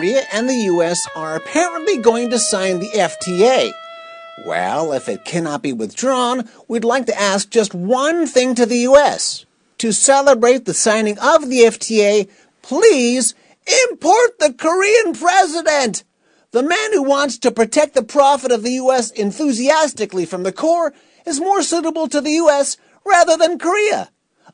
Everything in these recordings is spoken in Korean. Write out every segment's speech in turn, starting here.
Korea and the US are apparently going to sign the FTA. Well, if it cannot be withdrawn, we'd like to ask just one thing to the US. To celebrate the signing of the FTA, please import the Korean president! The man who wants to protect the profit of the U.S. enthusiastically from the core is more suitable to the U.S. rather than Korea.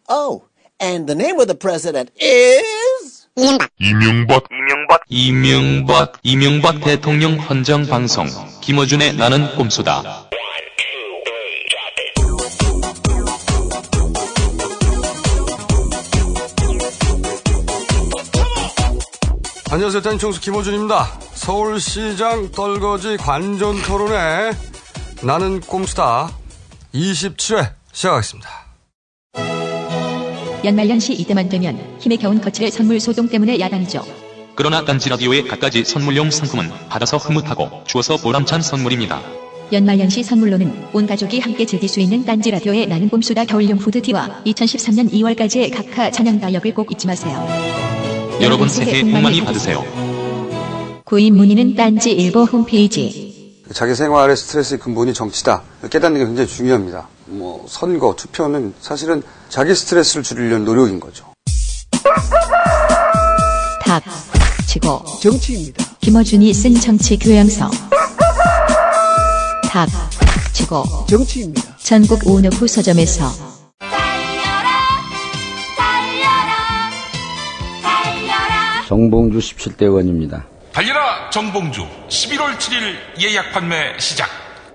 Oh, and the name of the president is... 이명박 이명박 이명박 이명박 대통령 헌정 방송 김어준의 나는 꼼수다. 안녕하세요. 단총수 김호준입니다. 서울시장 떨거지 관전 토론회 나는 꼼수다 27회 시작하겠습니다. 연말연시 이때만 되면 힘에 겨운 거칠의 선물 소동 때문에 야단이죠. 그러나 딴지 라디오의 갖가지 선물용 상품은 받아서 흐뭇하고 주어서 보람찬 선물입니다. 연말연시 선물로는 온 가족이 함께 즐길 수 있는 딴지 라디오의 나는 꼼수다 겨울용 후드티와 2013년 2월까지의 각하 찬양 다역을 꼭 잊지 마세요. 여러분 새해 복 많이 받으세요. 구입 문의는 딴지 일보 홈페이지. 자기 생활의 스트레스의 근본이 정치다. 깨닫는 게 굉장히 중요합니다. 뭐 선거, 투표는 사실은 자기 스트레스를 줄이려는 노력인 거죠. 탁 치고 정치입니다. 김어준이 쓴 정치 교양서. 탁 치고 정치입니다. 전국 오너후 서점에서 정봉주 17대 의원입니다. 달려라 정봉주 11월 7일 예약 판매 시작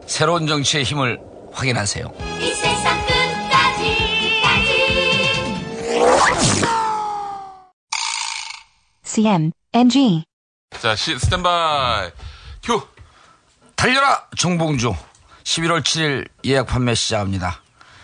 새로운 정치의 힘을 확인하세요. 이 세상 끝까지 CM NG 자 시, 스탠바이. 큐 달려라! 정봉주 11월 7일 예약 판매 시작합니다.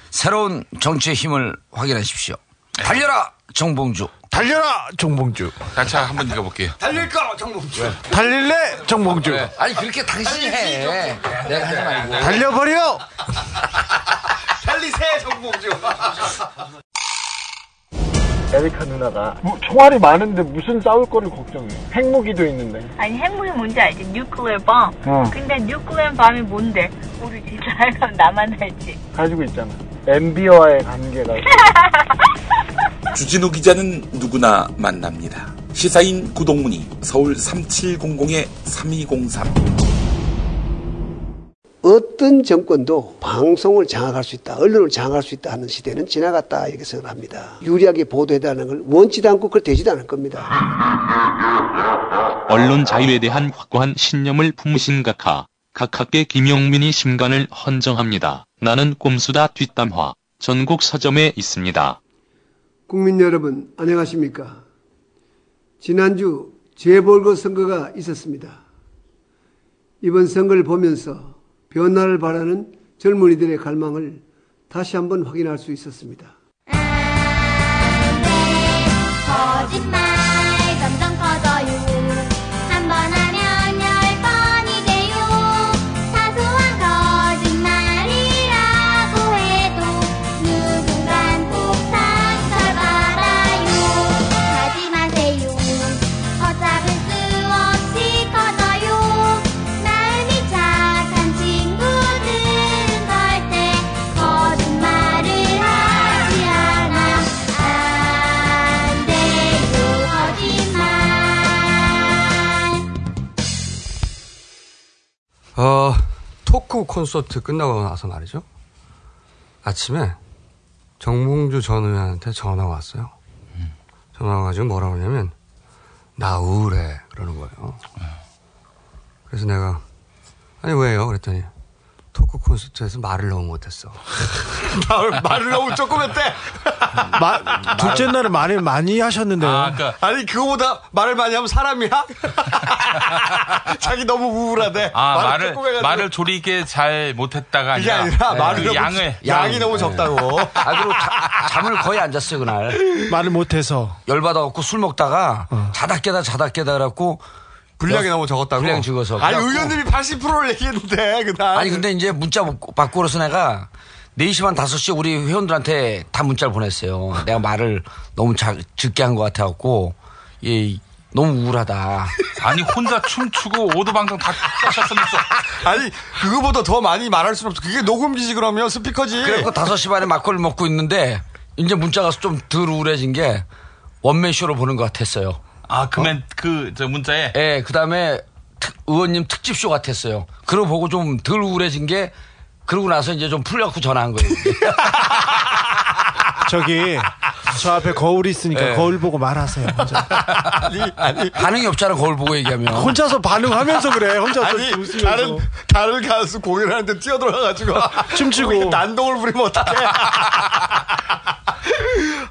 새로운 정치의 힘을 확인하십시오. 달려라 정봉주. 달려라 정봉주 같이 한번 읽어볼게요 달릴까 정봉주. 달릴래 정봉주 아니 그렇게 당신이 해. 내가 하지 말고. 달려버려 달리세 정봉주. 에리카 누나가 뭐, 총알이 많은데 무슨 싸울 거를 걱정해 핵무기도 있는데 아니 핵무기 뭔지 알지? nuclear bomb. 어. 근데 nuclear bomb이 뭔데? 모르지. 잘 나만 알지. 가지고 있잖아 엠비어와의 관계가 주진우 기자는 누구나 만납니다. 시사인 구동문이 서울 3700-3203 어떤 정권도 방송을 장악할 수 있다, 언론을 장악할 수 있다 하는 시대는 지나갔다 이렇게 생각합니다. 유리하게 보도해달라는 걸 원치도 않고 그걸 되지도 않을 겁니다. 언론 자유에 대한 확고한 신념을 품으신 각하. 각하께 김용민이 심간을 헌정합니다. 나는 꼼수다 뒷담화. 전국 서점에 있습니다. 국민 여러분, 안녕하십니까? 지난주 재보궐 선거가 있었습니다. 이번 선거를 보면서 변화를 바라는 젊은이들의 갈망을 다시 한번 확인할 수 있었습니다. 거짓말 어, 토크 콘서트 끝나고 나서 말이죠. 아침에 정봉주 전 의원한테 전화가 왔어요. 전화가 와가지고 뭐라고 하냐면, 나 우울해. 그러는 거예요. 그래서 내가, 아니, 왜요? 그랬더니, 토크 콘서트에서 말을 너무 못했어. 말을 너무 조금 했대 마, 둘째 날에 말을 많이 하셨는데요 아, 그러니까 아니, 그거보다 말을 많이 하면 사람이야? 자기 너무 우울하대. 아 말을 말을 조금 해가지고. 말을 조리 있게 잘 못했다가 이게 아니라, 아니라 말을 그 너무, 양을 양이 너무 적다고. 아 그리고 자- 잠을 거의 안 잤어요 그날. 말을 못해서 열받아갖고 술 먹다가 자다 깨다 자다 깨다 그래갖고 분량이 너무 적었다고. 분량 적어서. 아니, 그래갖고- 의원님이 80%를 얘기했는데, 그날. 아니 근데 이제 문자 받고 그래서 내가 4시 반 5시에 우리 회원들한테 다 문자를 보냈어요. 내가 말을 너무 자, 적게 한 것 같아갖고 이 너무 우울하다. 아니 혼자 춤추고 오도방정 다 하셨으면서 아니 그거보다 더 많이 말할 수는 없어. 그게 녹음기지 그러면 스피커지. 그래갖고 5시 반에 막걸리 먹고 있는데 이제 문자가 좀 덜 우울해진 게 원맨쇼로 보는 것 같았어요. 아 그맨 그저 문자에 예, 그 다음에 의원님 특집쇼 같았어요. 그러고 보고 좀 덜 우울해진 게 그러고 나서 이제 좀 풀려갖고 전화한 거예요. 저기 저 앞에 거울이 있으니까 네. 거울 보고 말하세요. 혼자. 아니 아니 반응이 없잖아, 거울 보고 얘기하면. 혼자서 반응하면서 그래. 혼자서 아니 웃으면서. 다른 다른 가수 공연하는데 뛰어들어가가지고 춤추고. 난동을 부리면 어떡해?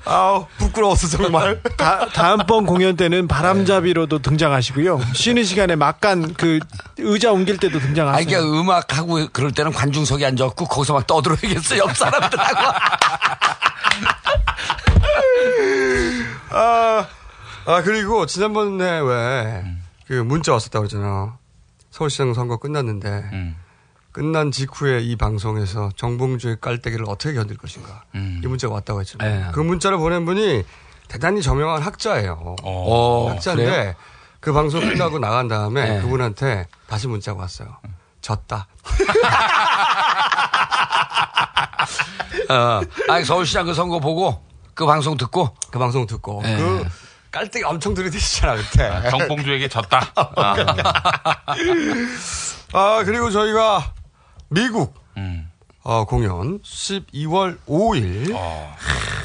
아우 부끄러웠어 정말. 다, 다음번 공연 때는 바람잡이로도 등장하시고요. 쉬는 시간에 막간 그 의자 옮길 때도 아, 등장하세요. 이게 음악하고 그럴 때는 관중석에 앉아갖고 거기서 막 떠들어야겠어, 옆 사람들하고. 아, 아 그리고 지난번에 왜그 문자 왔었다고 그러잖아. 서울시장 선거 끝났는데 음. 끝난 직후에 이 방송에서 정봉주의 깔때기를 어떻게 견딜 것인가. 음. 이 문자가 왔다고 했잖아요. 네. 그 문자를 보낸 분이 대단히 저명한 학자예요. 어, 학자인데 그래요? 그 방송 끝나고 나간 다음에 네. 그분한테 다시 문자가 왔어요. 졌다. 어, 아, 서울시장 그 선거 보고 그 방송 듣고 그 방송 듣고 네. 그 깔때기 엄청 들이대시잖아 그때. 정봉주에게 졌다. 아. 아 그리고 저희가 미국 음. 어, 공연 12월 5일 어.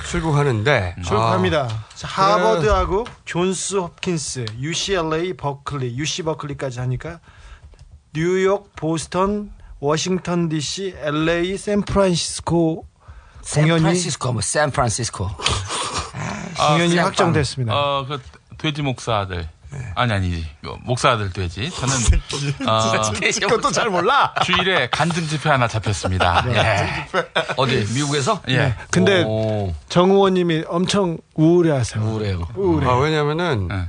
출국하는데 출국합니다. 아, 자, 하버드하고 존스 홉킨스, UCLA, 버클리, UC 버클리까지 하니까 뉴욕, 보스턴, 워싱턴 DC, LA, 샌프란시스코 공연이 샌프란시스코, 뭐 샌프란시스코. 공연이 샌프란. 확정됐습니다. 어, 그 돼지 목사들. 아니 아니지. 그 목사들 돼지. 저는 어, 그것도 잘 몰라. 주일에 간증 집회 하나 잡혔습니다. 예. 어디 미국에서? 예. 근데 오, 정 의원님이 엄청 우울해하세요. 우울해요. 우울해. 아, 왜냐면은 네.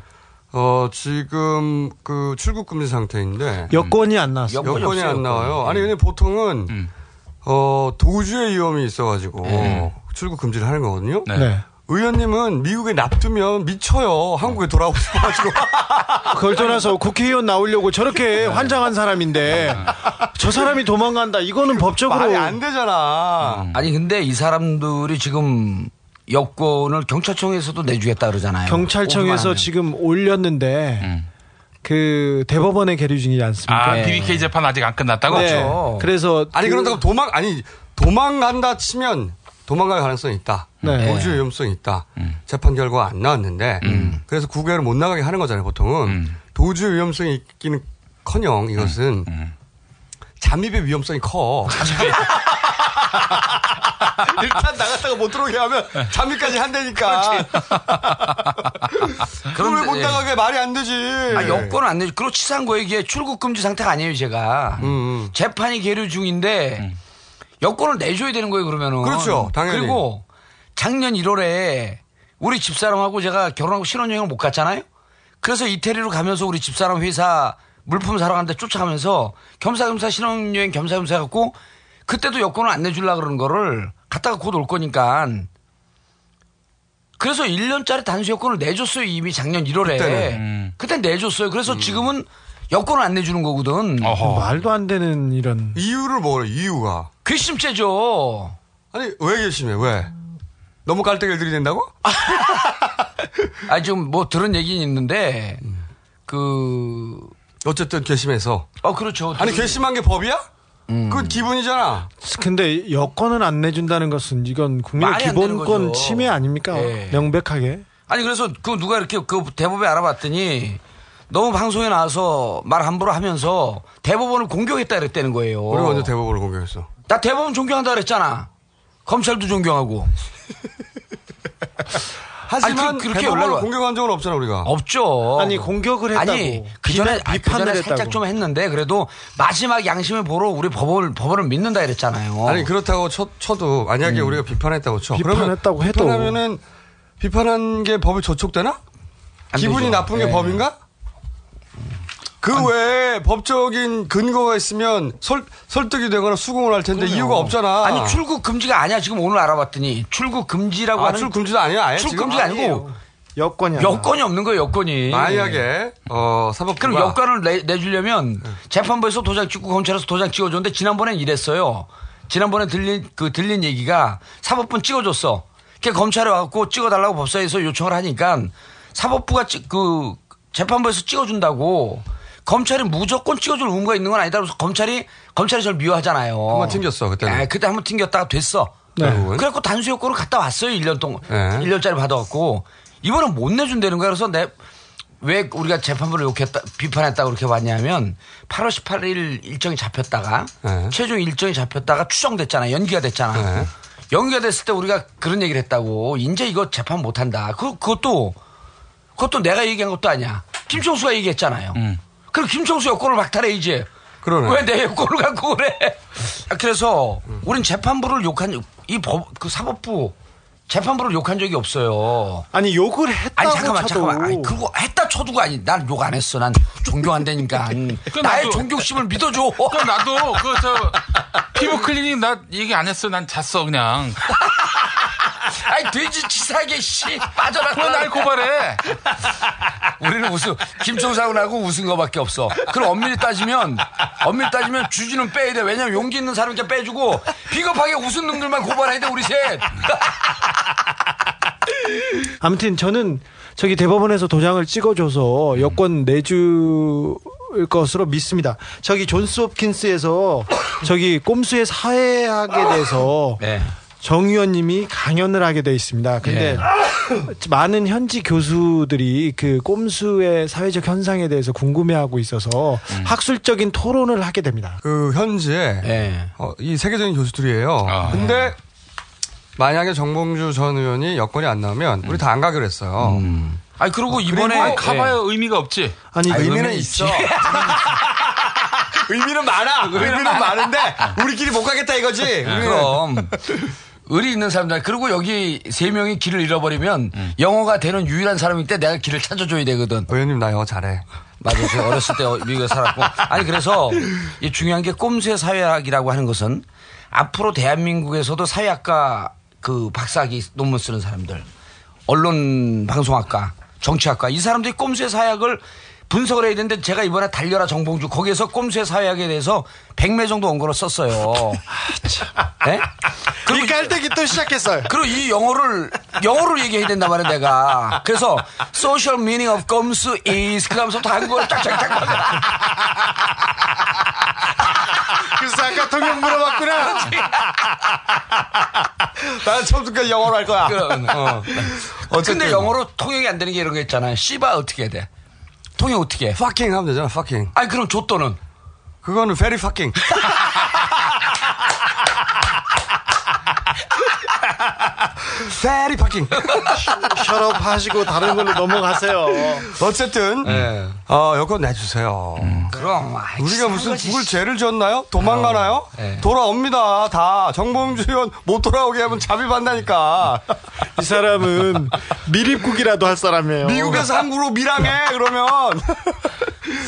어, 지금 그 출국 금지 상태인데 여권이 안 나왔어. 여- 여권이 여권이 없어요, 안 나와요. 여권이. 아니 근데 보통은 음. 어, 도주의 위험이 있어가지고 음. 출국 금지를 하는 거거든요. 네. 네. 의원님은 미국에 납두면 미쳐요. 한국에 돌아오고 싶어가지고. 그걸 떠나서 국회의원 나오려고 저렇게 환장한 사람인데 저 사람이 도망간다. 이거는 법적으로 말이 안 되잖아. 아니 근데 이 사람들이 지금 여권을 경찰청에서도 내주겠다 그러잖아요. 경찰청에서 지금 올렸는데 음. 그 대법원에 계류 중이지 않습니까? 아, 네. BBK 재판 아직 안 끝났다고? 네. 그렇죠. 그래서 아니 그- 그런다고 도망 아니 도망간다 치면 도망갈 가능성이 있다. 네. 도주의 위험성이 있다. 음. 재판 결과가 안 나왔는데 그래서 국외로 못 나가게 하는 거잖아요. 보통은 음. 도주의 위험성이 있기는 커녕 이것은 음. 잠입의 위험성이 커. 일단 나갔다가 못 들어오게 하면 잠입까지 한다니까. 그걸 왜못 예. 나가게 말이 안 되지. 아, 여권을 안 내주. 그리고 치사한 거예요. 이게 출국 금지 상태가 아니에요, 제가. 음, 음. 재판이 계류 중인데 여권을 내줘야 되는 거예요, 그러면은. 그렇죠, 당연히. 그리고 작년 1월에 우리 집사람하고 제가 결혼하고 신혼여행을 못 갔잖아요. 그래서 이태리로 가면서 우리 집사람 회사 물품 사러 갔는데 쫓아가면서 겸사겸사 신혼여행 겸사겸사 해갖고 그때도 여권을 안 내주려고 그러는 거를 갔다가 곧 올 거니까 그래서 1년짜리 단수 여권을 내줬어요 이미 작년 1월에 그때는. 음. 그때 내줬어요 그래서 지금은 여권을 안 내주는 거거든 어허. 말도 안 되는 이런 이유를 뭐래 이유가. 괘씸죄죠 아니 왜 계시면 왜? 너무 깔때기를 들이댄다고? 아 지금 뭐 들은 얘기는 있는데 그 어쨌든 괘씸해서. 어 그렇죠 아니 괘씸한 게 법이야? 음. 그건 기분이잖아. 근데 여권을 안 내준다는 것은 이건 국민 기본권. 침해 아닙니까? 예. 명백하게. 아니 그래서 그 누가 이렇게 그 대법에 알아봤더니 너무 방송에 나와서 말 함부로 하면서 대법원을 공격했다 그랬다는 거예요. 우리가 언제 대법원을 공격했어? 나 대법원 존경한다 그랬잖아. 검찰도 존경하고. 하지만 아니, 그- 그렇게 연락을- 공격한 적은 없잖아 우리가. 없죠. 아니 공격을 했다고. 아니 그 전에 비판- 그 비판을 전에 했다고. 살짝 좀 했는데 그래도 마지막 양심을 보러 우리 법원을 법원을 믿는다 그랬잖아요. 아니 그렇다고 쳐, 쳐도 만약에 우리가 비판했다고 쳐. 비판했다고 그러면 해도. 비판하면은 비판한 게 법에 저촉되나? 안 기분이 되죠. 나쁜 게 예. 법인가? 그 외에 법적인 근거가 있으면 설, 설득이 되거나 수긍을 할 텐데 이유가 없잖아. 아니 출국 금지가 아니야 지금 오늘 알아봤더니 출국 금지라고 아, 하는 출국 금지도 아니야. 아예 출국? 금지가 아니고 여건이 안 여건이 없는 거예요, 여건이. 만약에 어 사법부가 그럼 여건을 내, 내주려면 재판부에서 도장 찍고 검찰에서 도장 찍어 줬는데 지난번엔 이랬어요. 지난번에 들린 그 들린 얘기가 사법부는 찍어 줬어. 그 검찰에 와갖고 찍어달라고 법사위에서 요청을 하니까 사법부가 찍, 그 재판부에서 찍어준다고 검찰이 무조건 찍어줄 의무가 있는 건 아니다. 그래서 검찰이 검찰이 저를 미워하잖아요. 한번 튕겼어, 그때는. 아, 그때 한번 튕겼다가 됐어. 네. 그래갖고 단수 요건을 갔다 왔어요. 1년 동안. 네. 1년짜리 받아갖고. 이번엔 못 내준다는 거야. 그래서 내, 왜 우리가 재판부를 욕했다, 비판했다고 그렇게 왔냐면 8월 18일 일정이 잡혔다가 네. 최종 일정이 잡혔다가 추정됐잖아. 연기가 됐잖아. 네. 연기가 됐을 때 우리가 그런 얘기를 했다고. 이제 이거 재판 못 한다. 그, 그것도, 그것도 내가 얘기한 것도 아니야. 김청수가 얘기했잖아요. 그럼 김청수 여권을 박탈해야지. 그러네. 왜내 여권을 갖고 그래? 아, 그래서 우린 재판부를 욕한 이 법 그 사법부 재판부를 욕한 적이 없어요. 아니 욕을 했다고 아니 잠깐만 쳐도 잠깐만. 아니 그거 했다 쳐도가 아니 난 욕 안 했어. 난 존경한다니까. 나의 존경심을 믿어줘. 그럼 나도 그 저 피부 클리닉 나 얘기 안 했어. 난 잤어 그냥. 아니 돼지 치사하게 씨 빠져라. 왜날 고발해? 우리는 웃음 김청사하고 웃은 거밖에 없어. 그럼 엄밀히 따지면 엄밀히 따지면 주지는 빼야 돼. 왜냐면 용기 있는 사람께 빼주고 비겁하게 웃은 놈들만 고발해야 돼 우리 셋. 아무튼 저는 저기 대법원에서 도장을 찍어줘서 여권 내줄 것으로 믿습니다. 저기 존스 홉킨스에서 저기 꼼수의 사회학에 대해서 네. 정 의원님이 강연을 하게 돼 있습니다. 근데 많은 현지 교수들이 그 꼼수의 사회적 현상에 대해서 궁금해하고 있어서 학술적인 토론을 하게 됩니다. 그 현지에 네. 어, 이 세계적인 교수들이에요. 아. 근데 만약에 정봉주 전 의원이 여건이 안 나오면 우리 다 안 가기로 했어요. 아니 그리고 이번에 아니, 가봐야 의미가 없지. 아니 아, 의미는 의미는 있어. 의미는 많아. 의미는 많은데 우리끼리 못 가겠다 이거지. 우리는. 그럼 의리 있는 사람들 그리고 여기 세 명이 길을 잃어버리면 영어가 되는 유일한 사람일 때 내가 길을 찾아줘야 되거든. 의원님 나 영어 잘해. 맞아요. 제가 어렸을 때 미국에 살았고. 아니, 그래서 이 중요한 게 꼼수의 사회학이라고 하는 것은 앞으로 대한민국에서도 사회학과 그 박사학위 논문 쓰는 사람들, 언론 방송학과, 정치학과 이 사람들이 꼼수의 사회학을 분석을 해야 되는데 제가 이번에 달려라 정봉주 거기에서 꼼수의 사회학에 대해서 100매 정도 원고를 썼어요. 네? 이 깔때기 또 시작했어요. 그리고 이 영어를 영어로 얘기해야 된단 말이야 내가. 그래서 social meaning of 꼼수 is 그러면서부터 한국어를 짝짝짝 그래서 아까 통역 물어봤구나. 나는 처음부터 영어로 할 거야. 그럼. 어. 근데 영어로 통역이 안 되는 게 이런 거 있잖아요. 씨바 어떻게 해야 돼? 통역 어떻게 해? fucking 하면 되잖아. fucking. 아니 그럼 조또는 그거는 very fucking. Very fucking. 셔럽 하시고 다른 걸로 넘어가세요. 어쨌든 네. 어, 여권 내주세요. 그럼 아이, 우리가 한 무슨. 누굴 죄를 지었나요? 도망가나요? 네. 돌아옵니다. 다 정봉주 의원 못 돌아오게 하면 잡입한다니까. 이 사람은 미립국이라도 할 사람이에요. 미국에서 한국으로 밀항해 그러면.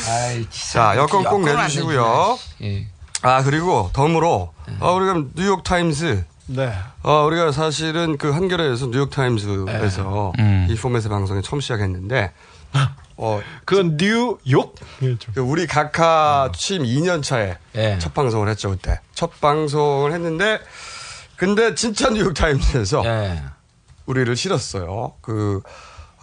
아이. 자 여권 꼭안 내주시고요. 예. 아 그리고 덤으로 어, 우리가 뉴욕 타임스 네. 어, 우리가 사실은 그 한겨레에서 뉴욕 타임스에서 네. 이 포맷의 방송에 처음 시작했는데 어, 그건 뉴욕? 그 우리 각하 취임 2년 차에 예. 첫 방송을 했죠 그때 첫 방송을 했는데 근데 진짜 뉴욕 타임스에서 예. 우리를 실었어요. 그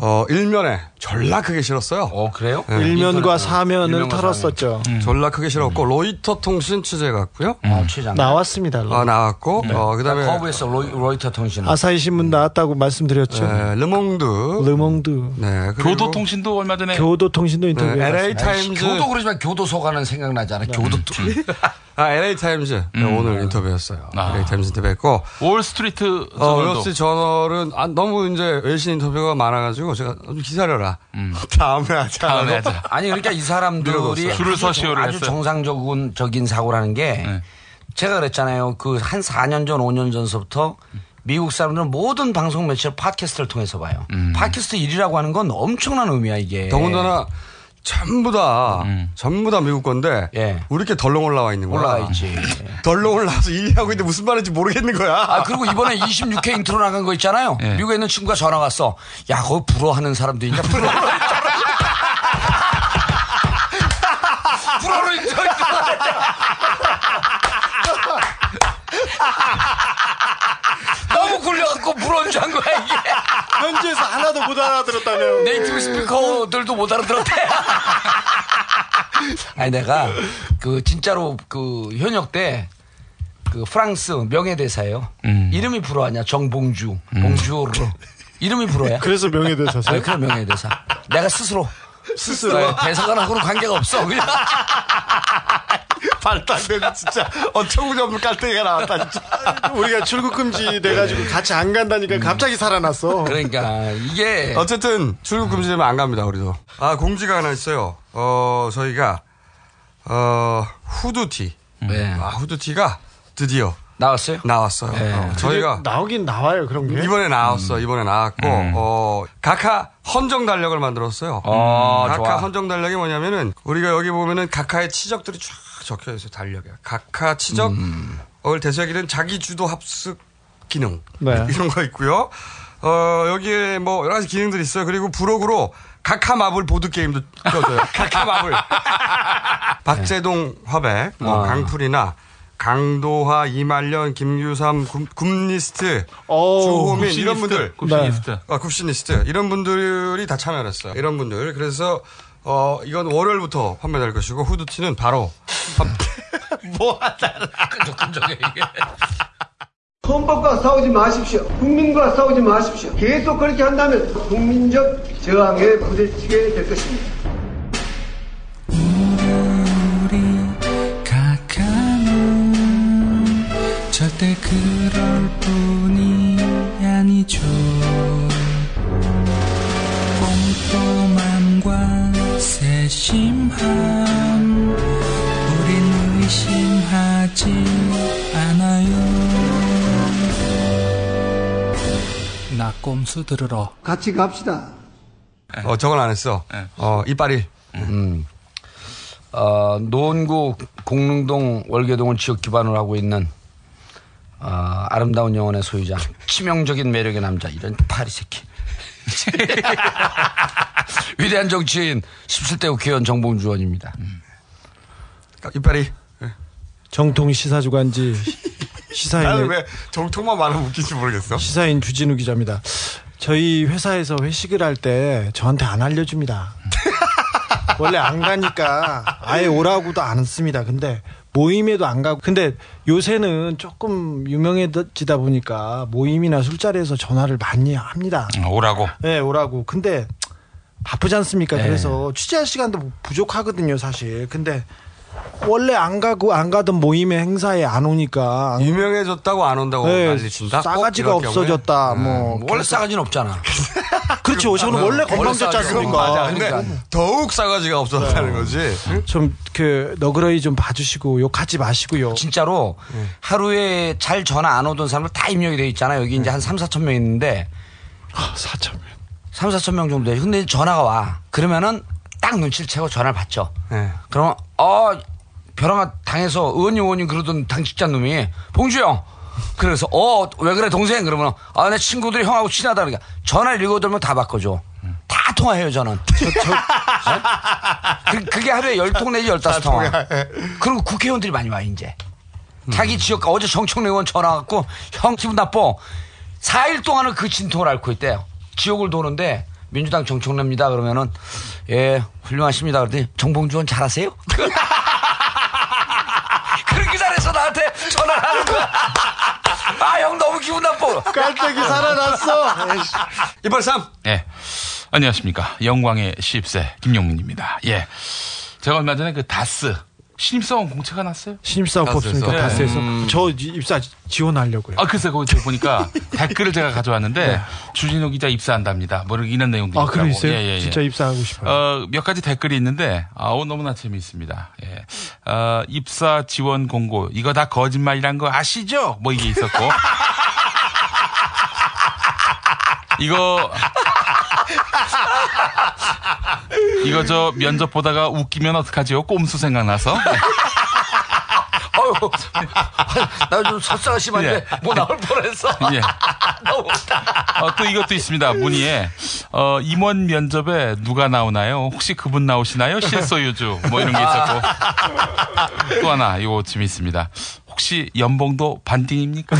어, 일면에 졸라 크게 실었어요. 어 그래요? 네. 일면과 사면을 일면과 털었었죠. 졸라 크게 실었고 로이터 통신 취재 갔고요. 어, 최장. 나왔습니다. 아 나왔고 어, 그 다음에 커브에서 로이, 로이 터 통신. 아사히 신문 나왔다고 말씀드렸죠. 네, 르몽드 르몽드. 네, 교도통신도 얼마 전에 교도통신도 인터뷰. 네, LA 아이씨, 타임즈 교도 그러지만 교도소 가는 생각나잖아. 교도 통신. 아 LA 타임즈 네, 오늘 인터뷰였어요. 아. LA 타임즈 인터뷰했고 월스트리트 어, 저널도 월스트리트 저널은 아, 너무 이제 외신 인터뷰가 많아가지고 제가 좀 기다려라. 다음에 하자. 다음에 하자. 아니 그러니까 이 사람들이. 줄을 아주, 서시오를 아주 했어요. 정상적인 적인 사고라는 게 네. 제가 그랬잖아요. 그 한 4년 전, 5년 전서부터 미국 사람들은 모든 방송 매체를 팟캐스트를 통해서 봐요. 팟캐스트 1위라고 하는 건 엄청난 의미야 이게. 더군다나 전부 다 음. 전부 다 미국 건데 예. 우리 이렇게 덜렁 올라와 있는 거야. 올라가 있지. 덜렁 올라와서 얘기하고 있는데 무슨 말인지 모르겠는 거야. 아, 그리고 이번에 26회 인트로 나간 거 있잖아요. 예. 미국에 있는 친구가 전화 왔어. 야, 거기 불어하는 사람도 있냐? 불어. 불어로 너무 굴려갖고 불어인 줄안 거야, 이게. 현지에서 하나도 못 알아들었다며. 네이티브 스피커들도 못 알아들었대. 아니 내가 그 진짜로 그 현역 때 그 프랑스 명예대사예요. 음. 이름이 불어하냐 정봉주, 봉주로 이름이 불어야. 그래서 명예대사세요? 아, 그럼 명예대사. 내가 스스로 스스로 대사관하고는 관계가 없어. 그냥 말도 안 되는 진짜 어처구니없는 깔때기가 나왔다 진짜. 우리가 출국 금지 돼가지고 같이 안 간다니까 갑자기 살아났어. 그러니까 이게 어쨌든 출국 금지 되면 안 갑니다 우리도. 아 공지가 하나 있어요. 어 저희가 어 후드티. 네. 아 후드티가 드디어 나왔어요? 나왔어요. 네. 어, 저희가 나오긴 나와요 그런 게. 이번에 나왔어. 이번에 나왔고 어 각하 헌정 달력을 만들었어요. 어, 각하 좋아. 헌정 달력이 뭐냐면은 우리가 여기 보면은 각하의 치적들이 쫙 적혀 있어요. 달력에. 각하 치적을 되새기는 자기 주도 합숙 기능 네. 이런 거 있고요. 어 여기에 뭐 여러 가지 기능들이 있어요. 그리고 부록으로 각하 마블 보드 게임도 껴줘요. 각하 마블. 박재동 화백, 뭐 아. 강풀이나 강도화, 이말년, 김규삼, 굽, 굽리스트, 어, 주호민 이런 분들, 굽시니스트. 아, 굽시니스트 이런 분들이 다 참여했어요. 이런 분들 그래서 어 이건 월요일부터 판매될 것이고 후드티는 바로 판- 뭐 하다 끈적끈적해 이게. 헌법과 싸우지 마십시오. 국민과 싸우지 마십시오. 계속 그렇게 한다면 국민적 저항에 부딪히게 될 것입니다. 절대 그럴 뿐이 아니죠 꼼꼼함과 세심함 우린 의심하지 않아요 나 꼼수 들으러 같이 갑시다. 어 저건 안 했어. 어 이빨이 음. 어, 노원구 공릉동 월계동을 지역 기반으로 하고 있는 어, 아름다운 영혼의 소유자 치명적인 매력의 남자 이런 파리 새끼 위대한 정치인 17대 국회의원 정봉주 의원입니다. 이빨이 정통 시사주간지 나는 시사인 왜 정통만 말하면 웃긴지 모르겠어. 시사인 주진우 기자입니다. 저희 회사에서 회식을 할 때 저한테 안 알려줍니다. 원래 안 가니까 아예 오라고도 안 씁니다. 근데 모임에도 안 가고. 근데 요새는 조금 유명해지다 보니까 모임이나 술자리에서 전화를 많이 합니다. 오라고. 네, 오라고. 근데 바쁘지 않습니까? 네. 그래서 취재할 시간도 부족하거든요, 사실. 근데 원래 안 가고 안 가던 모임에 행사에 안 오니까 유명해졌다고 안 온다고 네, 난리 친다. 싸가지가 꼭 이럴 경우에? 없어졌다. 뭐 원래 싸가지는 없잖아. 그렇죠. 저는 원래 건방졌지 않습니까? 맞아. 근데 그러니까. 더욱 싸가지가 없었다는 거지. 좀그 너그러이 좀 봐주시고 욕하지 마시고요. 진짜로 하루에 잘 전화 안 오던 사람들 다 입력이 돼 있잖아요. 여기 이제 한 3, 4천 명 있는데 아, 사천 3, 4천 명 정도 되죠. 근데 전화가 와. 그러면은 딱 눈치를 채고 전화를 받죠. 네. 그러면 어 벼랑아 당에서 의원님 의원님 그러던 당직자 놈이 봉주 형! 그래서 어 왜 그래 동생? 그러면 아 내 친구들이 형하고 친하다. 그러니까 전화를 명다 바꿔줘. 다 통화해요 저는. 그, 그게 하루에 열 통 내지 열다섯 통화. 그리고 국회의원들이 많이 와 이제. 자기 지역 어제 정청래 의원 전화 갖고 형 기분 나빠. 4일 동안은 그 진통을 앓고 있대요. 지역을 도는데 민주당 정청래입니다 그러면은 예 훌륭하십니다 그랬더니 정봉주 의원 잘하세요? 그렇게 잘해서 나한테 전화를 하는 거야. 아, 형 너무 기분 나빠. 깔때기 살아났어. 이빨 3. 예. 안녕하십니까. 영광의 시입세 김용민입니다. 예. 제가 얼마 전에 그 다스 신입사원 공채가 났어요. 신입사원 뽑습니까? 네. 다스에서 음. 저 입사 지원하려고요. 아, 글쎄, 거기 제가 보니까 댓글을 제가 가져왔는데, 주진우 기자 입사한답니다. 뭐, 이런 내용도 아, 있더라고. 그럼 있어요? 예, 예, 예. 진짜 입사하고 싶어요. 어, 몇 가지 댓글이 있는데, 아우, 너무나 재미있습니다. 예. 어, 입사 지원 공고, 이거 다 거짓말이란 거 아시죠? 뭐 이게 있었고. 이거, 이거 저 면접 보다가 웃기면 어떡하지요? 꼼수 생각나서. 어휴, 나좀 심한데 예. 뭐 나올 뻔했어. 예. 너무 웃다. 어, 또 이것도 있습니다. 문의에 어, 임원 면접에 누가 나오나요? 혹시 그분 나오시나요? 실소유주 뭐 이런 게 있었고 또 하나 이거 재밌습니다. 혹시 연봉도 반띵입니까?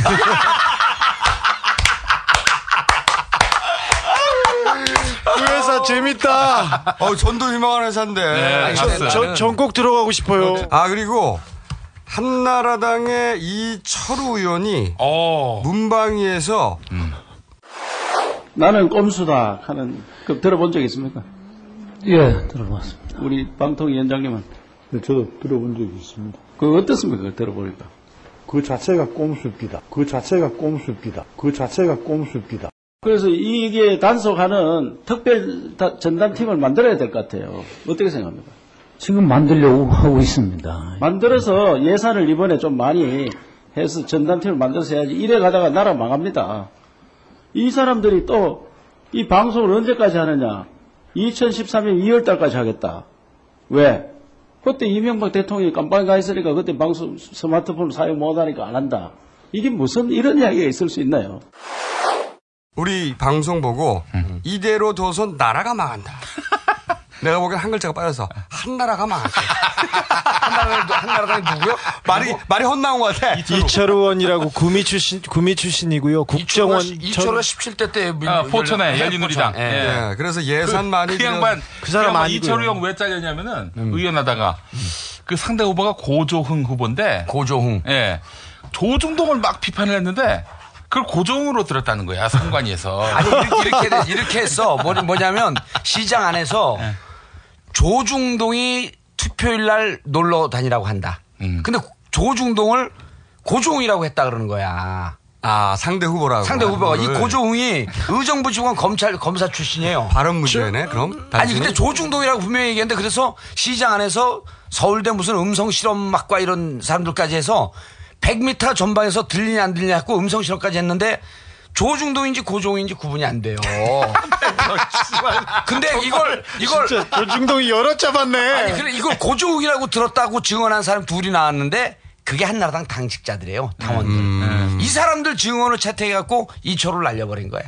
재밌다. 어, 전도 유명한 회사인데. 네, 저. 저, 전꼭 들어가고 싶어요. 아, 그리고 한나라당의 이철우 의원이 어. 문방위에서 나는 꼼수다 하는 그 들어본 적 있습니까? 예, 들어봤습니다. 우리 방통위원장님은 네, 저도 들어본 적이 있습니다. 그 어떻습니까? 들어보니까. 그 자체가 꼼수입니다. 그 자체가 꼼수입니다. 그 자체가 꼼수입니다. 그래서 이게 단속하는 특별 다- 전담팀을 만들어야 될 것 같아요. 어떻게 생각합니까? 지금 만들려고 하고 있습니다. 만들어서 예산을 이번에 좀 많이 해서 전담팀을 만들어서 해야지 이래 가다가 나라 망합니다. 이 사람들이 또 이 방송을 언제까지 하느냐? 2013년 2월 달까지 하겠다. 왜? 그때 이명박 대통령이 깜빵에 가 있으니까 그때 방송 스마트폰 사용 못하니까 안 한다. 이게 무슨 이런 이야기가 있을 수 있나요? 우리 방송 보고 이대로 둬선 나라가 망한다. 내가 보기엔 한 글자가 빠져서 한나라가 망한다. 한나라가 한나라가 누구요? 말이 말이 헛나온 것 같아. 이철우 의원이라고 구미 출신 구미 출신이고요. 국정원 이철호가 17대 때 민- 아, 포천에 열린- 열린우리당. 포천. 예. 예, 그래서 예산 많이 그 양반 그 사람 양반 아니고요. 이철우 형 왜 잘렸냐면은 의원하다가 그 상대 후보가 고조흥 후보인데 고조흥. 예. 조중동을 막 비판을 했는데 그걸 고조흥으로 들었다는 거야 선관위에서. 아니 이렇게 이렇게, 돼- 이렇게 했어. 뭐, 뭐냐면 시장 안에서 조중동이 투표일 날 놀러 다니라고 한다. 근데 조중동을 고종이라고 했다 그러는 거야. 아 상대 후보라고. 상대 후보가 이 그거를. 고종이 의정부 지원 검찰 검사 출신이에요. 발언 문제네. 그럼 아니 단순히? 근데 조중동이라고 분명히 얘기했는데 그래서 시장 안에서 서울대 무슨 음성 실험학과 이런 사람들까지 해서 100m 전방에서 들리냐 안 들리냐 했고 음성 실험까지 했는데 조중동인지 고종인지 구분이 안 돼요. 근데 이걸 이걸 조중동이 여러 잡았네. 아니 그래 이걸 고종이라고 들었다고 증언한 사람 둘이 나왔는데 그게 한나라당 당직자들이에요 당원들. 이 사람들 증언을 채택해갖고 이 초를 날려버린 거야.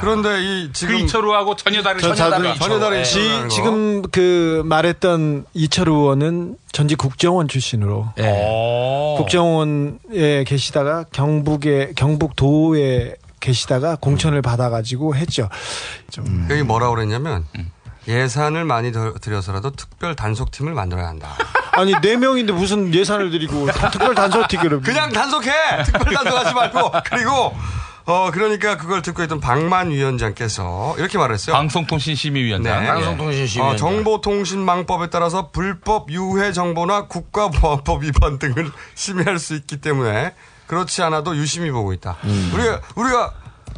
그런데 이 지금 그 이철우하고 전혀 다른 저 전혀 다른 다른 전혀 다른 거. 지금 그 말했던 이철우 의원은 전직 국정원 출신으로 어. 국정원에 계시다가 경북에 경북도에 계시다가 공천을 받아가지고 했죠. 좀 여기 뭐라 그랬냐면 예산을 많이 더 들여서라도 특별 단속팀을 만들어야 한다. 아니 네 명인데 무슨 예산을 드리고 특별 단속팀을 그냥 단속해. 특별 단속하지 말고 그리고 어 그러니까 그걸 듣고 있던 방만 위원장께서 이렇게 말했어요. 방송통신심의위원장. 네. 방송통신심의위원장. 어, 정보통신망법에 따라서 불법 유해 정보나 국가보안법 위반 등을 심의할 수 있기 때문에 그렇지 않아도 유심히 보고 있다. 우리가 우리가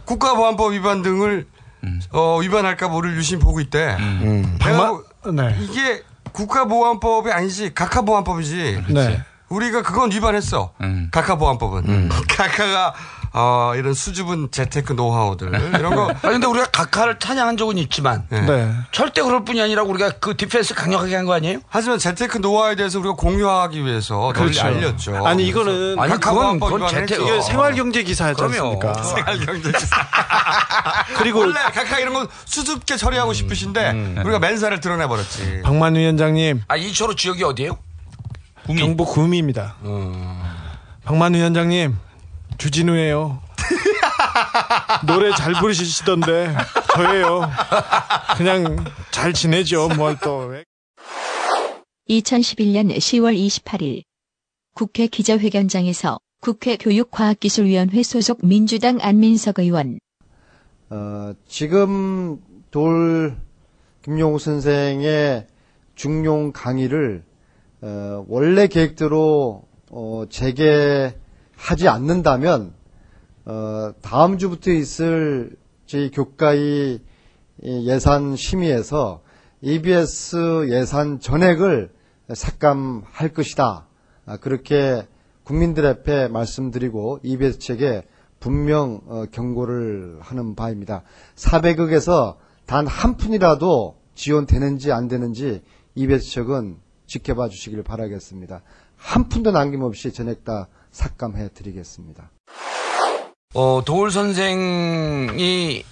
국가보안법 위반 등을 어, 위반할까 모를 유심히 보고 있대. 내가 뭐- 네. 이게 국가보안법이 아니지 각하보안법이지. 네. 우리가 그건 위반했어. 각하보안법은. 각하가 어, 이런 수줍은 재테크 노하우들 이런 거. 아니 근데 우리가 각하를 찬양한 적은 있지만 네. 절대 그럴 뿐이 아니라 우리가 그 디펜스 강력하게 한 거 아니에요? 하지만 재테크 노하우에 대해서 우리가 공유하기 위해서 널리 그렇죠. 알렸죠. 아니 이거는 아니, 그건- 그건 재테크-. 이게 생활경제 기사였지. 않습니까? 생활경제 그리고 원래 각하 이런 거 수줍게 처리하고 싶으신데 우리가 맨살을 드러내 버렸지. 박만 위원장님 아 이초로 지역이 어디예요? 경북 구미입니다. 박만 위원장님 주진우예요. 노래 잘 부르시던데 저예요. 그냥 잘 지내죠. 뭘 또. 2011년 10월 28일 국회 기자회견장에서 국회 교육과학기술위원회 소속 민주당 안민석 의원 어, 지금 돌 김용우 선생의 중용 강의를 어, 원래 계획대로 어, 재개 하지 않는다면 어, 다음 주부터 있을 저희 교과의 이 예산 심의에서 EBS 예산 전액을 삭감할 것이다. 아, 그렇게 국민들 앞에 말씀드리고 EBS 측에 분명 어, 경고를 하는 바입니다. 400억에서 단 한 푼이라도 지원되는지 안 되는지 EBS 측은 지켜봐 주시길 바라겠습니다. 한 푼도 남김없이 전액 다 삭감해 드리겠습니다. 어, 도울 선생이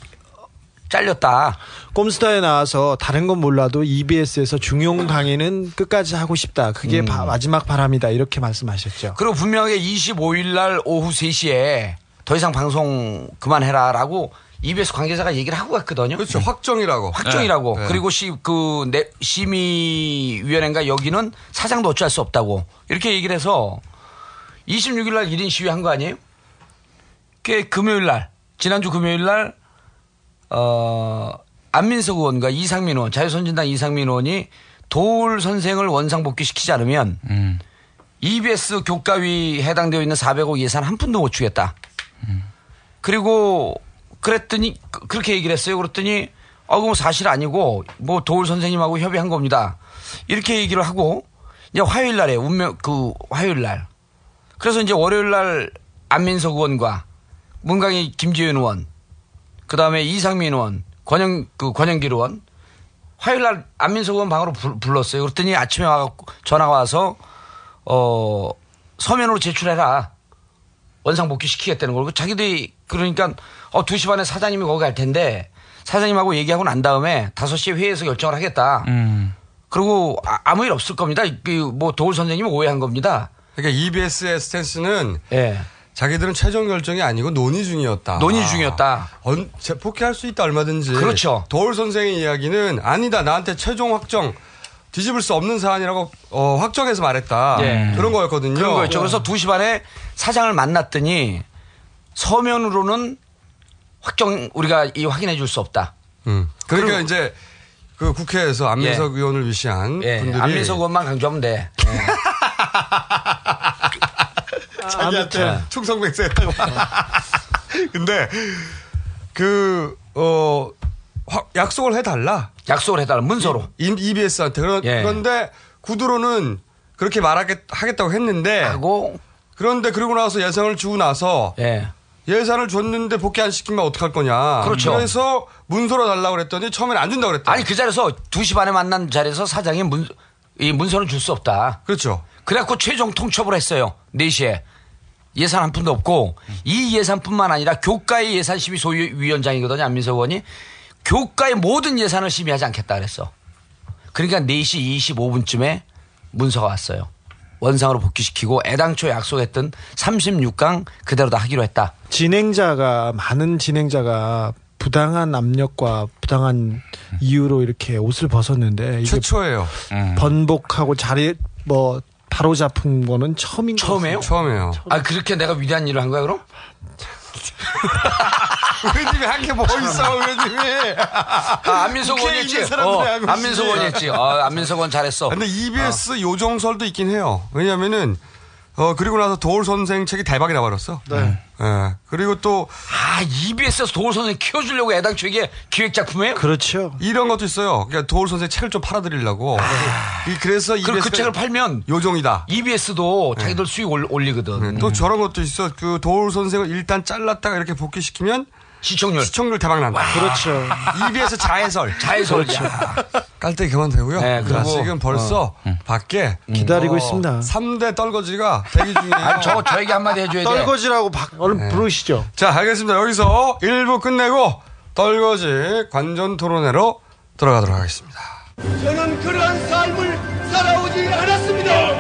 잘렸다. 꼼수다에 나와서 다른 건 몰라도 EBS에서 중용 강의는 끝까지 하고 싶다. 그게 음. 바- 마지막 바람이다. 이렇게 말씀하셨죠. 그리고 분명하게 25일 날 오후 3시에 더 이상 방송 그만해라라고 EBS 관계자가 얘기를 하고 갔거든요. 그렇죠. 확정이라고. 확정이라고. 네. 네. 그리고 시, 그, 내- 심의위원회인가 여기는 사장도 어찌할 수 없다고. 이렇게 얘기를 해서 26일 날 1인 시위 한 거 아니에요? 그 금요일 날, 지난주 금요일 날, 어, 안민석 의원과 이상민 의원, 자유선진당 이상민 의원이 도울 선생을 원상복귀 시키지 않으면 EBS 교과위 해당되어 있는 400억 예산 한 푼도 못 주겠다. 그리고 그랬더니 그- 그렇게 얘기를 했어요. 그랬더니 어, 뭐 사실 아니고 뭐 도울 선생님하고 협의한 겁니다. 이렇게 얘기를 하고 이제 화요일 날에 운명 그 화요일 날 그래서 이제 월요일 날 안민석 의원과 문강희 김지현 의원 그 다음에 이상민 의원 권영 그 권영길 의원 화요일 날 안민석 의원 방으로 불, 불렀어요. 그랬더니 아침에 와갖고 전화가 와서 어 서면으로 제출해라. 원상 복귀 시키겠다는 걸. 자기들이 그러니까 어 2시 반에 사장님이 거기 갈 텐데 사장님하고 얘기하고 난 다음에 5시에 회의에서 결정을 하겠다. 그리고 아, 무일 없을 겁니다. 그 뭐 도울 선생님이 오해한 겁니다. 그러니까 EBS의 스탠스는 예. 자기들은 최종 결정이 아니고 논의 중이었다. 논의 중이었다. 언, 제- 복귀할 수 있다 얼마든지. 그렇죠. 도울 선생의 이야기는 아니다 나한테 최종 확정 뒤집을 수 없는 사안이라고 어, 확정해서 말했다. 예. 그런 거였거든요. 그런 거였죠. 그래서 2시 반에 사장을 만났더니 서면으로는 확정 우리가 이 확인해 줄 수 없다. 음. 그러니까 그리고- 이제 그 국회에서 안민석 의원을 위시한 예. 분들이 안민석 의원만 강조하면 돼. 예. 자기한테 충성백세 했다고. 근데 그 어, 약속을 해달라. 약속을 해달라 문서로. EBS한테 그런, 예. 그런데 구두로는 그렇게 말하겠다고 했는데 하고 그런데 그러고 나서 예산을 주고 나서 예. 예산을 줬는데 복귀 안 시키면 어떡할 거냐. 그렇죠. 그래서 문서로 달라고 그랬더니 처음에는 안 준다고 그랬다. 아니 그 자리에서 2시 반에 만난 자리에서 사장이 문, 이 문서는 줄 수 없다. 그렇죠. 그래갖고 최종 통첩을 했어요. 4시에. 예산 한 푼도 없고 이 예산뿐만 아니라 교과의 예산 심의 소위원장이거든요. 안민석 의원이. 교과의 모든 예산을 심의하지 않겠다 그랬어. 그러니까 4시 25분쯤에 문서가 왔어요. 원상으로 복귀시키고 애당초 약속했던 36강 그대로 다 하기로 했다. 진행자가 많은 진행자가 부당한 압력과 부당한 이유로 이렇게 옷을 벗었는데 최초예요. 번복하고 자리 뭐 바로 잡은 거는 처음인 것 처음이에요? 처음이에요. 아 그렇게 내가 위대한 일을 한 거야 그럼? 의원님이 한게 뭐 있어, 의원님이. 아, 안민석 했지. 사람들이 어, 안민석 했지. 어, 안민석 의원 잘했어. 근데 EBS 요정설도 있긴 해요. 왜냐면은, 어, 그리고 나서 도울 선생 책이 대박이 나버렸어. 네. 예. 그리고 또, 아, EBS에서 도울 선생 키워주려고 애당초 이게 기획작품이에요? 그렇죠. 이런 것도 있어요. 그러니까 도울 선생 책을 좀 팔아드리려고. 이- 그래서 그럼 그 EBS 가 책을 팔면 요정이다. EBS도 자기들 수익 올- 올리거든. 네, 또 저런 것도 있어. 그 도울 선생을 일단 잘랐다가 이렇게 복귀시키면 시청률. 시청률 대박 난다. 그렇죠. EBS 자해설. 자해설. 그렇죠. 야. 깔때기 그만 되고요. 네, 자, 그리고- 지금 벌써 밖에 기다리고 있습니다. 3대 떨거지가 대기 중이에요. 아, 저거 저에게 한마디 해줘야 돼. 떨거지라고 박, 얼른 부르시죠. 자, 알겠습니다. 여기서 1부 끝내고 떨거지 관전 토론회로 들어가도록 하겠습니다. 저는 그러한 삶을 살아오지 않았습니다.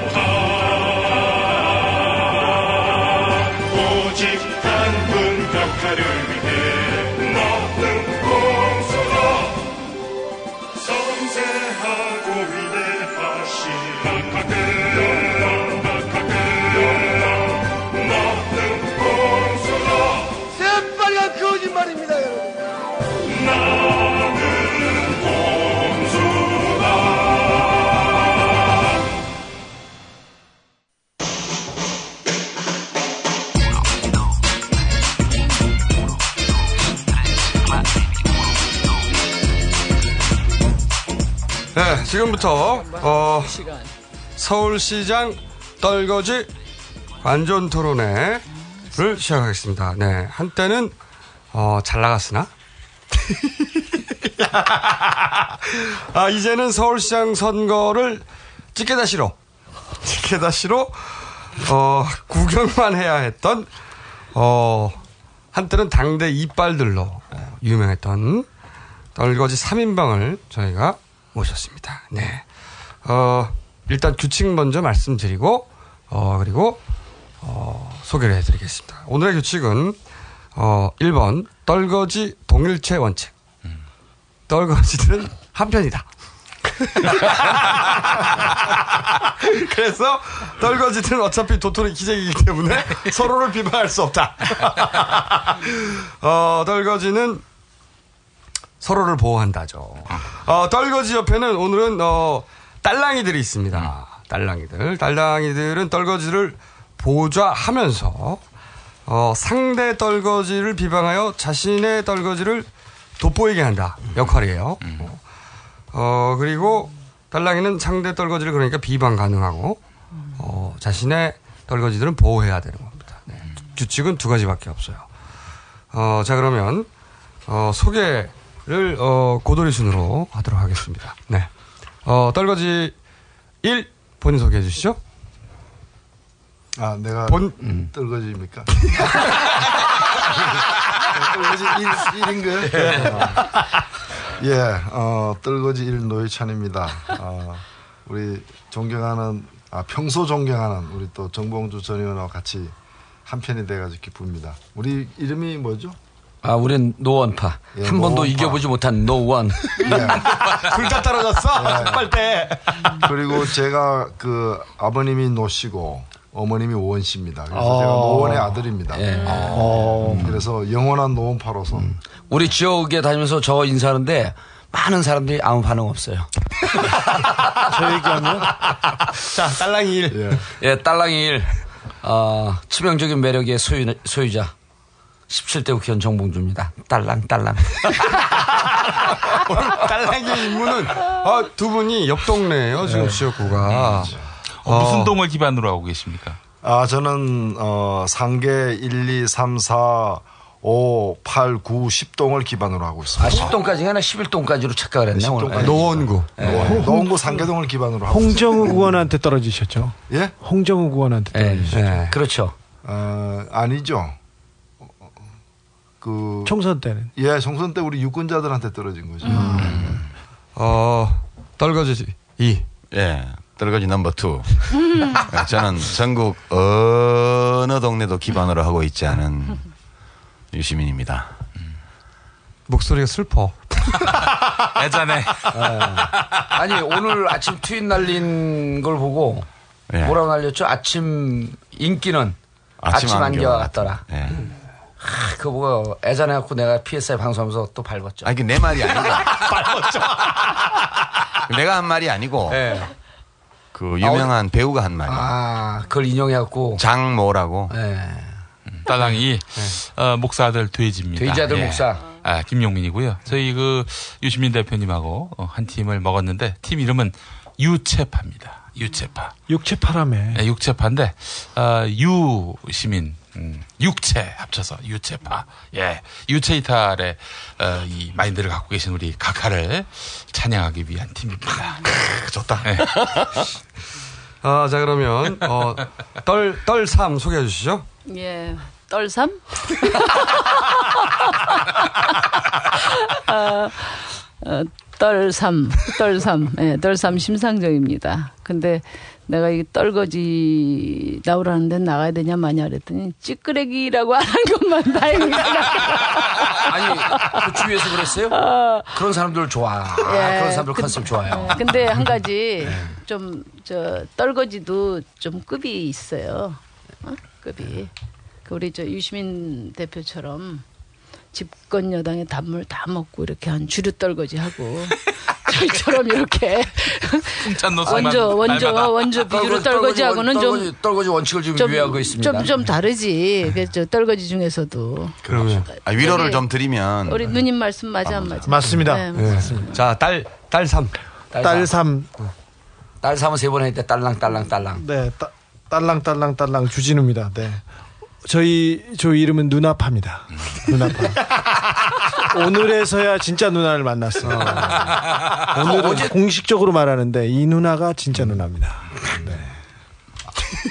오직 단군 격파를 네, 지금부터 어, 서울시장 떨거지 관전 토론회를 시작하겠습니다. 네, 한때는 어, 잘 나갔으나 아, 이제는 서울시장 선거를 찍게다시로, 찍게다시로, 어, 구경만 해야 했던, 어, 한때는 당대 이빨들로 어, 유명했던 떨거지 3인방을 저희가 모셨습니다. 네. 어, 일단 규칙 먼저 말씀드리고, 어, 그리고, 어, 소개를 해드리겠습니다. 오늘의 규칙은, 어, 1번, 떨거지 동일체 원칙. 떨거지들은 한편이다. 그래서 떨거지들은 어차피 도토리 기재이기 때문에 서로를 비방할 수 없다. 어, 떨거지는 서로를 보호한다죠. 어, 떨거지 옆에는 오늘은 어, 딸랑이들이 있습니다. 딸랑이들. 딸랑이들은 떨거지를 보좌하면서 어, 상대 떨거지를 비방하여 자신의 떨거지를 돋보이게 한다 역할이에요. 어, 그리고 딸랑이는 상대 떨거지를 그러니까 비방 가능하고 어, 자신의 떨거지들은 보호해야 되는 겁니다. 네. 규칙은 두 가지밖에 없어요. 어, 자 그러면 어, 소개 를 어, 고도리 순으로 하도록 하겠습니다. 네. 어, 떨거지 1 본인 소개해 주시죠. 아, 내가 본- 떨거지입니까? 떨거지 1, 인 거예요? 예, 어, 떨거지 1 노회찬입니다. 어, 우리 존경하는, 아, 평소 존경하는 우리 또 정봉주 전 의원과 같이 한 편이 돼가지고 기쁩니다. 우리 이름이 뭐죠? 아, 우린 노원파. 예, 한 번도 노원파. 이겨보지 못한 노원. 둘다 떨어졌어. 빨대. 그리고 제가 그 아버님이 노씨고 어머님이 오원 씨입니다. 그래서 어. 제가 노원의 아들입니다. 예. 어. 그래서 영원한 노원파로서 우리 지역에 다니면서 저 인사하는데 많은 사람들이 아무 반응 없어요. 저 얘기하면 자, 딸랑이 1. 예, 딸랑이 1. 어, 치명적인 매력의 소유, 소유자. 17대 국회의원 정봉주입니다. 딸랑, 딸랑. 딸랑이 임무는 아, 두 분이 옆 동네예요 지금 지역구가. 어, 무슨 동을 기반으로 하고 계십니까? 아, 저는, 어, 상계 1, 2, 3, 4, 5, 8, 9, 10동을 기반으로 하고 아, 있습니다. 10동까지가 아니라 11동까지로 착각을 했네. 10동까지. 노원구. 노원, 노원구 상계동을 기반으로 하고 홍정욱 의원한테 떨어지셨죠? 있습니다. 예? 홍정욱 의원한테 예, 떨어지셨죠? 예, 그렇죠. 어, 아니죠. 그, 총선 때는 예, 총선 때 우리 유권자들한테 떨어진 거죠. 어, 떨거지 2. 예, 떨거지 number two. 예, 저는 전국 어느 동네도 기반으로 하고 있지 않은 유시민입니다. 목소리가 슬퍼. 예전에 아니, 오늘 아침 트윗 날린 걸 보고 예. 뭐라고 날렸죠? 아침 인기는 아침 아침, 안개와 안개와 같더라. 예. 하, 그거 보고 애잔해갖고 내가 PSI 방송하면서 또 밟았죠. 아, 이게 내 말이 아니고. 내가 한 말이 아니고. 예. 그 유명한 배우가 한 말이야. 아, 그걸 인용해갖고. 장모라고. 예. 딸랑이 어, 목사들 돼지입니다. 돼지 아들 예. 목사. 아, 김용민이고요. 저희 그 유시민 대표님하고 어, 한 팀을 먹었는데 팀 이름은 유채파입니다. 유채파. 육체파라며. 예, 육체파인데 어, 유시민 음, 육체 합쳐서 유체파. 예. 유체 이탈의 어, 이 마인드를 갖고 계신 우리 각하를 찬양하기 위한 팀입니다. 좋다. 예. 아, 자 그러면 어, 떨 떨삼 소개해 주시죠. 예. 떨삼? 어, 어, 떨삼, 떨삼, 예, 떨삼 심상정입니다. 근데 내가 이 떨거지 나오라는데 나가야 되냐 마냐 그랬더니 찌끄레기라고 안 한 것만 다행이다. 아니, 그 주위에서 그랬어요? 그런 사람들 좋아. 아, 예, 그런 사람들 근- 컨셉 좋아요. 예, 근데 한 가지 좀 저 떨거지도 좀 급이 있어요. 어? 급이. 그 우리 저 유시민 대표처럼 집권 여당의 단물 다 먹고 이렇게 한 주류 떨거지 하고 저희처럼 이렇게 원조 원조 날마다. 원조 비주로 떨거지, 떨거지 하고는 좀 떨거지, 떨거지 원칙을 지금 유의하고 있습니다. 좀, 좀 다르지. 그저 떨거지 중에서도 그러면 아, 위로를 저기 좀 드리면 우리 누님 말씀 맞아 안 맞아? 맞습니다. 네, 예. 맞습니다. 자, 딸 딸삼. 딸삼. 딸 삼은 세 번 했는데 딸랑 딸랑 딸랑. 네, 따, 딸랑 딸랑 딸랑 주진우입니다. 네. 저희 저 이름은 누나파입니다. 누나파. 오늘에서야 진짜 누나를 만났어. 오늘은 공식적으로 말하는데 이 누나가 진짜 누나입니다. 네.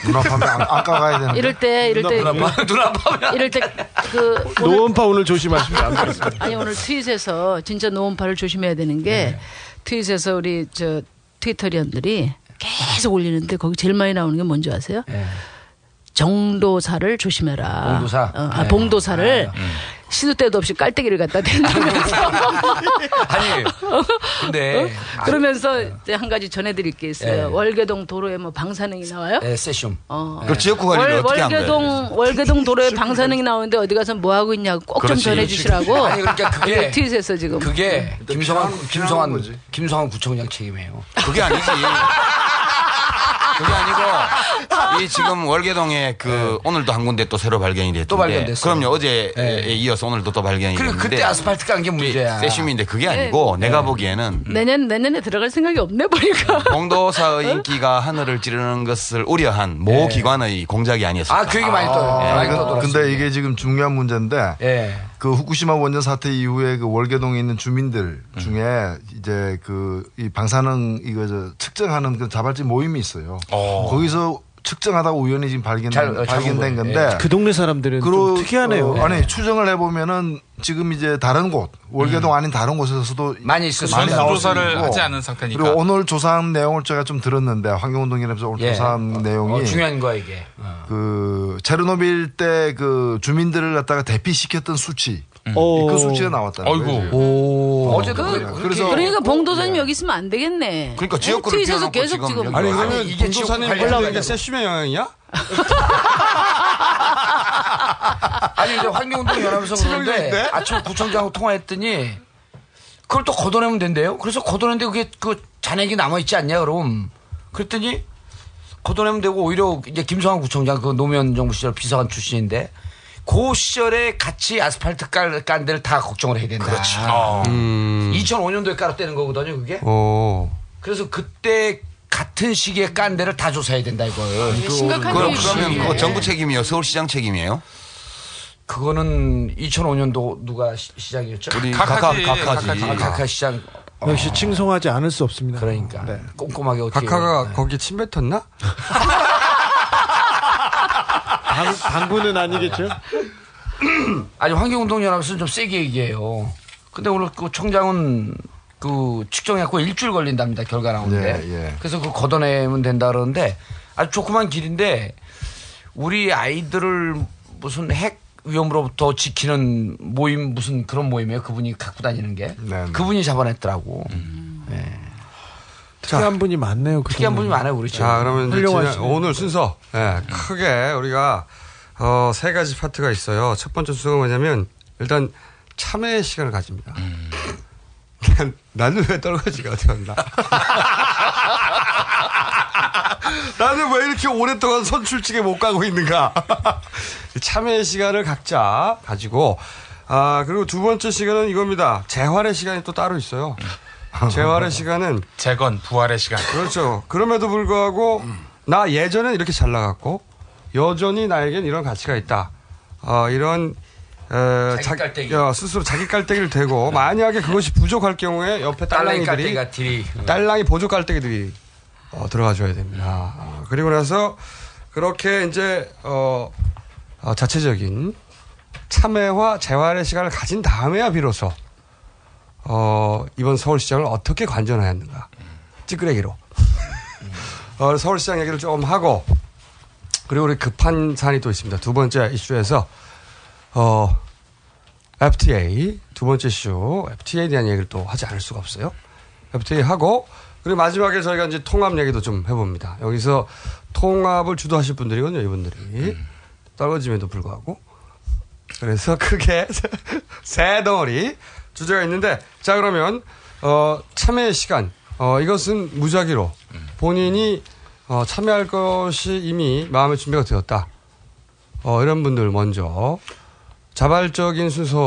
눈앞하면 안, 안 까가야 되는. 이럴 때 이럴 때 눈아파 이럴 때그 오늘 노원파 오늘 조심하시면 안 되겠습니다. 아니 오늘 트윗에서 진짜 노원파를 조심해야 되는 게 트윗에서 우리 저 트위터리언들이 계속 올리는데 거기 제일 많이 나오는 게 뭔지 아세요? 정도사를 조심해라. 봉도사? 어, 아, 네. 봉도사를 시도 때도 없이 깔때기를 갖다 댄다면서. 아니, 근데 어? 그러면서 이제 한 가지 전해드릴 게 있어요. 네. 월계동 도로에 뭐 방사능이 나와요? 에, 세슘. 어. 그 지역구 관리를 월, 어떻게 한 거예요? 월계동 월계동 도로에 방사능이 나오는데 어디 가서 뭐 하고 있냐고 꼭 좀. 전해주시라고. 아니, 그러니까 그게- 네, 트윗에서 지금. 그게 김성환 김성환 거지. 김성환 구청장 책임이에요. 그게 아니지. 그게 아니고 이 지금 월계동에 그 오늘도 한 군데 또 새로 발견이 됐는데 또 발견됐어요. 그럼요 어제에 네. 이어서 오늘도 또 발견이 그리고 됐는데 그때 아스팔트 깐 게 문제야. 세슘인데 그게 아니고 내가 보기에는 내년 내년에 들어갈 생각이 없네 보니까. 공도사의 인기가 하늘을 찌르는 것을 우려한 모 예. 기관의 공작이 아니었을까. 아, 그 얘기 많이 떠요. 예. 많이 그- 떠들었습니다. 근데 이게 지금 중요한 문제인데 예. 그 후쿠시마 원전 사태 이후에 그 월계동에 있는 주민들 음. 중에 이제 그 이 방사능 이거 저 측정하는 그 자발적 모임이 있어요. 어. 거기서 측정하다가 우연히 지금 발견 잘- 잘 발견된. 건데 그 동네 사람들은 좀 그러- 특이하네요. 어, 아니 추정을 해보면은 지금 이제 다른 곳 월계동 아닌 다른 곳에서도 많이 있을 수 많이 조사를. 하지 않은 상태니까. 그리고 오늘 조사한 내용을 제가 좀 들었는데 환경운동연합에서 오늘 예. 조사한 내용이 어, 중요한 거야 이게. 어. 그 체르노빌 때 그 주민들을 갖다가 대피시켰던 수치 오. 그 수치가 나왔다는. 거예요. 오. 어제도 그, 그, 그래서- 그러니까 봉도사님 여기 있으면 안 되겠네. 그러니까 지역구를 트윗에서 계속 지금 지금. 아니 아니, 그러면 이게 봉도사님 지금 올라오는 게 관련돼가지고. 세슘의 영향이야? 아니 이제 환경운동 연합에서 치명적인데? 아침 구청장하고 통화했더니 그걸 또 걷어내면 된대요. 그래서 걷어내는데 그게 그 잔액이 남아 있지 않냐 그럼 그랬더니 걷어내면 되고 오히려 이제 김성환 구청장 그 노무현 정부 시절 비서관 출신인데 그 시절에 같이 아스팔트 깔, 깐 데를 다 걱정을 해야 된다. 그렇죠. 어. 음. 2005년도에 깔았다는 거거든요, 그게. 오. 그래서 그때 같은 시기에 깐 데를 다 조사해야 된다 이걸. 심각한 그럼. 그러면 그거 정부 책임이요, 서울시장 책임이에요? 그거는 2005년도 누가 시, 시장이었죠? 우리 각하지, 각하 각하지. 각하 시장. 어, 역시 칭송하지 않을 수 없습니다. 그러니까 네. 꼼꼼하게 어떻게 각하가 네. 거기 침 뱉었나? 방, 방구는 아니겠죠? 아니 환경운동연합에서는 좀 세게 얘기해요. 근데 오늘 그 청장은 그 측정해갖고 일주일 걸린답니다 결과 나오는데. 예, 예. 그래서 그 걷어내면 된다 그러는데 아주 조그만 길인데 우리 아이들을 무슨 핵 위험으로부터 지키는 모임 무슨 그런 모임이에요. 그분이 갖고 다니는 게. 네, 네. 그분이 잡아냈더라고. 특이한 분이 많네요. 그 특이한. 분이 많아요 우리 집. 자, 그러면. 지난- 오늘 순서 예, 크게 우리가 어, 세 가지 파트가 있어요. 첫 번째 순서가 뭐냐면 일단 참여의 시간을 가집니다. 나는 왜 떨거지가 간다. 나는 왜 이렇게 오랫동안 선출직에 못 가고 있는가. 참여의 시간을 각자 가지고 아 그리고 두 번째 시간은 이겁니다. 재활의 시간이 또 따로 있어요. 재활의 시간은 재건 부활의 시간. 그렇죠. 그럼에도 불구하고 나 예전엔 이렇게 잘 나갔고 여전히 나에겐 이런 가치가 있다. 어, 이런 에, 자기 자- 깔때기. 어, 스스로 자기 깔때기를 대고 만약에 그것이 부족할 경우에 옆에 딸랑이 딸랑이들이 딜이. 딸랑이 보조 깔때기들이 어, 들어가 줘야 됩니다. 어, 그리고 나서 그렇게 이제 어, 어, 자체적인 참여와 재활의 시간을 가진 다음에야 비로소 어, 이번 서울시장을 어떻게 관전해야 하는가. 찌끄레기로. 어, 서울시장 얘기를 좀 하고, 그리고 우리 급한 사안이 또 있습니다. 두 번째 이슈에서, 어, FTA, 두 번째 이슈, FTA에 대한 얘기를 또 하지 않을 수가 없어요. FTA 하고, 그리고 마지막에 저희가 이제 통합 얘기도 좀 해봅니다. 여기서 통합을 주도하실 분들이거든요, 이분들이. 떨어짐에도 불구하고. 그래서 크게 세 덩어리 주제가 있는데 자 그러면 어 참여의 시간 어 이것은 무작위로 본인이 어 참여할 것이 이미 마음의 준비가 되었다. 어 이런 분들 먼저 자발적인 순서로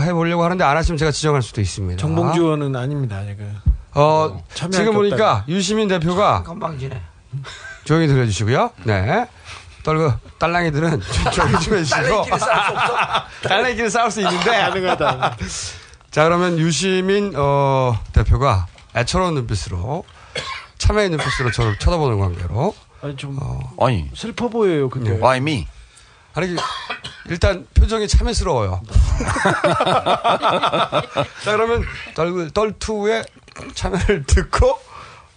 해보려고 하는데 안 하시면 제가 지정할 수도 있습니다. 정봉주 의원은 아닙니다. 지금. 어 참여할 지금 게 보니까. 유시민 대표가 건방지네. 조용히 들려주시고요. 네. 떨고 딸랑이들은 조용히 좀 해주시고 딸랑이끼리 싸울 수 있는데 가능하다. 자 그러면 유시민 어, 대표가 애처로운 눈빛으로 참여의 눈빛으로 저를 쳐다보는 관계로 아니 좀 어, 아니 슬퍼 보여요 근데 네. Why me? 아니 그, 일단 표정이 참여스러워요. 자 그러면 떨, 떨2의 참여를 듣고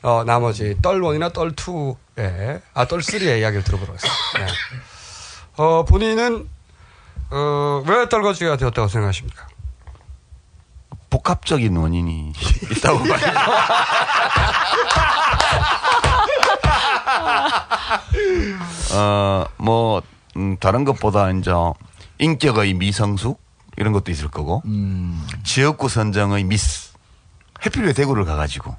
어, 나머지 떨원이나 떨투 예. 아, 떨쓰리의 이야기를 들어보겠습니다. 예. 네. 어, 본인은, 어, 왜 떨거지가 되었다고 생각하십니까? 복합적인 원인이 있다고 봐요. 어, 뭐, 음, 다른 것보다 이제 인격의 미성숙 이런 것도 있을 거고, 음. 지역구 선정의 미스. 해필의 대구를 가가지고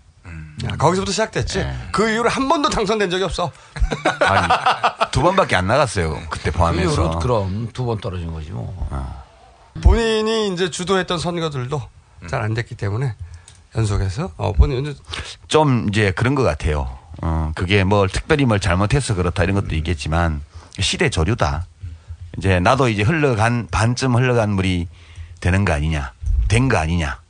야, 거기서부터 시작됐지. 그 이후로 한 번도 당선된 적이 없어. 아니, 두 번밖에 안 나갔어요. 그때 그 포함해서. 이후로 그럼 두 번 떨어진 거지 뭐. 본인이 이제 주도했던 선거들도 잘안 됐기 때문에 연속해서 어, 본인 이제 좀 이제 그런 것 같아요. 어, 그게 뭘 특별히 뭘 잘못해서 그렇다 이런 것도 있겠지만 시대 조류다. 이제 나도 이제 흘러간 반쯤 흘러간 물이 되는 거 아니냐, 된 거 아니냐.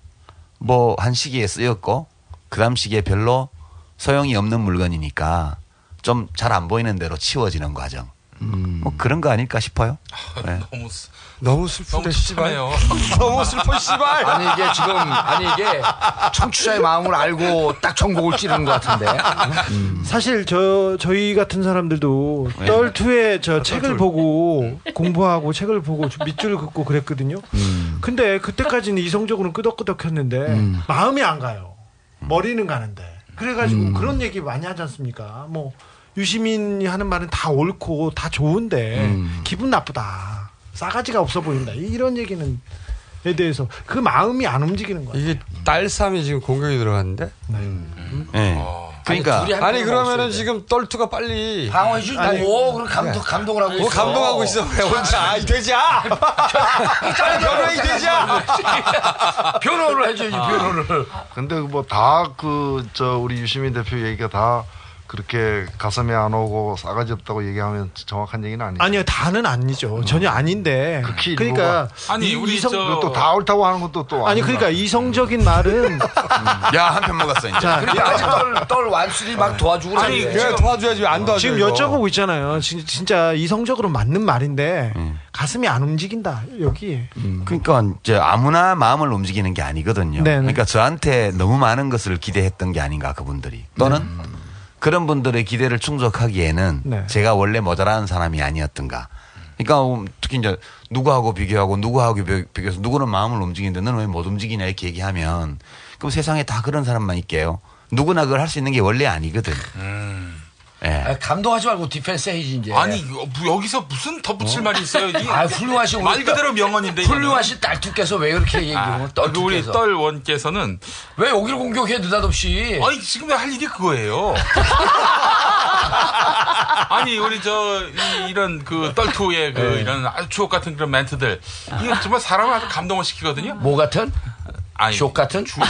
뭐 한 시기에 쓰였고 그 다음 시기에 별로 소용이 없는 물건이니까 좀 잘 안 보이는 대로 치워지는 과정. 뭐 그런 거 아닐까 싶어요. 네. 너무 쓰- 너무 슬픈데 씨발. 너무 슬퍼 씨발. 아니 이게 지금 아니 이게 청취자의 마음을 알고 딱 전곡을 찌르는 것 같은데. 사실 저 저희 같은 사람들도 네. 떨투의 저 책을 보고 공부하고 책을 보고 좀 밑줄 긋고 그랬거든요. 음. 근데 그때까지는 이성적으로는 끄덕끄덕했는데 마음이 안 가요. 머리는 가는데. 그래가지고 음. 그런 얘기 많이 하지 않습니까? 뭐 유시민이 하는 말은 다 옳고 다 좋은데 음. 기분 나쁘다. 싸가지가 없어 보인다. 이런 얘기는 에 대해서 그 마음이 안 움직이는 거예요. 이게 딸삼이 지금 공격이 들어갔는데. 네. 그러니까 아니 병 그러면은. 지금 떨투가 빨리 방어해 준다고 그럼 감독 감독을 하고 있어. 뭐 감동하고 있어. 왜 혼자 아이 돼지야. 빨리 변호해 이 돼지야. 변호를 해줘야지 변호를. 근데 뭐 다 그 저 우리 유시민 대표 얘기가 다 그렇게 가슴에 안 오고 싸가지 없다고 얘기하면 정확한 얘기는 아니죠. 아니요, 다는 아니죠. 전혀 아닌데. 극히 그러니까 아니, 이- 우리 이성 저- 또다 옳다고 하는 것도 또 아니 그러니까 것 이성적인 말은 야, 한편 먹었어, 이제. 자, 그러니까 아직 떨, 떨 완술이 막 도와주고 아니, 그래. 그래 도와줘야지 왜안 도와줘. 지금 이거. 여쭤보고 있잖아요. 진, 진짜 이성적으로 맞는 말인데 음. 가슴이 안 움직인다. 여기. 그러니까 이제 아무나 마음을 움직이는 게 아니거든요. 네네. 그러니까 저한테 너무 많은 것을 기대했던 게 아닌가 그분들이 또는 그런 분들의 기대를 충족하기에는 네. 제가 원래 모자라는 사람이 아니었던가. 그러니까 음, 특히 이제 누구하고 비교하고 누구하고 비- 비교해서 누구는 마음을 움직이는데 너는 왜 못 움직이냐 이렇게 얘기하면 그럼 세상에 다 그런 사람만 있게요. 누구나 그걸 할 수 있는 게 원래 아니거든. 예. 아, 감동하지 말고 디펜스 해야지 이제. 아니 여- 여기서 무슨 덧붙일 말이 있어요? 이 아, 훌륭하신 말 그대로 명언인데. 훌륭하신 딸투께서 왜 그렇게 얘기해요? 아. 우리 떨원께서는 왜 여기를 공격해 느닷없이? 아니 지금 할 일이 그거예요. 아니 우리 저 이, 런그 떨투의 그 네. 이런 아주 추억 같은 그런 멘트들 이거 정말 사람을 아주 감동을 시키거든요. 뭐 같은? 아니 족 같은? 주옥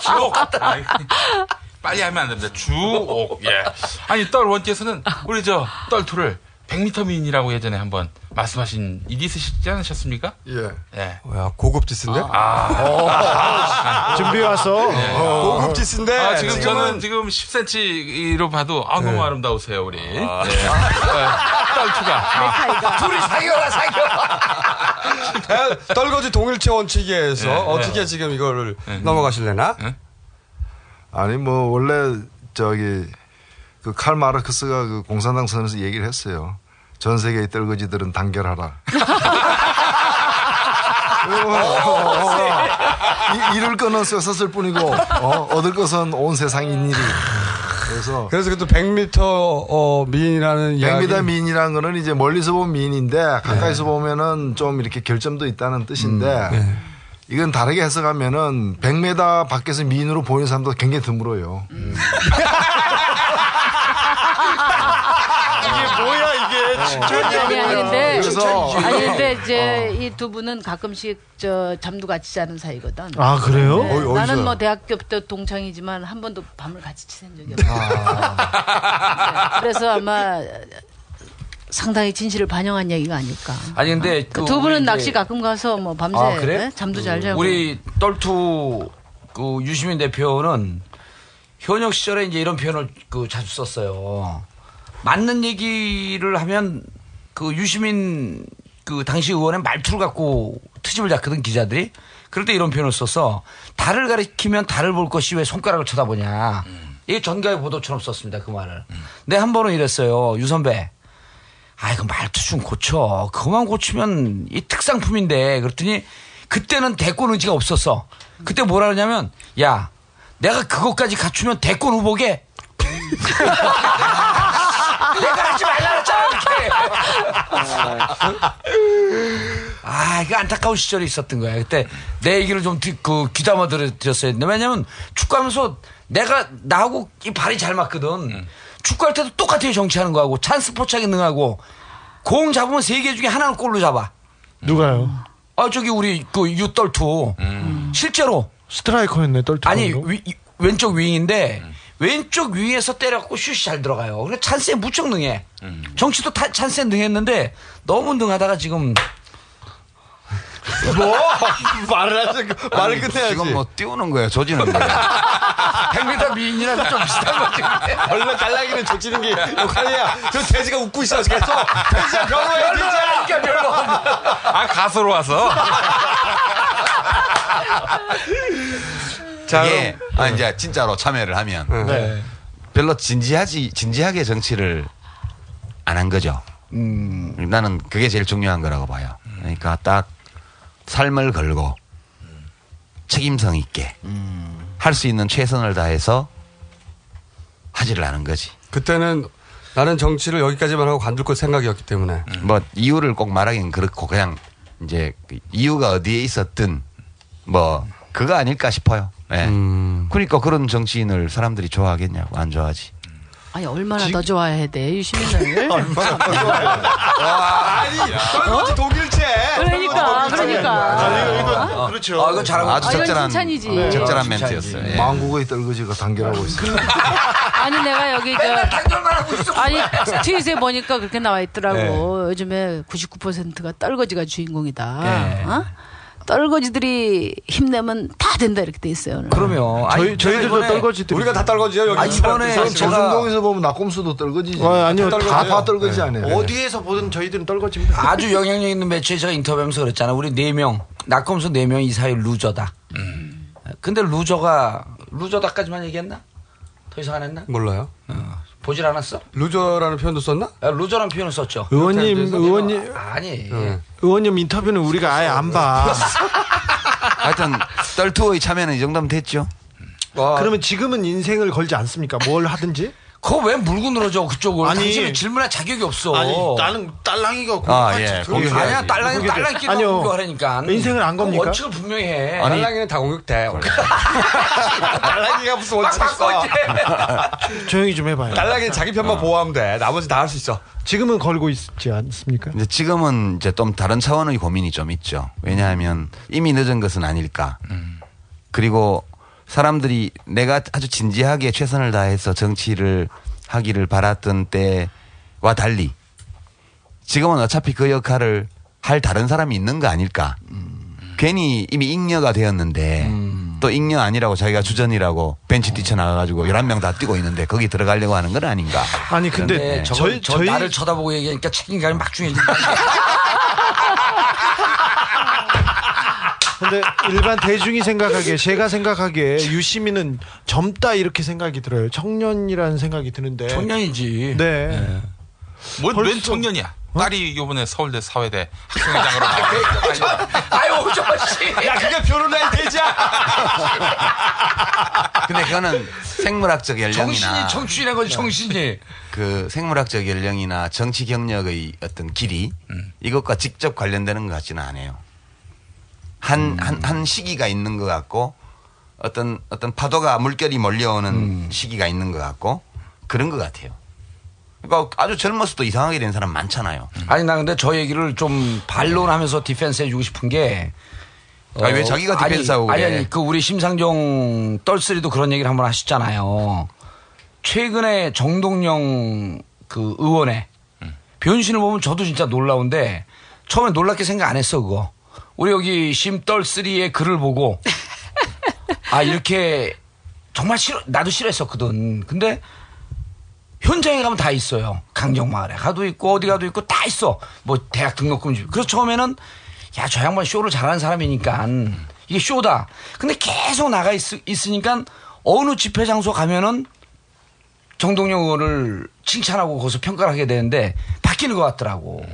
주옥 주옥 빨리 하면 안 됩니다. 주옥 예. 아니 떨원께서는 우리 저 떨투를 100m 미인이라고 예전에 한번 말씀하신 일이 있으시지 않으셨습니까? 예. 예. 뭐야 고급 diss인데? 아. 준비 와서 고급 diss인데. 아, 지금 지금은 저는 지금 10cm로 봐도 아, 너무 아름다우세요, 우리. 네. 네. 떨투가. 아, 둘이 사겨라, 사겨! 에, 떨거지 동일체 원칙에 의해서 네, 어떻게 지금 이거를 넘어가실래나? 아니 뭐 원래 저기 그 칼 마르크스가 그 공산당 선에서 얘기를 했어요. 전 세계의 떨거지들은 단결하라. 이- 잃을 거는 쇠섰을 뿐이고 어, 얻을 것은 온 세상인 일이. 그래서 그래서 그것도 100m 어, 미인이라는 이야기. 100m 미인이라는 거는 이제 멀리서 보면 미인인데 가까이서 보면은 좀 이렇게 결점도 있다는 뜻인데 이건 다르게 해석하면은 100m 밖에서 미인으로 보이는 사람도 굉장히 드물어요. 이게 뭐야 이게 아니 아니 아니 근데 그래서- 아니 근데 이제 이두 분은 가끔씩 저 잠도 같이 자는 사이거든. 아 그래요? 네, 어디- 나는? 뭐 대학교 때 동창이지만 한 번도 밤을 같이 지낸 적이 없어요. 네, 그래서 아마 상당히 진실을 반영한 얘기가 아닐까. 아니 근데 그그두 분은 낚시 가끔 가서 뭐 밤새 아, 그래? 네? 잠도 잘 자고. 우리 떨투 그 유시민 대표는 현역 시절에 이제 이런 표현을 그 자주 썼어요. 맞는 얘기를 하면 그 유시민 그 당시 의원의 말투를 갖고 트집을 잡거든 기자들이. 그럴 때 이런 표현을 썼어. 달을 가리키면 달을 볼 것이 왜 손가락을 쳐다보냐. 이게 전가의 보도처럼 썼습니다 그 말을. 근데 한 번은 이랬어요 유 선배. 아이 그 말투 좀 고쳐. 그만 고치면 이 특상품인데 그랬더니 그때는 대권 의지가 없었어. 그때 뭐라 그러냐면 야 내가 그것까지 갖추면 대권 후보게. 내가 하지 말라 이렇게. 아 이거 안타까운 시절이 있었던 거야. 그때 내 얘기를 좀 그 귀담아 드렸어야 했는데 왜냐면 축구하면서 내가 나하고 이 발이 잘 맞거든. 축구할 때도 똑같아요 정치하는 거하고 찬스 포착에 능하고 공 잡으면 세 개 중에 하나는 골로 잡아. 누가요? 아 저기 우리 그 유떨투 실제로 스트라이커였네 떨투. 아니 위- 이- 왼쪽 윙인데 왼쪽 윙에서 때려갖고 슛이 잘 들어가요. 그래 찬스에 무척 능해. 정치도 타- 찬스에 능했는데 너무 능하다가 지금 뭐? 말을 하지, 말을 끝내야지. 지금 뭐 띄우는 거야, 조지는 거야. 100m 미인이랑 좀 비슷한 거지. 원래 달라기는 조지는 게 역할이야. 저 돼지가 웃고 있어. 계속. 돼지야, 별로야, 돼지야. 별로. 별로. 아 가수로 와서. 자, 이게 아, 이제 진짜로 참여를 하면 네. 별로 진지하지 진지하게 정치를 안 한 거죠. 음. 나는 그게 제일 중요한 거라고 봐요. 그러니까 딱 삶을 걸고 책임성 있게 할수 있는 최선을 다해서 하지를 않은 거지. 그때는 나는 정치를 여기까지만 하고 관둘 것 생각이었기 때문에. 뭐 이유를 꼭 말하기는 그렇고 그냥 이제 그 이유가 어디에 있었든 뭐 그거 아닐까 싶어요. 예. 음. 그러니까 그런 정치인을 사람들이 좋아하겠냐고 안 좋아하지. 아니 얼마나 더 좋아해야 돼 유시민을. 아니, 떨거지 독일체. 그러니까 그러니까. 그렇죠. 아, 이거 잘하고 아주 아, 이건 적절한 칭찬이지. 네. 적절한 칭찬이지. 멘트였어요. 예. 망국의 떨거지가 단결하고 있어요. 아니 내가 여기 저 아니 트윗에 보니까 그렇게 나와 있더라고. 요즘에 99%가 떨거지가 주인공이다. 네. 어? 떨거지들이 힘내면 다 된다 이렇게 돼 있어요. 오늘. 그러면 저희 저희들도 떨거지들. 우리가 다 떨거지요, 여기. 아, 이번에 저- 제가 조중동에서 보면 나꼼수도 떨거지지. 아, 아니요. 다다 떨거지 아니에요. 어디에서 보든 저희들은 떨거집니다. 아주 영향력 있는 매체에 제가 인터뷰하면서 그랬잖아. 우리 네 명, 나꼼수 네 명 이 사이 loser다. 근데 loser가 loser다까지만 얘기했나? 더 이상 안 했나? 몰라요. 보질 않았어? loser라는 표현도 썼나? 야, loser라는 표현을 썼죠. 의원님 의원님 아니. 의원님 인터뷰는 우리가 아예 안 봐. 하여튼 떨투어의 참여는 이 정도면 됐죠. 그러면 지금은 인생을 걸지 않습니까? 뭘 하든지? 그거 왜 물고 늘어져 그쪽을? 아니. 당신은 질문할 자격이 없어. 아니 나는 딸랑이가 아, 예. 공격하지. 공격. 아니야 딸랑이. 딸랑이끼리 아니요. 공격하라니까. 인생을 안 겁니까? 원칙을 분명히 해. 아니, 딸랑이는 다 공격돼. 딸랑이가 무슨 원칙 있어. 조용히 좀 해봐요. 딸랑이는 자기 편만 보호하면 돼. 나머지 다 할 수 있어. 지금은 걸고 있지 않습니까? 이제 지금은 이제 좀 다른 차원의 고민이 좀 있죠. 왜냐하면 이미 늦은 것은 아닐까. 그리고 사람들이 내가 아주 진지하게 최선을 다해서 정치를 하기를 바랐던 때와 달리 지금은 어차피 그 역할을 할 다른 사람이 있는 거 아닐까. 괜히 이미 잉여가 되었는데 또 잉여 아니라고 자기가 주전이라고 벤치 뛰쳐나가가지고 11명 다 뛰고 있는데 거기 들어가려고 하는 건 아닌가. 아니 근데 네, 저거, 저희 저 저희 나를 쳐다보고 얘기하니까 책임감이 막 중해진다. 근데 일반 대중이 생각하기에 제가 생각하기에 유시민은 젊다 이렇게 생각이 들어요. 청년이라는 생각이 드는데. 청년이지. 네. 뭔, 벌써- 웬 청년이야? 딸이 요번에 서울대 사회대 학생회장으로 나와. 아유, 저 씨. 야, 그게 표현할 되자. 근데 그거는 생물학적 연령이나 정신이 청춘이란 거지, 정신이. 그 생물학적 연령이나 정치 경력의 어떤 길이 이것과 직접 관련되는 것 같지는 않아요. 한, 한, 한 시기가 있는 것 같고 어떤, 어떤 파도가 물결이 몰려오는 시기가 있는 것 같고 그런 것 같아요. 그러니까 아주 젊어서도 이상하게 된 사람 많잖아요. 아니, 나 근데 저 얘기를 좀 반론하면서 defense 해주고 싶은 게. 아니, 왜 자기가 아니, defense하고 아니, 그래? 아니, 그 우리 심상정 떨three도 그런 얘기를 한번 하셨잖아요. 최근에 정동영 그 의원의 변신을 보면 저도 진짜 놀라운데 처음에 놀랍게 생각 안 했어 그거. 우리 여기 심떨3의 글을 보고 아 이렇게 정말 싫어 나도 싫어했었거든. 근데 현장에 가면 다 있어요. 강정마을에 가도 있고 어디 가도 있고 다 있어. 뭐 대학 등록금 주. 그래서 처음에는 야 저 양반 쇼를 잘하는 사람이니까 이게 쇼다. 근데 계속 나가 있, 있으니까 어느 집회 장소 가면은 정동영 의원을 칭찬하고 거기서 평가를 하게 되는데 바뀌는 것 같더라고.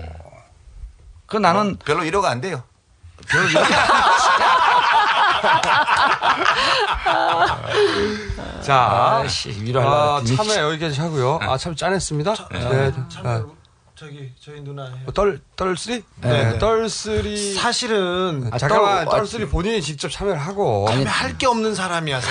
그 나는 별로 위로가 안 돼요. 별로 위로가 자, 아이씨, 아, 했더니. 참여 여기까지 하고요. 아, 참 짠했습니다. 네. 아, 저기 저희 누나 해요. 뭐 떨, 떨쓰리? 네. 네. 떨쓰리. 사실은 아, 잠깐만, 떨- 떨쓰리 본인이 직접 참여를 하고. 할게 없는 사람이어서.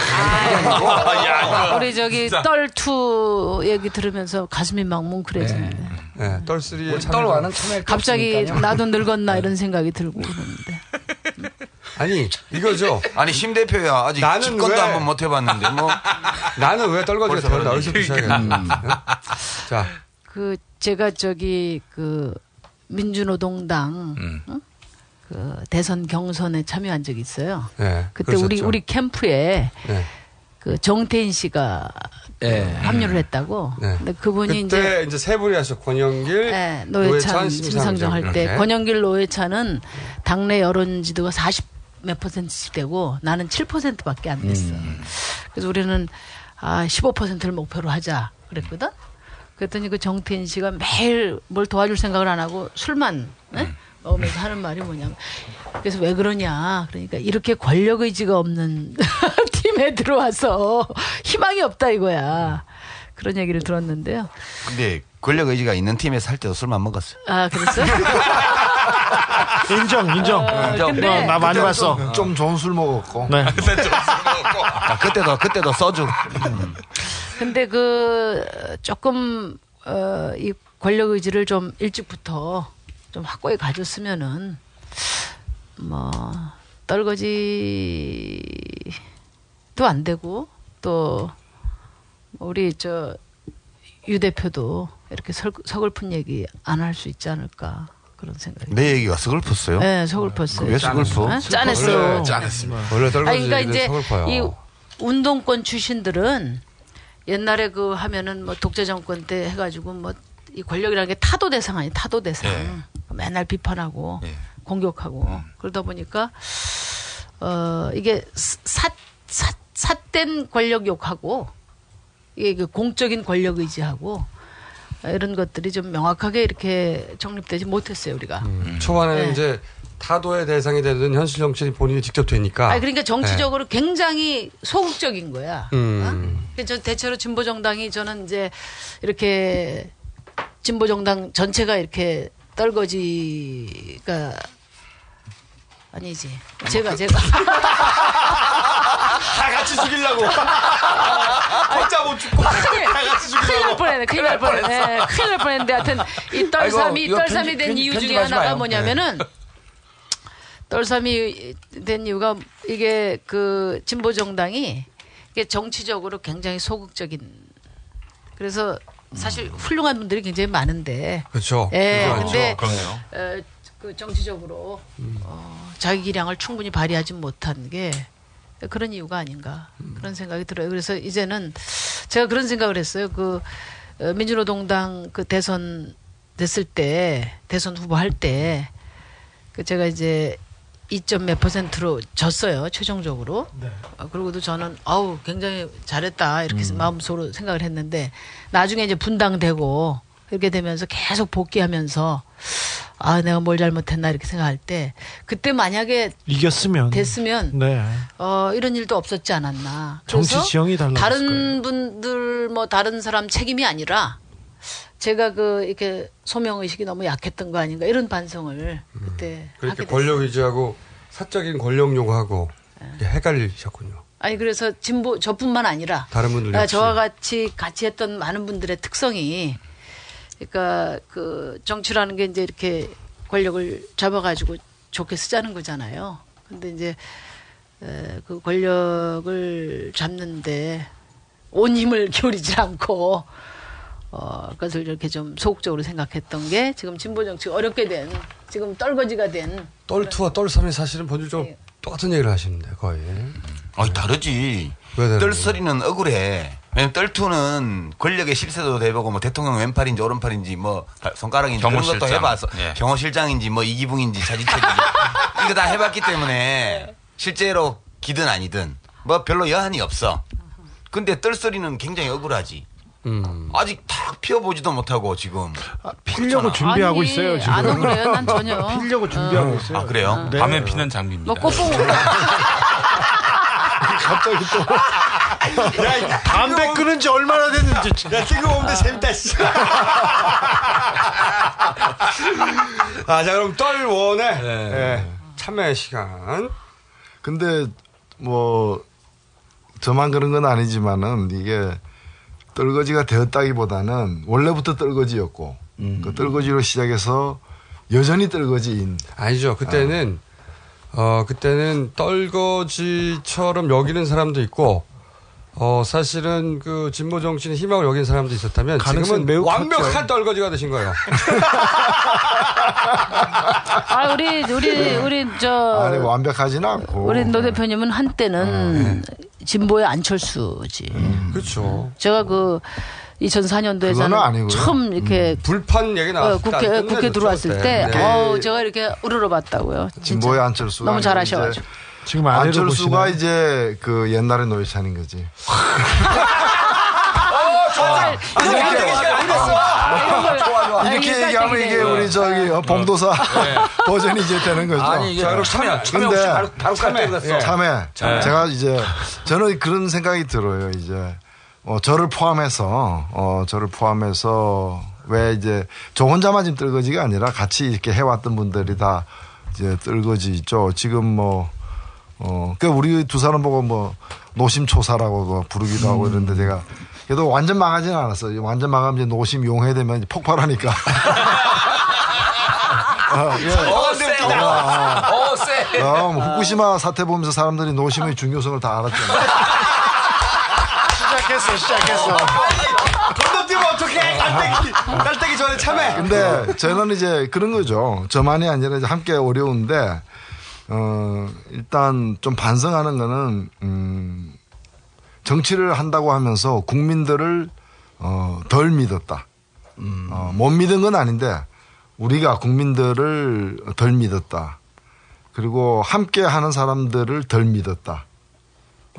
우리 저기 떨투 얘기 들으면서 가슴이 막 뭉클해지는데. 네, 떨쓰리에 떨와는 참여할 게 갑자기 없으니까요. 나도 늙었나 이런 생각이 들고 그러는데. 아니, 이거죠. 아니, 심 대표야. 아직 나는 집권도 왜- 한번 못 해봤는데, 뭐. 나는 왜 떨거지가 벌써 되었나? 그러니. 여기서 시작해. 자, 그 제가 저기 그 민주노동당 음. 어? 그 대선 경선에 참여한 적이 있어요. 네, 그때 우리 그러셨죠. 우리 캠프에 네. 그 정태인 씨가 네. 그 합류를 했다고. 네. 근데 그분이 그때 이제 이제, 세 분이 하셨 권영길, 네, 노회찬, 심상정 할때 이렇게. 권영길 노회찬은 당내 여론 지도가 40 몇 퍼센트씩 되고 나는 7%밖에 안 됐어. 음. 그래서 우리는 아 15%를 목표로 하자 그랬거든. 그랬더니 그 정태인 씨가 매일 뭘 도와줄 생각을 안 하고 술만 네? 음. 먹으면서 하는 말이 뭐냐면 그래서 왜 그러냐 그러니까 이렇게 권력 의지가 없는 팀에 들어와서 희망이 없다 이거야 그런 얘기를 들었는데요. 근데 권력 의지가 있는 팀에서 할 때도 술만 먹었어. 아 그랬어요? 인정, 인정. 어, 인정. 근데- 어, 나 많이 봤어. 좀, 좀 좋은 술 먹었고. 네. 아, 그때도, 그때도 소주. 근데 그 조금 어, 이 권력 의지를 좀 일찍부터 좀 확고히 가졌으면은 뭐 떨거지도 안 되고 또 우리 저 유 대표도 이렇게 설, 서글픈 얘기 안 할 수 있지 않을까 그런 생각이. 내 얘기가 서글펐어요? 네, 서글펐어요. 왜 서글퍼? 어? 짠했어요. 원래 짠했습니다. 원래 떨거지 그러니까 이제 서글퍼요. 이 운동권 출신들은 옛날에 그 하면은 뭐 독재 정권 때 해가지고 뭐 이 권력이라는 게 타도 대상 아니 타도 대상 예. 맨날 비판하고 예. 공격하고 음. 그러다 보니까 어 이게 사, 사, 삿된 권력 욕하고 이게 그 공적인 권력 의지하고 이런 것들이 좀 명확하게 이렇게 정립되지 못했어요 우리가. 초반에는 네. 이제 타도의 대상이 되든 현실 정치인이 본인이 직접 되니까. 아 그러니까 정치적으로 굉장히 소극적인 거야. 네. 음. 그저 대체로 진보 정당이 저는 이제 이렇게 진보 정당 전체가 이렇게 떨거지가 아니지. 제가 제가 다 같이 죽이려고. 혼자 못 죽고 다 같이 큰일 날 뻔했네. 큰일 날 뻔했네. 큰일 날 뻔했는데 하여튼 이 떨삼이 떨삼이 된 편- 이유 중에 하나가. 뭐냐면은 떨삼이 된 이유가 이게 그 진보 정당이 이게 정치적으로 굉장히 소극적인 그래서 사실 훌륭한 분들이 굉장히 많은데 그렇죠. 예, 그거 근데 그렇죠. 어, 그 정치적으로 어, 자기 기량을 충분히 발휘하지 못한 게 그런 이유가 아닌가 그런 생각이 들어요. 그래서 이제는 제가 그런 생각을 했어요. 그 어, 민주노동당 그 대선 됐을 때 대선 후보 할 때 그 제가 이제 2점 몇 퍼센트로 졌어요 최종적으로. 어, 그러고도 저는 아우 굉장히 잘했다 이렇게 마음속으로 생각을 했는데 나중에 이제 분당되고 이렇게 되면서 계속 복귀하면서 아 내가 뭘 잘못했나 이렇게 생각할 때 그때 만약에 이겼으면 됐으면 네. 어, 이런 일도 없었지 않았나. 정치 지형이 달라졌을 다른 분들 뭐 다른 사람 책임이 아니라 제가 그 이렇게 소명 의식이 너무 약했던 거 아닌가 이런 반성을 그때 그렇게 하게 됐어요. 권력 의지하고 사적인 권력 요구하고 네. 헷갈리셨군요. 아니 그래서 진보 저뿐만 아니라 다른 분들 아. 저와 같이 같이 했던 많은 분들의 특성이 그러니까 그 정치라는 게 이제 이렇게 권력을 잡아가지고 좋게 쓰자는 거잖아요. 근데 이제 에, 그 권력을 잡는데 온 힘을 기울이지 않고 어, 것을 이렇게 좀 소극적으로 생각했던 게 지금 진보 정치 어렵게 된 지금 떨거지가 된 똘투와 똘삼이 사실은 본질적으로 똑같은 얘기를 하시는데 거의. 아니 다르지. 왜 다르지? 뜰소리는 억울해. 왜냐면 뜰투는 권력의 실세도 돼보고 뭐 대통령 왼팔인지 오른팔인지 뭐 발- 손가락인지 그런 것도 경호실장. 해봤어. 예. 경호실장인지 뭐 이기붕인지 자지책인지 이거 다 해봤기 때문에 실제로 기든 아니든 뭐 별로 여한이 없어. 근데 뜰소리는 굉장히 억울하지. 음. 아직 탁 피워보지도 못하고 지금. 피려고 준비하고 아니, 있어요 지금. 안 억울해요. 난 전혀. 피려고 준비하고 있어요. 아 그래요? 네. 밤에 피는 장비입니다. 뭐 꽃봉 갑자기 또. 야, 담배 끊은 지 얼마나 됐는지. 야, 지금 없는데 재밌다, 씨. 아, 자, 그럼 똘원의 예, 참여 시간. 근데 뭐 저만 그런 건 아니지만은 이게 떨거지가 되었다기보다는 원래부터 떨거지였고 그 떨거지로 시작해서 여전히 떨거지인 아니죠. 그때는, 어, 그때는 떨거지처럼 여기는 사람도 있고, 어, 사실은 그 진보 정치는 희망을 여기는 사람도 있었다면 지금은 매우 완벽한 컸죠. 떨거지가 되신 거예요. 아 우리 우리 우리 저 아니 완벽하지는 않고 우리 노 대표님은 한때는 진보의 안철수지. 그렇죠. 제가 그 2004년도에 그거는 아니고요. 처음 이렇게 불판 얘기 어, 나왔을 때 국회 국회 들어왔을 때, 그때. 어 제가 이렇게 우러러봤다고요. 진보의 안철수가 너무 잘하셔가지고. 지금 안철수가 보시나요? 이제 그 옛날의 노회찬인 거지. 이렇게 얘기하면 이게 우리 저기 어, 봉도사 버전이 이제 되는 거죠. 아니, 이게 그럼 참여, 참여 근데 바로- 바로 깔때 그랬어. 참여. 참여. 제가 이제 저는 그런 생각이 들어요. 이제 어, 저를 포함해서 어, 저를 포함해서 왜 이제 저 혼자만 지금 떨거지가 아니라 같이 이렇게 해왔던 분들이 다 이제 떨거지 있죠. 지금 뭐 어, 그 우리 두 사람 보고 뭐 노심초사라고 뭐 부르기도 하고 이러는데 제가 그래도 완전 망하지는 않았어요. 완전 망하면 이제 노심 용해되면 이제 폭발하니까. 어, 예. 어, 쎄. 어, 쎄. 어, 뭐 후쿠시마 사태 보면서 사람들이 노심의 중요성을 다 알았잖아요. 시작했어, 시작했어. 건너뛰면 어떡해! 깔때기! 깔때기 전에 참여! 근데 저는 이제 그런 거죠. 저만이 아니라 이제 함께 어려운데, 어, 일단 좀 반성하는 거는, 음, 정치를 한다고 하면서 국민들을, 어, 덜 믿었다. 어, 못 믿은 건 아닌데, 우리가 국민들을 덜 믿었다. 그리고 함께 하는 사람들을 덜 믿었다.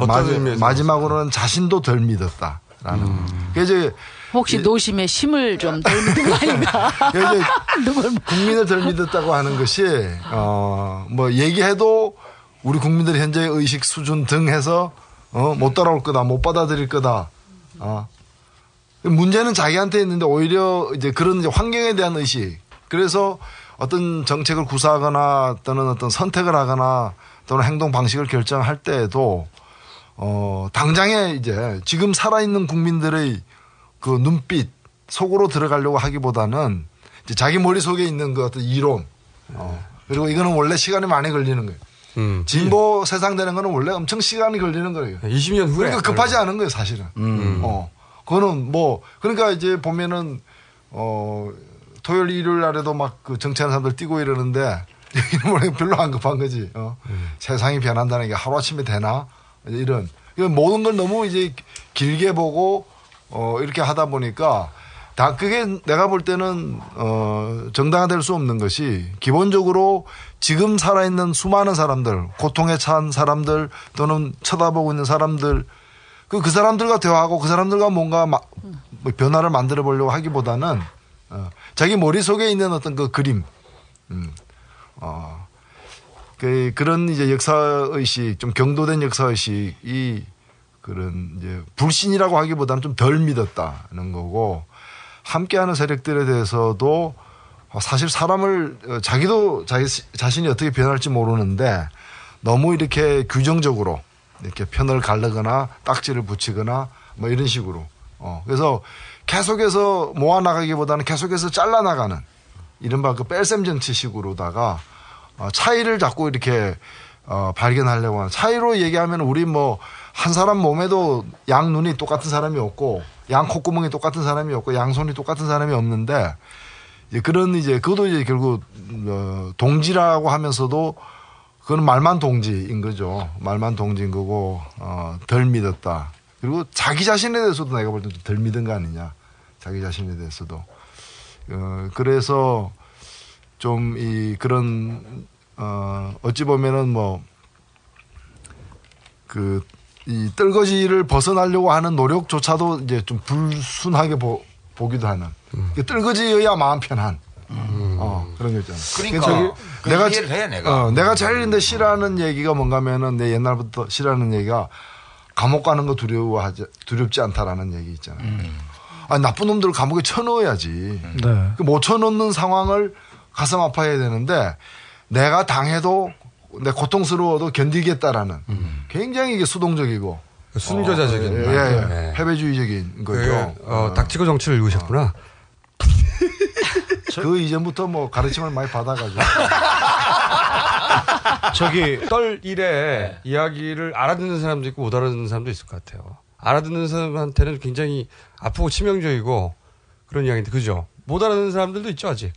마지, 의미에서 마지막으로는 자신도 덜 믿었다라는. 그게 이제 혹시 노심의 심을 좀 덜는 거 아닌가? 이제 국민을 덜 믿었다고 하는 것이 어뭐 얘기해도 우리 국민들의 현재의 의식 수준 등 해서 어못 따라올 거다 못 받아들일 거다. 어. 문제는 자기한테 있는데 오히려 이제 그런 이제 환경에 대한 의식. 그래서 어떤 정책을 구사하거나 또는 어떤 선택을 하거나 또는 행동 방식을 결정할 때에도 어 당장에 이제 지금 살아있는 국민들의 그 눈빛 속으로 들어가려고 하기보다는 이제 자기 머릿속에 있는 그 어떤 이론 어. 그리고 이거는 원래 시간이 많이 걸리는 거예요. 음. 진보 세상 되는 거는 원래 엄청 시간이 걸리는 거예요. 20년 후에. 그러니까 급하지 않은 거예요, 사실은. 음. 어. 그거는 뭐 그러니까 이제 보면은 어 토요일 일요일 날에도 막 그 정치하는 사람들 뛰고 이러는데 이번에 별로 안 급한 거지. 어. 세상이 변한다는 게 하루아침에 되나? 이런 이런 모든 걸 너무 이제 길게 보고 어 이렇게 하다 보니까 다 그게 내가 볼 때는 어 정당화될 수 없는 것이 기본적으로 지금 살아있는 수많은 사람들 고통에 찬 사람들 또는 쳐다보고 있는 사람들 그, 그 사람들과 대화하고 그 사람들과 뭔가 마- 뭐 변화를 만들어 보려고 하기보다는 어, 자기 머릿속에 있는 어떤 그 그림 음, 어, 그, 그런 이제 역사의식, 좀 경도된 역사의식이 그런 이제 불신이라고 하기보다는 좀 덜 믿었다는 거고 함께하는 세력들에 대해서도 사실 사람을 어, 자기도 자기 자신이 어떻게 변할지 모르는데 너무 이렇게 규정적으로 이렇게 편을 가르거나 딱지를 붙이거나 뭐 이런 식으로 어 그래서 계속해서 모아 나가기보다는 계속해서 잘라 나가는 이른바 그 뺄셈 정치식으로다가 어, 차이를 자꾸 이렇게 어, 발견하려고 하는 차이로 얘기하면 우리 뭐 한 사람 몸에도 양 눈이 똑같은 사람이 없고 양 콧구멍이 똑같은 사람이 없고 양 손이 똑같은 사람이 없는데 이제 그런 이제 그것도 이제 결국 어, 동지라고 하면서도 그건 말만 동지인 거죠. 말만 동지인 거고 어, 덜 믿었다. 그리고 자기 자신에 대해서도 내가 볼 때 덜 믿은 거 아니냐. 자기 자신에 대해서도. 어, 그래서 좀 이 그런 어 어찌 보면은 뭐그 이 뜰거지를 벗어나려고 하는 노력조차도 이제 좀 불순하게 보, 보기도 하는 그 뜰거지여야 마음 편한 어, 그런 거 있잖아. 그러니까 그 내가 이해를 해, 내가. 어, 내가 제일 근데 싫어하는 얘기가 뭔가면은 내 옛날부터 싫어하는 얘기가 감옥 가는 거 두려워하지 두렵지 않다라는 얘기 있잖아요. 아 나쁜 놈들을 감옥에 쳐넣어야지. 네. 그못 쳐넣는 상황을 가슴 아파해야 되는데 내가 당해도 내 고통스러워도 견디겠다라는 굉장히 이게 수동적이고 순교자적인. 어, 예, 예. 네. 패배주의적인 거죠. 그, 어, 닥치고 정치를 읽으셨구나. 그 이전부터 뭐 가르침을 많이 받아가지고. 저기 떨 일에 이야기를 알아듣는 사람도 있고 못 알아듣는 사람도 있을 것 같아요. 알아듣는 사람한테는 굉장히 아프고 치명적이고 그런 이야기인데 그죠? 못 알아듣는 사람들도 있죠 아직.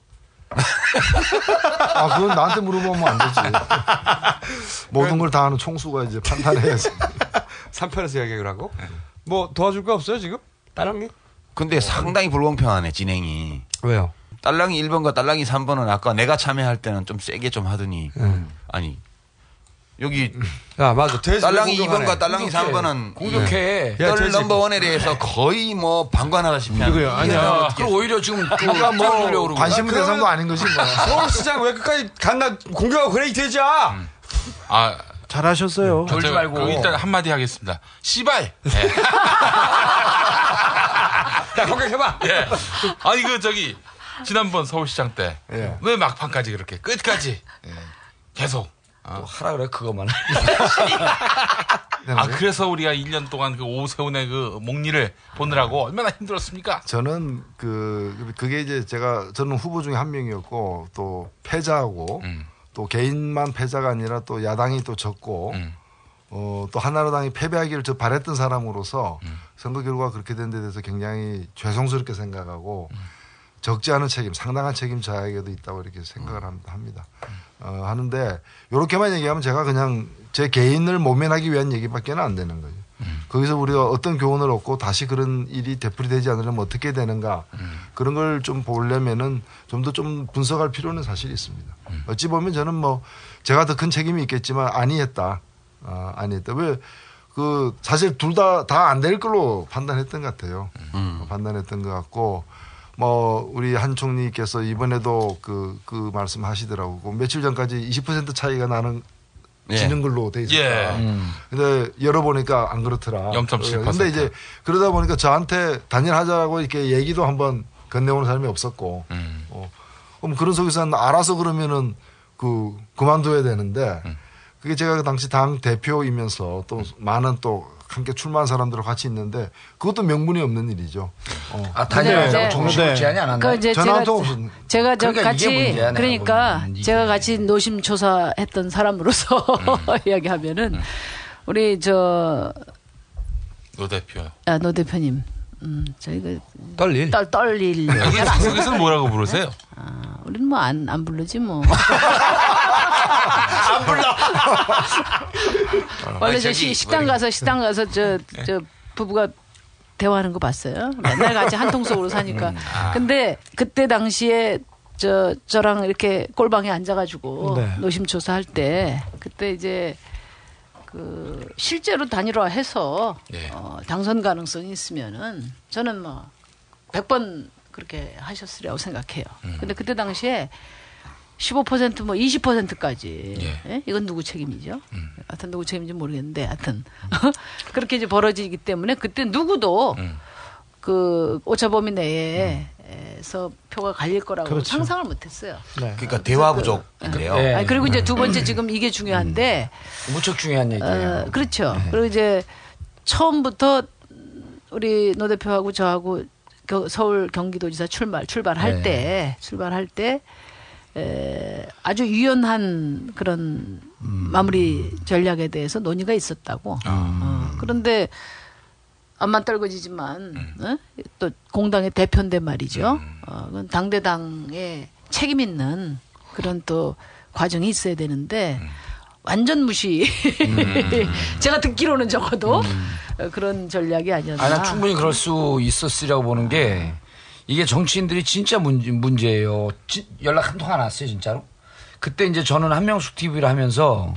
아, 그건 나한테 물어보면 안 되지. 모든 걸다 하는 총수가 이제 판단해야지. 3편에서 이야기를 하고. 뭐 도와줄 거 없어요 지금? 딸랑이? 근데 상당히 불공평하네 진행이. 왜요? 딸랑이 1번과 딸랑이 3번은 아까 내가 참여할 때는 좀 세게 좀 하더니 아니 여기 야 맞아. 딸랑이 공격하네. 2번과 딸랑이 공격해. 3번은 공격해. 야, 떨 돼지. 넘버 원에 대해서 거의 뭐 방관하다시피 그거요. 아니야. 그럼 오히려 지금 그러니까 뭐. 관심 대상도 아닌 거지 뭐. 서울시장 왜 끝까지 간다 공격하고 그래 이 돼지야. 아, 잘하셨어요. 저, 그 일단 한마디 하겠습니다. 씨발! 예. 야 공격해봐. 예. 아니, 그, 저기, 지난번 서울시장 때, 예. 왜 막판까지 그렇게, 끝까지, 예. 계속. 어. 하라 그래 그거만. 아, 그래서 우리가 1년 동안 그 오세훈의 그 목리를 보느라고 얼마나 힘들었습니까? 저는 그 그게 이제 제가 저는 후보 중에 한 명이었고 또 패자고 또 개인만 패자가 아니라 또 야당이 또 졌고 어, 또 한나라당이 패배하기를 저 바랬던 사람으로서 선거 결과가 그렇게 된 데 대해서 굉장히 죄송스럽게 생각하고 적지 않은 책임, 상당한 책임 저에게도 있다고 이렇게 생각을 함- 합니다. 어, 하는데 이렇게만 얘기하면 제가 그냥 제 개인을 모면하기 위한 얘기밖에는 안 되는 거죠. 거기서 우리가 어떤 교훈을 얻고 다시 그런 일이 되풀이되지 않으려면 어떻게 되는가 그런 걸 좀 보려면은 좀더좀 분석할 필요는 사실 있습니다. 어찌 보면 저는 뭐 제가 더 큰 책임이 있겠지만 아니했다. 아, 아니했다. 왜 그 사실 둘 다 다 안 될 걸로 판단했던 것 같아요. 어, 판단했던 것 같고 뭐 우리 한 총리께서 이번에도 그 그 말씀하시더라고. 그 며칠 전까지 20% 차이가 나는 예. 지는 걸로 돼 있었다. 예. 음. 근데 열어보니까 안 그렇더라. 0.7%. 근데 이제 그러다 보니까 저한테 단일하자고 이렇게 얘기도 한번 건네오는 사람이 없었고, 음. 어, 그럼 그런 속에서는 알아서 그러면은 그 그만둬야 되는데, 음. 그게 제가 그 당시 당 대표이면서 또 많은 또 함께 출마한 사람들과 같이 있는데 그것도 명분이 없는 일이죠. 어. 아, 단일하자고 네. 정식으로 네. 제안이 안 한다. 그 전화 한 통 없었는데. 제가 저 그러니까 같이 그러니까. 제가 같이 노심초사했던 사람으로서 음. 이야기하면은 우리 저 노 대표. 아, 노 대표님, 음, 저희가 떨릴. 떨 떨릴. 여기 방송에서는 뭐라고 부르세요? 아, 우리는 뭐 안 안 부르지 뭐. 안 불러. 원래 아니, 저 시, 식당 가서 식당 가서 저 저 부부가 대화하는 거 봤어요. 맨날 같이 한 통 속으로 사니까. 아. 근데 그때 당시에 저 저랑 이렇게 꼴방에 앉아가지고 네. 노심초사할 때 그때 이제 그 실제로 단일화해서 예. 어, 당선 가능성이 있으면은 저는 뭐 100번 그렇게 하셨으리라고 생각해요. 음. 근데 그때 당시에 15%뭐 20%까지 예. 예? 이건 누구 책임이죠? 음. 하여튼 누구 책임인지 모르겠는데 하여튼 그렇게 이제 벌어지기 때문에 그때 누구도 음. 그 오차범위 내에 서 표가 갈릴 거라고 그렇죠. 상상을 못했어요. 네. 그러니까 대화 부족인데요. 네. 아니, 그리고 이제 두 번째 지금 이게 중요한데 무척 중요한 얘기예요. 어, 그렇죠. 그리고 이제 처음부터 우리 노 대표하고 저하고 겨- 서울 경기도지사 출발 출발할 네. 때 출발할 때 에, 아주 유연한 그런 마무리 전략에 대해서 논의가 있었다고. 어, 그런데 앞만 떨궈지지만 어? 또 공당의 대표인데 말이죠. 어, 그건 당대당에 책임 있는 그런 또 과정이 있어야 되는데 완전 무시. 제가 듣기로는 적어도 어, 그런 전략이 아니었나. 아, 난 충분히 그럴 수 있었으리라고 보는 게 이게 정치인들이 진짜 문제, 문제예요. 진- 연락 한 통 안 왔어요, 진짜로. 그때 이제 저는 한명숙 TV를 하면서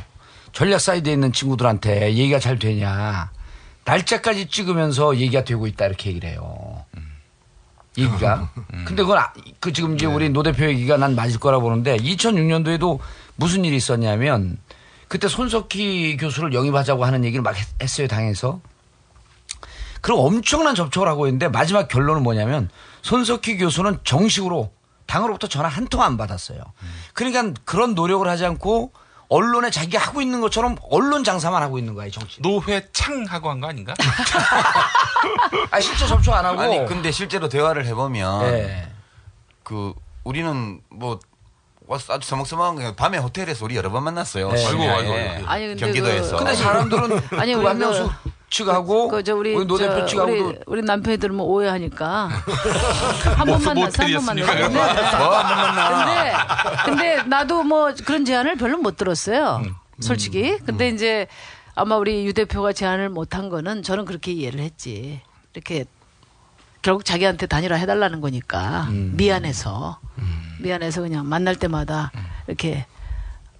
전략 사이드에 있는 친구들한테 얘기가 잘 되냐. 날짜까지 찍으면서 얘기가 되고 있다 이렇게 얘기를 해요. 얘기가. 근데 그건 아- 그 지금 이제 우리 노 대표 얘기가 난 맞을 거라 보는데 2006년도에도 무슨 일이 있었냐면 그때 손석희 교수를 영입하자고 하는 얘기를 막 했- 했어요 당에서. 그럼 엄청난 접촉을 하고 있는데 마지막 결론은 뭐냐면 손석희 교수는 정식으로 당으로부터 전화 한 통 안 받았어요. 그러니까 그런 노력을 하지 않고 언론에 자기가 하고 있는 것처럼 언론 장사만 하고 있는 거야, 이 정치. 노회창 하고 한 거 아닌가? 아, 실제 접촉 안 하고. 아니 근데 실제로 대화를 해보면 네. 그 우리는 뭐 와서 아주 서먹서먹한 거 밤에 호텔에서 우리 여러 번 만났어요. 네. 아이고, 아이고, 아이고. 아니, 근데 경기도에서. 그- 근데 사람들은 아니, 그 우리 한명수 그- 측하고 그, 저 우리, 우리 노저 대표 측하고도 우리, 우리 남편이 들으면 오해하니까 한번뭐 만났어 한 번. 모텔이었으니까. 근데, 뭐 한번 만나. 근데 근데 나도 뭐 그런 제안을 별로 못 들었어요. 음. 솔직히. 근데 이제 아마 우리 유 대표가 제안을 못 한 거는 저는 그렇게 이해를 했지. 이렇게 결국 자기한테 단일화 해달라는 거니까 음. 미안해서 미안해서 그냥 만날 때마다 이렇게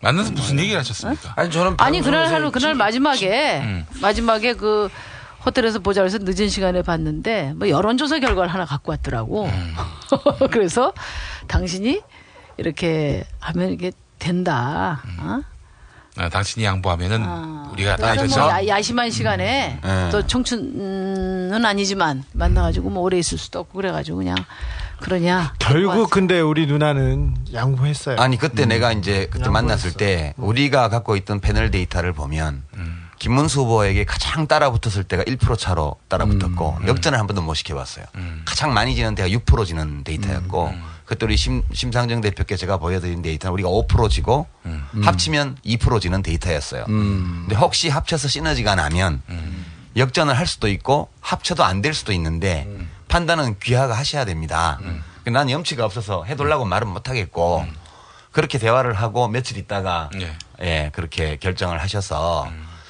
만나서 무슨 얘기를 하셨습니까? 아니 저는 아니 그날 하루 그날 마지막에 마지막에 그 호텔에서 보자 그래서 늦은 시간에 봤는데 뭐 여론조사 결과를 하나 갖고 왔더라고. 그래서 당신이 이렇게 하면 이게 된다. 어? 아, 당신이 양보하면은 우리가 다 이거죠. 뭐 야, 야심한 시간에 네. 또 청춘은 아니지만 만나가지고 뭐 오래 있을 수도 없고 그래가지고 그냥 그러냐. 결국 근데 우리 누나는 양보했어요. 아니 그때 내가 이제 그때 만났을 때 우리가 갖고 있던 패널 데이터를 보면 김문수 후보에게 가장 따라붙었을 때가 1% 차로 따라붙었고 역전을 한 번도 못 시켜봤어요. 가장 많이 지는 데가 6% 지는 데이터였고 그때 우리 심, 심상정 대표께 제가 보여드린 데이터는 우리가 5% 지고 합치면 2% 지는 데이터였어요. 근데 혹시 합쳐서 시너지가 나면 역전을 할 수도 있고 합쳐도 안 될 수도 있는데 판단은 귀하가 하셔야 됩니다. 난 염치가 없어서 해달라고 말은 못 하겠고 그렇게 대화를 하고 며칠 있다가 예 그렇게 결정을 하셔서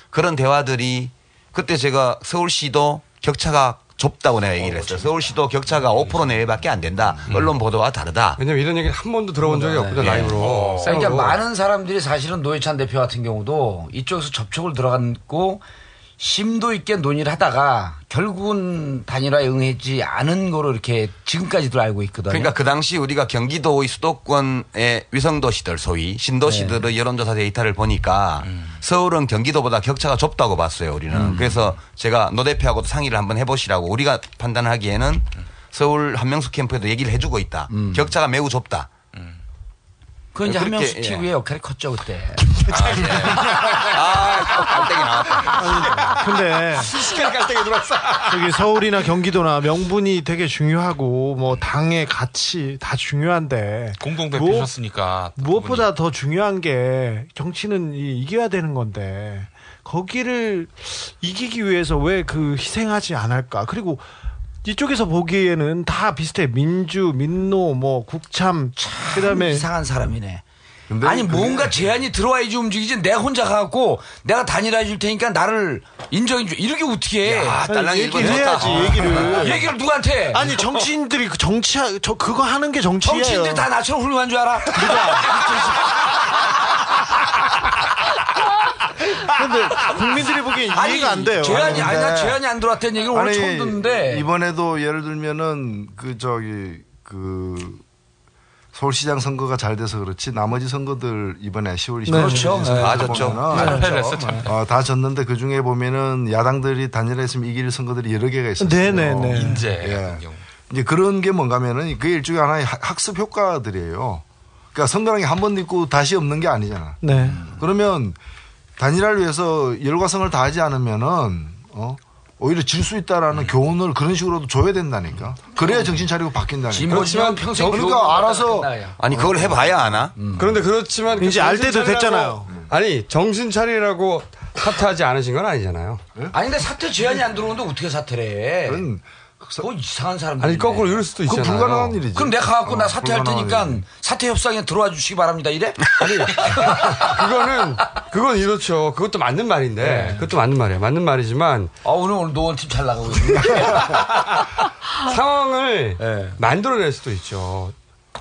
그런 대화들이 그때 제가 서울시도 격차가 좁다고 내가 얘기를 했어요. 서울시도 격차가 5% 내외밖에 안 된다. 언론 보도와 다르다. 왜냐면 이런 얘기를 한 번도 들어본 적이 없거든요, 예. 라이브로. 그러니까 생으로. 많은 사람들이 사실은 노회찬 대표 같은 경우도 이쪽에서 접촉을 들어갔고 심도 있게 논의를 하다가 결국은 단일화에 응하지 않은 거로 이렇게 지금까지도 알고 있거든요. 그러니까 그 당시 우리가 경기도의 수도권의 위성도시들 소위 신도시들의 여론조사 데이터를 보니까 서울은 경기도보다 격차가 좁다고 봤어요 우리는. 그래서 제가 노 대표하고도 상의를 한번 해보시라고 우리가 판단하기에는 서울 한명숙 캠프에도 얘기를 해주고 있다. 격차가 매우 좁다. 그 이제 그렇게, 한명수 예. TV의 역할이 컸죠 그때. 깔때기 나왔다. 근데 시간 깔때기 들어왔어. 저기 서울이나 경기도나 명분이 되게 중요하고 뭐 당의 가치 다 중요한데 공동 무엇- 대표셨으니까 무엇보다 더 중요한 게 정치는 이- 이겨야 되는 건데 거기를 이기기 위해서 왜 그 희생하지 않을까? 그리고 이쪽에서 보기에는 다 비슷해. 민주, 민노, 뭐 국참, 그다음에 이상한 사람이네. 아니 뭔가 제안이 들어와야지 움직이지 내가 혼자 가갖고 내가 단일화 해 줄 테니까 나를 인정해 줘 이렇게 어떻게 해 야, 딸랑이 얘기를 해야지 얘기를. 얘기를 누구한테 아니 정치인들이 그 정치 저 그거 하는 게 정치예요. 정치인들 다 나처럼 훌륭한 줄 알아 근데 국민들이 보기엔 이해가 안 돼요. 제안이 아니 나 제안이 안 들어왔다는 얘기를 오늘 아니, 처음 듣는데 이번에도 예를 들면은 그 저기 그 서울시장 선거가 잘 돼서 그렇지 나머지 선거들 이번에 10월 20일 그렇죠. 네. 다 졌죠. 네. 패배했어, 참. 어, 다 졌는데 그 중에 보면은 야당들이 단일화했으면 이길 선거들이 여러 개가 있었어요. 네네네. 인재 예. 같은 경우. 이제 그런 게 뭔가면은 그게 일종의 하나의 학- 학습 효과들이에요. 그러니까 선거라는 게 한 번 있고 다시 없는 게 아니잖아. 네. 그러면 단일화를 위해서 열과성을 다하지 않으면은 어 오히려 질 수 있다라는 교훈을 그런 식으로도 줘야 된다니까. 그래야 정신 차리고 바뀐다니까. 진보지만 평생 그러니까 알아서 아니 그걸 해봐야 아나? 그런데 그렇지만 이제 그알 때도 됐잖아요. 아니 정신 차리라고 사퇴하지 않으신 건 아니잖아요. 아니 근데 사퇴 제한이 안 들어오는데 어떻게 사퇴를 해? 그 이상한 사람들. 아니, 거꾸로 이럴 수도 그건 있잖아요. 불가능한 일이지. 그럼 내가 가갖고 나 어, 사퇴할 불가능한 테니까 사퇴 협상에 들어와 주시기 바랍니다. 이래? 아니 그거는 그건 이렇죠. 그것도 맞는 말인데 네. 그것도 맞는 말이에요. 맞는 말이지만 아 오늘 오늘 노원 팀 잘 나가고 있네. 상황을 네. 만들어낼 수도 있죠.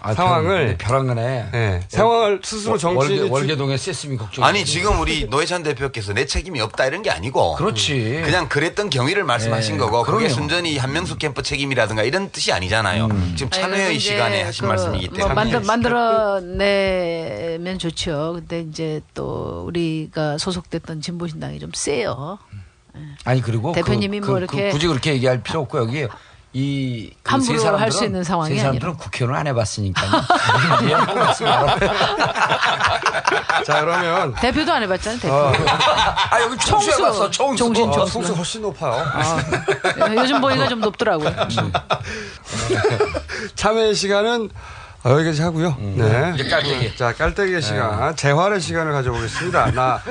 아, 상황을 벼랑거네. 네. 상황을 스스로 정치인이 월계, 월계동에 셌으면 걱정. 아니 지금 우리 노회찬 대표께서 내 책임이 없다 이런 게 아니고 그렇지. 그냥 그랬던 경위를 말씀하신 네, 거고 그게 그럼요. 순전히 한명숙 캠프 책임이라든가 이런 뜻이 아니잖아요. 지금 아니, 참여의 시간에 하신 그 말씀이기 뭐 때문에 만들, 만들어 내면 좋죠. 근데 이제 또 우리가 소속됐던 진보신당이 좀 세요. 아니 그리고 대표님이 그, 뭐 그, 이렇게 그 굳이 그렇게 얘기할 필요 없고 여기 이 함부로 세 사람들은- 할수 있는 상황이 세 사람들은 국회의원을 안 해봤으니까 이해하고 말씀 말아. 자 그러면 대표도 안 해봤잖아요. 대표. 어. 아 여기 총수 해봤어. 총수. 종신 어, 총수. 총수 훨씬 높아요. 네, 요즘 보기가 좀 높더라고요. 음. 참여의 시간은 어, 여기까지 하고요. 네. 음. 이제 깔때기. 자, 깔때기 시간, 재활의 시간을 가져보겠습니다. 나,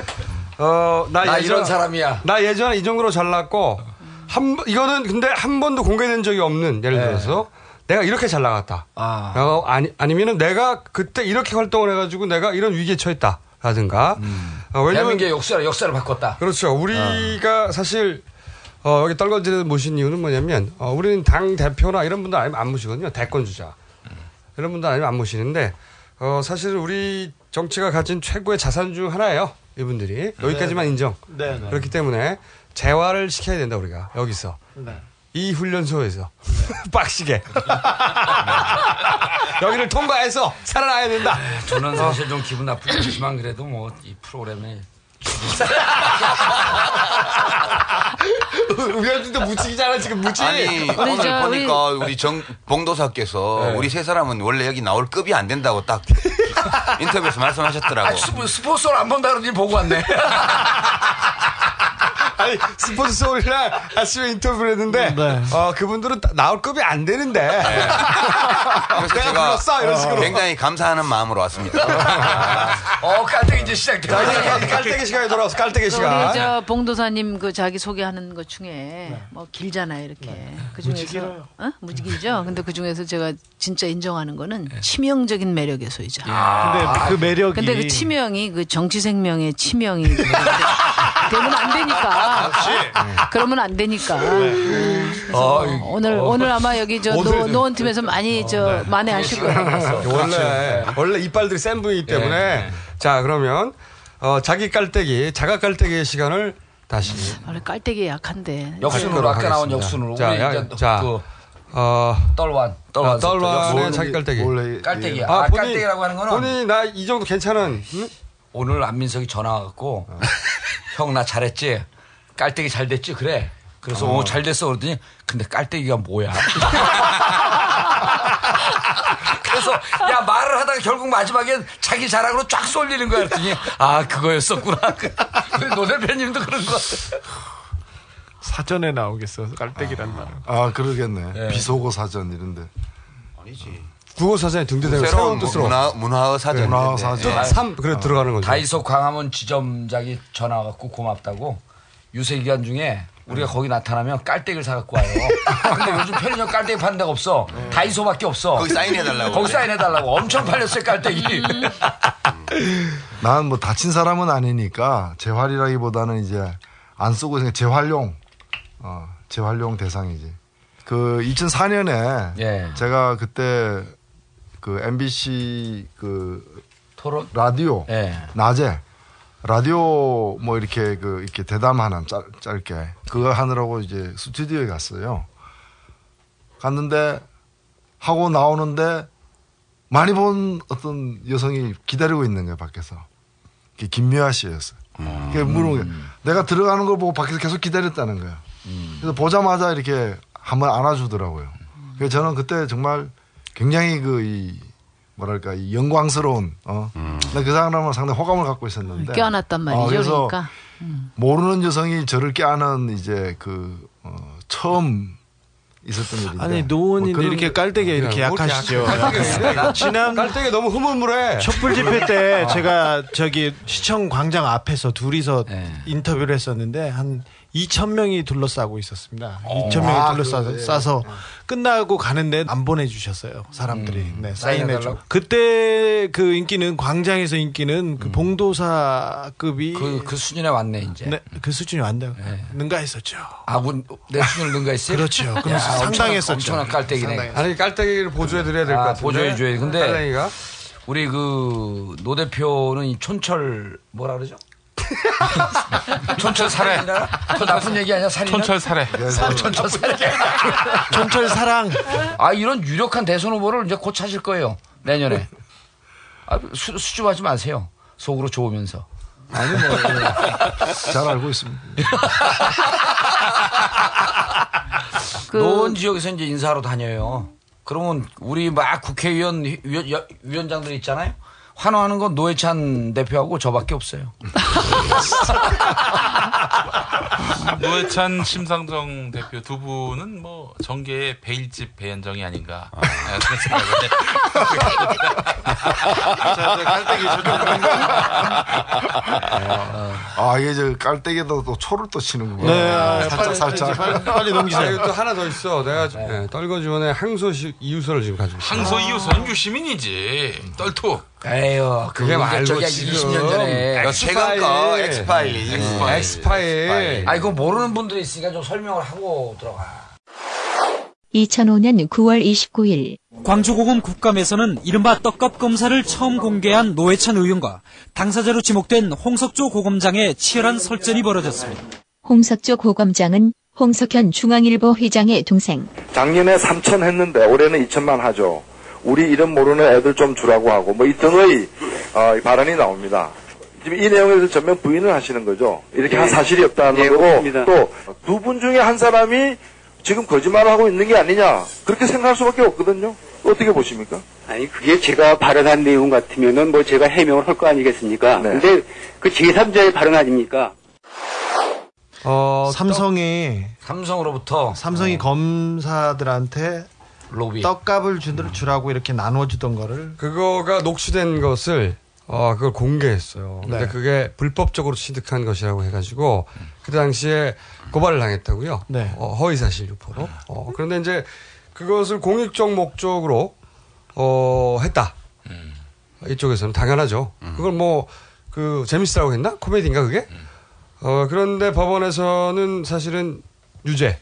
어, 나, 나 예전, 이런 사람이야. 나 예전에 이 정도로 잘났고, 한, 번- 이거는 근데 한 번도 공개된 적이 없는, 예를 네. 들어서, 내가 이렇게 잘 나갔다. 아. 어, 아니, 아니면은 내가 그때 이렇게 활동을 해가지고 내가 이런 위기에 처했다. 라든가. 어, 왜냐면, 대한민국의 역사를 역사를 바꿨다. 그렇죠. 우리가 사실 어, 여기 떨거지를 모신 이유는 뭐냐면 어, 우리는 당 대표나 이런 분들 아니면 안 모시거든요. 대권 주자 이런 분들 아니면 안 모시는데 어, 사실 우리 정치가 가진 최고의 자산 중 하나예요. 이분들이 여기까지만 인정. 네, 네. 그렇기 때문에 재활을 시켜야 된다 우리가 여기서 네. 이 훈련소에서 빡시게 여기를 통과해서 살아나야 된다. 저는 사실 좀 기분 나쁘지만 그래도 뭐 이 프로그램에 우리한테도 묻히기잖아 지금 묻지. 아니 우리 오늘 저, 보니까 우리 정 봉도사께서 네. 우리 세 사람은 원래 여기 나올 급이 안 된다고 딱 인터뷰에서 말씀하셨더라고. 아, 스포, 스포츠를 안 본다 그러더니 보고 왔네. 아니 스포츠 소울이랑 아침에 인터뷰를 했는데 네. 어, 그분들은 따- 나올 급이 안 되는데 그래서 내가 제가 불렀어 이런 식으로 굉장히 감사하는 마음으로 왔습니다. 어 깔때기 이제 자, 시작됐다. 이제 깔때기 시간이 돌아와서 깔때기 우리 시간 저 봉도사님 그 자기 소개하는 것 중에 뭐 길잖아요 이렇게 그 중에서. 어? 무지 길죠. 근데 그 중에서 제가 진짜 인정하는 거는 치명적인 매력의 소유자. 근데 그 매력이 근데 그 치명이 그 정치 생명의 치명이 되면 안 되니까. 그러면 안 되니까. 그래서 어, 뭐 오늘 오늘 아마 여기 저 노, 노원 팀에서 많이 저 만회하실 거예요. 원래 원래 이빨들이 센 분이기 때문에 자 그러면 어, 자기 깔때기 자가 깔때기의 시간을 다시 원래 깔때기 약한데. 역순으로 아까 나온. 역순으로. 자, 우리 야, 이제 자, 그 어, 떨완. 떨완 떨완의 자기 깔때기. 원래 깔때기야. 아, 아, 본인- 깔때기라고 하는 거는 본인이 나이 정도 괜찮은 응? 오늘 안민석이 전화 와갖고 형 나 잘했지 깔때기 잘 됐지 그래 그래서 어, 잘 됐어 그러더니 근데 깔때기가 뭐야 그래서 야 말을 하다가 결국 마지막엔 자기 자랑으로 쫙 쏠리는 거야 그랬더니 아 그거였었구나 노 대표님도 그런 거 같아 사전에 나오겠어 깔때기란 말은. 아 그러겠네. 비속어 사전 이런데. 아니지. 국어 사전에 등재되는 새로운 뜻으로 문화 문화 사전. 문화 사전. 뜻 3, 그래 들어가는 거죠. 다이소 광화문 지점장이 전화 와갖고 고맙다고 유세 기간 중에 우리가 거기 나타나면 깔때기를 사갖고 와요. 근데 요즘 편의점 깔때기 파는 데가 없어. 다이소밖에 없어. 거기 사인해달라고. 거기 사인해달라고. 엄청 팔렸어요, 깔때기. 난 뭐 다친 사람은 아니니까 재활이라기보다는 이제 안 쓰고 그냥 재활용, 어, 재활용 대상이지. 그 2004년에 예. 제가 그때 그 MBC 그 토론? 라디오 예. 낮에 라디오 뭐 이렇게 그 이렇게 대담하는 짧, 짧게 그거 하느라고 이제 스튜디오에 갔어요. 갔는데 하고 나오는데 많이 본 어떤 여성이 기다리고 있는 거예요 밖에서. 그게 김미아 씨였어요. 그게 물어본 게 내가 들어가는 걸 보고 밖에서 계속 기다렸다는 거예요. 그래서 보자마자 이렇게 한번 안아주더라고요. 그래서 저는 그때 정말 굉장히 그 이 뭐랄까 이 영광스러운 어. 나그 사람은 상당히 호감을 갖고 있었는데 껴안았단 말이죠. 어, 그래서 그러니까. 모르는 여성이 저를 껴안은 이제 그 어, 처음 있었던 일인데. 아니 노원인데 뭐 이렇게 깔때기에 이렇게 뭐 이렇게 약하시죠. 지난 깔때기 너무 흐물흐물해. 촛불 집회 때 제가 저기 시청 광장 앞에서 둘이서 네. 인터뷰를 했었는데 한 2천 명이 둘러싸고 있었습니다. 2천 명이 아, 둘러싸서 그래. 싸서 끝나고 가는데 안 보내주셨어요 사람들이. 네, 사인해줘. 그때 그 인기는 광장에서 인기는 그 봉도사급이 그, 그 수준에 왔네, 이제. 네, 그 수준이 완전 능가했었죠. 아, 문, 내 수준을 능가했어요? 그렇죠. 그럼 야, 상당했었죠. 엄청난, 깔때기네. 아니 깔때기를 보조해드려야 될것 아, 같은데. 보조해줘야 돼. 근데 깔때기가 우리 그 노 대표는 이 촌철 뭐라 그러죠? 촌철 살해. 그 나쁜 얘기 아니야 살인. 촌철 살해. 촌철 살해. 촌철 사랑. 아 이런 유력한 대선 후보를 이제 곧 찾을 거예요 내년에. 아, 수, 수줍하지 마세요. 속으로 좋으면서. 아니 뭐 잘 알고 있습니다. 그- 노원 지역에서 이제 인사하러 다녀요. 그러면 우리 막 국회의원 위원, 여- 위원장들 있잖아요. 환호하는 건 노회찬 대표하고 저밖에 없어요. 노회찬 심상정 대표 두 분은 뭐 정계의 베일집 배현정이 아닌가 네, 그런 생각을 아 이게 저 깔때기도 또 초를 또 치는구나. 네, 아, 살짝 빨리, 살짝. 빨리, 빨리 넘기세요. 이거 또 하나 더 있어. 내가 네. 떨거지원의 항소식 이유서를 지금 가지고 있어. 항소 이웃은 유시민이지 떨two 에휴, 그게 말고 지금 20년 전에 최근 거 엑스파일. 엑스파일. 엑스파일. 아, 이거 모르는 분들이 있으니까 좀 설명을 하고 들어가. 2005년 9월 29일 광주고검 국감에서는 이른바 떡값 검사를 처음 공개한 노회찬 의원과 당사자로 지목된 홍석조 고검장의 치열한 설전이 벌어졌습니다. 홍석조 고검장은 홍석현 중앙일보 회장의 동생 작년에 3천 했는데 올해는 2천만 하죠. 우리 이름 모르는 애들 좀 주라고 하고 뭐 이 등의 어, 이 발언이 나옵니다. 지금 이 내용에서 전면 부인을 하시는 거죠. 이렇게 한 사실이 없다는 거고 또 두 분 중에 한 사람이 지금 거짓말을 하고 있는 게 아니냐 그렇게 생각할 수밖에 없거든요. 어떻게 보십니까? 아니 그게 제가 발언한 내용 같으면은 뭐 제가 해명을 할 거 아니겠습니까? 근데 그 제3자의 발언 아닙니까? 어, 삼성이 삼성으로부터 삼성이 검사들한테 로비 떡값을 주- 주라고 이렇게 나눠주던 거를 그거가 녹취된 것을 어, 그걸 공개했어요. 근데 네. 그게 불법적으로 취득한 것이라고 해가지고 그 당시에 고발을 당했다고요. 네. 어, 허위사실 유포로. 어, 그런데 이제 그것을 공익적 목적으로 어, 했다. 이쪽에서는 당연하죠. 그걸 뭐 그 재밌으라고 했나? 코미디인가 그게? 어, 그런데 법원에서는 사실은 유죄.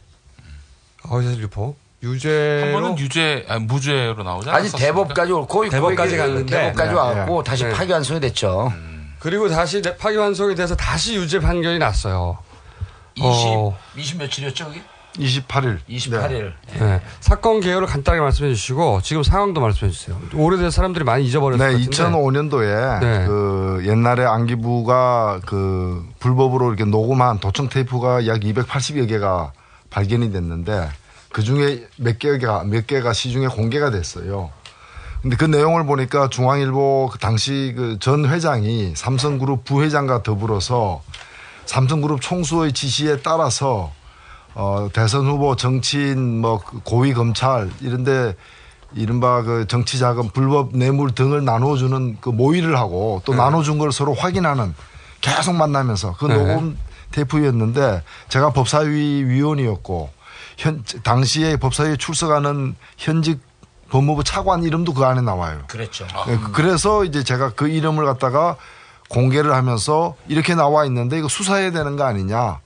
허위사실 유포. 유죄로 한 번은 유죄 아, 무죄로 나오지 아니 않았었습니까? 대법까지 올 거의 대법까지 거의 갔는데 대법까지 네, 와갖고 네. 다시 네. 파기환송이 됐죠. 그리고 다시 내- 파기환송이 돼서 다시 유죄 판결이 났어요. 20, 어. 20 며칠이었죠, 그게? 28일. 28일. 네. 사건 개요를 간단하게 말씀해 주시고 지금 상황도 말씀해 주세요. 오래돼서 사람들이 많이 잊어버렸을 네, 것 같은데. 2005년도에 네. 그 옛날에 안기부가 그 불법으로 이렇게 녹음한 도청 테이프가 약 280여 개가 발견이 됐는데 그 중에 몇 개가 몇 개가 시중에 공개가 됐어요. 근데 그 내용을 보니까 중앙일보 그 당시 그 전 회장이 삼성그룹 부회장과 더불어서 삼성그룹 총수의 지시에 따라서 어, 대선 후보 정치인 뭐그 고위 검찰 이런데 이른바 그 정치 자금 불법 뇌물 등을 나눠 주는 그 모의를 하고 또 나눠 준 걸 서로 확인하는 계속 만나면서 그 네. 녹음 테이프였는데 제가 법사위 위원이었고 현 당시에 법사위에 출석하는 현직 법무부 차관 이름도 그 안에 나와요. 그랬죠. 예, 그래서 이제 제가 그 이름을 갖다가 공개를 하면서 이렇게 나와 있는데 이거 수사해야 되는 거 아니냐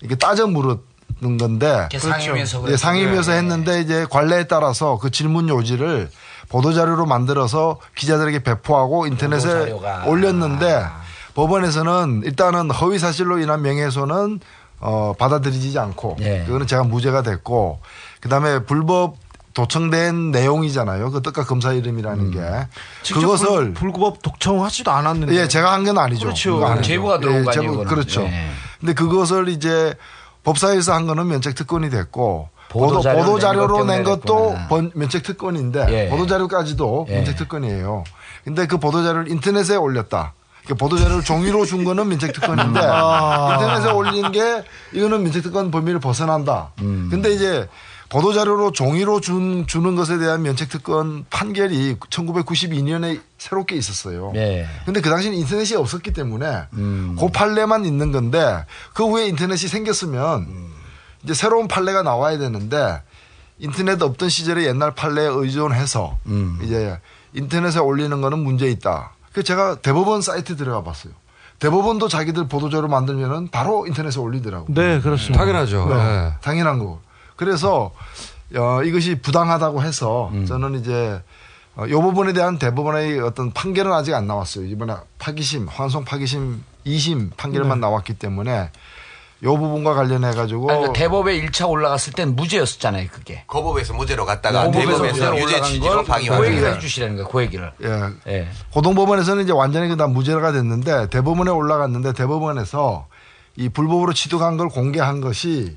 이게 따져 물었는 건데 이게 상임위에서 예. 상임위에서 네. 했는데 이제 관례에 따라서 그 질문 요지를 보도 자료로 만들어서 기자들에게 배포하고 인터넷에. 올렸는데 법원에서는 일단은 허위 사실로 인한 명예훼손은 어, 받아들이지 않고 네. 그거는 제가 무죄가 됐고 그다음에 불법 도청된 내용이잖아요. 그 떡값 검사 이름이라는 게 직접 그것을 불, 불법 독청하지도 않았는데 예, 제가 한 건 아니죠. 그렇죠. 제보가 들어온 거 제보, 아니에요, 그거는. 그렇죠. 네. 근데 그것을 이제 법사위에서 한 거는 면책 특권이 됐고 보도, 보도 자료로 낸 낸것 것도 번- 면책 특권인데 예. 보도 자료까지도 예. 면책 특권이에요. 근데 그 보도 자료를 인터넷에 올렸다. 그 보도 자료를 종이로 준 거는 면책 특권인데 아. 인터넷에 올린 게 이거는 면책 특권 범위를 벗어난다. 음. 근데 이제 보도자료로 종이로 준, 주는 것에 대한 면책특권 판결이 1992년에 새롭게 있었어요. 예. 근데 그 당시는 인터넷이 없었기 때문에 음. 그 판례만 있는 건데 그 후에 인터넷이 생겼으면 이제 새로운 판례가 나와야 되는데 인터넷 없던 시절에 옛날 판례에 의존해서 음. 이제 인터넷에 올리는 거는 문제 있다. 그래서 제가 대법원 사이트 들어가 봤어요. 대법원도 자기들 보도자료 만들면은 바로 인터넷에 올리더라고. 네, 그렇습니다. 당연하죠. 네, 네. 당연한 거. 그래서 어, 이것이 부당하다고 해서 음. 저는 이제 어, 이 부분에 대한 대법원의 어떤 판결은 아직 안 나왔어요. 이번에 파기심, 환송 파기심 2심 판결만 네. 나왔기 때문에 이 부분과 관련해 가지고 아니, 그 대법에 1차 올라갔을 땐 무죄였었잖아요, 그게. 고법에서 무죄로 갔다가 고법에서 대법에서 무죄로 유죄 취지로 그 얘기를 해 주시라는 거예요, 그 얘기를. 예. 고등법원에서는 이제 완전히 그다 무죄가 됐는데 대법원에 올라갔는데 대법원에서 이 불법으로 취득한 걸 공개한 것이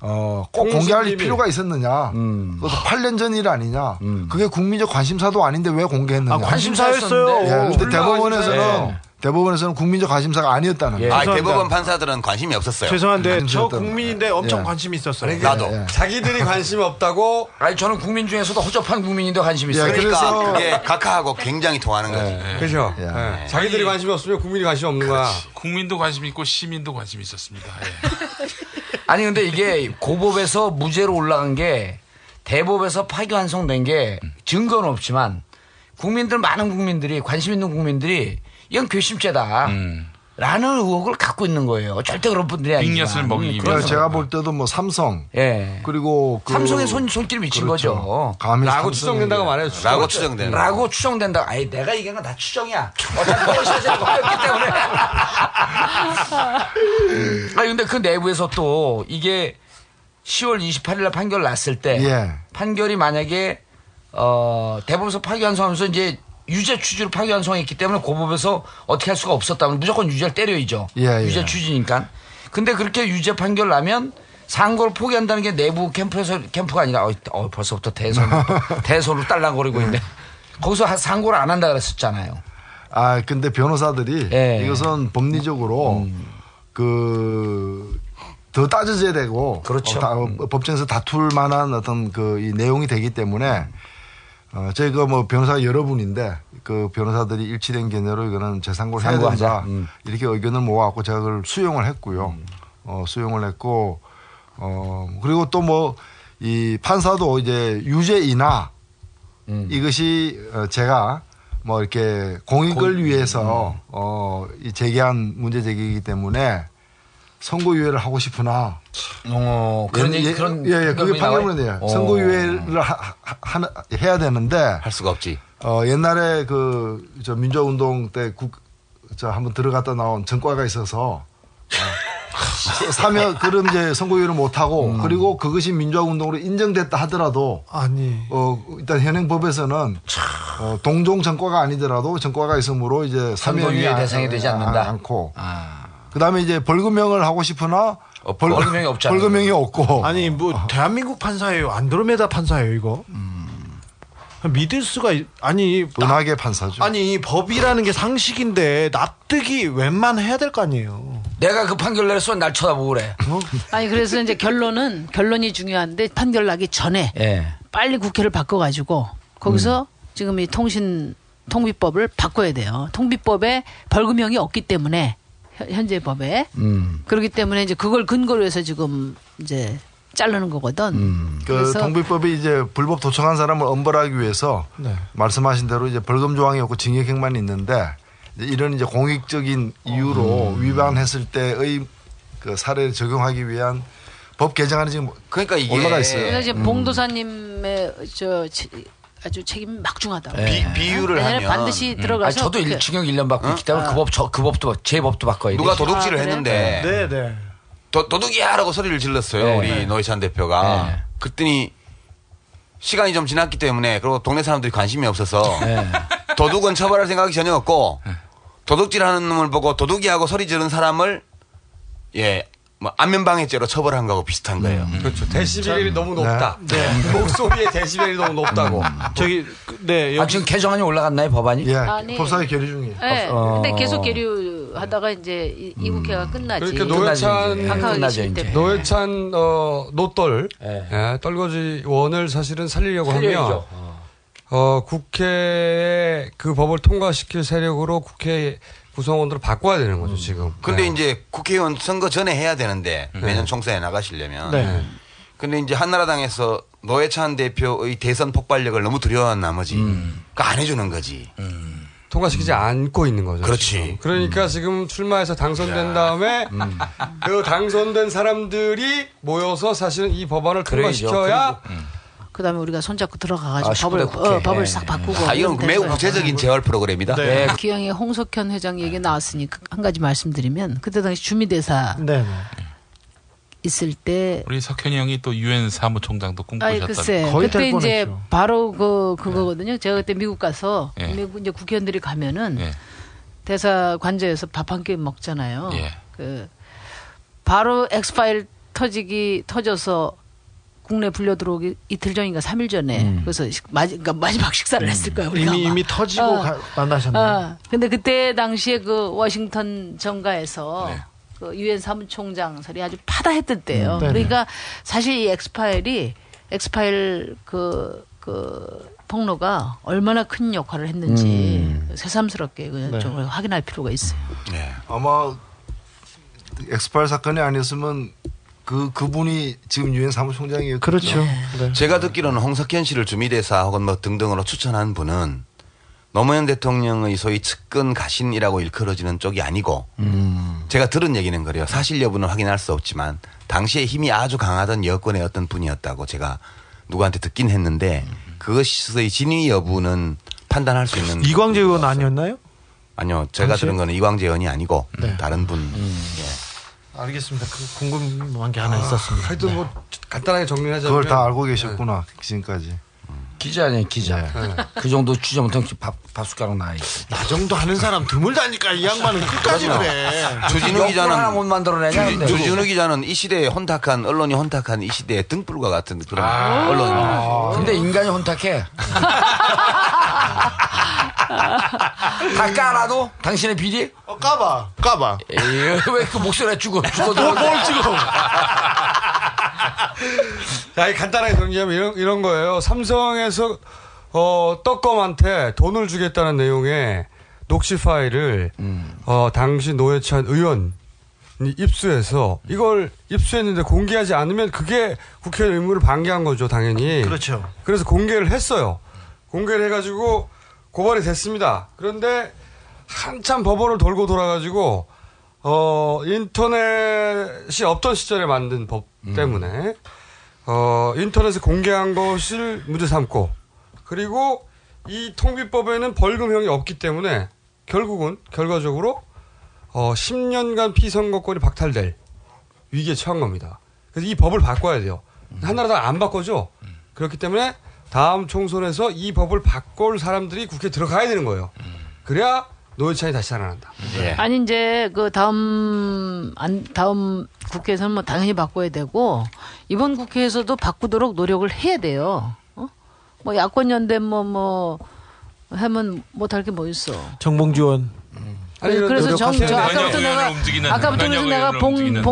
어, 꼭 공식 공개할 비밀. 필요가 있었느냐. 음. 그것도 8년 전 일 아니냐. 그게 국민적 관심사도 아닌데 왜 공개했느냐. 아, 관심사였어요. 예, 근데 불가 대법원에서는 관심사예요. 대법원에서는 국민적 관심사가 아니었다는 거예요. 아, 대법원 판사들은 관심이 없었어요. 죄송한데 저 관심이 국민인데 엄청 예. 관심이 있었어요. 나도. 예. 자기들이 관심 없다고. 아니, 저는 국민 중에서도 허접한 국민인데 관심 있어요. 그러니까 그게 각하하고 굉장히 통하는 거지. 그죠. 예. 네. 자기들이 관심이 없으면 국민이 관심 없는 거야. 국민도 관심 있고 시민도 관심 있었습니다. 예. 아니 근데 이게 고법에서 무죄로 올라간 게 대법에서 파기환송된 게 증거는 없지만 국민들 많은 국민들이 관심 있는 국민들이 이건 괘씸죄다. 라는 의혹을 갖고 있는 거예요. 절대 그런 분들이 아니지만. 빅엿을 먹이기 음, 그래서 그래서 제가 볼 때도 뭐 삼성 예. 그리고 그 삼성의 손, 손길이 미친 그렇죠. 거죠. 감히 라고 추정된다고 말해요. 추정. 라고 추정되는. 라고 추정된다. 아니, 내가 얘기한 건 다 추정이야. 어차피 거기서 거였기 때문에. 아니, 근데 그 내부에서 또 이게 10월 28일 날 판결 났을 때 예. 판결이 만약에 어, 대법에서 파기환송하면서 이제 유죄 취지로 파기환 송했기 때문에 고법에서 어떻게 할 수가 없었다면 무조건 유죄를 때려야죠. 예, 예. 유죄 취지니까. 근데 그렇게 유죄 판결 나면 상고를 포기한다는 게 내부 캠프에서 캠프가 아니라 어, 어, 벌써부터 대선 대선으로 딸랑거리고 있는데 거기서 하- 상고를 안 한다 그랬었잖아요. 아 근데 변호사들이 예. 이것은 법리적으로 그더 따져져야 되고 그렇죠. 어, 다- 어, 법정에서 다툴 만한 어떤 그 이 내용이 되기 때문에 어, 저희가 뭐 변호사가 여러분인데 그 변호사들이 일치된 견해로 이거는 재상고를 해야. 된다 음. 이렇게 의견을 모아갖고 제가 그걸 수용을 했고요. 어, 수용을 했고 어 그리고 또 뭐 이 판사도 이제 유죄이나 이것이 어, 제가 뭐 이렇게 공익을 위해서 어, 이 제기한 문제 제기이기 때문에 선고유예를 하고 싶으나 어, 그런 예, 얘기, 예, 그런 예, 예, 그게 판결문이? 판결문이에요. 어. 선고유예를 하, 하, 해야 되는데 할 수가 없지. 어, 옛날에 그 저 민주화운동 때 국, 저 한번 들어갔다 나온 전과가 있어서 어, 사면 그럼 이제 선고유예를 못 하고 음. 그리고 그것이 민주화운동으로 인정됐다 하더라도 아니 어 일단 현행 법에서는 어, 동종 전과가 아니더라도 전과가 있으므로 이제 사면이 선고유예 안- 대상이 되지 않는다. 않고 그다음에 이제 벌금형을 하고 싶으나 벌, 벌금형이 없잖아요. 벌금형이 없고 아니 뭐 대한민국 판사예요. 안드로메다 판사예요 이거. 믿을 수가 있- 아니 은하계 판사죠. 아니 법이라는 게 상식인데 납득이 웬만해야 될 거 아니에요. 내가 그 판결 내렸으면 날 쳐다보고 그래. 아니 그래서 이제 결론은 결론이 중요한데 판결 나기 전에 예. 빨리 국회를 바꿔가지고 거기서 지금 이 통신 통비법을 바꿔야 돼요. 통비법에 벌금형이 없기 때문에 현- 현재 법에 음. 그렇기 때문에 이제 그걸 근거로 해서 지금 이제 자르는 거거든. 그 그래서 통비법이 이제 불법 도청한 사람을 엄벌하기 위해서 네. 말씀하신 대로 이제 벌금 조항이 없고 징역형만 있는데 이제 이런 이제 공익적인 이유로 위반했을 때의 그 사례를 적용하기 위한 법 개정안이 지금 그러니까 이게 올라가 그래서 있어요. 이제 음. 봉도사님의 저 치- 아주 책임이 막중하다. 비- 비유를 내년에 하면 반드시 음. 들어가서 아니, 저도 그- 일, 징역 1년 받고 있기 때문에 그 법, 저, 그 법도, 제 법도 바꿔야 돼. 누가 도둑질을 아, 그래요? 했는데 네, 네. 도, 도둑이야라고 소리를 질렀어요. 네. 우리 네. 노회찬 대표가. 네. 그랬더니 시간이 좀 지났기 때문에 그리고 동네 사람들이 관심이 없어서 네. 도둑은 처벌할 생각이 전혀 없고 도둑질하는 놈을 보고 도둑이하고 소리 지르는 사람을 예. 뭐 안면방해죄로 처벌한 거하고 비슷한 거예요. 그렇죠. 데시벨이 너무 높다. 목소리의 데시벨이 너무 높다고. 저기 그- 네 아, 여기 지금 개정안이 올라갔나요, 법안이? 예, 아니. 법사위 결의 중이에요. 네. 어. 근데 계속 계류 그 하다가 이제 이, 이 국회가 끝나지. 그러니까 노회찬 계시기 때문에. 노회찬 어, 노떨 예, 떨거지 원을 사실은 살리려고 하면 살려야죠. 어, 국회에 그 법을 통과시킬 세력으로 국회 구성원들을 바꿔야 되는 거죠 지금. 근데 이제 국회의원 선거 전에 해야 되는데 매년 총선에 나가시려면. 네. 근데 이제 한나라당에서 노회찬 대표의 대선 폭발력을 너무 두려워한 나머지 그안 해주는 거지. 통과시키지 않고 있는 거죠. 그렇지. 지금. 그러니까 지금 출마해서 당선된 다음에 그 당선된 사람들이 모여서 사실은 이 법안을. 통과시켜야 그 다음에 우리가 손잡고 들어가가지고 아, 법을 19대 국회. 어, 예. 싹 바꾸고. 아, 이건 매우. 구체적인 재활 프로그램이다. 네. 기왕에 홍석현 회장 얘기 나왔으니 그- 한 가지 말씀드리면 그때 당시 주미대사 네. 있을 때 우리 석현이 형이 또 유엔 사무총장도 꿈꾸셨다. 글쎄 그때 이제 바로 그 그거거든요. 제가 그때 미국 가서 예. 미국 이제 국회의원들이 가면은 예. 대사 관저에서 밥 한 끼 먹잖아요. 예. 그 바로 엑스파일 터지기 터져서 국내 불려 들어오기 이틀 전인가 삼일 전에 그래서 식- 마지, 그러니까 마지막 식사를 했을 거예요. 우리가 이미 아마. 이미 터지고 어. 가- 만나셨네요. 어, 근데 그때 당시에 그 워싱턴 정가에서 네. 그 유엔 사무총장 설이 아주 파다했던 때예요. 음. 그러니까 사실 이 엑스파일이 엑스파일 그, 그 폭로가 얼마나 큰 역할을 했는지 새삼스럽게 그 네. 좀 확인할 필요가 있어요. 아마 엑스파일 사건이 아니었으면 그 그분이 지금 유엔 사무총장이었죠. 그렇죠. 네. 제가 듣기로는 홍석현 씨를 주미대사 혹은 뭐 등등으로 추천한 분은 노무현 대통령의 소위 측근 가신이라고 일컬어지는 쪽이 아니고 제가 들은 얘기는 그래요. 사실 여부는 확인할 수 없지만 당시에 힘이 아주 강하던 여권의 어떤 분이었다고 제가 누구한테 듣긴 했는데 그것의 진위 여부는 판단할 수 있는 이광재 의원 아니었나요? 아니요 제가 당시에? 들은 거는 이광재 의원이 아니고 네. 다른 분 알겠습니다. 그 궁금한 게 하나 있었습니다. 하여튼 뭐 간단하게 정리하자면 그걸 다 알고 계셨구나 지금까지. 기자 아니에요 기자. 그 정도 취재 못하면 밥, 밥 숟가락 나이. 나 정도 하는 사람 드물다니까 이 양반은 끝까지 그래. 주진우 기자는 하나 못 만들어내냐 근데. 주진우 기자는 이 시대에 혼탁한 언론이 혼탁한 이 시대의 등불과 같은 그런 아. 언론입니다. 근데 인간이 혼탁해. 다 까라도 당신의 비리? 어, 까봐, 까봐. 왜 그 목소리가 죽어? 죽어도. 뭘, 뭘 죽어? 자, 이 간단하게 정리하면 이런, 이런 거예요. 삼성에서, 어, 떡검한테 돈을 주겠다는 내용의 녹취 파일을, 어, 당시 노회찬 의원, 이 입수해서 이걸 입수했는데 공개하지 않으면 그게 국회 의무를 방기한 거죠, 당연히. 그렇죠. 그래서 공개를 했어요. 공개를 해가지고 고발이 됐습니다. 그런데 한참 법원을 돌고 돌아가지고 어 인터넷이 없던 시절에 만든 법 때문에 어 인터넷에 공개한 것을 문제 삼고 그리고 이 통비법에는 벌금형이 없기 때문에 결국은 결과적으로 어 10년간 피선거권이 박탈될 위기에 처한 겁니다. 그래서 이 법을 바꿔야 돼요. 한나라당 안 바꿔줘. 그렇기 때문에 다음 총선에서 이 법을 바꿀 사람들이 국회에 들어가야 되는 거예요. 그래야 노회찬이 다시 살아난다. 아니 이제 그 다음 안 다음 국회에서는 뭐 당연히 바꿔야 되고 이번 국회에서도 바꾸도록 노력을 해야 돼요. 어? 뭐 야권 연대 뭐뭐 하면 못할 게 뭐 있어. 정봉주 의원. 아니, 그래서, 그래서 정, 저 아까부터 내가 아까부터 그래서 내가 봉, 움직이는.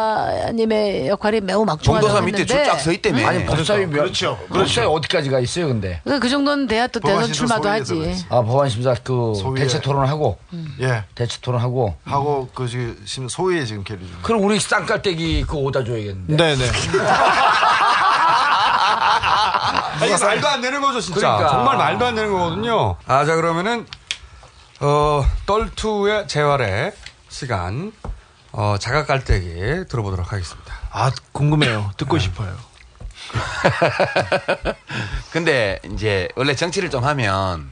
봉도사님의 역할이 매우 막중하다고 봉도사 밑에 했는데 쭉쫙서 있다며. 아니 법사위 몇, 그렇죠. 법사위 어디까지가 있어요 근데? 그러니까 그 정도는 돼야 또 대선 출마도 하지. 아 법안 심사 그 소위에- 대체 토론하고 예. 대체 토론하고 하고 그 지금 심- 소위에 지금 계류 중. 그럼 우리 쌍깔떼기 그거 오다 줘야겠는데. 네네. 아, 이게 말도 안 되는 거죠, 진짜. 그러니까. 정말 말도 안 되는 거거든요. 아, 자, 그러면은, 어, 떨투의 재활의 시간, 어, 자각 깔때기 들어보도록 하겠습니다. 아 궁금해요. 듣고 네. 싶어요. 근데 이제 원래 정치를 좀 하면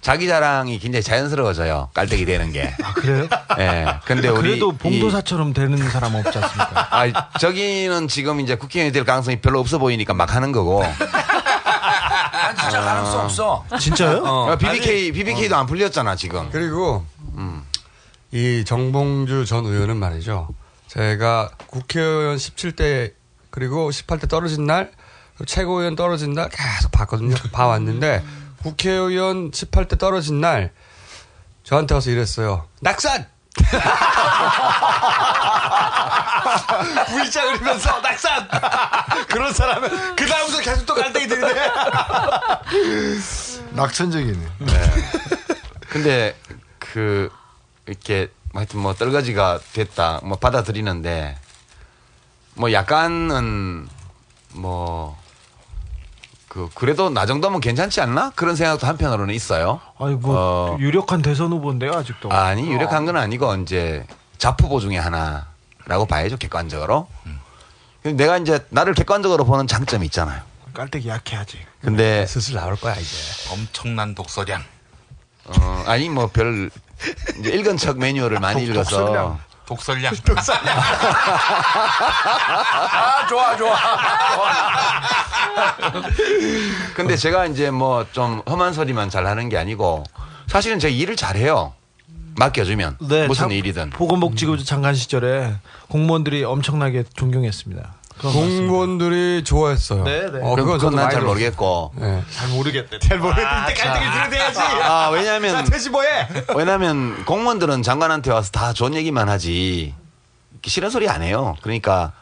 자기 자랑이 굉장히 자연스러워져요. 깔때기 되는 게. 아 그래요? 예. 근데 우리 그래도 이- 봉도사처럼 되는 사람 없지 않습니까? 아, 저기는 지금 이제 국회의원이 될 가능성이 별로 없어 보이니까 막 하는 거고. 아 진짜 가능성 없어. 진짜요? 어, BBK, BBK도 안 풀렸잖아, 지금. 그리고, 이 정봉주 전 의원은 말이죠. 제가 국회의원 17대, 그리고 18대 떨어진 날, 최고위원 떨어진 날 계속 봤거든요. 봐왔는데, 국회의원 18대 떨어진 날, 저한테 와서 이랬어요. 낙산! V자 그리면서 낙산! 그런 사람은 그 다음부터 계속 또 갈등이 들이대. 낙천적이네. 네. 근데 그 이렇게 하여튼 뭐 떨거지가 됐다 뭐 받아들이는데 뭐 약간은 뭐 그 그래도 나 정도면 괜찮지 않나 그런 생각도 한편으로는 있어요. 아니 뭐 어. 유력한 대선 후보인데요 아직도. 아니 유력한 건 아니고 이제 자푸보 중에 하나라고 봐야죠 객관적으로. 근데 내가 이제 나를 객관적으로 보는 장점이 있잖아요. 깔때기 약해 아직. 근데 슬슬 나올 거야 이제. 엄청난 독서량. 어, 아니 뭐 별 이제 읽은 척 매뉴얼을 많이 독- 읽어서 독 설량. 독설량. 아, 좋아, 좋아. 근데 제가 이제 뭐 좀 험한 소리만 잘 하는 게 아니고 사실은 제가 일을 잘해요. 맡겨주면 네, 무슨 참- 일이든. 보건복지부 장관 시절에 공무원들이 엄청나게 존경했습니다. 공무원들이 좋아했어요. 네, 네. 어, 그건, 그건 난 잘. 모르겠고. 네. 잘 모르겠대. 잘 모르겠대. 아, 이때 깔때기 들이대야지. 아, 왜냐면. 자, 퇴시 뭐해? 왜냐면 공무원들은 장관한테 와서 다 좋은 얘기만 하지 싫은 소리 안 해요. 그러니까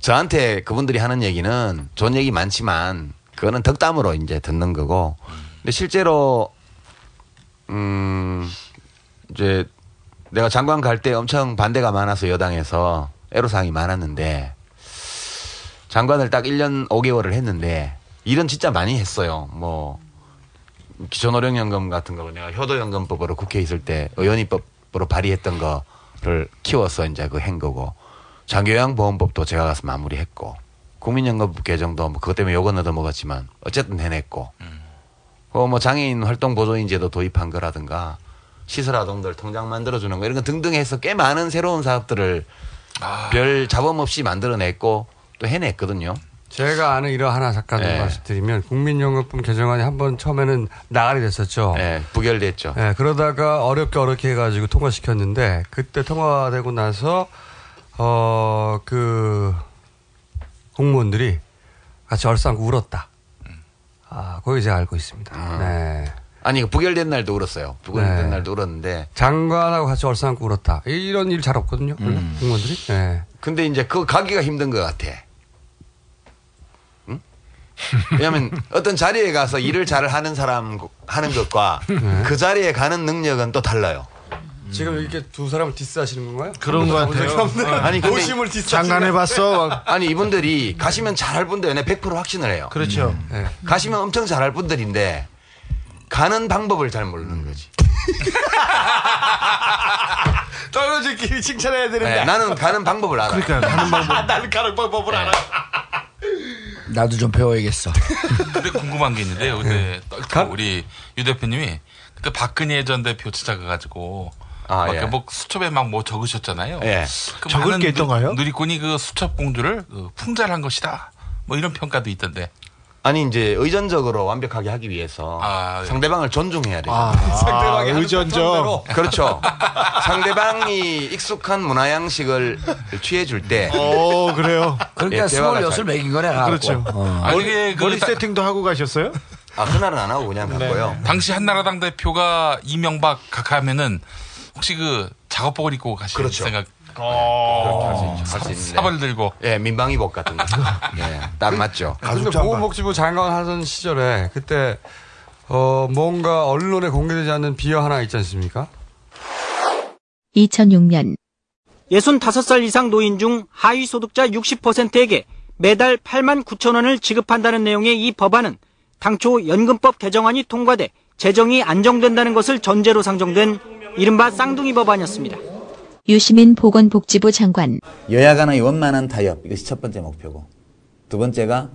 저한테 그분들이 하는 얘기는 좋은 얘기 많지만 그거는 덕담으로 이제 듣는 거고. 근데 실제로 음 이제 내가 장관 갈 때 엄청 반대가 많아서 여당에서 애로사항이 많았는데 장관을 딱 1년 5개월을 했는데 일은 진짜 많이 했어요. 뭐 기초노령연금 같은 거 내가 효도연금법으로 국회에 있을 때 의원입법으로 발의했던 거를 키워서 이제 그 한 거고 장교양보험법도 제가 가서 마무리했고 국민연금법 개정도 뭐 그것 때문에 욕은 얻어먹었지만 어쨌든 해냈고 어, 뭐 장애인 활동 보조인제도 도입한 거라든가 시설 아동들 통장 만들어주는 거 이런 거 등등 해서 꽤 많은 새로운 사업들을 별 잡음 없이 만들어냈고 또 해냈거든요. 제가 아는 하나 잠깐 네. 말씀드리면 국민연금법 개정안이 한 번 처음에는 나가리 됐었죠. 네, 부결됐죠. 네, 그러다가 어렵게 어렵게 해가지고 통과시켰는데 그때 통과되고 나서 어 그 공무원들이 같이 얼싸안고 울었다. 아, 거기 제가 알고 있습니다. 네. 아니 그 부결된 날도 울었어요. 부결된 네. 날도 울었는데 장관하고 같이 얼싸안고 울었다. 이런 일 잘 없거든요. 음. 공무원들이. 네. 근데 이제 그거 가기가 힘든 것 같아. 응? 왜냐하면 어떤 자리에 가서 일을 잘 하는 사람 하는 것과 그 자리에 가는 능력은 또 달라요. 지금 이렇게 두 사람을 diss하시는 건가요? 그런 것 같아요. 아니 근데 도심을 디스. 장관 해봤어. 아니 이분들이 가시면 잘할 분들 내 100% 확신을 해요. 그렇죠. 네. 가시면 엄청 잘할 분들인데 가는 방법을 잘 모르는 거지. 떨어질끼리 칭찬해야 되는데. 네, 나는 가는 방법을 알아. 그러니까 가는 방법. 나는 가는 방법을 알아. 나도 좀 배워야겠어. 근데 궁금한 게 있는데요. 근데 또 우리 유 대표님이 그때 박근혜 전 대표 찾아가가지고 아, 막 예. 뭐 수첩에 막 뭐 적으셨잖아요. 예. 그 적을 게 있던가요? 누, 누리꾼이 그 수첩 공주를 그 풍자한 것이다. 뭐 이런 평가도 있던데. 아니 이제 의전적으로 완벽하게 하기 위해서 아, 예. 상대방을 존중해야 돼요. 아, 상대방이 하는 의전적. 그렇죠. 상대방이 익숙한 문화 양식을 취해 줄 때 오, 그래요. 그러니까 예, 스물여섯 잘- 먹인 거네. 그렇죠. 어. 아니, 머리, 그 머리 다- 세팅도 하고 가셨어요? 아 그날은 안 하고 그냥 갔고요. 당시 한나라당 대표가 이명박 각하면은 혹시 그 작업복을 입고 가실 그렇죠. 생각 어, 할수 있는데. 사벌 들고 예, 민방위복 같은 거. 예, 딱 맞죠. 근데 보건복지부 장관 하던 시절에 그때 어 뭔가 언론에 공개되지 않는 비어 하나 있지 않습니까? 2006년 65살 이상 노인 중 하위 소득자 60%에게 매달 8만 9천 원을 지급한다는 내용의 이 법안은 당초 연금법 개정안이 통과돼 재정이 안정된다는 것을 전제로 상정된 이른바 쌍둥이 법안이었습니다. 유시민 보건복지부 장관. 여야 간의 원만한 타협. 이것이 첫 번째 목표고. 두 번째가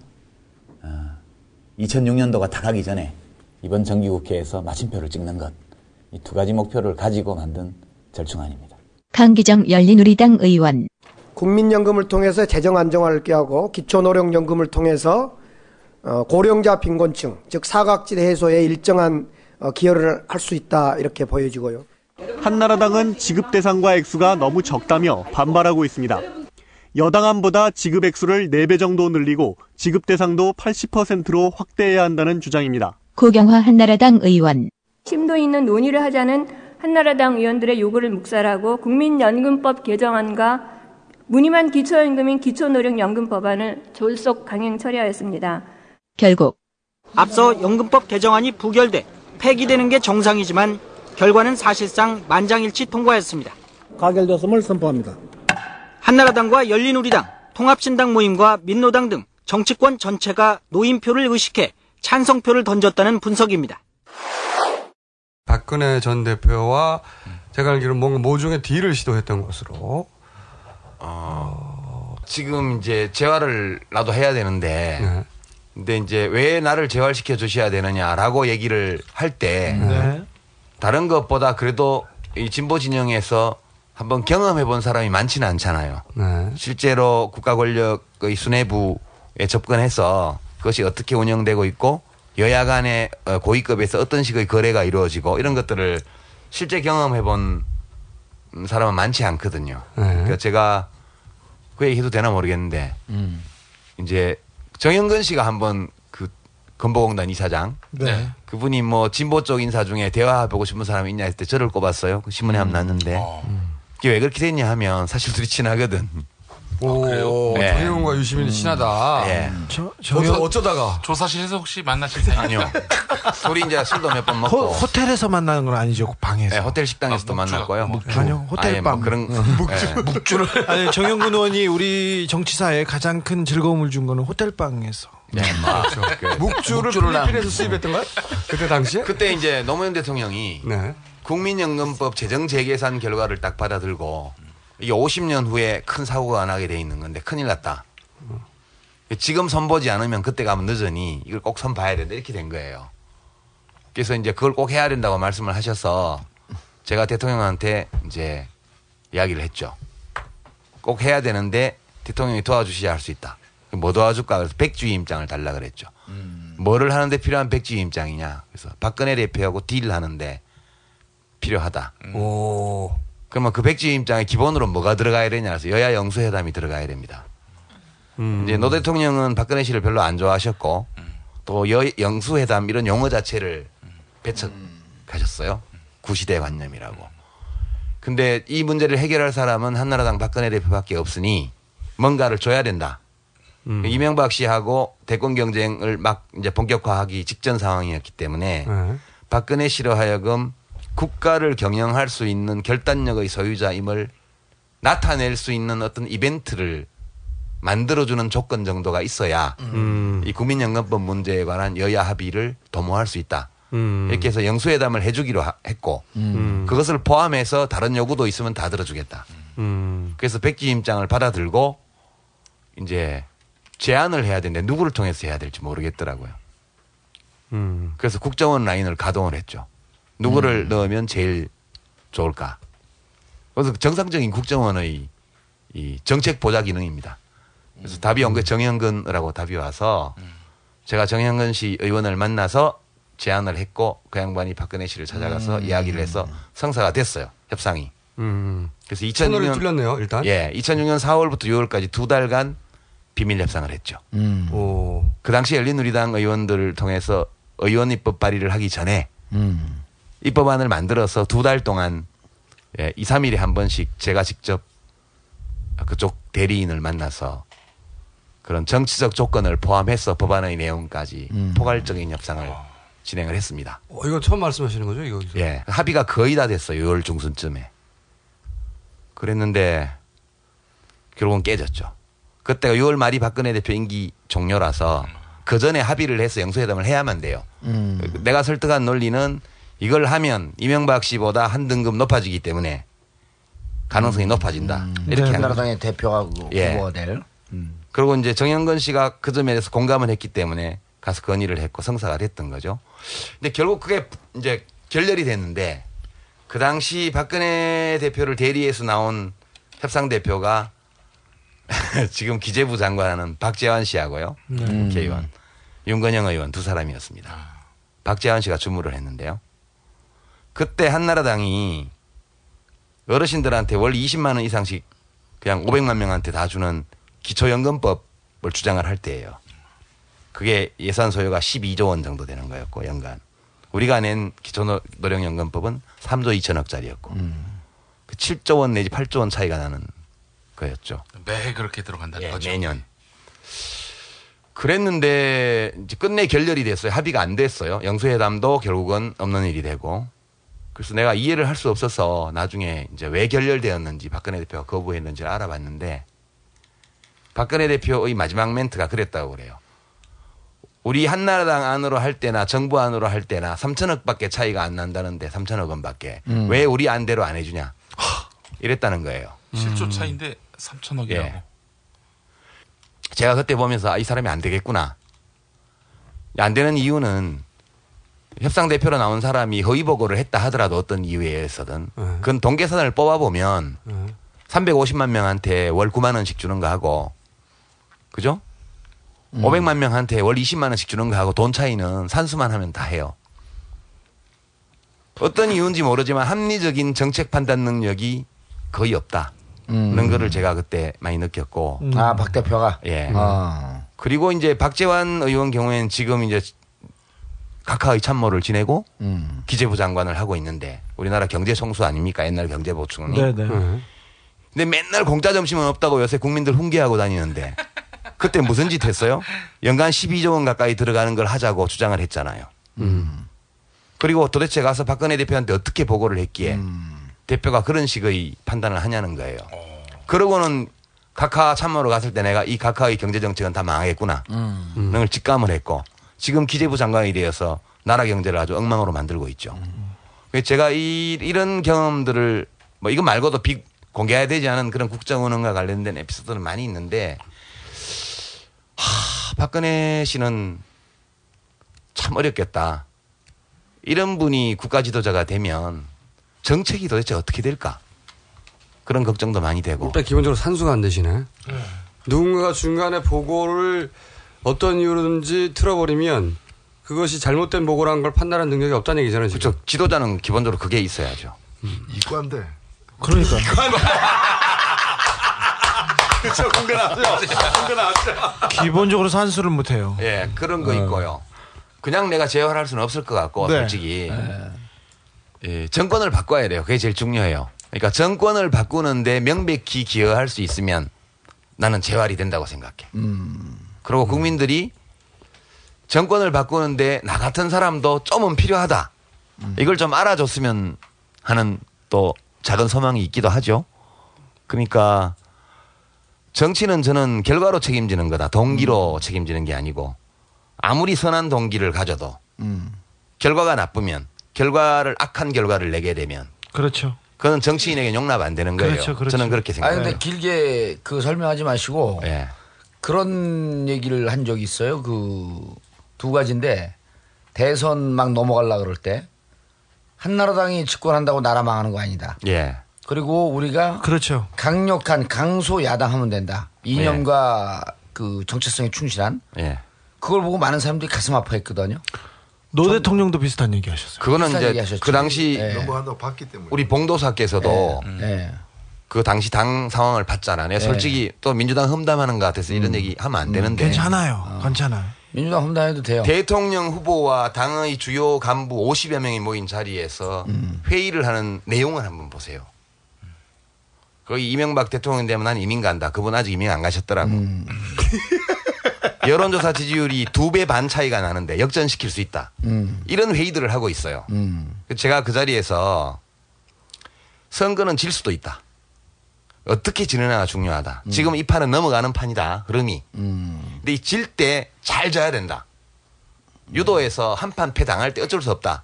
2006년도가 다 가기 전에 이번 정기국회에서 마침표를 찍는 것. 이 두 가지 목표를 가지고 만든 절충안입니다. 강기정 열린우리당 의원. 국민연금을 통해서 재정 안정화를 꾀하고 기초노령연금을 통해서 어, 고령자 빈곤층 즉 사각지대 해소에 일정한 어, 기여를 할 수 있다 이렇게 보여지고요. 한나라당은 지급 대상과 액수가 너무 적다며 반발하고 있습니다. 여당안보다 지급 액수를 4배 정도 늘리고 지급 대상도 80%로 확대해야 한다는 주장입니다. 고경화 한나라당 의원 심도 있는 논의를 하자는 한나라당 의원들의 요구를 묵살하고 국민연금법 개정안과 무늬만 기초연금인 기초노령연금 법안을 졸속 강행 처리하였습니다. 결국 앞서 연금법 개정안이 부결돼 폐기되는 게 정상이지만 결과는 사실상 만장일치 통과했습니다. 가결됐음을 선포합니다. 한나라당과 열린우리당, 통합신당 모임과 민노당 등 정치권 전체가 노인표를 의식해 찬성표를 던졌다는 분석입니다. 박근혜 전 대표와 제가 알기로는 뭔가 모종의 딜을 시도했던 것으로. 어, 지금 이제 재활을 나도 해야 되는데, 네. 근데 이제 왜 나를 재활시켜 주셔야 되느냐라고 얘기를 할 때, 네. 다른 것보다 그래도 이 진보 진영에서 한번 경험해 본 사람이 많지는 않잖아요. 네. 실제로 국가 권력의 수뇌부에 접근해서 그것이 어떻게 운영되고 있고 여야 간의 어, 고위급에서 어떤 식의 거래가 이루어지고 이런 것들을 실제 경험해 본 사람은 많지 않거든요. 네. 그러니까 제가 그 얘기 해도 되나 모르겠는데 이제 정영근 씨가 한번 그 건보공단 이사장 네. 그분이 뭐 진보 쪽 인사 중에 대화해보고 싶은 사람이 있냐 했을 때 저를 꼽았어요. 그 신문에 한번 났는데 그게 왜 그렇게 됐냐 하면 사실 둘이 친하거든. 오, 네. 정영훈과 유시민이 친하다. 예. 저, 어쩌, 어쩌다가. 조사실에서 혹시 만나실 사이 아니요. 둘이 이제 술도 몇번 호, 먹고. 호 텔에서 만나는 건 아니죠. 방에서. 네, 호텔 식당에서도 만났고요. 아니요. 아예 호텔방. 뭐 그런 예. 묵주를. 아니 정영근 의원이 우리 정치사에 가장 큰 즐거움을 준 거는 호텔 방에서. 네, 그렇죠. 묵주를 묵주를 필리핀에서 수입했던가요? 그때 당시에? 그때 이제 노무현 대통령이 네. 국민연금법 재정 재계산 결과를 딱 받아들고 이게 50년 후에 큰 사고가 나게 돼 있는 건데 큰일 났다. 지금 선보지 않으면 그때 가면 늦으니 이걸 꼭 선봐야 된다 이렇게 된 거예요. 그래서 이제 그걸 꼭 해야 된다고 말씀을 하셔서 제가 대통령한테 이제 이야기를 했죠. 꼭 해야 되는데 대통령이 도와주셔야 할 수 있다. 뭐 도와줄까? 그래서 백지위임장을 달라 그랬죠. 뭐를 하는데 필요한 백지위임장이냐? 그래서 박근혜 대표하고 deal을 하는데 필요하다. 오. 그러면 그 백지위임장에 기본으로 뭐가 들어가야 되냐? 그래서 여야 영수회담이 들어가야 됩니다. 음. 이제 노 대통령은 박근혜 씨를 별로 안 좋아하셨고 또 여, 영수회담 이런 용어 자체를 배척하셨어요. 구시대 관념이라고. 근데 이 문제를 해결할 사람은 한나라당 박근혜 대표밖에 없으니 뭔가를 줘야 된다. 음. 이명박 씨하고 대권 경쟁을 막 이제 본격화하기 직전 상황이었기 때문에 네. 박근혜 씨로 하여금 국가를 경영할 수 있는 결단력의 소유자임을 나타낼 수 있는 어떤 이벤트를 만들어주는 조건 정도가 있어야 음. 이 국민연금법 문제에 관한 여야 합의를 도모할 수 있다. 음. 이렇게 해서 영수회담을 해주기로 하- 했고 음. 그것을 포함해서 다른 요구도 있으면 다 들어주겠다. 음. 그래서 백지 임장을 받아들고 이제 제안을 해야 되는데 누구를 통해서 해야 될지 모르겠더라고요. 음. 그래서 국정원 라인을 가동을 했죠. 누구를 넣으면 제일 좋을까? 그래서 정상적인 국정원의 이 정책 보좌 기능입니다. 그래서 답이 온 게 정영근이라고 답이 와서 제가 정영근 씨 의원을 만나서 제안을 했고 그 양반이 박근혜 씨를 찾아가서 이야기를 해서 성사가 됐어요. 협상이. 음. 그래서 채널이 2006년 뚫렸네요, 일단. 예, 2006년 4월부터 6월까지 두 달간 비밀 협상을 했죠. 오. 그 당시 열린우리당 의원들을 통해서 의원 입법 발의를 하기 전에 입법안을 만들어서 두 달 동안 예, 2, 3일에 한 번씩 제가 직접 그쪽 대리인을 만나서 그런 정치적 조건을 포함해서 법안의 내용까지 포괄적인 협상을 진행을 했습니다. 어, 이거 처음 말씀하시는 거죠, 이거? 예. 합의가 거의 다 됐어요. 6월 중순쯤에. 그랬는데 결국은 깨졌죠. 그때가 6월 말이 박근혜 대표 임기 종료라서 그 전에 합의를 해서 영수회담을 해야만 돼요. 내가 설득한 논리는 이걸 하면 이명박 씨보다 한 등급 높아지기 때문에 가능성이 높아진다. 이렇게 한 거죠. 한나라당의 대표가 그 예. 후보가 될. 그리고 이제 정영근 씨가 그 점에 대해서 공감을 했기 때문에 가서 건의를 했고 성사가 됐던 거죠. 근데 결국 그게 이제 결렬이 됐는데 그 당시 박근혜 대표를 대리해서 나온 협상 대표가 지금 기재부 장관하는 박재환 씨하고요. 네. 국회의원. 윤건영 의원 두 사람이었습니다. 박재환 씨가 주무를 했는데요. 그때 한나라당이 어르신들한테 월 20만 원 이상씩 그냥 500만 명한테 다 주는 기초연금법을 주장을 할 때예요. 그게 예산 소요가 12조 원 정도 되는 거였고 연간. 우리가 낸 기초노령연금법은 3조 2천억짜리였고 그 7조 원 내지 8조 원 차이가 나는 거였죠. 매해 그렇게 들어간다는 예, 거죠. 매년. 그랬는데 이제 끝내 결렬이 됐어요. 합의가 안 됐어요. 영수회담도 결국은 없는 일이 되고. 그래서 내가 이해를 할 수 없어서 나중에 이제 왜 결렬되었는지 박근혜 대표가 거부했는지를 알아봤는데 박근혜 대표의 마지막 멘트가 그랬다고 그래요. 우리 한나라당 안으로 할 때나 정부 안으로 할 때나 3천억 밖에 차이가 안 난다는데 3천억 원 밖에 음. 왜 우리 안대로 안 해주냐 이랬다는 거예요. 실조 차인데 3천억이라고. 예. 제가 그때 보면서 아, 이 사람이 안 되겠구나. 안 되는 이유는 협상 대표로 나온 사람이 허위 보고를 했다 하더라도 어떤 이유에 의해서든 그건 동계산을 뽑아 보면 350만 명한테 월 9만 원씩 주는 거 하고 그죠? 500만 명한테 월 20만 원씩 주는 거 하고 돈 차이는 산수만 하면 다 해요. 어떤 이유인지 모르지만 합리적인 정책 판단 능력이 거의 없다. 음. 거를 제가 그때 많이 느꼈고. 아, 박 대표가? 예. 아. 그리고 이제 박재환 의원 경우에는 지금 이제 각하의 참모를 지내고 음. 기재부 장관을 하고 있는데 우리나라 경제 성수 아닙니까? 옛날 경제 보충이. 네네. 근데 맨날 공짜 점심은 없다고 요새 국민들 훈계하고 다니는데 그때 무슨 짓 했어요? 연간 12조 원 가까이 들어가는 걸 하자고 주장을 했잖아요. 그리고 도대체 가서 박근혜 대표한테 어떻게 보고를 했기에 대표가 그런 식의 판단을 하냐는 거예요. 그러고는 각하 참모로 갔을 때 내가 이 각하의 경제 정책은 다 망하겠구나. 음. 를 직감을 했고 지금 기재부 장관이 되어서 나라 경제를 아주 엉망으로 만들고 있죠. 제가 이, 이런 경험들을 뭐 이거 말고도 비, 공개해야 되지 않은 그런 국정 운영과 관련된 에피소드는 많이 있는데 하, 박근혜 씨는 참 어렵겠다. 이런 분이 국가 지도자가 되면 정책이 도대체 어떻게 될까? 그런 걱정도 많이 되고. 일단 기본적으로 산수가 안 되시네. 누군가가 중간에 보고를 어떤 이유로든지 틀어버리면 그것이 잘못된 보고라는 걸 판단하는 능력이 없다는 얘기잖아요. 지금. 그렇죠. 지도자는 기본적으로 그게 있어야죠. 이관대. 그러니까. 그렇죠. 공개 나왔죠. 공개 나왔죠. 기본적으로 산수를 못해요. 예, 그런 어. 거 있고요. 그냥 내가 제어할 수는 없을 것 같고 네. 솔직히 예, 정권을 바꿔야 돼요. 그게 제일 중요해요. 그러니까 정권을 바꾸는데 명백히 기여할 수 있으면 나는 재활이 된다고 생각해. 그리고 국민들이 정권을 바꾸는데 나 같은 사람도 좀은 필요하다. 이걸 좀 알아줬으면 하는 또 작은 소망이 있기도 하죠. 그러니까 정치는 저는 결과로 책임지는 거다. 동기로 책임지는 게 아니고 아무리 선한 동기를 가져도 결과가 나쁘면 결과를 악한 결과를 내게 되면 그렇죠. 그건 정치인에게 용납 안 되는 거예요. 그렇죠, 그렇죠. 저는 그렇게 아니 생각해요. 근데 길게 그 설명하지 마시고 예. 그런 얘기를 한 적이 있어요. 그 두 가지인데 대선 막 넘어갈라 그럴 때 한나라당이 집권한다고 나라 망하는 거 아니다. 예. 그리고 우리가 그렇죠. 강력한 강소 야당 하면 된다. 이념과 그 정체성에 충실한 예. 그걸 보고 많은 사람들이 가슴 아파했거든요. 노 대통령도 비슷한 얘기 하셨어요. 그거는 이제 얘기하셨죠. 그 당시 예. 넘어간다고 봤기 때문에. 우리 봉도사께서도 예. 그 당시 당 상황을 봤잖아. 내가 예. 솔직히 또 민주당 험담하는 것 같아서 이런 얘기 하면 안 되는데. 괜찮아요. 괜찮아요. 민주당 험담해도 돼요. 대통령 후보와 당의 주요 간부 50여 명이 모인 자리에서 회의를 하는 내용을 한번 보세요. 거기 이명박 대통령 되면 난 이민 간다. 그분 아직 이민 안 가셨더라고. 여론조사 지지율이 두 배 반 차이가 나는데 역전시킬 수 있다. 음. 이런 회의들을 하고 있어요. 제가 그 자리에서 선거는 질 수도 있다. 어떻게 지느냐가 중요하다. 지금 이 판은 넘어가는 판이다. 흐름이. 근데 이 질 때 잘 져야 된다. 유도에서 한 판 패 당할 때 어쩔 수 없다.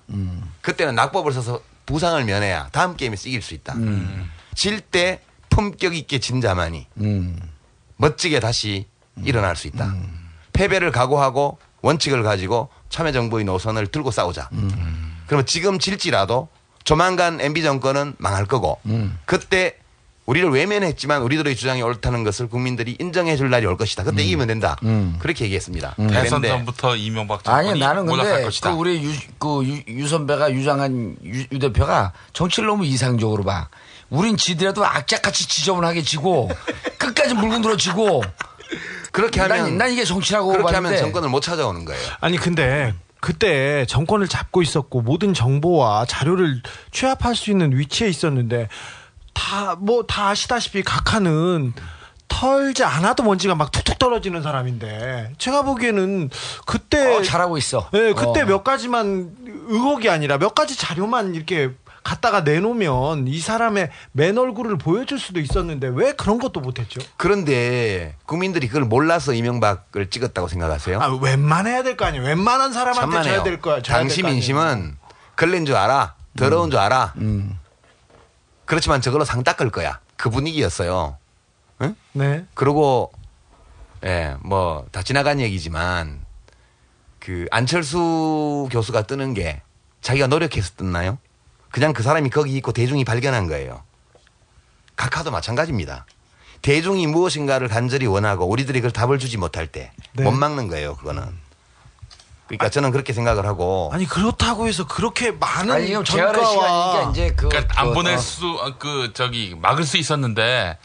그때는 낙법을 써서 부상을 면해야 다음 게임에서 이길 수 있다. 질 때 품격 있게 진 자만이 멋지게 다시 일어날 수 있다. 패배를 각오하고 원칙을 가지고 참여정부의 노선을 들고 싸우자. 그러면 지금 질지라도 조만간 MB 정권은 망할 거고 그때 우리를 외면했지만 우리들의 주장이 옳다는 것을 국민들이 인정해 줄 날이 올 것이다. 그때 이기면 된다. 그렇게 얘기했습니다. 대선 그런데 전부터 이명박 아니 정권이 나는 몰락할 근데 것이다. 그 우리 유, 그 유, 유 선배가 유장한 유, 유 대표가 정치를 너무 이상적으로 봐. 우린 지더라도 악착같이 지저분하게 지고 끝까지 물고 늘어지고 그렇게 하면 난, 난 이게 정치라고 그렇게 봤는데 하면 정권을 못 찾아오는 거예요. 아니 근데 그때 정권을 잡고 있었고 모든 정보와 자료를 취합할 수 있는 위치에 있었는데 다 뭐 다 아시다시피 각하는 털지 않아도 먼지가 막 툭툭 떨어지는 사람인데 제가 보기에는 그때 어, 잘하고 있어. 네, 그때 어. 몇 가지만 의혹이 아니라 몇 가지 자료만 이렇게 갖다가 내놓으면 이 사람의 맨 얼굴을 보여줄 수도 있었는데 왜 그런 것도 못했죠? 그런데 국민들이 그걸 몰라서 이명박을 찍었다고 생각하세요? 아, 웬만해야 될 거 아니에요. 웬만한 사람한테. 줘야 될 거야. 줘야 당시. 민심은 걸린 줄 알아. 더러운 줄 알아. 음. 그렇지만 저걸로 상 닦을 거야. 그 분위기였어요. 응? 네. 그리고 예, 뭐 다 지나간 얘기지만 그 안철수 교수가 뜨는 게 자기가 노력해서 떴나요? 그냥 그 사람이 거기 있고 대중이 발견한 거예요. 각하도 마찬가지입니다. 대중이 무엇인가를 간절히 원하고 우리들이 그걸 답을 주지 못할 때못 네. 막는 거예요. 그거는. 그러니까 저는 그렇게 생각을 하고 아니 그렇다고 해서 그렇게 많은 아니, 시간이니까 이제 그, 그러니까 안 그, 보낼 어. 수그 저기 막을 수 있었는데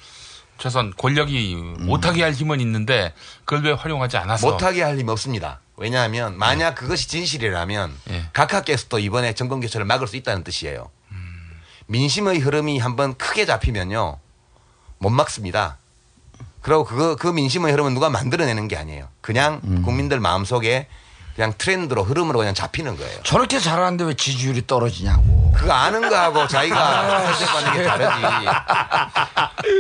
최소한 권력이 못하게 할 힘은 있는데 그걸 왜 활용하지 않아서 못하게 할 힘 없습니다. 왜냐하면 만약 그것이 진실이라면 각하께서도 이번에 정권 교체를 막을 수 있다는 뜻이에요. 민심의 흐름이 한번 크게 잡히면요 못 막습니다. 그리고 그거 그 민심의 흐름은 누가 만들어내는 게 아니에요. 그냥 국민들 마음 속에 그냥 트렌드로 흐름으로 그냥 잡히는 거예요. 저렇게 잘하는데 왜 지지율이 떨어지냐고. 그거 아는 거하고 자기가 설득받는 게 다르지.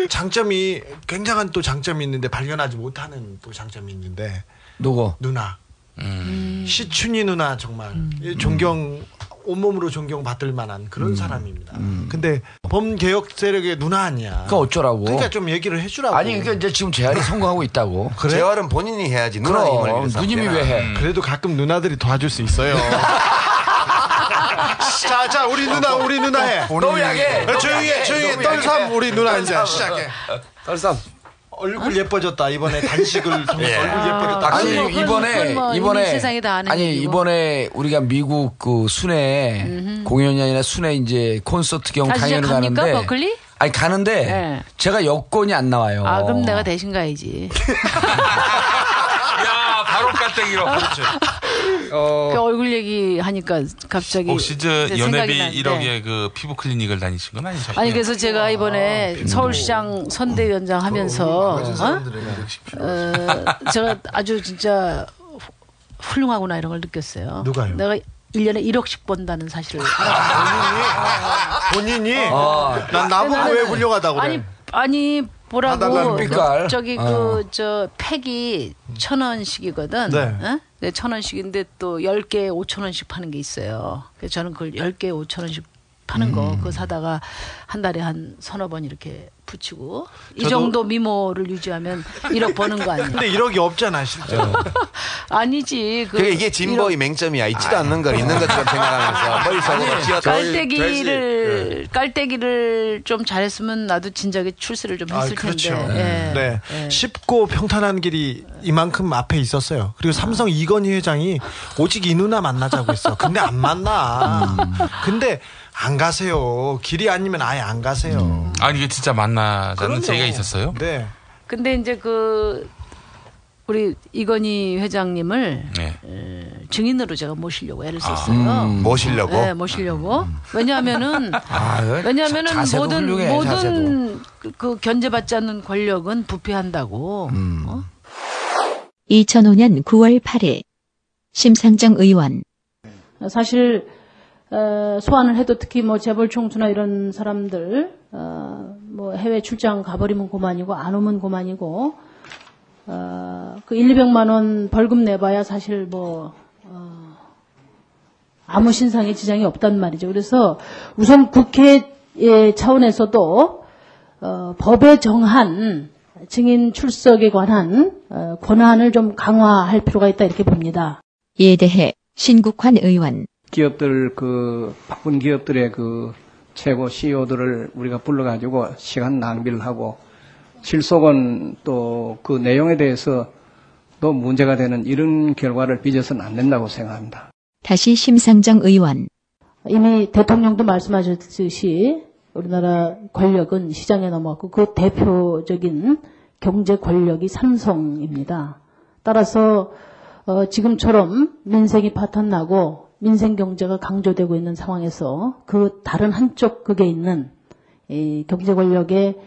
장점이 굉장한 또 장점이 있는데 발견하지 못하는 또 장점이 있는데 누구? 누나 음. 시춘이 누나 정말 이 존경 온몸으로 존경받을 만한 그런 사람입니다. 근데 범개혁 세력의 누나 아니야. 그 어쩌라고? 그러니까 좀 얘기를 해주라고. 아니 그러니까 이제 지금 재활이 성공하고 있다고. 그래? 재활은 본인이 해야지 누나 그럼, 누님이. 왜 해? 그래도 가끔 누나들이 도와줄 수 있어요. 자, 자, 우리 누나, 우리 누나 해. 너무 약해. 어, 조용히 해, 조용히 해. 떨삼 우리 누나 이제. 시작해. 떨삼. 얼굴 예뻐졌다 이번에 단식을 통해서 얼굴 예뻐졌다. 아니 그건 뭐, 이번에 뭐 이번에 아는 아니 얘기고. 이번에 우리가 미국 그 순회 공연이 아니라 순회 이제 콘서트 겸 다시 강연을 갑니까, 가는데 버클리? 아니 가는데 네. 제가 여권이 안 나와요. 아 그럼 내가 대신 가야지. 야 바로 깔때기로 그렇죠. 어, 그 얼굴 얘기 하니까 갑자기 혹시 저 연예비 나는데. 1억의 그 피부 클리닉을 다니신 건 아니죠? 아니 그래서 제가 아, 이번에 서울시장 선대위원장 하면서 어? 어, 제가 아주 진짜 후- 훌륭하구나 이런 걸 느꼈어요. 누가요? 내가 1년에 1억씩 번다는 사실을 본인이 어. 난 나보고 왜 훌륭하다고 그래. 아니 아니 보라고 빛깔. 저기 어. 그저 팩이 천 원씩이거든. 네. 어? 네, 천 원씩인데 또 10개에 5천 원씩 파는 게 있어요. 그래서 저는 그걸 10개에 5천 원씩 파는 거 그거 사다가 한 달에 한 서너 번 이렇게 붙이고 이 정도 미모를 유지하면 1억 버는 거 아니에요? 근데 1억이 없잖아 실제로. 아니지. 그 그게 이게 진보의 맹점이야. 있지도 않는 걸 있는 것처럼 생각하면서 머릿속으로 쥐어짜. 깔때기를 깔때기를 좀 잘했으면 나도 진작에 출세를 좀 아, 했을 그렇죠. 텐데. 예. 네. 예. 쉽고 평탄한 길이 이만큼 앞에 있었어요. 그리고 삼성 이건희 회장이 오직 이 누나 만나자고 했어. 근데 안 만나. 근데 안 가세요. 길이 아니면 아예 안 가세요. 아니 이게 진짜 만나자는. 제의가 있었어요? 네. 근데 이제 그 우리 이건희 회장님을 네. 에, 증인으로 제가 모시려고 애를 썼어요. 음, 모시려고? 네, 모시려고. 왜냐하면은 아, 왜냐하면은 자세도 모든 훌륭해, 모든 그, 그 견제받지 않는 권력은 부패한다고. 음. 어? 2005년 9월 8일 심상정 의원 사실 어, 소환을 해도 특히 뭐 재벌 총수나 이런 사람들 어, 뭐 해외 출장 가버리면 고만이고 안 오면 고만이고 어, 그 1, 200만 원 벌금 내봐야 사실 뭐 어, 아무 신상에 지장이 없단 말이죠. 그래서 우선 국회 차원에서도 어, 법에 정한 증인 출석에 관한 어, 권한을 좀 강화할 필요가 있다 이렇게 봅니다. 이에 대해 신국환 의원 기업들 그 바쁜 기업들의 그 최고 CEO들을 우리가 불러가지고 시간 낭비를 하고 실속은 또 그 내용에 대해서 또 문제가 되는 이런 결과를 빚어서는 안 된다고 생각합니다. 다시 심상정 의원 이미 대통령도 말씀하셨듯이 우리나라 권력은 시장에 넘어갔고 그 대표적인 경제 권력이 삼성입니다. 따라서 어, 지금처럼 민생이 파탄나고 민생 경제가 강조되고 있는 상황에서 그 다른 한쪽 극에 있는 이 경제 권력의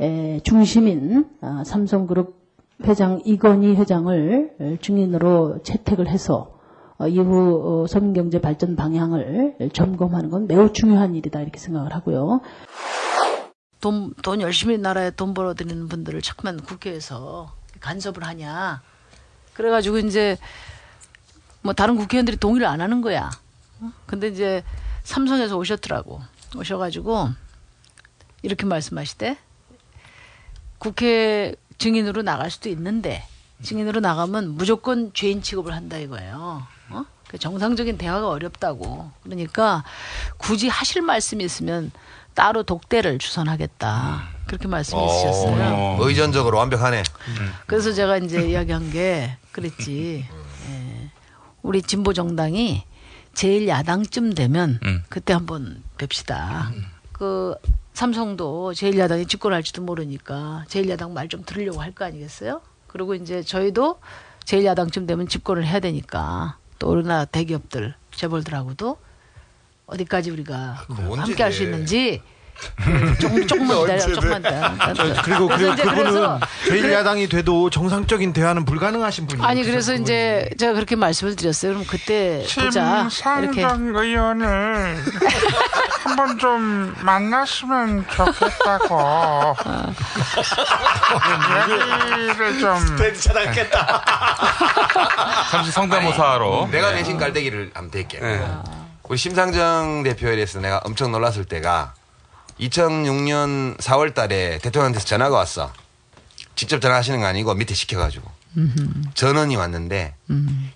에, 중심인 아, 삼성그룹 회장 이건희 회장을 증인으로 채택을 해서 어, 이후 어, 서민경제 발전 방향을 점검하는 건 매우 중요한 일이다 이렇게 생각을 하고요. 돈, 돈 열심히 나라에 돈 벌어들이는 분들을 자꾸만 국회에서 간섭을 하냐. 그래가지고 이제 뭐 다른 국회의원들이 동의를 안 하는 거야. 어? 근데 이제 삼성에서 오셨더라고. 오셔가지고 이렇게 말씀하시대. 국회 증인으로 나갈 수도 있는데 증인으로 나가면 무조건 죄인 취급을 한다 이거예요. 어? 그 정상적인 대화가 어렵다고. 그러니까 굳이 하실 말씀이 있으면 따로 독대를 주선하겠다. 그렇게 말씀해 주셨어요. 의전적으로 완벽하네. 그래서 제가 이제 이야기한 게 그랬지. 예. 우리 진보 정당이 제일 야당쯤 되면 그때 한번 뵙시다. 그 삼성도 제일 야당이 집권할지도 모르니까 제일 야당 말 좀 들으려고 할 거 아니겠어요? 그리고 이제 저희도 제일 야당쯤 되면 집권을 해야 되니까 또 우리나라 대기업들 재벌들하고도 어디까지 우리가 함께 할 수 있는지 그 조금 조금만 기다려 조금만 기다려. 저, 그리고 그리고 그분은 그래서 제일 그래- 야당이 돼도 정상적인 대화는 불가능하신 분이에요. 아니 그래서 이제 제가 그렇게 말씀을 드렸어요. 그럼 그때 보자 이렇게 심상정 의원을 한번 좀 만났으면 좋겠다고 이야기를 좀 괜찮았겠다. 잠시 성대모사로. 내가 대신 깔때기를 한번 댈게. 우리 심상정 대표에 대해서 내가 엄청 놀랐을 때가 2006년 4월 달에 대통령한테서 전화가 왔어. 직접 전화하시는 거 아니고 밑에 시켜가지고. 전원이 왔는데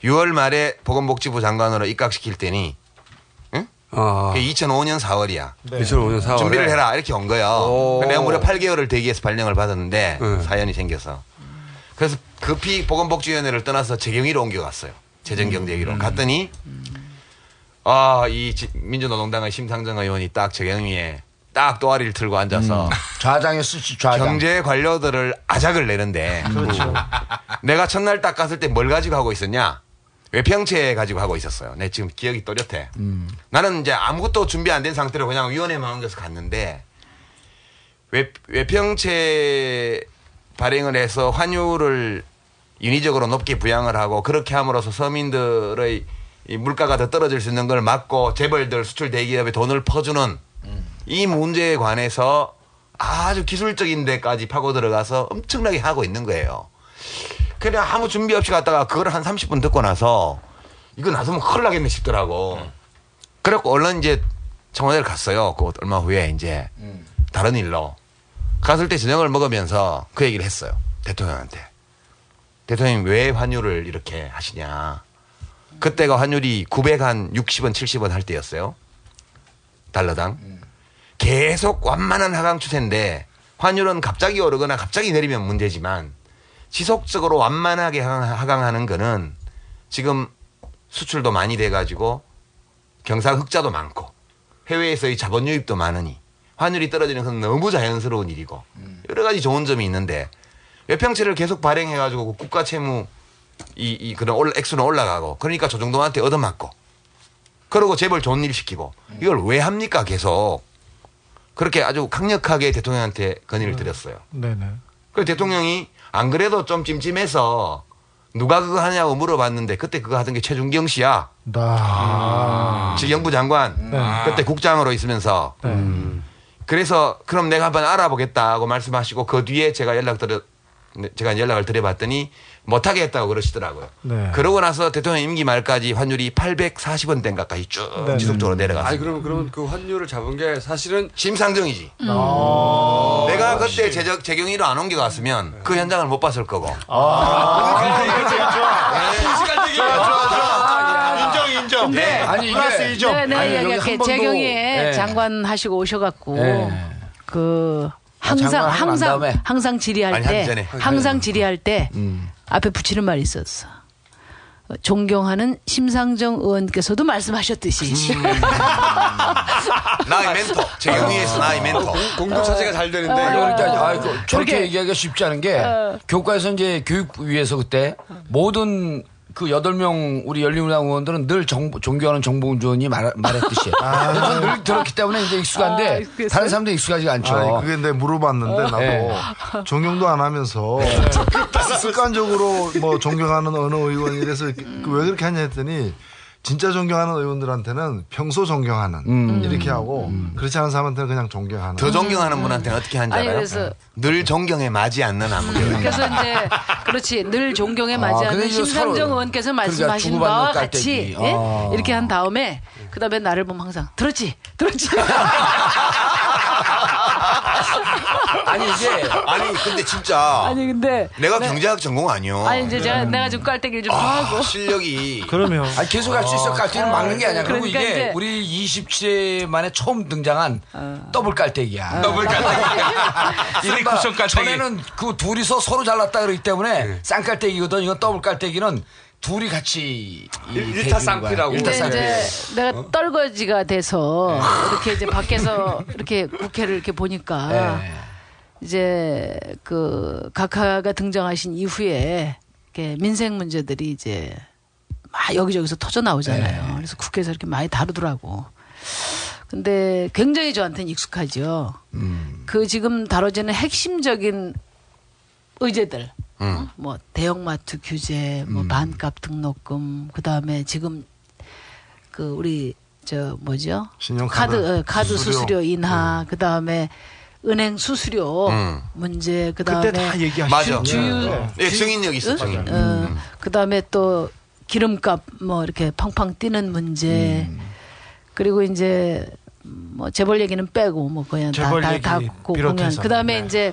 6월 말에 보건복지부 장관으로 입각시킬 때니 응? 그게 2005년 4월이야. 네. 2005년 4월에. 준비를 해라 이렇게 온 거예요. 오. 내가 무려 8개월을 대기해서 발령을 받았는데 사연이 생겨서 그래서 급히 보건복지위원회를 떠나서 재경위로 옮겨갔어요. 재정경제위로 갔더니 아이 민주노동당의 심상정 의원이 딱 재경위에 딱 또아리를 틀고 앉아서 좌장에 쓰지 좌장. 경제 관료들을 아작을 내는데 그렇죠. 내가 첫날 딱 갔을 때 뭘 가지고 하고 있었냐? 외평채 가지고 하고 있었어요. 내 지금 기억이 또렷해. 나는 이제 아무것도 준비 안 된 상태로 그냥 위원회만 옮겨서 갔는데 외, 외평채 발행을 해서 환율을 인위적으로 높게 부양을 하고 그렇게 함으로써 서민들의 이 물가가 더 떨어질 수 있는 걸 막고 재벌들 수출 대기업에 돈을 퍼주는 이 문제에 관해서 아주 기술적인 데까지 파고 들어가서 엄청나게 하고 있는 거예요. 그냥 아무 준비 없이 갔다가 그걸 한 30분 듣고 나서 이거 나서면 큰일 나겠네 싶더라고. 그래갖고 얼른 이제 청와대를 갔어요. 그 얼마 후에 이제 다른 일로. 갔을 때 저녁을 먹으면서 그 얘기를 했어요. 대통령한테. 대통령님 왜 환율을 이렇게 하시냐. 그때가 환율이 900 한 60원, 70원 할 때였어요. 달러당. 계속 완만한 하강 추세인데 환율은 갑자기 오르거나 갑자기 내리면 문제지만 지속적으로 완만하게 하강- 하강하는 거는 지금 수출도 많이 돼가지고 경상 흑자도 많고 해외에서의 자본 유입도 많으니 환율이 떨어지는 건 너무 자연스러운 일이고 여러 가지 좋은 점이 있는데 외평채를 계속 발행해가지고 국가 채무 이, 이 그런 올, 액수는 올라가고 그러니까 조정동한테 얻어맞고 그러고 재벌 좋은 일 시키고 이걸 왜 합니까 계속 그렇게 아주 강력하게 대통령한테 건의를 드렸어요. 네네. 그 대통령이 안 그래도 좀 찜찜해서 누가 그거 하냐고 물어봤는데 그때 그거 하던 게 최준경 씨야. 나. 지경부 장관. 네. 그때 국장으로 있으면서. 그래서 그럼 내가 한번 알아보겠다고 말씀하시고 그 뒤에 제가 연락 드려 네, 제가 연락을 드려봤더니 못하게 했다고 그러시더라고요. 네. 그러고 나서 대통령 임기 말까지 환율이 840원대 가까이 쭉 네. 지속적으로 내려갔어요. 아니 그럼 그러면 그 환율을 잡은 게 사실은 심상정이지. 아. 내가 그때 재적, 재경위로 안 옮겨갔으면 그 현장을 못 봤을 거고. 인정 인정. 네. 아니, 이게- 플러스 이점. 네, 네, 아니, 이야기할게. 한 번도- 재경위에 네. 장관 하시고 오셔갖고 네. 그 아, 항상 난 항상? 항상 질의할 아니, 때 전에. 항상 질의할 때 음. 앞에 붙이는 말이 있었어. 어, 존경하는 심상정 의원께서도 말씀하셨듯이 음. 나의 멘토. 재경위에서 나의 멘토. 공도 차지가 잘 되는데. 아니, 그러니까 아, 그, 저렇게 얘기하기가 쉽지 않은 게 어. 교과에서 이제 교육부위에서 그때 모든 그 여덟 명 우리 열린우리당 의원들은 늘 정, 존경하는 정봉주 의원이 말, 말했듯이. 아. 저는 늘 들었기 때문에 이제 익숙한데 아? 다른 사람들 익숙하지가 않죠. 아니, 그게 내 물어봤는데 나도 네. 존경도 안 하면서 습관적으로 뭐 존경하는 어느 의원 이래서 그왜 그렇게 하냐 했더니 진짜 존경하는 의원들한테는 평소 존경하는 음. 이렇게 하고 그렇지 않은 사람한테는 그냥 존경하는 더 존경하는 분한테는 어떻게 하는지 아니, 알아요? 그래서- 늘 존경에 맞지 않는 아무개 그래서 이제 그렇지 늘 존경에 아, 맞지 않는 근데 이거 심상정 의원께서 그러니까 말씀하신 바와. 같이 예? 아. 이렇게 한 다음에 그다음에 나를 보면 항상 들었지 들었지 아니 이게 아니 근데 진짜 아니 근데 내가 네. 경제학 전공 아니요. 아니 이제 제가 내가 좀 깔때기를 좀 하고 실력이 그러면 아니, 계속 할 수 있어. 깔때기는 막는 게 아니야. 그리고 그러니까 이게 이제- 우리 27세 만에 처음 등장한 더블 깔때기야. 더블 깔때기야. 이른바 쓰리 쿠션 깔때기. 전에는 그 둘이서 서로 잘났다 그러기 때문에 쌍깔때기거든. 이건 더블 깔때기는 둘이 같이 일- 일타 쌍피라고. 근데 일타 쌍피. 이제 내가 떨거지가 돼서 이렇게 이제 밖에서 이렇게 국회를 이렇게 보니까 네. 이제 그 각하가 등장하신 이후에 이렇게 민생 문제들이 이제 막 여기저기서 터져 나오잖아요. 그래서 국회에서 이렇게 많이 다루더라고. 근데 굉장히 저한테는 익숙하죠. 그 지금 다뤄지는 핵심적인 의제들. 어? 뭐 대형마트 규제, 뭐 반값 등록금, 그 다음에 지금 그 우리 저 뭐죠? 신용카드 카드 어, 카드 수수료. 수수료, 인하, 그 다음에 은행 수수료 음. 문제, 그 다음에 그때 다 얘기하시죠. 맞아. 주유, 예, 증인력 있어. 응? 증인. 어, 그 다음에 또 기름값 뭐 이렇게 팡팡 뛰는 문제, 그리고 이제 뭐 재벌 얘기는 빼고 뭐 그냥 재벌 다, 다, 다 고- 공연. 그 다음에 이제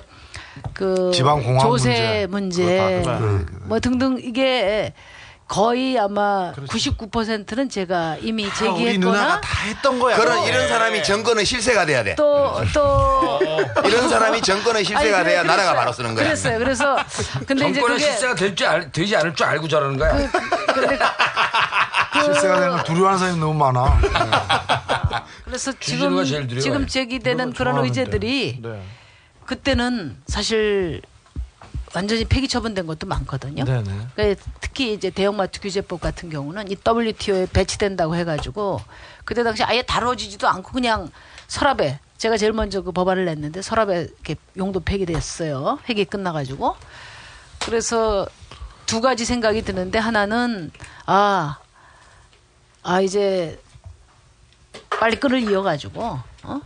그 지방공항 조세 문제. 문제, 다 그거. 뭐 등등 이게 거의 아마 99%는 제가 이미 그렇죠. 아, 제기했거나 누나가 다 했던 거야. 그런 이런 사람이 정권의 실세가 돼야 돼. 또 또 이런 사람이 정권의 실세가 아니, 그래, 돼야 나라가 그랬어요. 바로 쓰는 거야. 그랬어요. 그래서 근데 이제 정권의 실세가 될지 알, 되지 않을 줄 알고 저러는 거야. 실세가 되는 걸 두려워하는 사람이 너무 많아. 그래서 지금. 지금 제기되는 그런 좋아하는데. 의제들이 네. 그때는 사실 완전히 폐기 처분된 것도 많거든요. 네네. 그러니까 특히 이제 대형마트 규제법 같은 경우는 이 WTO에 배치된다고 해가지고 그때 당시 아예 다뤄지지도 않고 그냥 서랍에 제가 제일 먼저 그 법안을 냈는데 서랍에 이렇게 용도 폐기됐어요. 회기 끝나가지고 그래서 두 가지 생각이 드는데 하나는 아, 아 이제 빨리 끈을 이어가지고 어?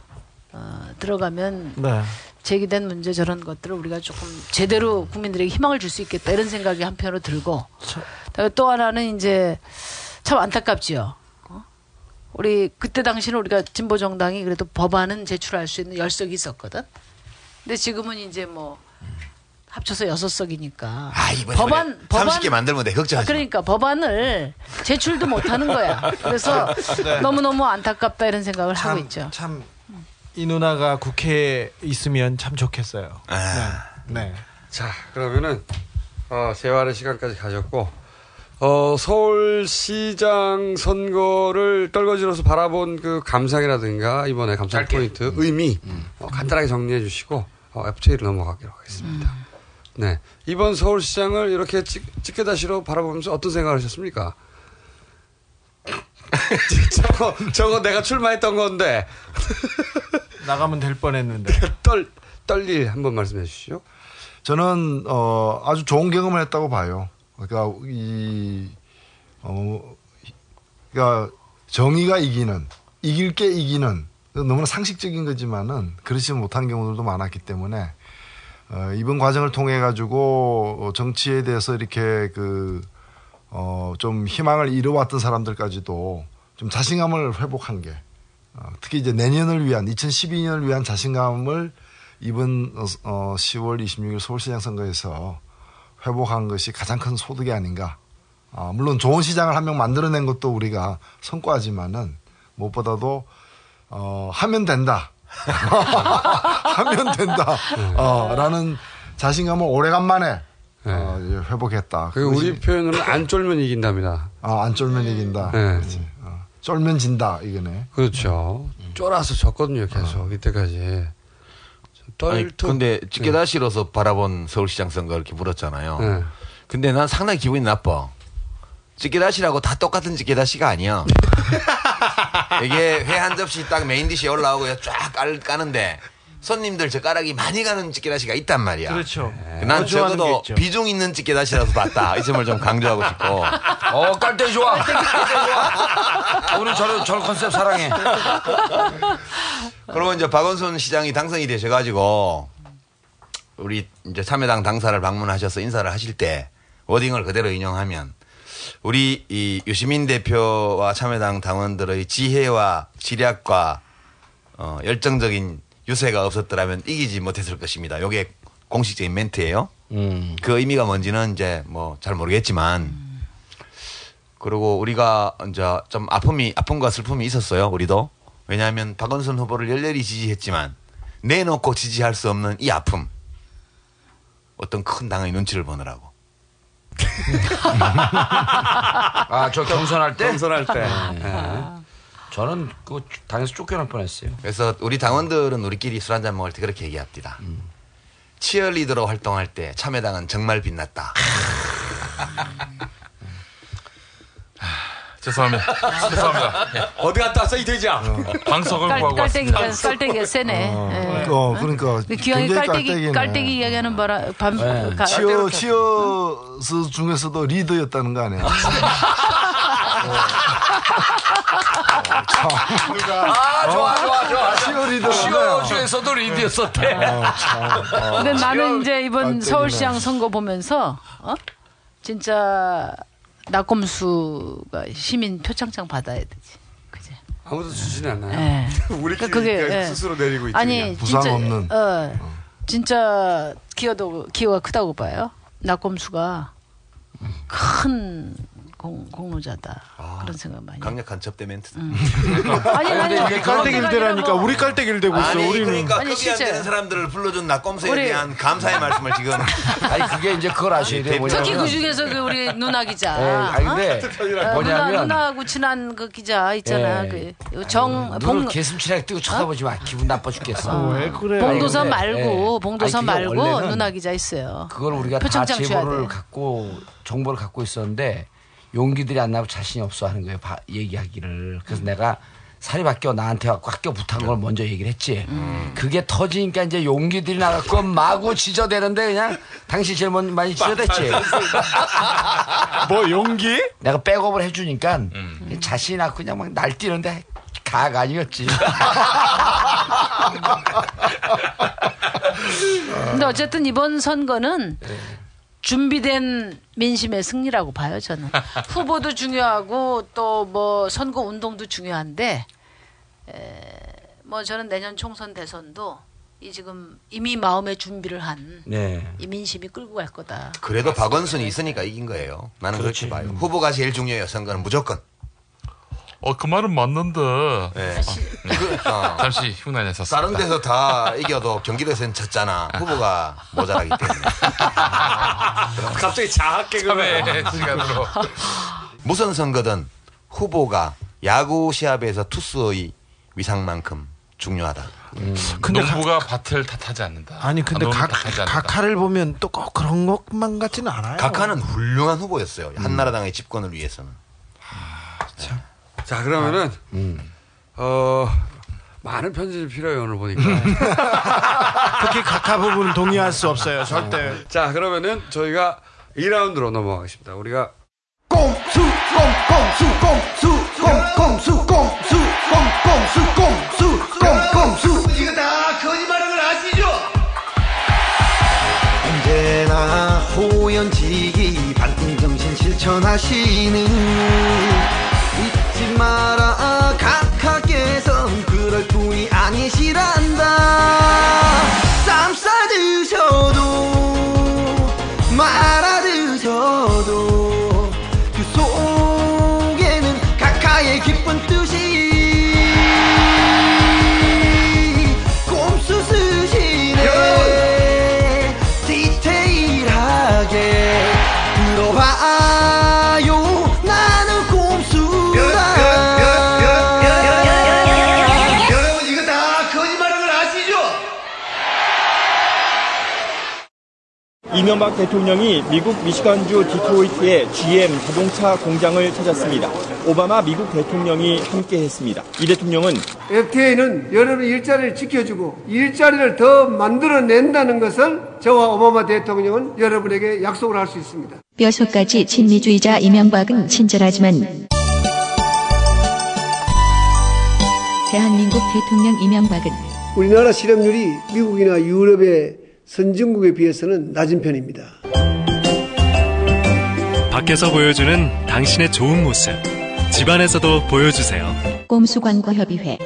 어, 들어가면 네. 제기된 문제 저런 것들을 우리가 조금 제대로 국민들에게 희망을 줄 수 있겠다 이런 생각이 한편으로 들고 또 하나는 이제 참 안타깝지요. 어? 우리 그때 당시는 우리가 진보 정당이 그래도 법안은 제출할 수 있는 열석이 있었거든. 근데 지금은 이제 뭐 합쳐서 여섯 석이니까 아, 법안 법안 30개 만들면 돼. 걱정하지 마. 그러니까 법안을 제출도 못 하는 거야. 그래서 네. 너무너무 안타깝다 이런 생각을 하고 있죠. 참 이 누나가 국회에 있으면 참 좋겠어요. 아. 네. 네. 자, 그러면은 어, 재활의 시간까지 가졌고 어, 서울시장 선거를 떨거지로서 바라본 그 감상이라든가 이번에 감상 포인트, 의미 어, 간단하게 정리해 주시고 어, FJ를 넘어가기로 하겠습니다. 네. 이번 서울시장을 이렇게 찍, 찍게다시로 바라보면서 어떤 생각을 하셨습니까? 저거, 저거 내가 출마했던 건데. 나가면 될 뻔했는데. 떨, 떨릴 한번 말씀해 주시죠. 저는 어 아주 좋은 경험을 했다고 봐요. 그러니까 이 어, 그러니까 정의가 이기는 이길 게 이기는 너무나 상식적인 거지만은 그렇지 못한 경우들도 많았기 때문에 어, 이번 과정을 통해 가지고 정치에 대해서 이렇게 그 어, 좀 희망을 잃어왔던 사람들까지도 좀 자신감을 회복한 게 어, 특히 이제 내년을 위한 2012년을 위한 자신감을 이번 어, 어, 10월 26일 서울시장 선거에서 회복한 것이 가장 큰 소득이 아닌가. 아, 물론 좋은 시장을 한 명 만들어낸 것도 우리가 성과지만은 무엇보다도 어, 하면 된다. 하면 된다. 어, 라는 자신감을 오래간만에 어, 이제 회복했다. 그 우리 표현으로는 안 쫄면 이긴답니다. 아, 안 쫄면 이긴다. 네. 그렇지. 어, 쫄면 진다. 이거네. 그렇죠. 쫄아서 졌거든요, 계속 이때까지. 아니, 떨투. 근데 찍게다 싫어서 바라본 서울시장 선거 이렇게 물었잖아요. 네. 근데 난 상당히 기분이 나빠. 찌개다시라고 다 똑같은 찌개다시가 아니야. 이게 회 한 접시 딱 main dish에 올라오고 쫙 깔, 까는데 손님들 젓가락이 많이 가는 찌개다시가 있단 말이야. 그렇죠. 난 더 좋아하는 게 적어도. 비중 있는 찌개다시라도 봤다. 이 점을 좀 강조하고 싶고. 어, 깔때기 좋아. 좋아. 우리 저런, 저런 컨셉 사랑해. 그리고 이제 박원순 시장이 당선이 되셔가지고 우리 이제 참여당 당사를 방문하셔서 인사를 하실 때 워딩을 그대로 인용하면 우리 이 유시민 대표와 참여당 당원들의 지혜와 지략과 어, 열정적인 유세가 없었더라면 이기지 못했을 것입니다. 요게 공식적인 멘트예요. 그 의미가 뭔지는 이제 뭐 잘 모르겠지만 그리고 우리가 이제 좀 아픔이 아픔과 슬픔이 있었어요. 우리도 왜냐하면 박원순 후보를 열렬히 지지했지만 내놓고 지지할 수 없는 이 아픔 어떤 큰 당의 눈치를 보느라고. 아, 저 경선할 때? 경선할 때. 네. 저는 그 당에서 쫓겨날 뻔했어요. 그래서 우리 당원들은 우리끼리 술 한잔 먹을 때 그렇게 얘기합니다. 치어리더로 활동할 때 참여당은 정말 빛났다. 죄송합니다. 죄송합니다. 예. 어디 갔다 왔어 이 돼지야? 방석을 깔, 구하고 깔때기가 왔습니다. 깔때기가 세네. 예. 어, 그러니까 기왕이 굉장히 깔때기. 깔때기 이야기하는 바람 밤 네. 가- 치어 치어스 중에서도 리더였다는 거 아니에요? 아, 좋아, 좋아, 좋아. 치어리더. 치어 중에서도 리드였었대. 근데 나는 이제 이번. 서울시장 선거 보면서 어? 진짜 낙검수가 시민 표창장 받아야 되지. 그제? 아무도 주지는 않아요. 예. 우리끼리 그게, 그냥 예. 스스로 내리고 있지. 아니 그냥. 진짜 어, 진짜 기여도 기여가 크다고 봐요. 낙검수가 큰 공, 공로자다 그런 생각 많이. 강력한 접대 멘트. 아니 아니 이게 깔때기를 대라니까 우리 깔때기를 대고 있어. 아니 우리는 그러니까 아니, 급이 안. 되는 사람들을 불러준 우리- 대한 감사의 말씀을 지금. 아니 그게 이제 그걸 아셔야 돼요. 특히 뭐냐면 그 중에서 그 우리 누나 기자. 예, 아니, 근데 어? 어, 뭐냐면- 누나, 누나하고 친한 그 기자 있잖아. 예. 그정 눈을 봉 개슴치레 뜨고 쳐다보지 마. 기분 나빠 죽겠어. 어, 왜 그래? 봉도서 아니, 근데, 말고 예. 아니, 그게 말고 누나 기자 있어요. 그걸 우리가 다 제보를 돼. 갖고 정보를 갖고 있었는데 용기들이 안 나고 자신이 없어 하는 거예요. 바- 얘기하기를. 그래서 내가 살이 바뀌어 나한테 갖고 학교 부탁한 걸 먼저 얘기를 했지. 그게 터지니까 이제 용기들이 나갖고 마구 지저대는데 그냥 당신 제일 먼- 많이 지저댔지. 뭐 용기? 내가 백업을 해주니까 자신이 낳고 그냥 막 날뛰는데 가가 아니었지. 근데 어쨌든 이번 선거는 네. 준비된 민심의 승리라고 봐요 저는. 후보도 중요하고 또 뭐 선거 운동도 중요한데 에, 뭐 저는 내년 총선 대선도 이 지금 이미 마음의 준비를 한이 네. 민심이 끌고 갈 거다. 그래도 박원순이 있으니까 이긴 거예요. 나는 그렇게 봐요. 후보가 제일 중요해요. 선거는 무조건. 어, 그 말은 맞는데. 네. 그, 어. 잠시 흉내 냈었습니다. 다른 데서 다 이겨도 경기도에서는 졌잖아. 후보가 모자라기 때문에. 갑자기 자학 개그를. 참회 시간으로. 무슨 선거든 후보가 야구 시합에서 투수의 위상만큼 중요하다. 근데 농부가 밭을 탓하지 않는다. 아니 근데 탓하지 않는다. 각하를 보면 또 꼭 그런 것만 같지는 않아요. 각하는 훌륭한 후보였어요. 한나라당의 집권을 위해서는. 자 그러면은 어 많은 편집이 필요해요 오늘 보니까. 특히 각하 부분은 동의할 수 없어요. 절대. 자 그러면은 저희가 2라운드로 넘어가겠습니다. 우리가 꼼수 꼼 꼼수 꼼수 꼼 꼼수 꼼수 꼼 꼼수 꼼수 꼼 꼼수 이거 다 거짓말인 걸 아시죠? 언제나 호연지기 반응정신 실천하시는 잊지 마라. 각하께선 그럴 뿐이 아니시란다. 쌈 싸드셔도 말아 드셔도 이명박 대통령이 미국 미시간주 디트로이트의 GM 자동차 공장을 찾았습니다. 오바마 미국 대통령이 함께했습니다. 이 대통령은 FTA는 여러분 일자리를 지켜주고 일자리를 더 만들어낸다는 것을 저와 오바마 대통령은 여러분에게 약속을 할 수 있습니다. 뼛속까지 친미주의자 이명박은 친절하지만 대한민국 대통령 이명박은 우리나라 실업률이 미국이나 유럽의 선진국에 비해서는 낮은 편입니다. 밖에서 보여주는 당신의 좋은 모습. 집안에서도 보여주세요. 꼼수 광고 협의회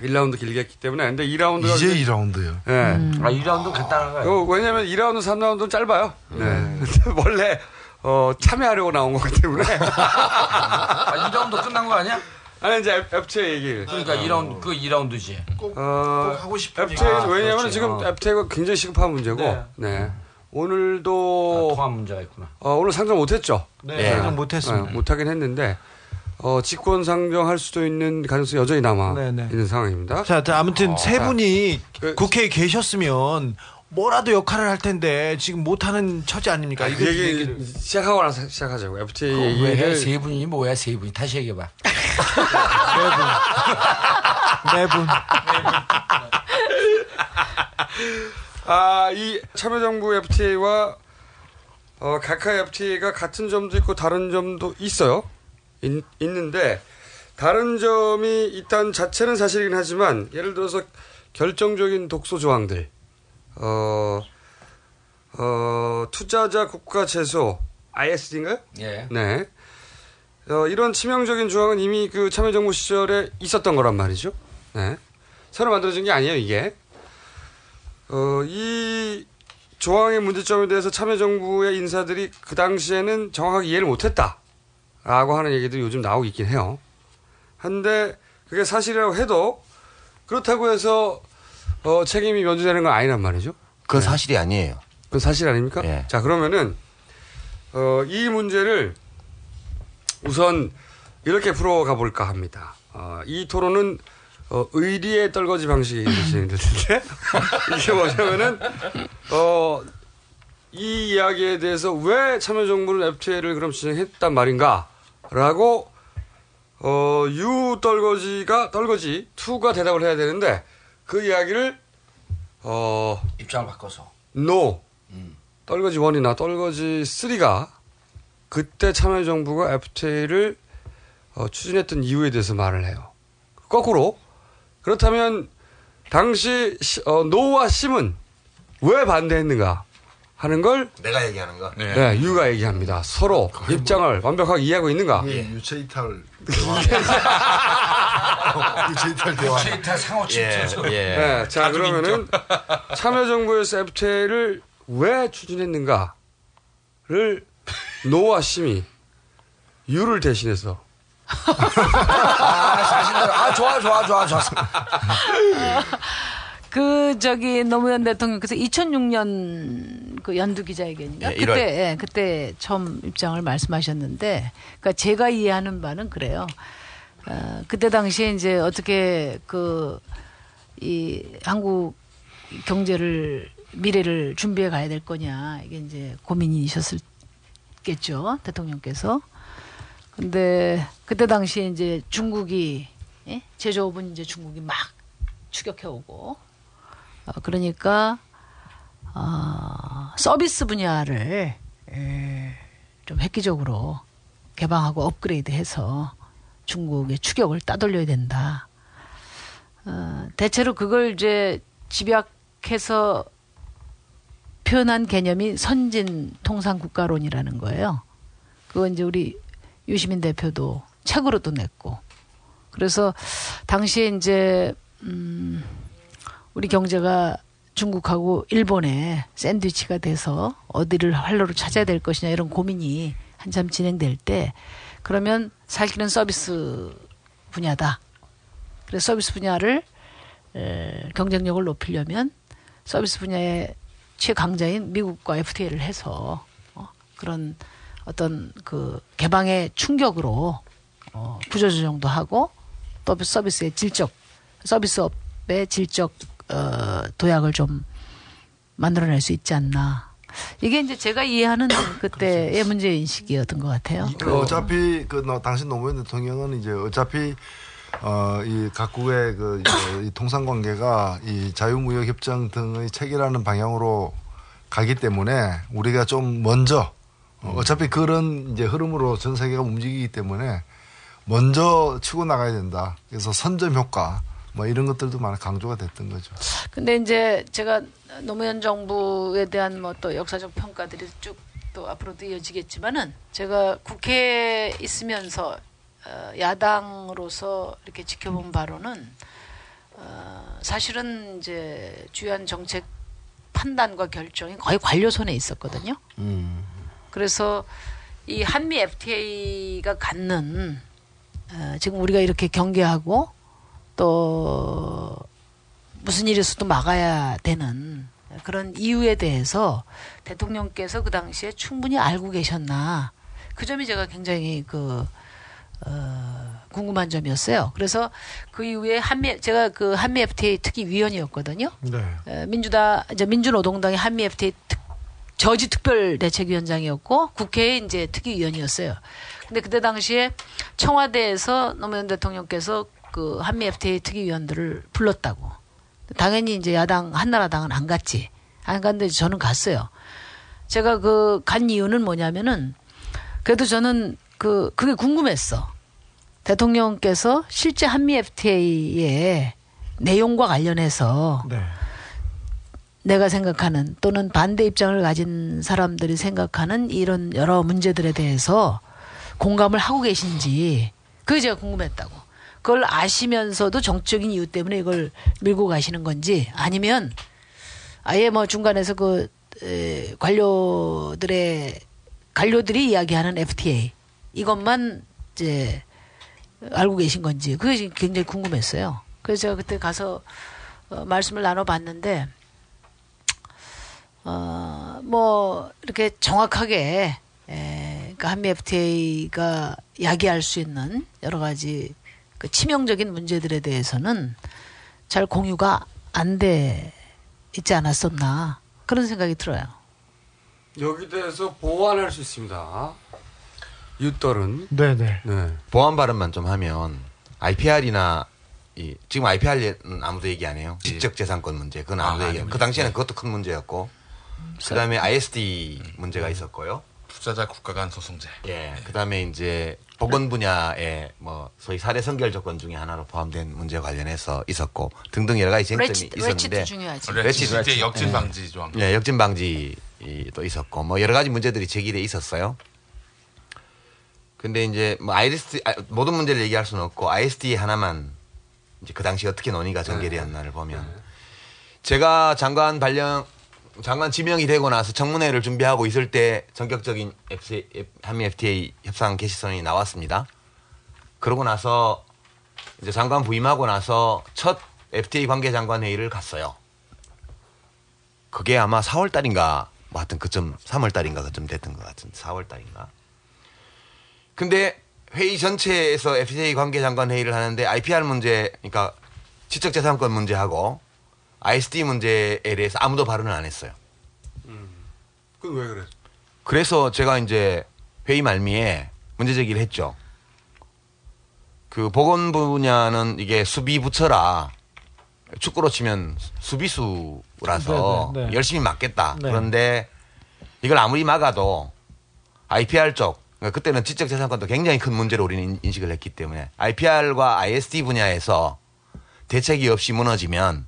1라운드 길게 했기 때문에 근데 2라운드가 이제 2라운드요. 예. 아, 2라운드 간단한가요? 어, 왜냐면 2라운드, 3라운드는 짧아요. 네. 근데 원래 어, 참여하려고 나온 거기 때문에. 아, 2라운드 끝난 거 아니야? 아니 이제 FTA 얘기를. 그러니까 2라운드 그 2라운드지. 꼭, 하고 싶으니까. FTA 아, 왜냐면 그렇지. 지금 어. FTA가 굉장히 시급한 문제고. 네. 네. 오늘도 통합 문제가 있구나. 어, 오늘 상정 못했죠. 네, 상정 못했습니다. 네, 못하긴 했는데 어, 직권 상정할 수도 있는 가능성이 여전히 남아 네, 네. 있는 상황입니다. 자, 자, 아무튼 세 자, 분이 그- 국회에 계셨으면 뭐라도 역할을 할 텐데 지금 못하는 처지 아닙니까? 아, 이거 그 얘기 시작하고 나서 시작하자고. FTA 왜 해? 얘기를 세 분이 뭐야 세 분이 다시 얘기해봐. 매분. 아, 이 참여정부 FTA와 어, 각하의 FTA가 같은 점도 있고 다른 점도 있어요. 있, 있는데 다른 점이 있다는 자체는 사실이긴 하지만 예를 들어서 결정적인 독소 조항들, 어, 어, 투자자 국가 제소, ISD인가요? 예. 네. 어, 이런 치명적인 조항은 이미 그 참여정부 시절에 있었던 거란 말이죠. 네. 새로 만들어진 게 아니에요, 이게. 어, 이 조항의 문제점에 대해서 참여정부의 인사들이 그 당시에는 정확하게 이해를 못했다. 라고 하는 얘기들이 요즘 나오고 있긴 해요. 한데 그게 사실이라고 해도 그렇다고 해서 어, 책임이 면제되는 건 아니란 말이죠. 그건 사실이 아니에요. 그건 사실 아닙니까? 예. 자, 그러면은, 어, 이 문제를 우선 이렇게 풀어가 볼까 합니다. 어, 이 토론은 어, 의리의 떨거지 방식이 진행되는데 이게 뭐냐면은 어, 이 이야기에 대해서 왜 참여정부는 FTA를 그럼 진행했단 말인가라고 어, 유 떨거지가 떨거지 2가 대답을 해야 되는데 그 이야기를 어, 입장을 바꿔서. 노 떨거지 1이나 떨거지 3가 그때 참여정부가 FTA를 어, 추진했던 이유에 대해서 말을 해요. 거꾸로 그렇다면 당시 시- 어, 노와 심은 왜 반대했는가 하는 걸 내가 얘기하는 거. 네, 유가 얘기합니다. 서로 입장을 완벽하게 이해하고 있는가? 예, 유체 이탈 대화. 유체 이탈 대화. 유체 이탈 상호 침투. 예. 네, 자 그러면은 참여정부에서 FTA를 왜 추진했는가를 노와 심이 유를 대신해서 아, 사실대로. 아, 좋아, 좋아, 좋아, 좋았습니다. 그 저기 노무현 대통령께서 2006년 그 연두 기자회견인가 예. 그때 예, 그때 처음 입장을 말씀하셨는데 그러니까 제가 이해하는 바는 그래요. 어, 그때 당시에 이제 어떻게 그 이 한국 경제를 미래를 준비해 가야 될 거냐 이게 이제 고민이셨을겠죠 대통령께서. 근데 그때 당시에 이제 중국이 예? 제조업은 이제 중국이 막 추격해 오고 어, 그러니까 어, 서비스 분야를 에, 좀 획기적으로 개방하고 업그레이드해서 중국의 추격을 따돌려야 된다. 어, 대체로 그걸 이제 집약해서 표현한 개념이 선진 통상 국가론이라는 거예요. 그거 이제 우리 유시민 대표도 책으로도 냈고. 그래서 당시에 이제 음 우리 경제가 중국하고 일본에 샌드위치가 돼서 어디를 활로로 찾아야 될 것이냐 이런 고민이 한참 진행될 때 그러면 살 길은 서비스 분야다. 그래서 서비스 분야를 에, 경쟁력을 높이려면 서비스 분야의 최강자인 미국과 FTA를 해서 어, 그런 어떤 그 개방의 충격으로 어, 구조조정도 하고 또 서비스의 질적 서비스업의 질적 어, 도약을 좀 만들어낼 수 있지 않나. 이게 이제 제가 이해하는 그때의 문제 인식이었던 것 같아요. 그 어차피 그 너, 당신 노무현 대통령은 이제 어차피 어이 각국의 그 이 통상 관계가 이 자유무역 협정 등의 체결하는 방향으로 가기 때문에 우리가 좀 먼저 어, 어차피 그런 이제 흐름으로 전 세계가 움직이기 때문에 먼저 치고 나가야 된다. 그래서 선점 효과 뭐 이런 것들도 많이 강조가 됐던 거죠. 근데 이제 제가 노무현 정부에 대한 뭐 또 역사적 평가들이 쭉 또 앞으로도 이어지겠지만은 제가 국회에 있으면서 어, 야당으로서 이렇게 지켜본 바로는 어, 사실은 이제 주요한 정책 판단과 결정이 거의 관료 손에 있었거든요. 그래서 이 한미 FTA가 갖는 어, 지금 우리가 이렇게 경계하고 또 무슨 일이 있어도 막아야 되는 그런 이유에 대해서 대통령께서 그 당시에 충분히 알고 계셨나 그 점이 제가 굉장히 그 어, 궁금한 점이었어요. 그래서 그 이후에 한미 제가 그 한미 FTA 특위 위원이었거든요. 네. 에, 민주당 이제 민주노동당의 한미 FTA 특, 저지 특별 대책위원장이었고 국회에 이제 특위 위원이었어요. 근데 그때 당시에 청와대에서 노무현 대통령께서 그 한미 FTA 특위위원들을 불렀다고. 당연히 이제 야당 한나라당은 안 갔지. 안 갔는데 저는 갔어요. 제가 그 간 이유는 뭐냐면은 그래도 저는 그 그게 궁금했어. 대통령께서 실제 한미 FTA의 내용과 관련해서 네. 내가 생각하는 또는 반대 입장을 가진 사람들이 생각하는 이런 여러 문제들에 대해서 공감을 하고 계신지 그게 제가 궁금했다고. 그걸 아시면서도 정적인 이유 때문에 이걸 밀고 가시는 건지 아니면 아예 뭐 중간에서 그 에, 관료들의 관료들이 이야기하는 FTA 이것만 이제 알고 계신 건지 그게 굉장히 궁금했어요. 그래서 제가 그때 가서 어, 말씀을 나눠봤는데 어, 뭐 이렇게 정확하게 에, 그러니까 한미 FTA가 야기할 수 있는 여러 가지 그 치명적인 문제들에 대해서는 잘 공유가 안 돼 있지 않았었나 그런 생각이 들어요. 여기 대해서 보완할 수 있습니다. 유떨은 네네. 네. 보완 발언만 좀 하면 IPR이나 이, 지금 IPR은 아무도 얘기 안 해요. 지적 재산권 문제 그건 아무도 아, 얘기 안 해요. 그. 당시에는 그것도 큰 문제였고 그다음에 ISD 문제가 있었고요. 투자자 국가 간 소송제. 예. 그다음에 이제 보건 분야의 뭐 소위 사례 선결 조건 중에 하나로 포함된 문제 관련해서 있었고 등등 여러 가지 쟁점이 레치- 있었는데 레치도 중요하지. 레치, 이제 역진 방지 조항. 예, 역진 방지도 있었고 뭐 여러 가지 문제들이 제기돼 있었어요. 근데 이제 뭐 ISD 아, 모든 문제를 얘기할 수는 없고 ISD 하나만 이제 그 당시 어떻게 논의가 전개되었나를 보면 제가 장관 발령 장관 지명이 되고 나서 청문회를 준비하고 있을 때 전격적인 한미 FTA 협상 개시선이 나왔습니다. 그러고 나서 이제 장관 부임하고 나서 첫 FTA 관계 장관 회의를 갔어요. 그게 아마 4월 달인가 뭐 하여튼 그쯤 3월 달인가 그쯤 됐던 것 같은데 4월 달인가. 근데 회의 전체에서 FTA 관계 장관 회의를 하는데 IPR 문제 그러니까 지적재산권 문제하고 ISD 문제에 대해서 아무도 발언을 안 했어요. 그건 왜 그래? 그래서 제가 이제 회의 말미에 문제 제기를 했죠. 그 보건 분야는 이게 수비 부처라 축구로 치면 수비수라서 네, 네, 네. 열심히 막겠다. 네. 그런데 이걸 아무리 막아도 IPR 쪽 그러니까 그때는 지적재산권도 굉장히 큰 문제로 우리는 인- 인식을 했기 때문에 IPR과 ISD 분야에서 대책이 없이 무너지면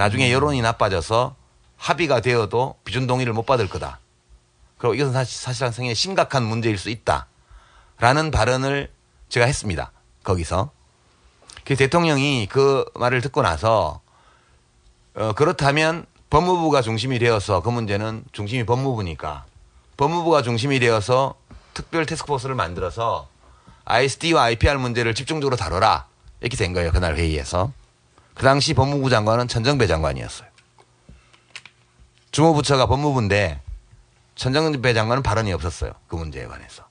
나중에 여론이 나빠져서 합의가 되어도 비준 동의를 못 받을 거다. 그리고 이것은 사실, 사실상 상당히 심각한 문제일 수 있다. 라는 발언을 제가 했습니다. 거기서. 그 대통령이 그 말을 듣고 나서 어, 그렇다면 법무부가 중심이 되어서 그 문제는 중심이 법무부니까 법무부가 중심이 되어서 특별 테스크포스를 만들어서 ISD와 IPR 문제를 집중적으로 다뤄라. 이렇게 된 거예요. 그날 회의에서. 그 당시 법무부 장관은 천정배 장관이었어요. 주무부처가 법무부인데 천정배 장관은 발언이 없었어요. 그 문제에 관해서.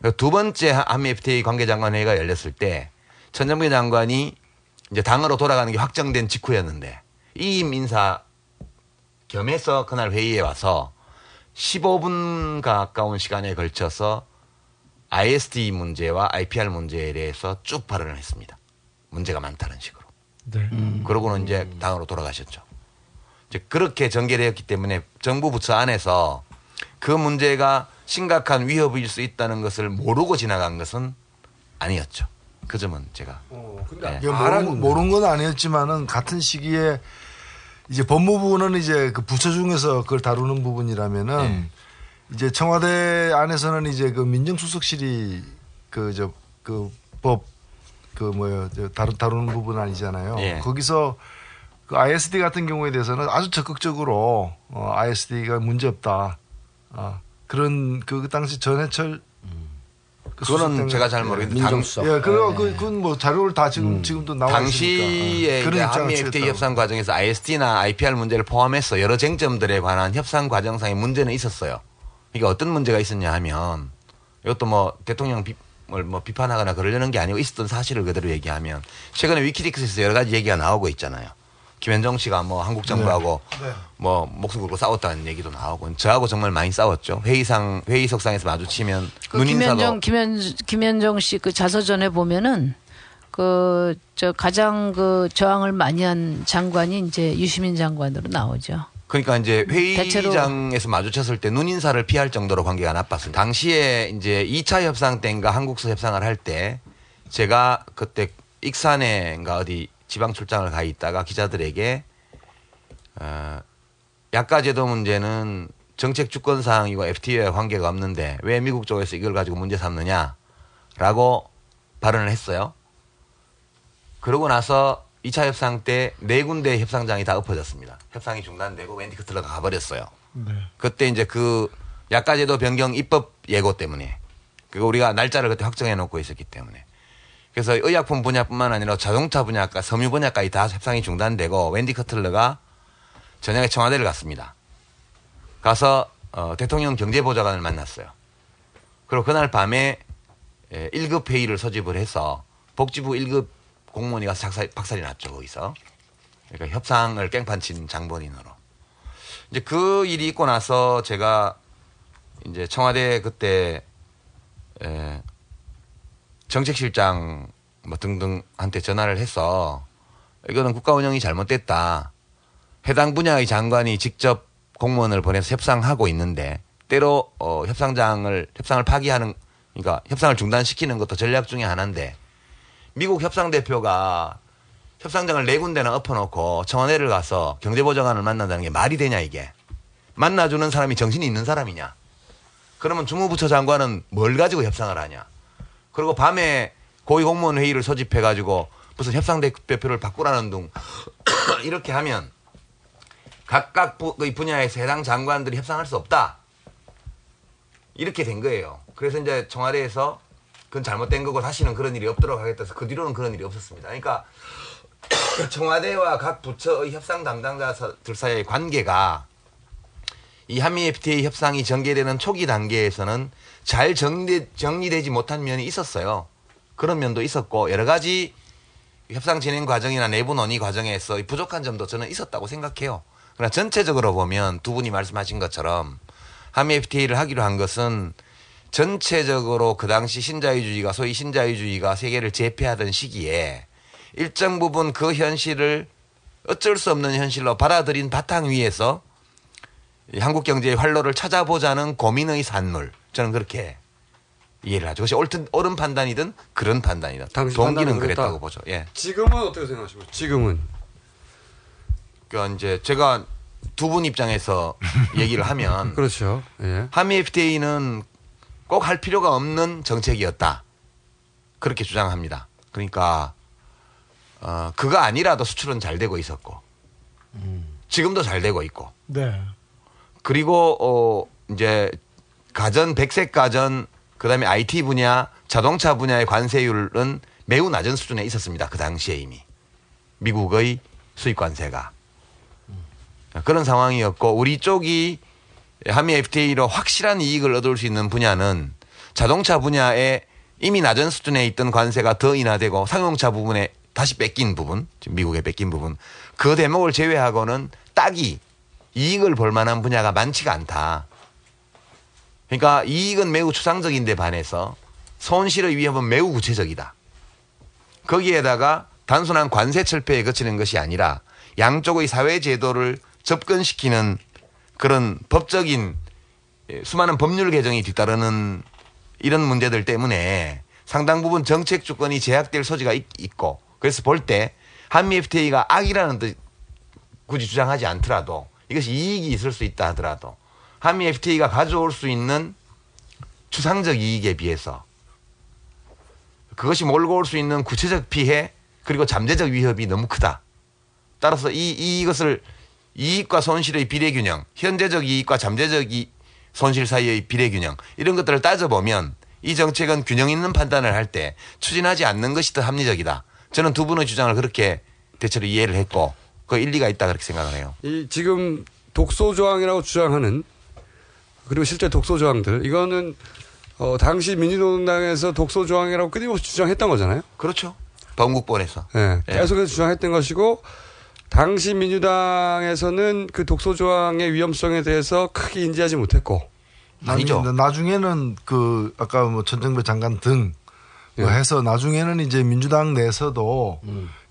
그두 번째 한미 FTA 관계장관 회의가 열렸을 때 천정배 장관이 이제 당으로 돌아가는 게 확정된 직후였는데 이임 인사 겸해서 그날 회의에 와서 15분 가까운 시간에 걸쳐서 ISD 문제와 IPR 문제에 대해서 쭉 발언을 했습니다. 문제가 많다는 식으로. 네. 그러고는 이제 당으로 돌아가셨죠. 이제 그렇게 전개되었기 때문에 정부 부처 안에서 그 문제가 심각한 위협일 수 있다는 것을 모르고 지나간 것은 아니었죠. 그 점은 제가. 네. 이게 모르는, 모르는 건 아니었지만은 같은 시기에 이제 법무부는 이제 그 부처 중에서 그걸 다루는 부분이라면은 네. 이제 청와대 안에서는 이제 그 민정수석실이 그 저 그 법 그저 다루 다루는 부분 아니잖아요. 예. 거기서 그 ISD 같은 경우에 대해서는 아주 적극적으로 어, ISD가 문제 없다. 아, 그런 그 당시 전해철 그 그거는 제가 잘 예. 모르겠는데 당- 예, 그거 그 그건 뭐 자료를 다 지금 지금도 나와 당시에 어, 한미 입장을 FTA. 협상 과정에서 ISD나 IPR 문제를 포함해서 여러 쟁점들에 관한 협상 과정상의 문제는 있었어요. 이게 어떤 문제가 있었냐 하면 이것도 뭐 대통령 비, 뭘 뭐 비판하거나 그러려는 게 아니고 있었던 사실을 그대로 얘기하면 최근에 위키리크스에서 여러 가지 얘기가 나오고 있잖아요. 김현정 씨가 뭐 한국 정부하고 네. 뭐 목숨 걸고 싸웠다는 얘기도 나오고 저하고 정말 많이 싸웠죠. 회의상 회의석상에서 마주치면 그 눈인사도 김현정 김현 김현정 씨 그 자서전에 보면은 그 저 가장 그 저항을 많이 한 장관이 이제 유시민 장관으로 나오죠. 그러니까 이제 회의장에서 마주쳤을 때 눈인사를 피할 정도로 관계가 나빴습니다. 당시에 이제 2차 협상 때인가 한국서 협상을 할 때 제가 그때 익산에인가 어디 지방 출장을 가 있다가 기자들에게 어, 약가제도 문제는 정책 주권 사항이고 FTA와 관계가 없는데 왜 미국 쪽에서 이걸 가지고 문제 삼느냐라고 발언을 했어요. 그러고 나서 2차 협상 때 네 군데 협상장이 다 엎어졌습니다. 협상이 중단되고 웬디 커틀러가 가버렸어요. 네. 그때 이제 그 약가제도 변경 입법 예고 때문에 그거 우리가 날짜를 그때 확정해 놓고 있었기 때문에 그래서 의약품 분야뿐만 아니라 자동차 분야까 섬유 분야까지 다 협상이 중단되고 웬디 커틀러가 저녁에 청와대를 갔습니다. 가서 어, 대통령 경제보좌관을 만났어요. 그리고 그날 밤에 예, 1급 회의를 소집을 해서 복지부 1급 공무원이 가서 작살, 박살이 났죠 거기서. 그러니까 협상을 깽판 친 장본인으로. 이제 그 일이 있고 나서 제가 이제 청와대 그때 에, 정책실장 뭐 등등한테 전화를 해서 이거는 국가 운영이 잘못됐다. 해당 분야의 장관이 직접 공무원을 보내서 협상하고 있는데 때로 어, 협상장을 협상을 파기하는 그러니까 협상을 중단시키는 것도 전략 중에 하나인데 미국 협상 대표가 협상장을 네 군데나 엎어놓고 청와대를 가서 경제보좌관을 만난다는 게 말이 되냐 이게? 만나주는 사람이 정신이 있는 사람이냐? 그러면 주무부처 장관은 뭘 가지고 협상을 하냐? 그리고 밤에 고위공무원 회의를 소집해 가지고 무슨 협상 대표를 바꾸라는 둥 이렇게 하면 각각 부- 의 분야에서 해당 장관들이 협상할 수 없다. 이렇게 된 거예요. 그래서 이제 청와대에서 그건 잘못된 거고 다시는 그런 일이 없도록 하겠다 해서 그 뒤로는 그런 일이 없었습니다. 그러니까 청와대와 각 부처의 협상 담당자들 사이의 관계가 이 한미 FTA 협상이 전개되는 초기 단계에서는 잘 정리, 정리되지 못한 면이 있었어요. 그런 면도 있었고 여러 가지 협상 진행 과정이나 내부 논의 과정에서 부족한 점도 저는 있었다고 생각해요. 그러나 전체적으로 보면 두 분이 말씀하신 것처럼 한미 FTA를 하기로 한 것은 전체적으로 그 당시 신자유주의가 소위 신자유주의가 세계를 제패하던 시기에 일정 부분 그 현실을 어쩔 수 없는 현실로 받아들인 바탕 위에서 이 한국 경제의 활로를 찾아보자는 고민의 산물. 저는 그렇게 이해를 하죠. 그것이 옳든, 옳은 판단이든 그런 판단이든. 당시 동기는 그랬다고 그랬다. 보죠. 예. 지금은 어떻게 생각하십니까? 지금은 그러니까 이제 제가 두 분 입장에서 얘기를 하면 그렇죠. 예. 한미 FTA는 꼭 할 필요가 없는 정책이었다. 그렇게 주장합니다. 그러니까 어, 그거 아니라도 수출은 잘 되고 있었고 지금도 잘 되고 있고 네. 그리고 어 이제 가전 백색 가전 그다음에 IT 분야 자동차 분야의 관세율은 매우 낮은 수준에 있었습니다. 그 당시에 이미 미국의 수입 관세가 그런 상황이었고 우리 쪽이 한미 FTA로 확실한 이익을 얻을 수 있는 분야는 자동차 분야에 이미 낮은 수준에 있던 관세가 더 인하되고 상용차 부분에 다시 뺏긴 부분, 지금 미국에 뺏긴 부분, 그 대목을 제외하고는 딱이 이익을 볼 만한 분야가 많지가 않다. 그러니까 이익은 매우 추상적인데 반해서 손실의 위험은 매우 구체적이다. 거기에다가 단순한 관세 철폐에 그치는 것이 아니라 양쪽의 사회 제도를 접근시키는 그런 법적인 예, 수많은 법률 개정이 뒤따르는 이런 문제들 때문에 상당 부분 정책 주권이 제약될 소지가 있, 고 그래서 볼 때 한미 FTA가 악이라는 뜻 굳이 주장하지 않더라도 이것이 이익이 있을 수 있다 하더라도 한미 FTA가 가져올 수 있는 추상적 이익에 비해서 그것이 몰고 올 수 있는 구체적 피해 그리고 잠재적 위협이 너무 크다. 따라서 이, 이것을 이익과 손실의 비례균형, 현재적 이익과 잠재적 이 손실 사이의 비례균형 이런 것들을 따져보면 이 정책은 균형 있는 판단을 할 때 추진하지 않는 것이 더 합리적이다. 저는 두 분의 주장을 그렇게 대체로 이해를 했고 그 일리가 있다 그렇게 생각을 해요. 이 지금 독소 조항이라고 주장하는 그리고 실제 독소 조항들 이거는 어, 당시 민주노동당에서 독소 조항이라고 끊임없이 주장했던 거잖아요. 그렇죠. 범국본에서. 네, 계속해서 주장했던 것이고 당시 민주당에서는 그 독소 조항의 위험성에 대해서 크게 인지하지 못했고 아니죠. 나중에는 그 아까 뭐 전정배 장관 등 예. 뭐 해서 나중에는 이제 민주당 내에서도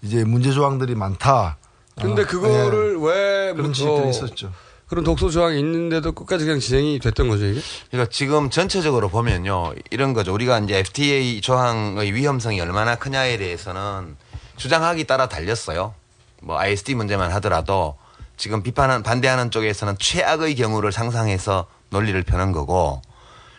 이제 문제 조항들이 많다. 음. 근데 어, 그거를 예. 왜 그런 뭐, 지적들이 어, 있었죠. 그런 독소 조항이 있는데도 끝까지 그냥 진행이 됐던 거죠 이게? 그러니까 지금 전체적으로 보면요 이런 거죠. 우리가 이제 FTA 조항의 위험성이 얼마나 크냐에 대해서는 주장하기 따라 달렸어요. 뭐 ISD 문제만 하더라도 지금 비판한 반대하는 쪽에서는 최악의 경우를 상상해서 논리를 펴는 거고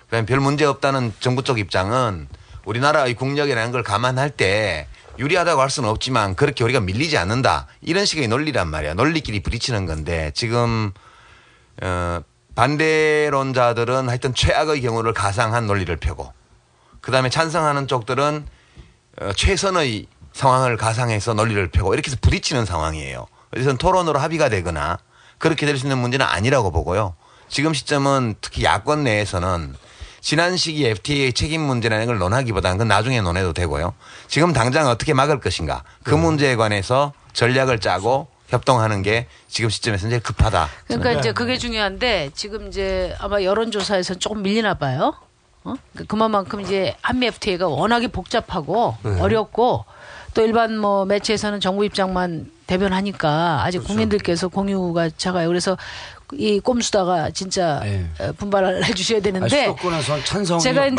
그다음에 별 문제 없다는 정부 쪽 입장은 우리나라의 국력이라는 걸 감안할 때 유리하다고 할 수는 없지만 그렇게 우리가 밀리지 않는다. 이런 식의 논리란 말이야. 논리끼리 부딪히는 건데 지금 어, 반대론자들은 하여튼 최악의 경우를 가상한 논리를 펴고 그다음에 찬성하는 쪽들은 어, 최선의 상황을 가상해서 논리를 펴고 이렇게 해서 부딪히는 상황이에요. 그래서 토론으로 합의가 되거나 그렇게 될 수 있는 문제는 아니라고 보고요. 지금 시점은 특히 야권 내에서는 지난 시기 FTA의 책임 문제라는 걸 논하기보다는 그건 나중에 논해도 되고요. 지금 당장 어떻게 막을 것인가 그 문제에 관해서 전략을 짜고 협동하는 게 지금 시점에서 제일 급하다. 그러니까 저는. 이제 그게 중요한데 지금 이제 아마 여론조사에서 조금 밀리나 봐요. 어? 그- 그만큼 이제 한미 FTA가 워낙에 복잡하고 네. 어렵고 또 일반 뭐 매체에서는 정부 입장만 대변하니까 아직 국민들께서 공유가 작아요. 그래서 이 꼼수다가 진짜 어, 분발을 해주셔야 되는데 아, 제가 이제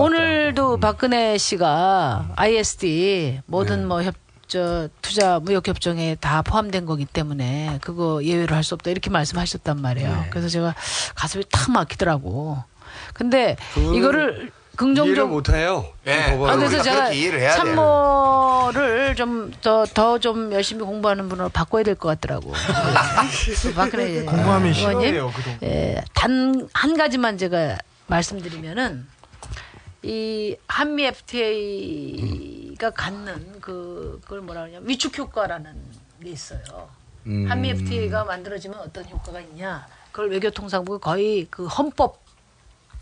오늘도 박근혜 씨가 ISD 모든 뭐 협, 저 투자 무역 협정에 다 포함된 거기 때문에 그거 예외로 할 수 없다 이렇게 말씀하셨단 말이에요. 그래서 제가 가슴이 탁 막히더라고. 근데 그거는 이거를 이해를 긍정적 못해요. 네. 아, 그래서 제가 이해를 해야 돼요. 참모를 좀 더 더 좀 열심히 공부하는 분으로 바꿔야 될 것 같더라고. 네. 박근혜 공부하면 그동안. 예, 단 한 가지만 제가 말씀드리면은 이 한미 FTA가 갖는 그 그걸 뭐라 그러냐 위축 효과라는 게 있어요. 음. 한미 FTA가 만들어지면 어떤 효과가 있냐? 그걸 외교통상부가 거의 그 헌법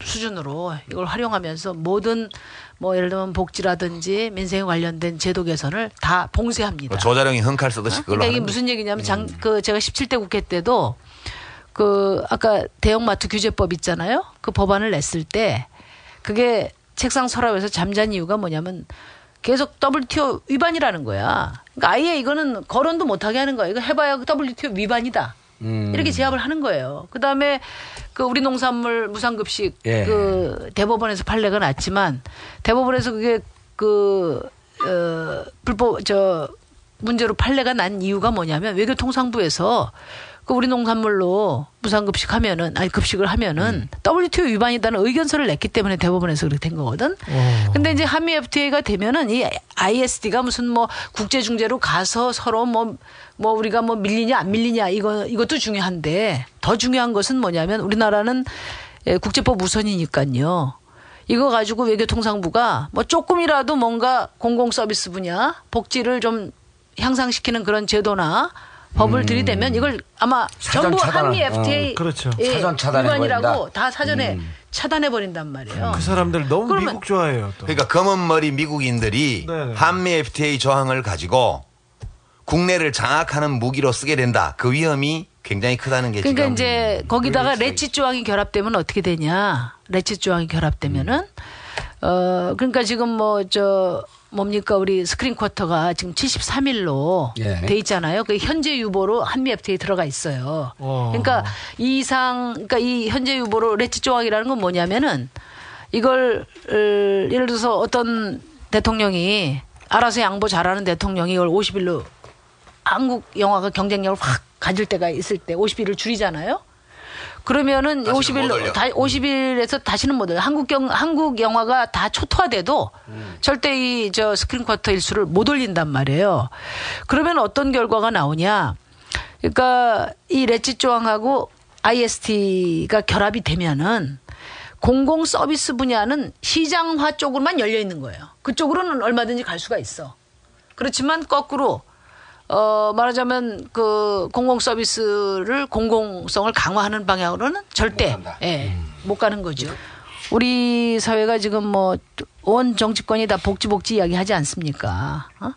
수준으로 이걸 활용하면서 모든 뭐 예를 들면 복지라든지 민생에 관련된 제도 개선을 다 봉쇄합니다. 뭐 조자령이 흥칼 쓰듯이 그걸로 그러니까 이게 무슨 얘기냐면 장, 그 제가 17대 국회 때도 그 아까 대형마트 규제법 있잖아요. 그 법안을 냈을 때 그게 책상 서랍에서 잠잔 이유가 뭐냐면 계속 WTO 위반이라는 거야. 그러니까 아예 이거는 거론도 못하게 하는 거야. 이거 해봐야 그 WTO 위반이다. 음. 이렇게 제압을 하는 거예요. 그 다음에 그 우리 농산물 무상급식 예. 그 대법원에서 판례가 났지만 대법원에서 그게 그, 어, 불법, 저, 문제로 판례가 난 이유가 뭐냐면 외교통상부에서 그 우리 농산물로 무상급식 하면은, 아니 급식을 하면은 WTO 위반이다는 의견서를 냈기 때문에 대법원에서 그렇게 된 거거든. 근데 이제 한미 FTA가 되면은 이 ISD가 무슨 뭐 국제 중재로 가서 서로 뭐, 뭐 우리가 뭐 밀리냐 안 밀리냐 이거, 이것도 중요한데 더 중요한 것은 뭐냐면 우리나라는 예, 국제법 우선이니까요. 이거 가지고 외교통상부가 뭐 조금이라도 뭔가 공공 서비스 분야 복지를 좀 향상시키는 그런 제도나 법을 들이대면 이걸 아마 사전 전부 차단을- 한미 FTA 어, 그렇죠. 예, 사전 차단해버린다. 위반이라고 다 사전에 차단해 버린단 말이에요. 그 사람들 너무 그러면- 미국 좋아해요. 또. 그러니까 검은 머리 미국인들이 네네. 한미 FTA 조항을 가지고 국내를 장악하는 무기로 쓰게 된다. 그 위험이 굉장히 크다는 게 그러니까 지금 이제 거기다가 레치 조항이 결합되면 어떻게 되냐? 레치 조항이 결합되면은 어 그러니까 지금 뭐 저 뭡니까 우리 스크린 쿼터가 지금 73일로 예. 돼 있잖아요. 그 현재 유보로 한미 FTA에 들어가 있어요. 그러니까 이 이상 그러니까 이 현재 유보로 레치 조항이라는 건 뭐냐면은 이걸 어, 예를 들어서 어떤 대통령이 알아서 양보 잘하는 대통령이 이걸 50일로 한국 영화가 경쟁력을 확 가질 때가 있을 때 50일을 줄이잖아요. 그러면은 다시는 못 50일로 올려. 다 50일에서 다시는 못 올려. 한국 경 한국 영화가 다 초토화돼도 절대 이 저 스크린 쿼터 일수를 못 올린단 말이에요. 그러면 어떤 결과가 나오냐? 그러니까 이 레지 조항하고 IST가 결합이 되면은 공공 서비스 분야는 시장화 쪽으로만 열려 있는 거예요. 그쪽으로는 얼마든지 갈 수가 있어. 그렇지만 거꾸로 어 말하자면 그 공공 서비스를 공공성을 강화하는 방향으로는 절대 예, 못 가는 거죠. 우리 사회가 지금 뭐 온 정치권이 다 복지 복지 이야기 하지 않습니까? 어?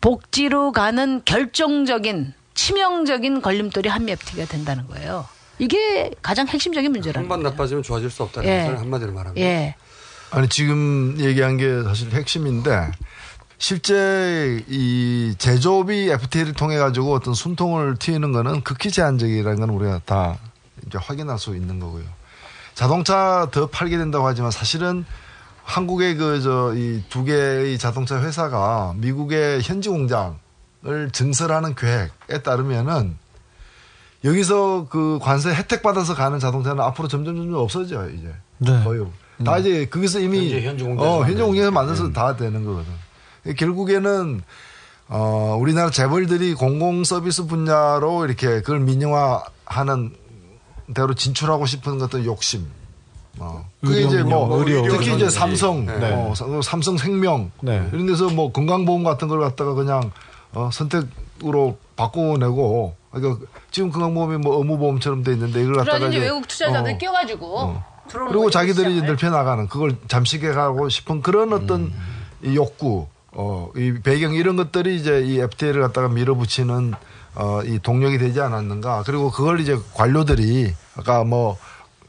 복지로 가는 결정적인 치명적인 걸림돌이 한미 FTA가 된다는 거예요. 이게 가장 핵심적인 문제라는 한번 나빠지면 좋아질 수 없다는 예. 것을 한마디로 말합니다. 예. 아니 지금 얘기한 게 사실 핵심인데 실제 이 제조업이 FTA를 통해 가지고 어떤 숨통을 트이는 거는 극히 제한적이라는 건 우리가 다 이제 확인할 수 있는 거고요. 자동차 더 팔게 된다고 하지만 사실은 한국의 그 저 이 두 개의 자동차 회사가 미국의 현지 공장을 증설하는 계획에 따르면은 여기서 그 관세 혜택 받아서 가는 자동차는 앞으로 점점 점점 없어져요 이제 네. 거의 다 이제 거기서 이미 현지 공장에서 어, 현지 공장에서 만들어서 다 되는 거거든. 결국에는 어, 우리나라 재벌들이 공공 서비스 분야로 이렇게 그걸 민영화하는 대로 진출하고 싶은 것들 욕심. 어. 그게 의료 이제 뭐 의료 특히 이제 그런 삼성, 네. 어, 사- 삼성생명 네. 이런 데서 뭐 건강보험 같은 걸 갖다가 그냥 어, 선택으로 바꿔내고 그러니까 지금 건강보험이 뭐 의무보험처럼 돼 있는데 이걸 갖다가 이제 외국 투자자들 어, 끼어가지고 들어오는 그리고 자기들이 이제 시장을. 넓혀 나가는 그걸 잠식해 가고 싶은 그런 어떤 이 욕구, 어, 이 배경 이런 것들이 이제 이 FTA를 갖다가 밀어붙이는 어, 이 동력이 되지 않았는가. 그리고 그걸 이제 관료들이 아까 뭐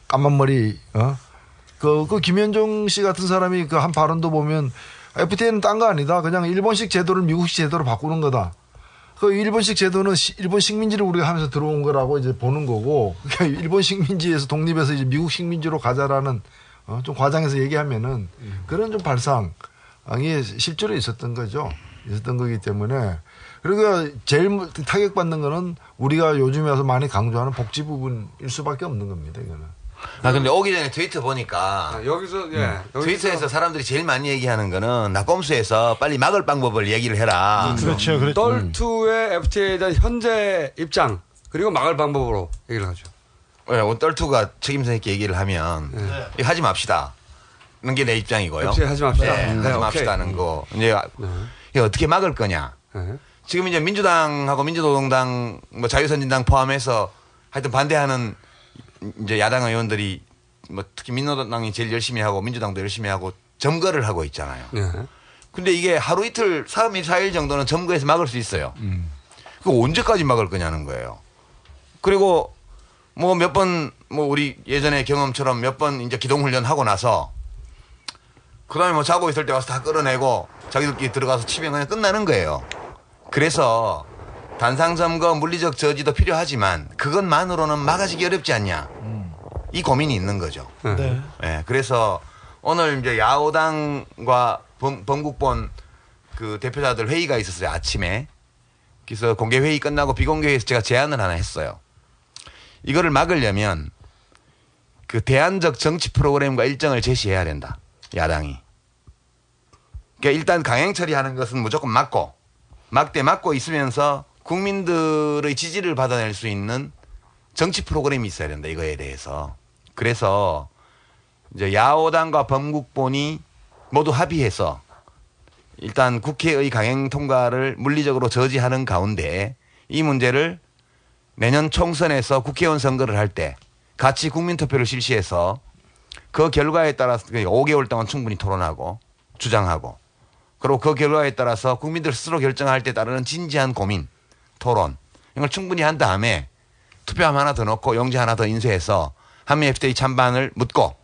까만 머리, 어? 그, 그 김현종 씨 같은 사람이 그 한 발언도 보면 FTA는 딴 거 아니다. 그냥 일본식 제도를 미국식 제도로 바꾸는 거다. 그 일본식 제도는 시- 일본 식민지를 우리가 하면서 들어온 거라고 이제 보는 거고, 그러니까 일본 식민지에서 독립해서 이제 미국 식민지로 가자라는 어, 좀 과장해서 얘기하면은 그런 좀 발상 이 실제로 있었던 거죠. 있었던 거기 때문에 그러니까 제일 무- 타격받는 거는 우리가 요즘에 와서 많이 강조하는 복지 부분일 수밖에 없는 겁니다. 이거는. 아 근데 오기 전에 트위터 보니까 여기서 예. 음. 트위터에서 사람들이 제일 많이 얘기하는 거는 나꼼수에서 빨리 막을 방법을 얘기를 해라. 그렇죠, 그렇죠. 떨투의 FTA에 대한 현재 입장 그리고 막을 방법으로 얘기를 하죠. 예, 오늘 떨투가 책임성 있게 얘기를 하면 이거 하지 맙시다. 는 게 내 입장이고요. FTA 하지 맙시다. 네, 네, 하지 오케이. 맙시다는 거. 이제 이게 어떻게 막을 거냐. 네. 지금 이제 민주당하고 민주노동당, 뭐 자유선진당 포함해서 하여튼 반대하는 이제 야당 의원들이 뭐 특히 민노당이 제일 열심히 하고 민주당도 열심히 하고 점거를 하고 있잖아요. 네. 근데 이게 하루 이틀, 3일, 4일 정도는 점거해서 막을 수 있어요. 그거 언제까지 막을 거냐는 거예요. 그리고 뭐 몇 번, 뭐 우리 예전에 경험처럼 몇 번 이제 기동훈련 하고 나서 그 다음에 뭐 자고 있을 때 와서 다 끌어내고 자기들끼리 들어가서 치면 그냥 끝나는 거예요. 그래서 단상점거 물리적 저지도 필요하지만 그것만으로는 막아지기 어렵지 않냐. 이 고민이 있는 거죠. 네. 예, 그래서 오늘 이제 야오당과 범, 범국본 그 대표자들 회의가 있었어요 아침에. 그래서 공개 회의 끝나고 비공개 회의에서 제가 제안을 하나 했어요. 이거를 막으려면 그 대안적 정치 프로그램과 일정을 제시해야 된다. 야당이. 그러니까 일단 강행 처리하는 것은 무조건 막고 막대 막고 있으면서 국민들의 지지를 받아낼 수 있는 정치 프로그램이 있어야 된다. 이거에 대해서. 그래서 이제 야오당과 범국본이 모두 합의해서 일단 국회의 강행 통과를 물리적으로 저지하는 가운데 이 문제를 내년 총선에서 국회의원 선거를 할 때 같이 국민투표를 실시해서 그 결과에 따라서 5개월 동안 충분히 토론하고 주장하고 그리고 그 결과에 따라서 국민들 스스로 결정할 때 따르는 진지한 고민, 토론 이걸 충분히 한 다음에 투표함 하나 더 넣고 용지 하나 더 인쇄해서 한미 FTA 찬반을 묻고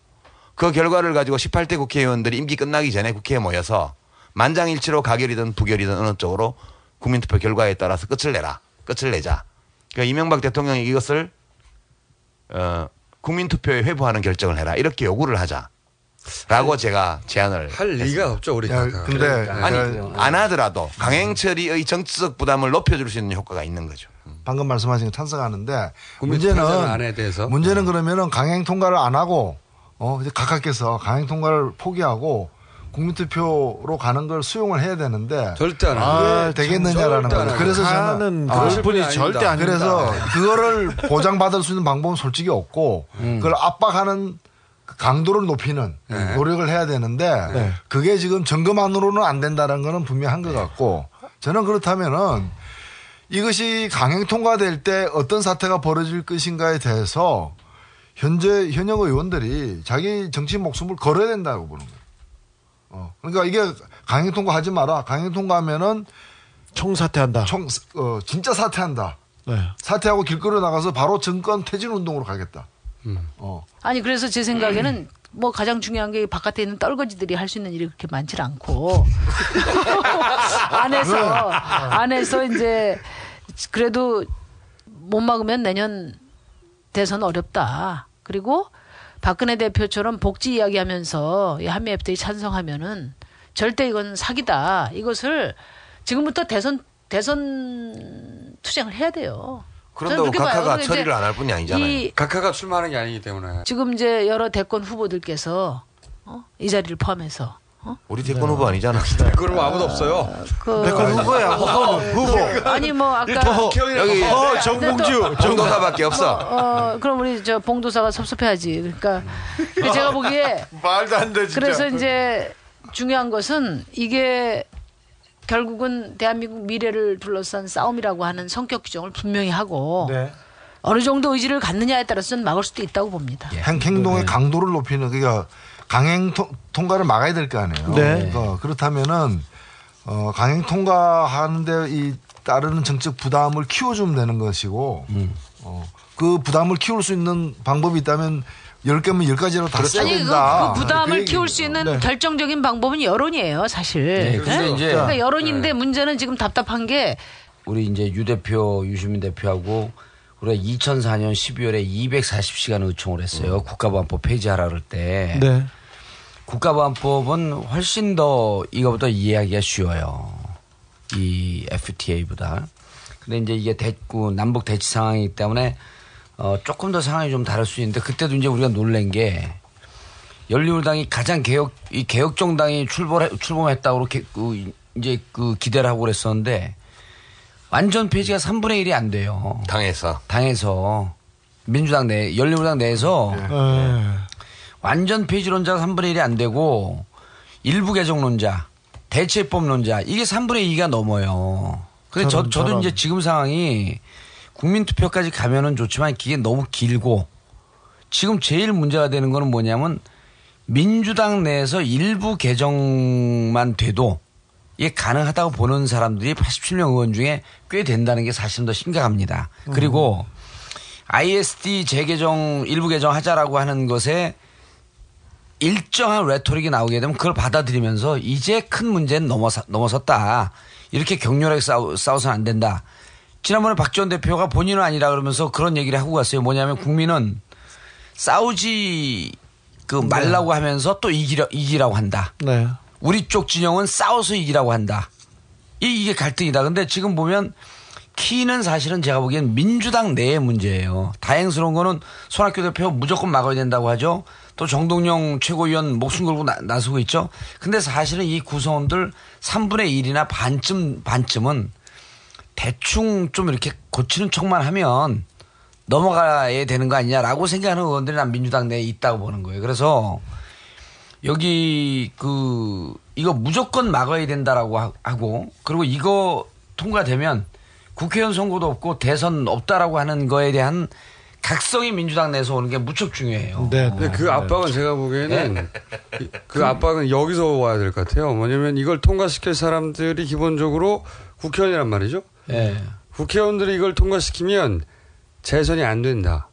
그 결과를 가지고 18대 국회의원들이 임기 끝나기 전에 국회에 모여서 만장일치로 가결이든 부결이든 어느 쪽으로 국민투표 결과에 따라서 끝을 내라. 끝을 내자. 그러니까 이명박 대통령이 이것을 어, 국민투표에 회부하는 결정을 해라. 이렇게 요구를 하자. 라고 제가 제안을 할 리가 없죠 우리 야. 근데 아니 제가 안 하더라도 강행 처리의 정치적 부담을 높여줄 수 있는 효과가 있는 거죠. 방금 말씀하신 거 찬성하는데 문제는 안에 대해서? 문제는 그러면은 강행 통과를 안 하고 어 이제 각하께서 강행 통과를 포기하고 국민투표로 가는 걸 수용을 해야 되는데 절대 안 아, 해요. 되겠느냐라는 안. 해요. 그래서 하는 저는 그럴 분이 절대 아닙니다. 그래서 네. 그거를 보장받을 수 있는 방법은 솔직히 없고 음. 그걸 압박하는 그 강도를 높이는 네. 노력을 해야 되는데 네. 그게 지금 점검만으로는 안 된다는 거는 분명한 것 같고 저는 그렇다면은 이것이 강행 통과될 때 어떤 사태가 벌어질 것인가에 대해서 현재 현역 의원들이 자기 정치 목숨을 걸어야 된다고 보는 거예요. 어. 그러니까 이게 강행 통과하지 마라. 강행 통과하면은 총사퇴한다. 총 어, 진짜 사퇴한다. 네. 사퇴하고 길거리로 나가서 바로 정권 퇴진 운동으로 가겠다. 어. 아니 그래서 제 생각에는 뭐 가장 중요한 게 바깥에 있는 떨거지들이 할 수 있는 일이 그렇게 많지 않고 안에서 안에서 이제 그래도 못 막으면 내년 대선 어렵다. 그리고 박근혜 대표처럼 복지 이야기하면서 이 한미 FTA 찬성하면은 절대 이건 사기다. 이것을 지금부터 대선 대선 투쟁을 해야 돼요. 저는 그런다고 봐요. 각하가 처리를 안 할 뿐이 아니잖아요. 이 각하가 출마하는 게 아니기 때문에. 지금 이제 여러 대권 후보들께서 어? 이 자리를 포함해서 우리 대권 후보 아니잖아. 대권 후보 아무도 없어요. 그 대권 후보야. 후보는 후보. 아니 뭐 아까 여기 어, 정봉주. 정도사밖에 없어. 어 그럼 우리 저 봉도사가 섭섭해하지. 그러니까 제가 보기에 말도 안 돼, 진짜. 그래서 이제 중요한 것은 이게 결국은 대한민국 미래를 둘러싼 싸움이라고 하는 성격 규정을 분명히 하고 네. 어느 정도 의지를 갖느냐에 따라서는 막을 수도 있다고 봅니다. 행, 행동의 강도를 높이는 그러니까 강행 통, 통과를 막아야 될 거 아니에요. 네. 어, 그렇다면은 어, 강행 통과하는데 이 따르는 정책 부담을 키워주면 되는 것이고 어, 그 부담을 키울 수 있는 방법이 있다면 열 개면 열 가지로 다 써야 아니 그, 된다. 그 부담을 그 키울 수 있는 네. 결정적인 방법은 여론이에요, 사실. 네, 근데 네? 이제- 그러니까 여론인데 문제는 지금 답답한 게 우리 이제 유 대표, 유시민 대표하고 우리가 2004년 12월에 240시간 의총을 했어요. 국가보안법 폐지하라 그럴 때. 네. 국가보안법은 훨씬 더 이거보다 이해하기가 쉬워요. 이 FTA보다. 근데 이제 이게 대구 남북 대치 상황이기 때문에 어 조금 더 상황이 좀 다를 수 있는데 그때도 이제 우리가 놀란 게 열린우리당이 가장 개혁 이 개혁 정당이 출범 출범했다고 게- 그 이제 그 기대를 하고 그랬었는데 완전 폐지가 3분의 1이 안 돼요. 당에서 당에서 민주당 내 열린우리당 내에서 네. 완전 폐지론자가 3분의 1이 안 되고 일부 개정론자, 대체법론자 이게 3분의 2가 넘어요. 근데 저, 저도 저런. 이제 지금 상황이 국민투표까지 가면은 좋지만 그게 너무 길고 지금 제일 문제가 되는 거는 뭐냐면 민주당 내에서 일부 개정만 돼도 이게 가능하다고 보는 사람들이 87명 의원 중에 꽤 된다는 게 사실은 더 심각합니다. 그리고 ISD 재개정 일부 개정하자라고 하는 것에 일정한 레토릭이 나오게 되면 그걸 받아들이면서 이제 큰 문제는 넘어서, 넘어섰다. 이렇게 격렬하게 싸우, 싸워서는 안 된다. 지난번에 박지원 대표가 본인은 아니라 그러면서 그런 얘기를 하고 갔어요. 뭐냐면 국민은 싸우지 그 말라고 하면서 또 이기려, 이기라고 한다. 네. 우리 쪽 진영은 싸워서 이기라고 한다. 이- 이게 갈등이다. 근데 지금 보면 키는 사실은 제가 보기엔 민주당 내의 문제예요. 다행스러운 거는 손학규 대표 무조건 막아야 된다고 하죠. 또 정동영 최고위원 목숨 걸고 나, 나서고 있죠. 근데 사실은 이 구성원들 3분의 1이나 반쯤, 반쯤은 대충 좀 이렇게 고치는 척만 하면 넘어가야 되는 거 아니냐라고 생각하는 의원들이 난 민주당 내에 있다고 보는 거예요. 그래서 여기 그 이거 무조건 막아야 된다라고 하- 하고 그리고 이거 통과되면 국회의원 선거도 없고 대선 없다라고 하는 거에 대한 각성이 민주당 내에서 오는 게 무척 중요해요. 네. 근데 그 압박은 제가 보기에는 이- 그 압박은 여기서 와야 될 것 같아요. 뭐냐면 이걸 통과시킬 사람들이 기본적으로 국회의원이란 말이죠. 예. 국회의원들이 이걸 통과시키면 재선이 안 된다.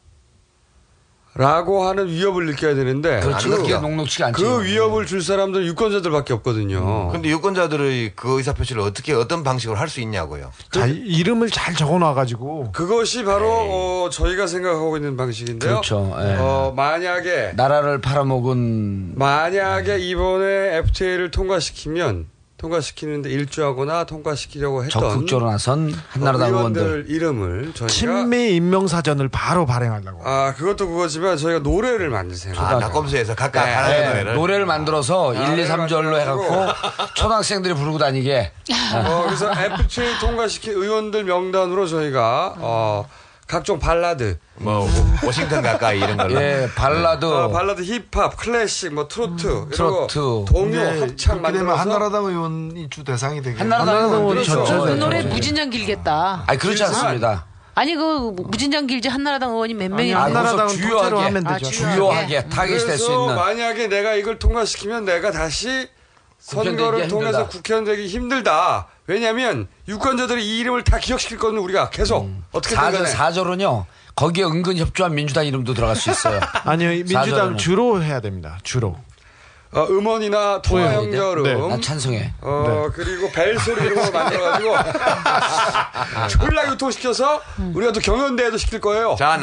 라고 하는 위협을 느껴야 되는데 그렇죠. 그, 그게 녹록치가 않죠. 그 위협을 줄 사람들은 유권자들밖에 없거든요. 근데 유권자들의 그 의사 표시를 어떻게 어떤 방식으로 할 수 있냐고요. 자, 이름을 잘 적어놔 가지고 그것이 바로 어, 저희가 생각하고 있는 방식인데요. 그렇죠. 예. 어, 만약에 나라를 팔아먹은 만약에 이번에 FTA를 통과시키면 통과시키는데 일조하거나 통과시키려고 했던 적극적으로 나선 한나라당 어, 의원들. 의원들 이름을 저희가 친미 인명 사전을 바로 발행하려고. 아 그것도 그거지만 저희가 노래를 만들 생각. 아, 나꼼수에서 각각 네, 하나의 네. 노래를. 노래를 만들어서 1, 2, 3절로 해갖고 초등학생들이 부르고 다니게. 어, 그래서 FTA 통과시킨 의원들 명단으로 저희가 어, 각종 발라드, 뭐 워싱턴 가까이 이런 걸로. 예, 발라드. 어, 발라드, 힙합, 클래식, 뭐 트로트, 이런 거 트로트. 동요 합창 그렇게 되면 만들어서 한나라당 의원이 주 대상이 되겠 한나라당 의원들이 그렇죠. 전체 그 노래 무진장 길겠다. 아니 그렇지 않습니다. 아니 그 무진장 길지 한나라당 의원이 몇 명이 아, 있는데. 거기서 주요하게 하면 되죠. 아, 주요하게 타겟이 될 수 그래서 있는. 만약에 내가 이걸 통과시키면 내가 다시 국회의원 선거를 되기 통해서 힘들다. 국회의원 되기 힘들다. 왜냐하면 유권자들이 이 이름을 다 기억시킬 거는 우리가 계속 어떻게든 음. 사절, 간에 사절은요. 거기에 은근 협조한 민주당 이름도 들어갈 수 있어요. 아니요, 민주당. 주로 해야 됩니다. 주로. 어, 음원이나 통화 네. 연결음, 네. 나 찬성해. 어 그리고 벨 소리 이런 거 만들어가지고 졸라 유통시켜서 우리가 또 경연대회도 시킬 거예요. 자,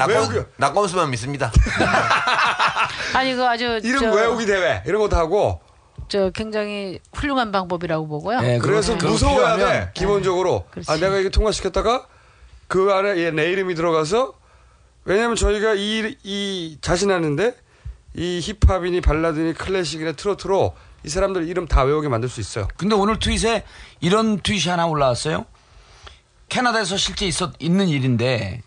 낙검수만 믿습니다. 아니 그 아주 이름 저, 외우기 대회 이런 것도 하고. 저 굉장히 훌륭한 방법이라고 보고요. 네, 그래서 그거 무서워야 필요하면- 돼 기본적으로. 아 내가 이게 통과시켰다가 그 안에 얘내 이름이 들어가서 왜냐면 저희가 이, 이 자신하는데 이 힙합이니 발라드니 클래식이나 트로트로 이 사람들 이름 다 외우게 만들 수 있어요. 근데 오늘 트윗에 이런 트윗이 하나 올라왔어요. 캐나다에서 실제 있었 있는 일인데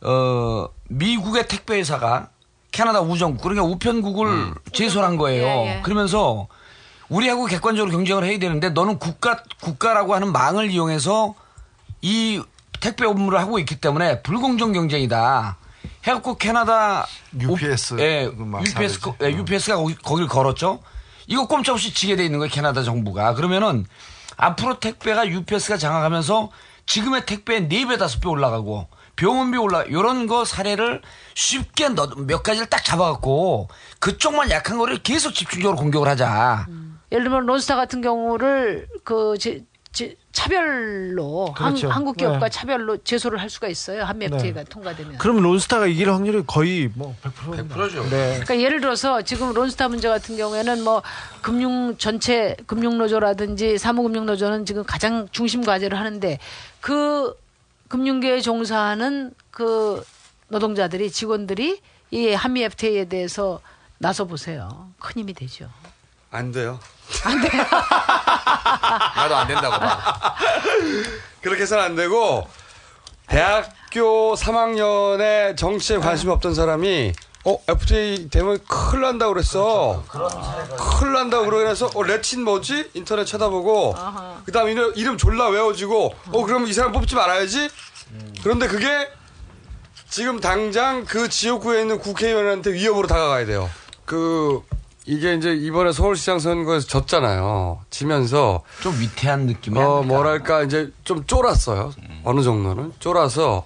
어 미국의 택배 회사가 캐나다 우정국 그러니까 우편국을 제소한 거예요. 예, 예. 그러면서 우리하고 객관적으로 경쟁을 해야 되는데 너는 국가 국가라고 하는 망을 이용해서 이 택배 업무를 하고 있기 때문에 불공정 경쟁이다. 해갖고 캐나다 UPS 오- 예, 그막 UPS. 거- 예, UPS가 거기, 거길 걸었죠. 이거 꼼짝없이 지게 돼 있는 거예요 캐나다 정부가. 그러면은 앞으로 택배가 UPS가 장악하면서 지금의 택배의 4배, 5배 올라가고 병원비 올라 이런 거 사례를 쉽게 넣- 몇 가지를 딱 잡아갖고 그쪽만 약한 거를 계속 집중적으로 공격을 하자. 예를 들면 론스타 같은 경우를 그 제, 제- 차별로 그렇죠. 한, 국 기업과 네. 차별로 제소를 할 수가 있어요. 한미 FTA가 통과되면. 그럼 론스타가 이길 확률이 거의 뭐 100%입니다. 100%죠. 네. 그러니까 예를 들어서 지금 론스타 문제 같은 경우에는 뭐 금융 전체 금융노조라든지 사무금융노조는 지금 가장 중심 과제를 하는데 그 금융계에 종사하는 그 노동자들이 직원들이 이 한미 FTA에 대해서 나서 보세요. 큰 힘이 되죠. 안 돼요. 나도 안 된다고 봐. 그렇게 해서는 안 되고 대학교 3학년에 정치에 관심 없던 사람이 어 FTA 되면 큰일 난다고 그랬어. 큰일 난다고 그래서 어 레친 뭐지? 인터넷 찾아보고 그 다음 이름, 이름 졸라 외워지고 어 그러면 이 사람 뽑지 말아야지. 그런데 그게 지금 당장 그 지역구에 있는 국회의원한테 위협으로 다가가야 돼요. 그 이게 이제 이번에 서울시장 선거에서 졌잖아요. 지면서 좀 위태한 느낌이 어 뭐랄까 이제 좀 쫄았어요. 어느 정도는 쫄아서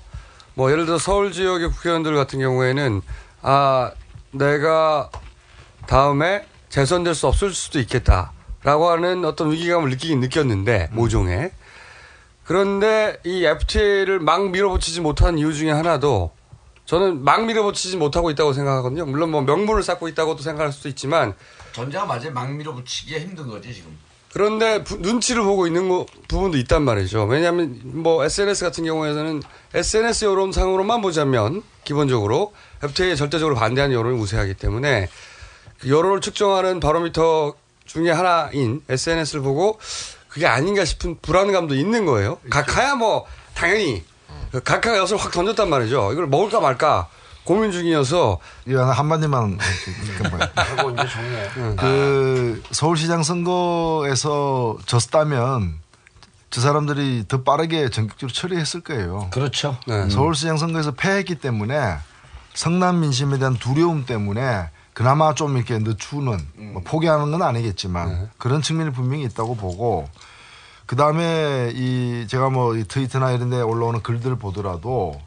뭐 예를 들어 서울 지역의 국회의원들 같은 경우에는 아 내가 다음에 재선될 수 없을 수도 있겠다 라고 하는 어떤 위기감을 느끼긴 느꼈는데 모종에 그런데 이 FTA를 막 밀어붙이지 못한 이유 중에 하나도 저는 막 밀어붙이지 못하고 있다고 생각하거든요. 물론 뭐 명분을 쌓고 있다고도 생각할 수도 있지만 전자가 맞아요. 막 밀어붙이기가 힘든 거지 지금. 그런데 부- 눈치를 보고 있는 거- 부분도 있단 말이죠. 왜냐하면 뭐 SNS 같은 경우에는 SNS 여론상으로만 보자면 기본적으로 FTA에 절대적으로 반대하는 여론이 우세하기 때문에 그 여론을 측정하는 바로미터 중에 하나인 SNS를 보고 그게 아닌가 싶은 불안감도 있는 거예요. 각하야 뭐 당연히 그 각하가 엿을 확 던졌단 말이죠. 이걸 먹을까 말까 고민 중이어서 이거 한마디만 하고 이제 정해. 그 서울시장 선거에서 졌다면 저 사람들이 더 빠르게 전격적으로 처리했을 거예요. 그렇죠. 서울시장 선거에서 패했기 때문에 성남 민심에 대한 두려움 때문에 그나마 좀 이렇게 늦추는 뭐 포기하는 건 아니겠지만 그런 측면이 분명히 있다고 보고 그 다음에 이 제가 뭐 이 트위터나 이런 데 올라오는 글들 보더라도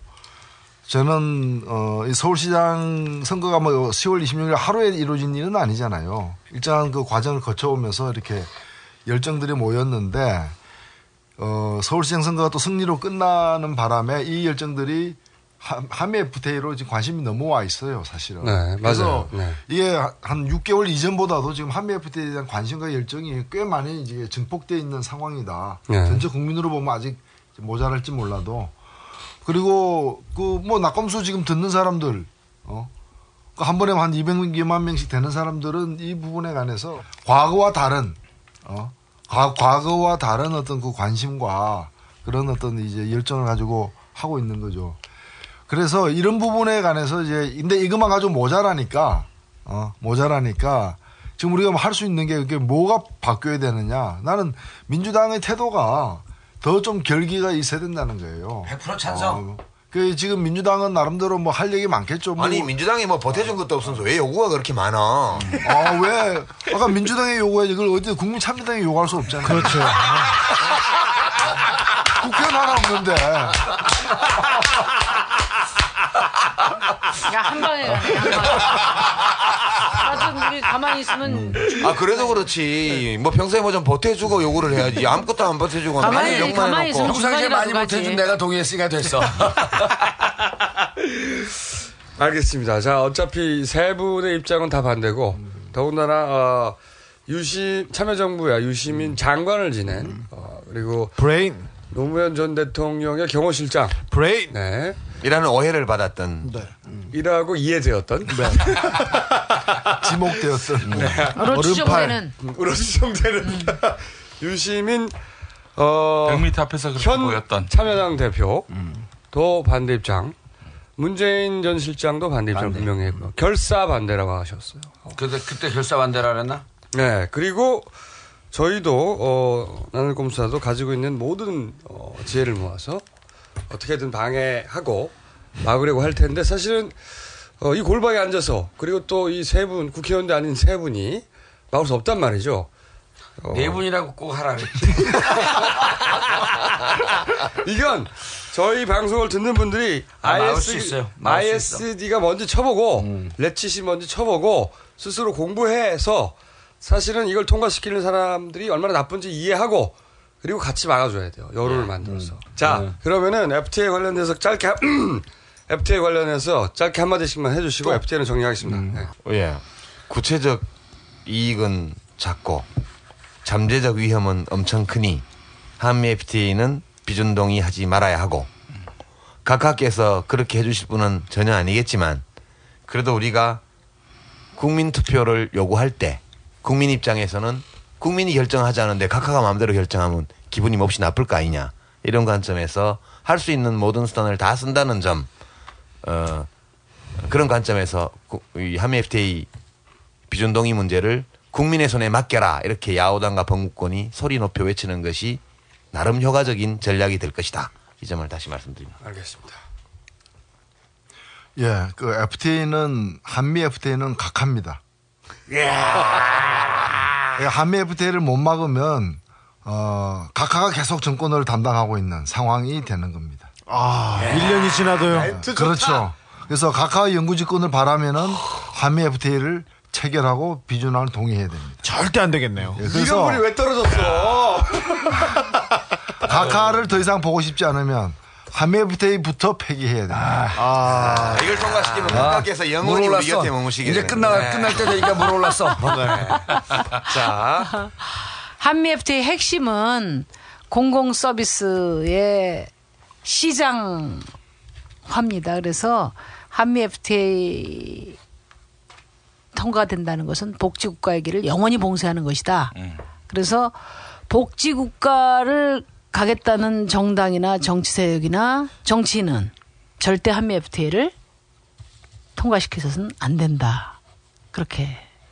저는 어, 이 서울시장 선거가 뭐 10월 26일 하루에 이루어진 일은 아니잖아요. 일정한 그 과정을 거쳐오면서 이렇게 열정들이 모였는데 어, 서울시장 선거가 또 승리로 끝나는 바람에 이 열정들이 한- 한미 FTA로 지금 관심이 넘어와 있어요, 사실은. 네, 그래서. 네. 이게 한 6개월 이전보다도 지금 한미 FTA에 대한 관심과 열정이 꽤 많이 이제 증폭돼 있는 상황이다. 네. 전체 국민으로 보면 아직 모자랄지 몰라도 그리고 그 뭐 낙검수 지금 듣는 사람들 어? 그한 번에 한 200만 명씩 되는 사람들은 이 부분에 관해서 과거와 다른 어? 과, 과거와 다른 어떤 그 관심과 그런 어떤 이제 열정을 가지고 하고 있는 거죠. 그래서 이런 부분에 관해서 이제 근데 이것만 가지고 모자라니까 어 모자라니까 지금 우리가 할 수 있는 게 그게 뭐가 바뀌어야 되느냐 나는 민주당의 태도가 더 좀 결기가 있어야 된다는 거예요. 100% 찬성. 어, 그 지금 민주당은 나름대로 뭐 할 얘기 많겠죠. 뭐. 아니 민주당이 뭐 보태준 것도 없으면서 왜 요구가 그렇게 많아? 아, 왜? 아까 민주당이 요구해. 이걸 어디 국민 참여당이 요구할 수 없잖아요. 그렇죠. 국회는 하나 없는데. 야, 한 방에 방에. 나도 우리 가만히 있으면 아 그래도 그렇지. 뭐 평소에 뭐좀 보태주고 요구를 해야지. 아무것도 안 보태주고 가만히- 욕만 가만히 해놓고. 있으면 평상시에 많이. 못해준 내가 동의했으니까 됐어. 알겠습니다. 자, 어차피 세 분의 입장은 다 반대고, 더군다나, 어, 유심, 참여정부야 유시민 장관을 지낸, 어, 그리고. 브레인. 노무현 전 대통령의 경호실장. 브레인. 네. 이라는 오해를 받았던. 이라고 이해되었던. 지목되었던. 네. 으로 추정되는. 으로 추정되는. 유시민, 어. 100m 앞에서 그렇게 현 보였던. 참여당 대표. 도 반대 입장. 문재인 전 실장도 반대 입장 반대. 분명히 했고. 결사 반대라고 하셨어요. 그때 그때 결사 반대라 그랬나? 네. 그리고 저희도 어, 나는 꼼수사도 가지고 있는 모든 어, 지혜를 모아서 어떻게든 방해하고 막으려고 할 텐데 사실은 어, 이 골방에 앉아서 그리고 또 이 세 분 국회의원도 아닌 세 분이 막을 수 없단 말이죠. 어, 네 분이라고 꼭 하라. 이건 저희 방송을 듣는 분들이 아, IS, ISD가 먼저 쳐보고 레치시 먼저 쳐보고 스스로 공부해서 사실은 이걸 통과시키는 사람들이 얼마나 나쁜지 이해하고 그리고 같이 막아줘야 돼요. 여론을 만들어서. 자, 그러면은 FTA 관련돼서 짧게 한- FTA 관련해서 짧게 한 마디씩만 해주시고 FTA는 정리하겠습니다. 네. 예. 구체적 이익은 작고 잠재적 위험은 엄청 크니 한미 FTA는 비준 동의 하지 말아야 하고 각하께서 그렇게 해주실 분은 전혀 아니겠지만 그래도 우리가 국민 투표를 요구할 때 국민 입장에서는 국민이 결정하지 않은데 각하가 마음대로 결정하면 기분이 몹시 나쁠 거 아니냐 이런 관점에서 할 수 있는 모든 수단을 다 쓴다는 점 어, 그런 관점에서 구- 이 한미 FTA 비준 동의 문제를 국민의 손에 맡겨라 이렇게 야오당과 범국권이 소리 높여 외치는 것이 나름 효과적인 전략이 될 것이다. 이 점을 다시 말씀드립니다. 알겠습니다. 예, 그 FTA는 한미 FTA는 각합니다. 예, 한미 FTA를 못 막으면 어, 각하가 계속 정권을 담당하고 있는 상황이 되는 겁니다. 아, 1년이 지나도요. 그렇죠. 그래서 각하 연구직권을 바라면은 한미 FTA를 체결하고 비준안을 동의해야 됩니다. 절대 안 되겠네요. 예, 그래서 왜 떨어졌어? 각하를 더 이상 보고 싶지 않으면 한미 FTA부터 폐기해야 됩니다. 아, 이걸 통과시키면 각하께서 영원히 우리 곁에 머무시게 이제 끝나 거예요. 끝날 때 되니까 물 올랐어. 자, 한미 FTA 핵심은 공공 서비스의 시장화입니다. 그래서 한미 FTA 통과된다는 것은 복지국가이기를 영원히 봉쇄하는 것이다. 그래서 복지국가를 가겠다는 정당이나 정치 세력이나 정치인은 절대 한미 FTA를 통과시켜서는 안 된다. 그렇게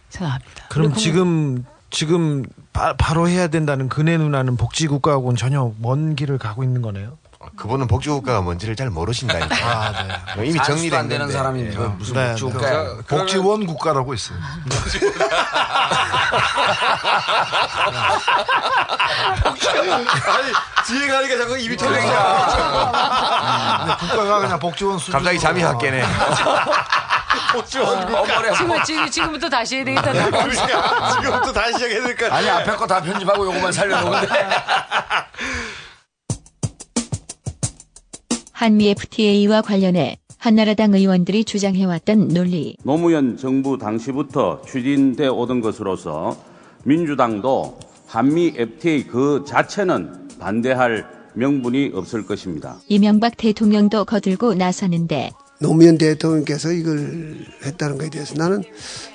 생각합니다. 그럼 지금 지금 바, 로 해야 된다는 근혜 누나는 복지국가하고는 전혀 먼 길을 가고 있는 거네요. 그분은 복지국가가 뭔지를 잘 모르신다니까. 아, 뭐 이미 정리된 안 되는 예. 그 무슨 네, 복지국가야. 네. 복지원 국가라고 있어요. 아니 뒤에 가니까 자꾸 입이 근데 국가가 그냥 복지원 수준. 갑자기 잠이 확 깨네. 복지원 지금, 지금, 지금부터 다시 해야 되겠다. 지금부터 다시 시작해야 될까 아니 앞에 거 다 편집하고 요거만 살려놓은데. 한미 FTA와 관련해 한나라당 의원들이 주장해왔던 논리. 노무현 정부 당시부터 추진돼 오던 것으로서 민주당도 한미 FTA 그 자체는 반대할 명분이 없을 것입니다. 이명박 대통령도 거들고 나서는데 노무현 대통령께서 이걸 했다는 것에 대해서 나는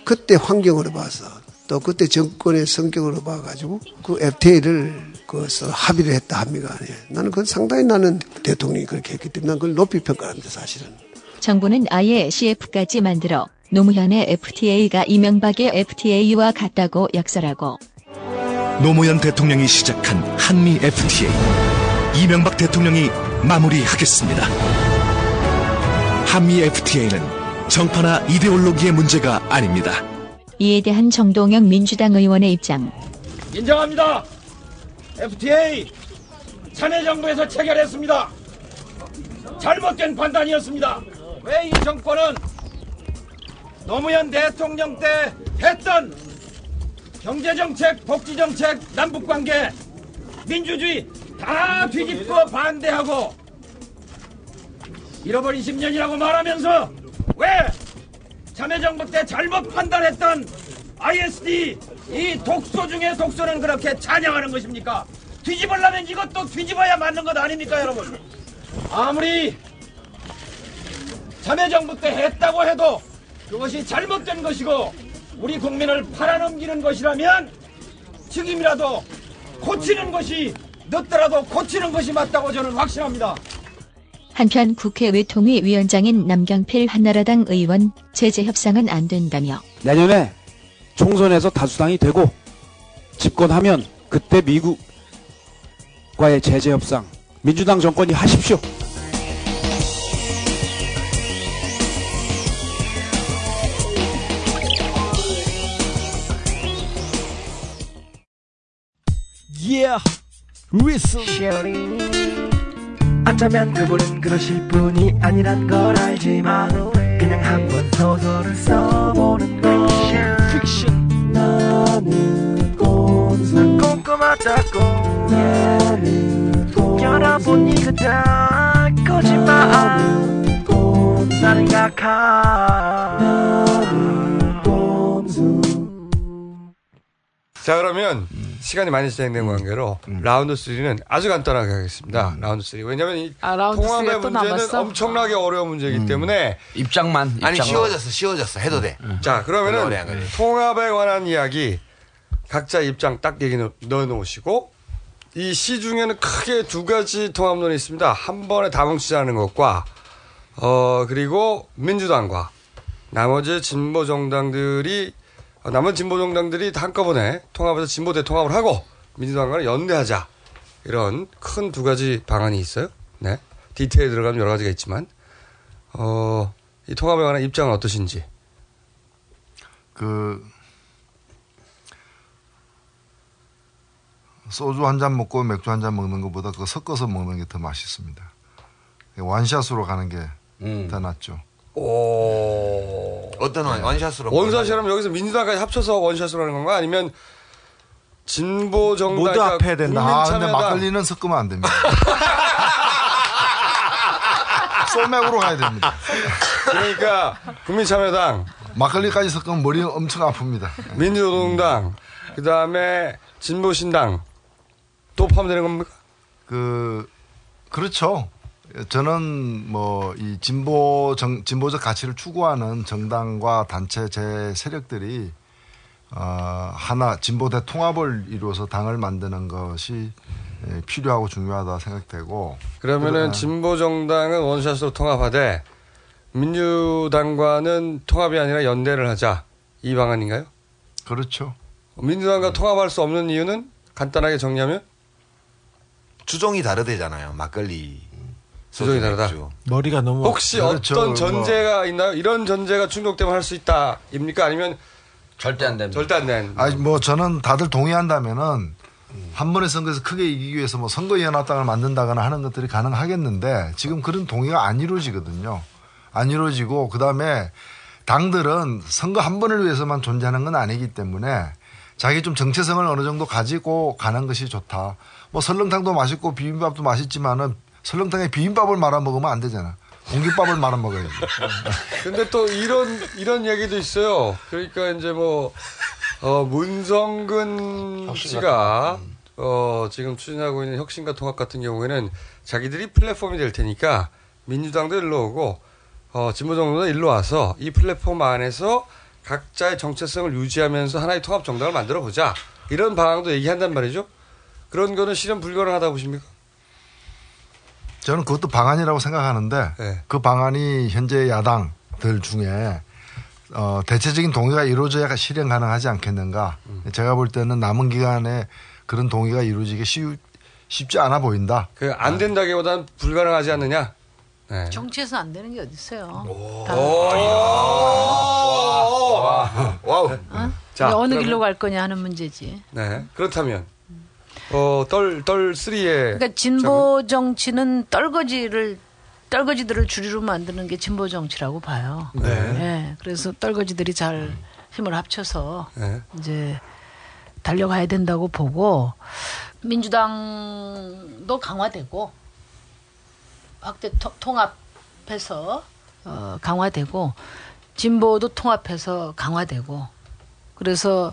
그때 환경으로 봐서 또 그때 정권의 성격으로 봐가지고 그 FTA를 그것을 합의를 했다 합니까? 아니에요. 나는 그건 상당히 나는 대통령이 그렇게 했기 때문에 난 그걸 높이 평가합니다 사실은. 정부는 아예 CF까지 만들어 노무현의 FTA가 이명박의 FTA와 같다고 역설하고 노무현 대통령이 시작한 한미 FTA. 이명박 대통령이 마무리하겠습니다. 한미 FTA는 정파나 이데올로기의 문제가 아닙니다. 이에 대한 정동영 민주당 의원의 입장. 인정합니다. FTA 참여정부에서 체결했습니다. 잘못된 판단이었습니다. 왜 이 정권은 노무현 대통령 때 했던 경제정책, 복지정책, 남북관계, 민주주의 다 뒤집고 반대하고 잃어버린 10년이라고 말하면서 왜 참여정부 때 잘못 판단했던 ISD 이 독소 중에 독소는 그렇게 찬양하는 것입니까? 뒤집으려면 이것도 뒤집어야 맞는 것 아닙니까 여러분? 아무리 참여정부 때 했다고 해도 그것이 잘못된 것이고 우리 국민을 팔아넘기는 것이라면 지금이라도 고치는 것이 늦더라도 고치는 것이 맞다고 저는 확신합니다. 한편 국회 외통위 위원장인 남경필 한나라당 의원 제재 협상은 안 된다며 내년에 총선에서 다수당이 되고 집권하면 그때 미국과의 제재 협상 민주당 정권이 하십시오. Yeah, whistle. 어쩌면 그분은 그러실 분이 아니란 걸 알지만 그냥 한번 소설을 써보는 거 나는 꼼수 꼼꼼하다고. 나는 꼼수 여러분 이거 다 거짓말 나는 꼼수 나는 꼼수 자 그러면 시간이 많이 진행된 관계로 라운드 3는 아주 간단하게 하겠습니다. 라운드 3. 왜냐하면 이 아, 라운드 통합의 문제는 남았어? 엄청나게 어려운 문제이기 때문에 입장만 아니 입장만. 쉬워졌어, 쉬워졌어. 해도 돼. 자 별로 어려운 그러면은. 통합에 관한 이야기 각자 입장 딱 얘기 넣- 넣어 놓으시고 이 시 중에는 크게 두 가지 통합론이 있습니다. 한 번에 다 뭉치자는 것과 어 그리고 민주당과 나머지 진보 정당들이 어, 남은 진보 정당들이 다 한꺼번에 통합해서 진보 대통합을 하고 민주당과는 연대하자 이런 큰 두 가지 방안이 있어요. 네 디테일 들어가면 여러 가지가 있지만 어 이 통합에 관한 입장은 어떠신지. 그 소주 한 잔 먹고 맥주 한 잔 먹는 것보다 그거 섞어서 먹는 게 더 맛있습니다. 완샷으로 가는 게더 낫죠. 오. 어떤 원, 원샷으로? 원샷이라면 여기서 민주당까지 합쳐서 원샷으로 하는 건가? 아니면 진보 정당 모두 합해야 된다. 아, 근데 막걸리는 섞으면 안 됩니다. 소맥으로 가야 됩니다. 그러니까 국민참여당 막걸리까지 섞으면 머리 엄청 아픕니다. 민주노동당 그 다음에 진보신당 또 포함되는 겁니까? 그 그렇죠. 저는 뭐 이 진보 정, 진보적 가치를 추구하는 정당과 단체 제 세력들이 어, 하나 진보 대 통합을 이루어서 당을 만드는 것이 예, 필요하고 중요하다 생각되고 그러면은 진보 정당은 원샷으로 통합하되 민주당과는 통합이 아니라 연대를 하자 이 방안인가요? 그렇죠. 민주당과 통합할 수 없는 이유는 간단하게 정리하면 주종이 다르대잖아요. 막걸리. 주종이 다르다. 머리가 너무 혹시 그렇죠. 어떤 뭐. 전제가 있나요? 이런 전제가 충족되면 할 수 있다. 입니까? 아니면 절대 안 됩니다. 절대 안 된. 아니 뭐 저는 다들 동의한다면은 한 번의 선거에서 크게 이기기 위해서 뭐 선거연합당을 만든다거나 하는 것들이 가능하겠는데 지금 그런 동의가 안 이루어지거든요. 안 이루어지고 그 다음에 당들은 선거 한 번을 위해서만 존재하는 건 아니기 때문에 자기 좀 정체성을 어느 정도 가지고 가는 것이 좋다. 뭐 설렁탕도 맛있고 비빔밥도 맛있지만은 설렁탕에 비빔밥을 말아 먹으면 안 되잖아. 공깃밥을 말아 먹어야지. 근데 또 이런 이런 얘기도 있어요. 그러니까 이제 뭐 어, 문성근 씨가 어, 지금 추진하고 있는 혁신과 통합 같은 경우에는 자기들이 플랫폼이 될 테니까 민주당도 일로 오고 어, 진보정부도 일로 와서 이 플랫폼 안에서 각자의 정체성을 유지하면서 하나의 통합 정당을 만들어 보자. 이런 방향도 얘기한단 말이죠. 그런 거는 실현 불가능하다고 보십니까? 저는 그것도 방안이라고 생각하는데 네. 그 방안이 현재 야당들 중에 어, 대체적인 동의가 이루어져야 실현 가능하지 않겠는가. 음. 제가 볼 때는 남은 기간에 그런 동의가 이루어지기 쉬, 쉽지 않아 보인다. 그 안 된다기보다는 불가능하지 않느냐? 네. 정치에서 안 되는 게 어디 있어요? Wow. 어? 자, 어느 그러면- 길로 갈 거냐 하는 문제지. 네. 그렇다면 어, 떨, 떨 3에 그러니까 진보 정치는 떨거지를 떨거지들을 주류로 만드는 게 진보 정치라고 봐요. 네. 예, 그래서 떨거지들이 잘 힘을 합쳐서 네. 이제 달려가야 된다고 보고 민주당도 강화되고 확대 토- 통합해서 어, 강화되고 진보도 통합해서 강화되고 그래서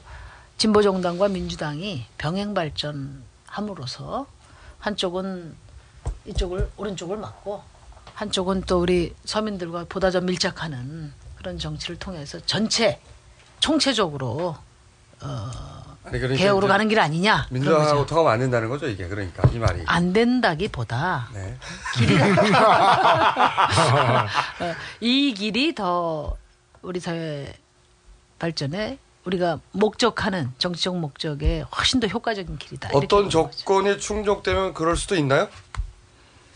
진보 정당과 민주당이 병행 발전 함으로써 한쪽은 이쪽을 오른쪽을 막고 한쪽은 또 우리 서민들과 보다 더 밀착하는 그런 정치를 통해서 전체 총체적으로 어, 아니, 그러니까 개혁으로 가는 길 아니냐 민주당하고. 통합 안 된다는 거죠, 이게. 그러니까 이 말이. 안 된다기보다 네. 길이가 어, 이 길이 더 우리 사회 발전에 우리가 목적하는 정치적 목적에 훨씬 더 효과적인 길이다. 어떤 조건이 충족되면 그럴 수도 있나요?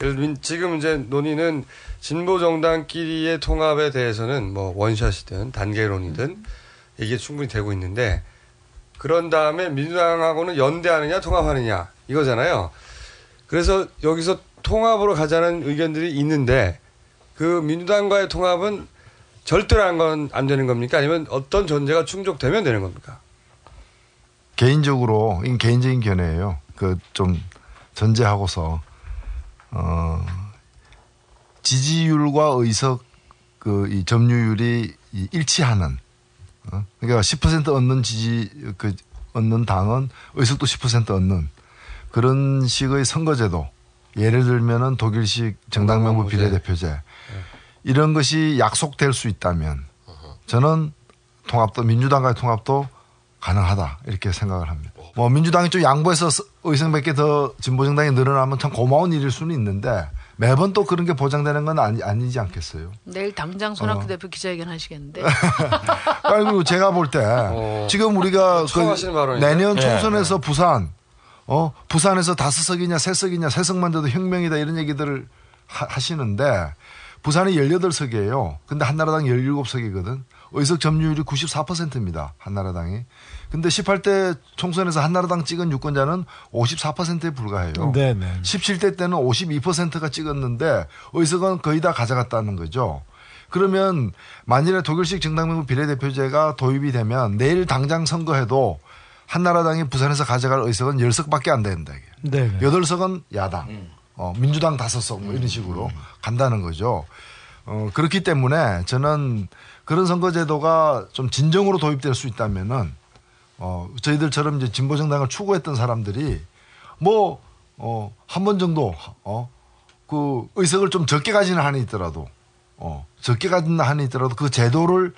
예를 들면 지금 이제 논의는 진보 정당끼리의 통합에 대해서는 뭐 원샷이든 단계론이든 이게 충분히 되고 있는데 그런 다음에 민주당하고는 연대하느냐 통합하느냐 이거잖아요. 그래서 여기서 통합으로 가자는 의견들이 있는데 그 민주당과의 통합은 절대로 안, 건, 안 되는 겁니까? 아니면 어떤 전제가 충족되면 되는 겁니까? 개인적으로 이건 개인적인 견해예요. 그 좀 전제하고서 어 지지율과 의석 그 이 점유율이 이 일치하는 어? 그러니까 10% 얻는 지지 그 얻는 당은 의석도 10% 얻는 그런 식의 선거제도 예를 들면은 독일식 정당명부 비례대표제 이런 것이 약속될 수 있다면 저는 통합도 민주당과의 통합도 가능하다 이렇게 생각을 합니다. 뭐 민주당이 좀 양보해서 스- 의석 몇개더 진보 정당이 늘어나면 참 고마운 일일 수는 있는데 매번 또 그런 게 보장되는 건 아니, 아니지 않겠어요. 내일 당장 손학규 어. 대표 기자회견 하시겠는데. 그리고 제가 볼 때 지금 우리가 처음 그? 내년 네, 총선에서 부산 어 부산에서 다섯 석이냐 세 석이냐 세 석만 돼도 혁명이다 이런 얘기들을 하, 시는데 부산이 18석이에요. 근데 한나라당 17석이거든. 의석 점유율이 94%입니다. 한나라당이. 근데 18대 총선에서 한나라당 찍은 유권자는 54%에 불과해요. 네네. 17대 때는 52%가 찍었는데 의석은 거의 다 가져갔다는 거죠. 그러면 만일에 독일식 정당명부 비례대표제가 도입이 되면 내일 당장 선거해도 한나라당이 부산에서 가져갈 의석은 10석밖에 안 된다. 이게. 네. 여덟 석은 야당, 어, 민주당 다섯 석, 뭐 이런 식으로 간다는 거죠. 어, 그렇기 때문에 저는 그런 선거제도가 좀 진정으로 도입될 수 있다면은, 어, 저희들처럼 이제 진보정당을 추구했던 사람들이 뭐, 어, 한 번 정도, 어, 그 의석을 좀 적게 가지는 한이 있더라도, 어, 적게 가지는 한이 있더라도 그 제도를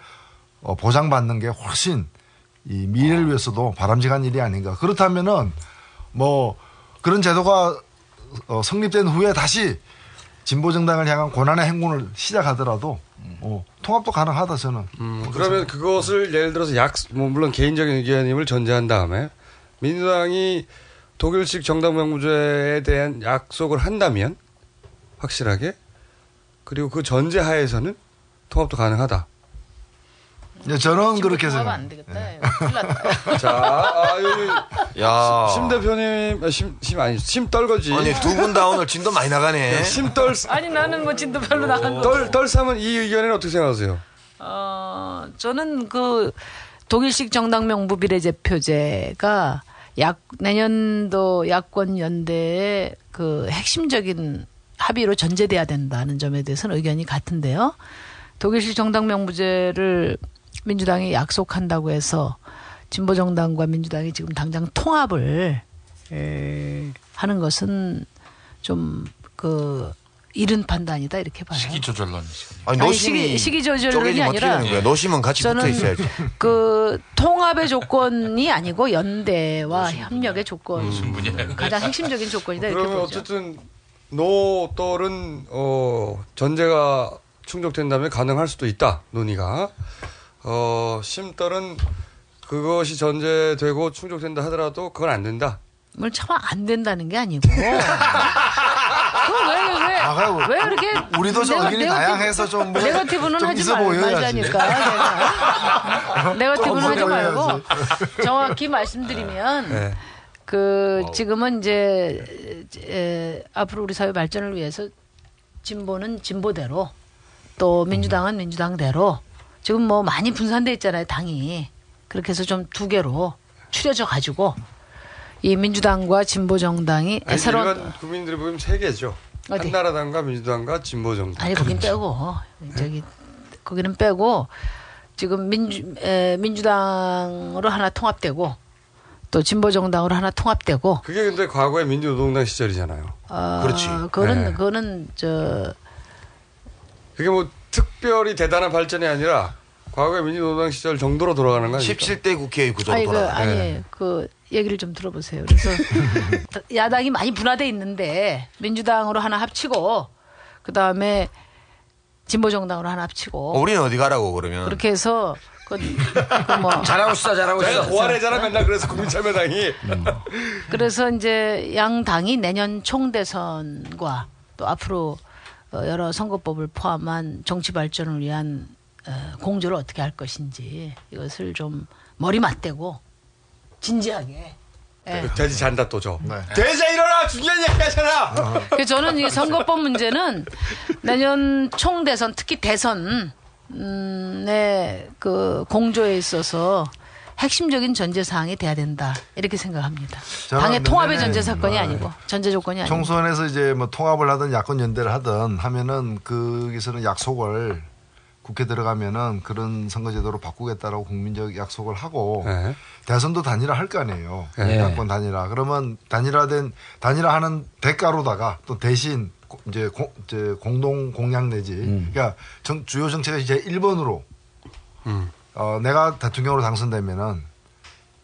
어, 보장받는 게 훨씬 이 미래를 위해서도 바람직한 일이 아닌가. 그렇다면은 뭐 그런 제도가 어, 성립된 후에 다시 진보 정당을 향한 고난의 행군을 시작하더라도 어, 통합도 가능하다 저는. 음, 그러면 그것을 예를 들어서 약, 뭐 물론 개인적인 의견임을 전제한 다음에 민주당이 독일식 정당 명부제에 대한 약속을 한다면 확실하게 그리고 그 전제 하에서는 통합도 가능하다. 네, 저는 그렇게 통합 생각. 안 되겠다. 났다. 자, 아, 여기 야. 심 대표님, 아, 심, 심 아니, 심 떨거지. 아니 두 분 다 오늘 진도 많이 나가네. 심 떨, 아니 나는 뭐 진도 별로 나간 거. 떨, 떨삼은 이 의견에는 어떻게 생각하세요? 어, 저는 그 독일식 정당 명부 비례제표제가 약 내년도 야권 연대의 그 핵심적인 합의로 전제돼야 된다는 점에 대해서는 의견이 같은데요. 독일식 정당 명부제를 민주당이 약속한다고 해서 진보 정당과 민주당이 지금 당장 통합을 에, 하는 것은 좀그 이른 판단이다 이렇게 봐요. 시기 조절론. 아니, 아니, 시기, 시기 조절론이 어떻게 아니라? 노심은 같이 붙어 저는 있어야지. 그 통합의 조건이 아니고 연대와 협력의 조건 가장 핵심적인 조건이다 이렇게 그러면 보죠. 어쨌든 노 떨은 어 전제가 충족된다면 가능할 수도 있다 논의가 어 심떨은 그것이 전제되고 충족된다 하더라도 그건 안 된다. 뭘 차마 안 된다는 게 아니고. 그럼 왜, 왜, 아, 왜 이렇게. 우리도 좀 의견이 다양해서 좀 뭐- 네거티브는 좀 하지 말. 말자니까. 내가. 네거티브는 하지 좀 말고. 정확히 말씀드리면. 네. 그, 지금은 이제, 에, 앞으로 우리 사회 발전을 위해서 진보는 진보대로 또 민주당은 민주당대로 지금 뭐 많이 분산돼 있잖아요, 당이. 그렇게 해서 좀 두 개로 추려져 가지고 이 민주당과 진보 정당이 아니, 새로운 일반 국민들이 보면 세 개죠. 어디? 한나라당과 민주당과 진보 정당. 아니 거긴 빼고 저기 거기는 빼고 지금 민주 에, 민주당으로 하나 통합되고 또 진보 정당으로 하나 통합되고 그게 근데 과거의 민주노동당 시절이잖아요. 어, 그렇지. 그거는 네. 그거는 저 그게 뭐 특별히 대단한 발전이 아니라 과거의 민주노동당 시절 정도로 돌아가는 거 아닙니까? 17대 국회의 구조로 아니 그 돌아가. 아니 그 얘기를 좀 들어보세요. 그래서 야당이 많이 분화돼 있는데 민주당으로 하나 합치고 그 다음에 진보 정당으로 하나 합치고 어, 우리는 어디 가라고 그러면? 그렇게 해서 그, 그 뭐. 잘하고 있어, 잘하고 내가 있어. 고안해잖아 맨날 그래서 국민참여당이. 그래서 이제 양 당이 내년 총대선과 또 앞으로 어, 여러 선거법을 포함한 정치 발전을 위한 어, 공조를 어떻게 할 것인지 이것을 좀 머리 맞대고 진지하게. 예. 돼지 잔다 또 저. 네. 돼지 일어나 중요한 얘기 하잖아. 그 저는 이 선거법 문제는 내년 총대선 특히 대선 음의 그 공조에 있어서 핵심적인 전제 사항이 돼야 된다 이렇게 생각합니다. 당의 통합의 전제 사건이 네. 아니고 전제 조건이 아니고. 총선에서 이제 뭐 통합을 하든 야권 연대를 하든 하면은 거기서는 약속을 국회 들어가면은 그런 선거제도로 바꾸겠다라고 국민적 약속을 하고 네. 대선도 단일화 할 거 아니에요. 네. 야권 단일화. 그러면 단일화된 단일화하는 대가로다가 또 대신 고- 이제, 고- 이제 공동 공약 내지. 그러니까 정- 주요 정책의 이제 1번으로 어, 내가 대통령으로 당선되면은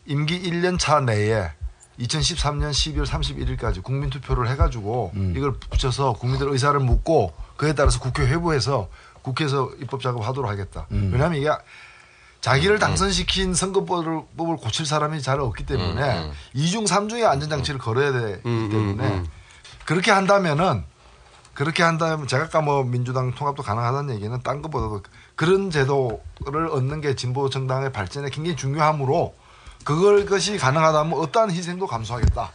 임기 1년 차 내에 2013년 12월 31일까지 국민 투표를 해가지고 이걸 붙여서 국민들 의사를 묻고 그에 따라서 국회 회부해서 국회에서 입법 작업하도록 하겠다. 왜냐하면 이게 자기를 당선시킨 선거법을 법을 고칠 사람이 잘 없기 때문에 이중삼중의 안전장치를 걸어야 되기 때문에 그렇게 한다면은 그렇게 한다면 제가 아까 뭐 민주당 통합도 가능하다는 얘기는 딴 것보다도 그런 제도를 얻는 게 진보 정당의 발전에 굉장히 중요하므로 그걸 것이 가능하다면 어떠한 희생도 감수하겠다.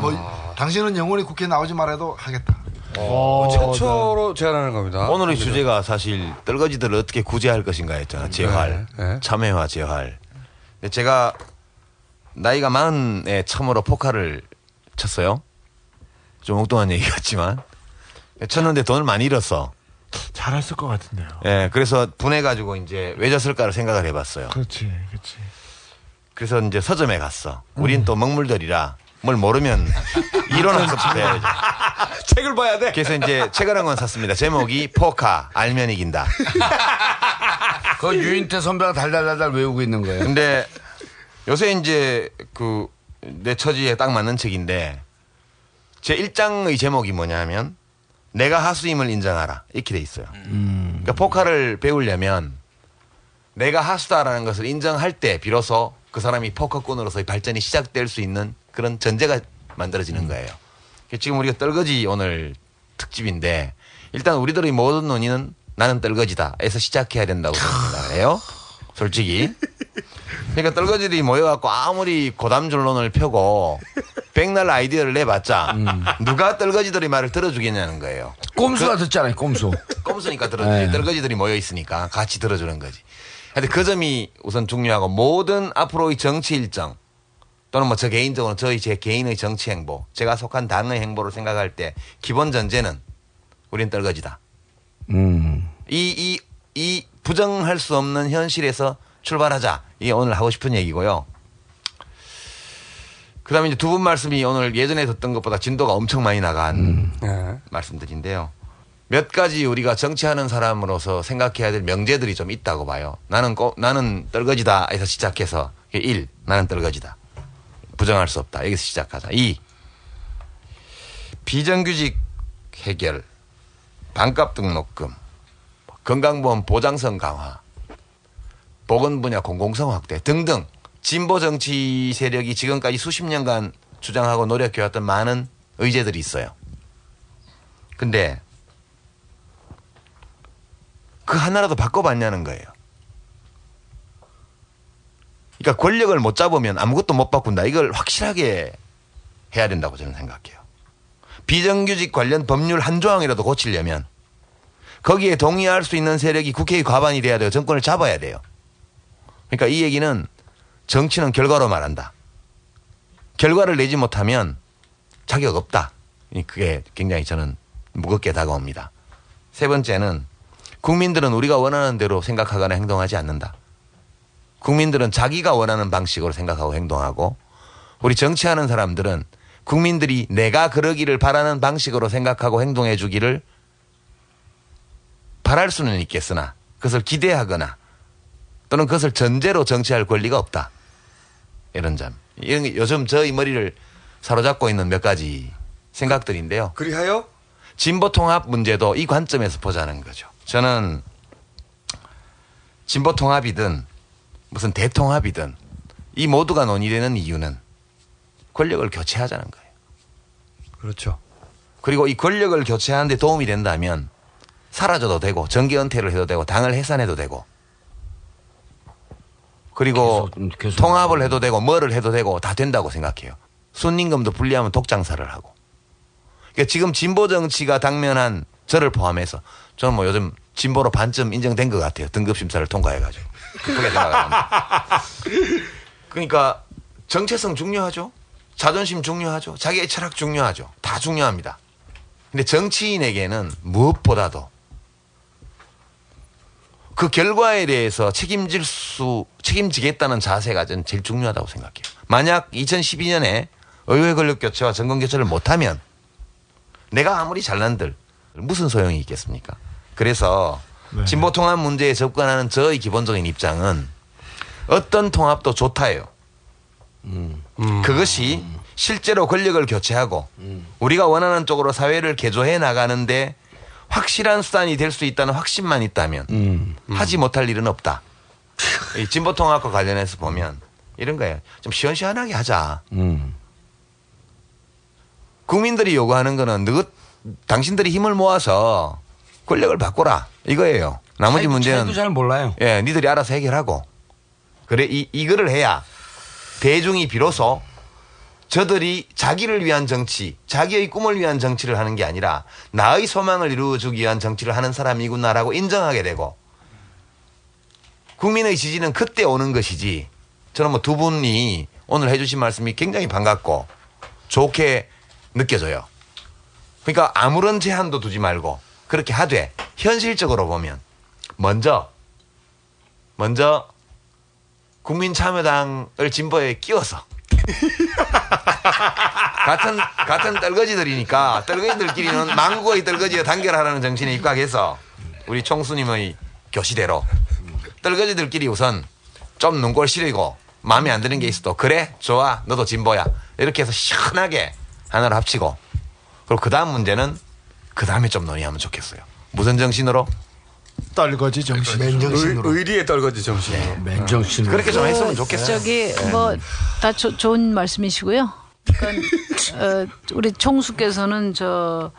뭐 당신은 영원히 국회에 나오지 말아도 하겠다. 어, 최초로 제안하는 겁니다. 오늘의 주제가 사실 떨거지들을 어떻게 구제할 것인가였잖아. 재활, 네, 참여와 재활. 근데 제가 나이가 많은에 처음으로 포카를 쳤어요. 좀 엉뚱한 얘기 같지만 쳤는데 돈을 많이 잃었어. 잘했을 것 같은데요. 예, 그래서 분해가지고 이제 왜 졌을까를 생각을 해봤어요. 그렇지, 그렇지. 그래서 이제 서점에 갔어. 우린 또 먹물들이라 뭘 모르면 이론학습 해야죠. 책을 봐야 돼. 그래서 이제 책을 한 권 샀습니다. 제목이 포카 알면 이긴다. 그 유인태 선배가 달달달달 외우고 있는 거예요. 근데 요새 이제 그 내 처지에 딱 맞는 책인데 제 1장의 제목이 뭐냐면 내가 하수임을 인정하라 이렇게 돼 있어요. 그러니까 포카를 배우려면 내가 하수다라는 것을 인정할 때 비로소 그 사람이 포커꾼으로서의 발전이 시작될 수 있는 그런 전제가 만들어지는 거예요. 지금 우리가 떨거지 오늘 특집인데 일단 우리들의 모든 논의는 나는 떨거지다에서 시작해야 된다고 생각을 해요. 솔직히. 그러니까 떨거지들이 모여갖고 아무리 고담줄론을 펴고 백날 아이디어를 내봤자 누가 떨거지들의 말을 들어주겠냐는 거예요. 꼼수가 듣잖아요, 꼼수. 꼼수니까 들어주지. 네. 떨거지들이 모여 있으니까 같이 들어주는 거지. 근데 그 점이 우선 중요하고 모든 앞으로의 정치 일정 또는 뭐 저 개인적으로 저희 제 개인의 정치 행보 제가 속한 당의 행보를 생각할 때 기본 전제는 우린 떨거지다. 음. 이, 이, 이 부정할 수 없는 현실에서 출발하자. 이게 오늘 하고 싶은 얘기고요. 그 다음에 이제 두 분 말씀이 오늘 예전에 듣던 것보다 진도가 엄청 많이 나간 말씀들인데요. 몇 가지 우리가 정치하는 사람으로서 생각해야 될 명제들이 좀 있다고 봐요. 나는 꼭, 나는 떨거지다 해서 시작해서 1. 나는 떨거지다. 부정할 수 없다. 여기서 시작하자. 2. 비정규직 해결, 반값 등록금, 건강보험 보장성 강화, 보건 분야 공공성 확대 등등 진보 정치 세력이 지금까지 수십 년간 주장하고 노력해왔던 많은 의제들이 있어요. 근데 그 하나라도 바꿔봤냐는 거예요. 그러니까 권력을 못 잡으면 아무것도 못 바꾼다. 이걸 확실하게 해야 된다고 저는 생각해요. 비정규직 관련 법률 한 조항이라도 고치려면 거기에 동의할 수 있는 세력이 국회의 과반이 돼야 돼요. 정권을 잡아야 돼요. 그러니까 이 얘기는 정치는 결과로 말한다. 결과를 내지 못하면 자격 없다. 이 그게 굉장히 저는 무겁게 다가옵니다. 세 번째는 국민들은 우리가 원하는 대로 생각하거나 행동하지 않는다. 국민들은 자기가 원하는 방식으로 생각하고 행동하고 우리 정치하는 사람들은 국민들이 내가 그러기를 바라는 방식으로 생각하고 행동해 주기를 바랄 수는 있겠으나 그것을 기대하거나 또는 그것을 전제로 정치할 권리가 없다. 이런 점. 요즘 저희 머리를 사로잡고 있는 몇 가지 생각들인데요. 그리하여 진보 통합 문제도 이 관점에서 보자는 거죠. 저는 진보 통합이든 무슨 대통합이든 이 모두가 논의되는 이유는 권력을 교체하자는 거예요. 그렇죠. 그리고 이 권력을 교체하는데 도움이 된다면 사라져도 되고 정계 은퇴를 해도 되고 당을 해산해도 되고 그리고 통합을 해도 되고 뭐를 해도 되고 다 된다고 생각해요. 순임금도 분리하면 독장사를 하고. 그러니까 지금 진보 정치가 당면한 저를 포함해서 저는 뭐 요즘 진보로 반쯤 인정된 것 같아요. 등급 심사를 통과해가지고. 그렇게 생각합니다. 그러니까 정체성 중요하죠. 자존심 중요하죠. 자기의 철학 중요하죠. 다 중요합니다. 근데 정치인에게는 무엇보다도 그 결과에 대해서 책임질 수, 책임지겠다는 자세가 전 제일 중요하다고 생각해요. 만약 2012년에 의회 권력 교체와 정권 교체를 못하면 내가 아무리 잘난들 무슨 소용이 있겠습니까? 그래서 진보 통합 문제에 접근하는 저의 기본적인 입장은 어떤 통합도 좋다예요. 그것이 실제로 권력을 교체하고 우리가 원하는 쪽으로 사회를 개조해 나가는데 확실한 수단이 될 수 있다는 확신만 있다면 하지 못할 일은 없다. 이 진보 통합과 관련해서 보면 이런 거예요. 좀 시원시원하게 하자. 국민들이 요구하는 거는 너 당신들이 힘을 모아서 권력을 바꿔라 이거예요. 나머지 차이도- 문제는 잘 몰라요. 예, 니들이 알아서 해결하고 그래 이 이거를 해야 대중이 비로소 저들이 자기를 위한 정치, 자기의 꿈을 위한 정치를 하는 게 아니라 나의 소망을 이루어주기 위한 정치를 하는 사람이구나라고 인정하게 되고 국민의 지지는 그때 오는 것이지 저는 뭐 두 분이 오늘 해주신 말씀이 굉장히 반갑고 좋게 느껴져요. 그러니까 아무런 제한도 두지 말고 그렇게 하되 현실적으로 보면 먼저 먼저 국민참여당을 진보에 끼워서 같은 같은 떨거지들이니까 떨거지들끼리는 망구의 떨거지에 단결하라는 정신에 입각해서 우리 총수님의 교시대로 떨거지들끼리 우선 좀 눈꼴 시리고 마음에 안 드는 게 있어도 그래 좋아 너도 진보야 이렇게 해서 시원하게 하나로 합치고 그리고 그 다음 문제는 그 다음에 좀 논의하면 좋겠어요. 무슨 정신으로? 떨거지 정신. 의, 의리의 떨거지 정신. 맨정신으로. 그렇게 좀 했으면 좋겠어요. 저기 뭐 다 좋은 말씀이시고요. 그러니까 어, 우리 총수께서는 저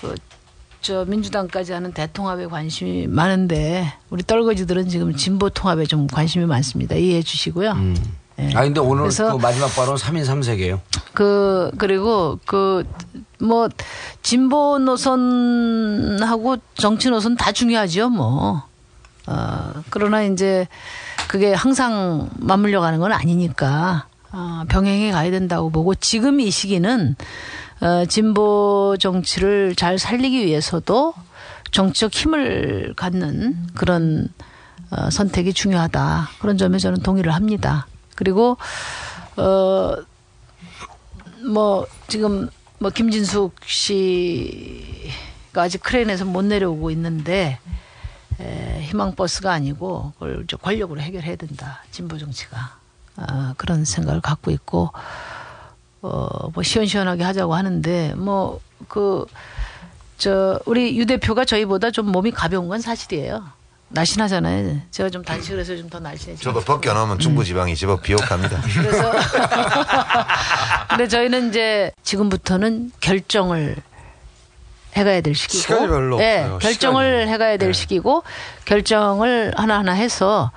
그 저 민주당까지 하는 대통합에 관심이 많은데 우리 떨거지들은 지금 진보 통합에 좀 관심이 많습니다. 이해해 주시고요. 예. 아 근데 오늘 그 마지막 발언 3인 3색이에요. 그 그리고 그 뭐 진보 노선하고 정치 노선 다 중요하죠 뭐. 어, 그러나 이제 그게 항상 맞물려 가는 건 아니니까 어, 병행해 가야 된다고 보고 지금 이 시기는 어, 진보 정치를 잘 살리기 위해서도 정치적 힘을 갖는 그런 어, 선택이 중요하다. 그런 점에 저는 동의를 합니다. 그리고 어, 뭐 지금 뭐 김진숙 씨가 아직 크레인에서 못 내려오고 있는데 에, 희망 버스가 아니고 그걸 이제 권력으로 해결해야 된다. 진보 정치가 아, 그런 생각을 갖고 있고 어 뭐 시원시원하게 하자고 하는데 뭐 그 저 우리 유 대표가 저희보다 좀 몸이 가벼운 건 사실이에요. 날씬하잖아요. 제가 좀 단식을 해서 좀 더 날씬해지. 저도 벗겨놓으면 중부지방이 제법 비옥합니다. 그래서 근데 저희는 이제 지금부터는 결정을 해가야 될 시기고, 시간이 별로 네, 없어요. 결정을 시간이. 해가야 될 시기고 결정을 하나 하나 해서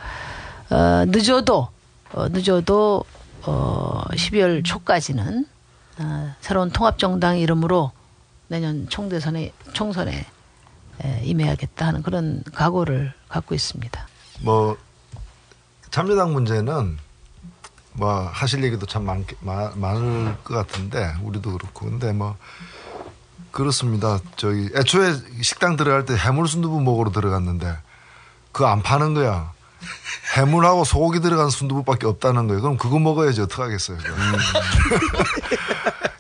어, 늦어도 어, 늦어도 어, 12월 초까지는 어, 새로운 통합정당 이름으로 내년 총대선에 총선에 에, 임해야겠다 하는 그런 각오를 갖고 있습니다. 뭐 참여당 문제는 뭐 하실 얘기도 참 많, 많, 많을 것 같은데 우리도 그렇고 근데 뭐 그렇습니다. 저기 애초에 식당 들어갈 때 해물 순두부 먹으러 들어갔는데 그거 안 파는 거야. 해물하고 소고기 들어간 순두부밖에 없다는 거예요. 그럼 그거 먹어야지 어떡하겠어요.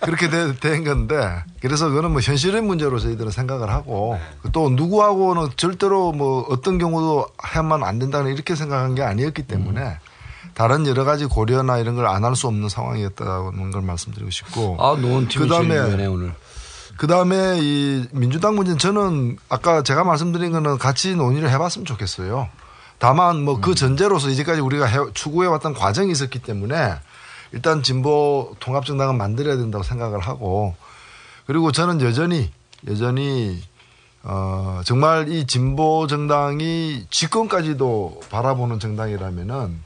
그렇게 되- 된 건데 그래서 그거는 뭐 현실의 문제로 저희들은 생각을 하고 또 누구하고는 절대로 뭐 어떤 경우도 하면 안 된다는 이렇게 생각한 게 아니었기 때문에 다른 여러 가지 고려나 이런 걸 안 할 수 없는 상황이었다는 걸 말씀드리고 싶고 아, 노원 팀이 그다음에 오늘. 그다음에 이 민주당 문제는 저는 아까 제가 말씀드린 거는 같이 논의를 해봤으면 좋겠어요. 다만 뭐그 전제로서 이제까지 우리가 해- 추구해왔던 과정이 있었기 때문에 일단 진보 통합정당은 만들어야 된다고 생각을 하고 그리고 저는 여전히 여전히 어 정말 이 진보 정당이 집권까지도 바라보는 정당이라면은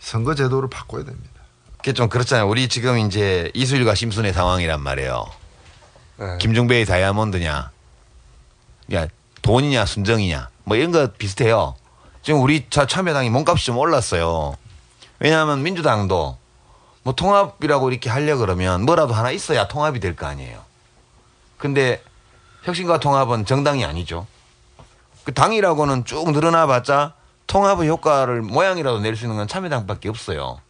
선거 제도를 바꿔야 됩니다. 그게 좀 그렇잖아요. 우리 지금 이제 이수일과 심순의 상황이란 말이에요. 네. 김종배의 다이아몬드냐, 야 돈이냐 순정이냐, 뭐 이런 거 비슷해요. 지금 우리 차 참여당이 몸값이 좀 올랐어요. 왜냐하면 민주당도 뭐 통합이라고 이렇게 하려 그러면 뭐라도 하나 있어야 통합이 될 거 아니에요. 근데 혁신과 통합은 정당이 아니죠. 그 당이라고는 쭉 늘어나봤자 통합의 효과를 모양이라도 낼 수 있는 건 참여당밖에 없어요.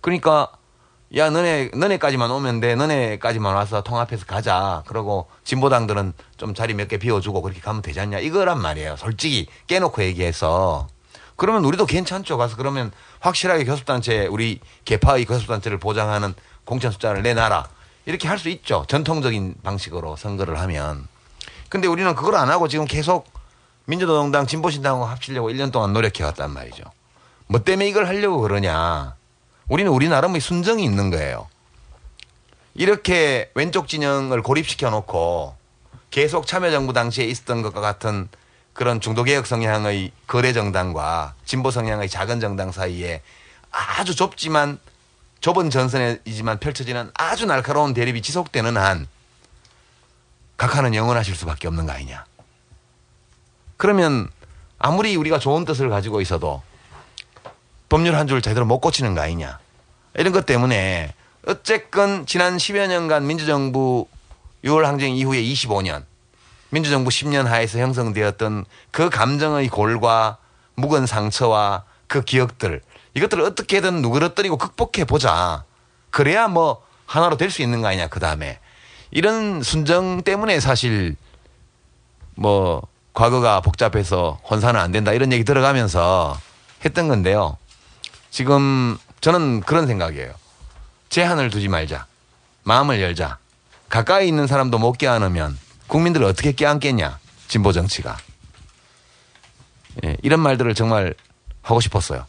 그러니까 야 너네 너네까지만 오면 돼 너네까지만 와서 통합해서 가자 그러고 진보당들은 좀 자리 몇 개 비워주고 그렇게 가면 되지 않냐 이거란 말이에요 솔직히 깨놓고 얘기해서 그러면 우리도 괜찮죠. 가서 그러면 확실하게 교섭단체 우리 개파의 교섭단체를 보장하는 공천 숫자를 내놔라. 이렇게 할 수 있죠. 전통적인 방식으로 선거를 하면. 근데 우리는 그걸 안 하고 지금 계속 민주노동당 진보신당하고 합치려고 1년 동안 노력해 왔단 말이죠. 뭐 때문에 이걸 하려고 그러냐. 우리는 우리 나름의 순정이 있는 거예요. 이렇게 왼쪽 진영을 고립시켜 놓고 계속 참여정부 당시에 있었던 것과 같은 그런 중도개혁 성향의 거래 정당과 진보 성향의 작은 정당 사이에 아주 좁지만 좁은 전선이지만 펼쳐지는 아주 날카로운 대립이 지속되는 한 각하는 영원하실 수밖에 없는 거 아니냐. 그러면 아무리 우리가 좋은 뜻을 가지고 있어도 법률 한 줄 제대로 못 고치는 거 아니냐. 이런 것 때문에 어쨌건 지난 10여 년간 민주정부 6월 항쟁 이후에 25년 민주정부 10년 하에서 형성되었던 그 감정의 골과 묵은 상처와 그 기억들 이것들을 어떻게든 누그러뜨리고 극복해 보자. 그래야 뭐 하나로 될 수 있는 거 아니냐 그 다음에 이런 순정 때문에 사실 뭐 과거가 복잡해서 혼사는 안 된다 이런 얘기 들어가면서 했던 건데요. 지금 저는 그런 생각이에요. 제한을 두지 말자. 마음을 열자. 가까이 있는 사람도 못 껴안으면 국민들을 어떻게 껴안겠냐. 진보 정치가. 예, 이런 말들을 정말 하고 싶었어요.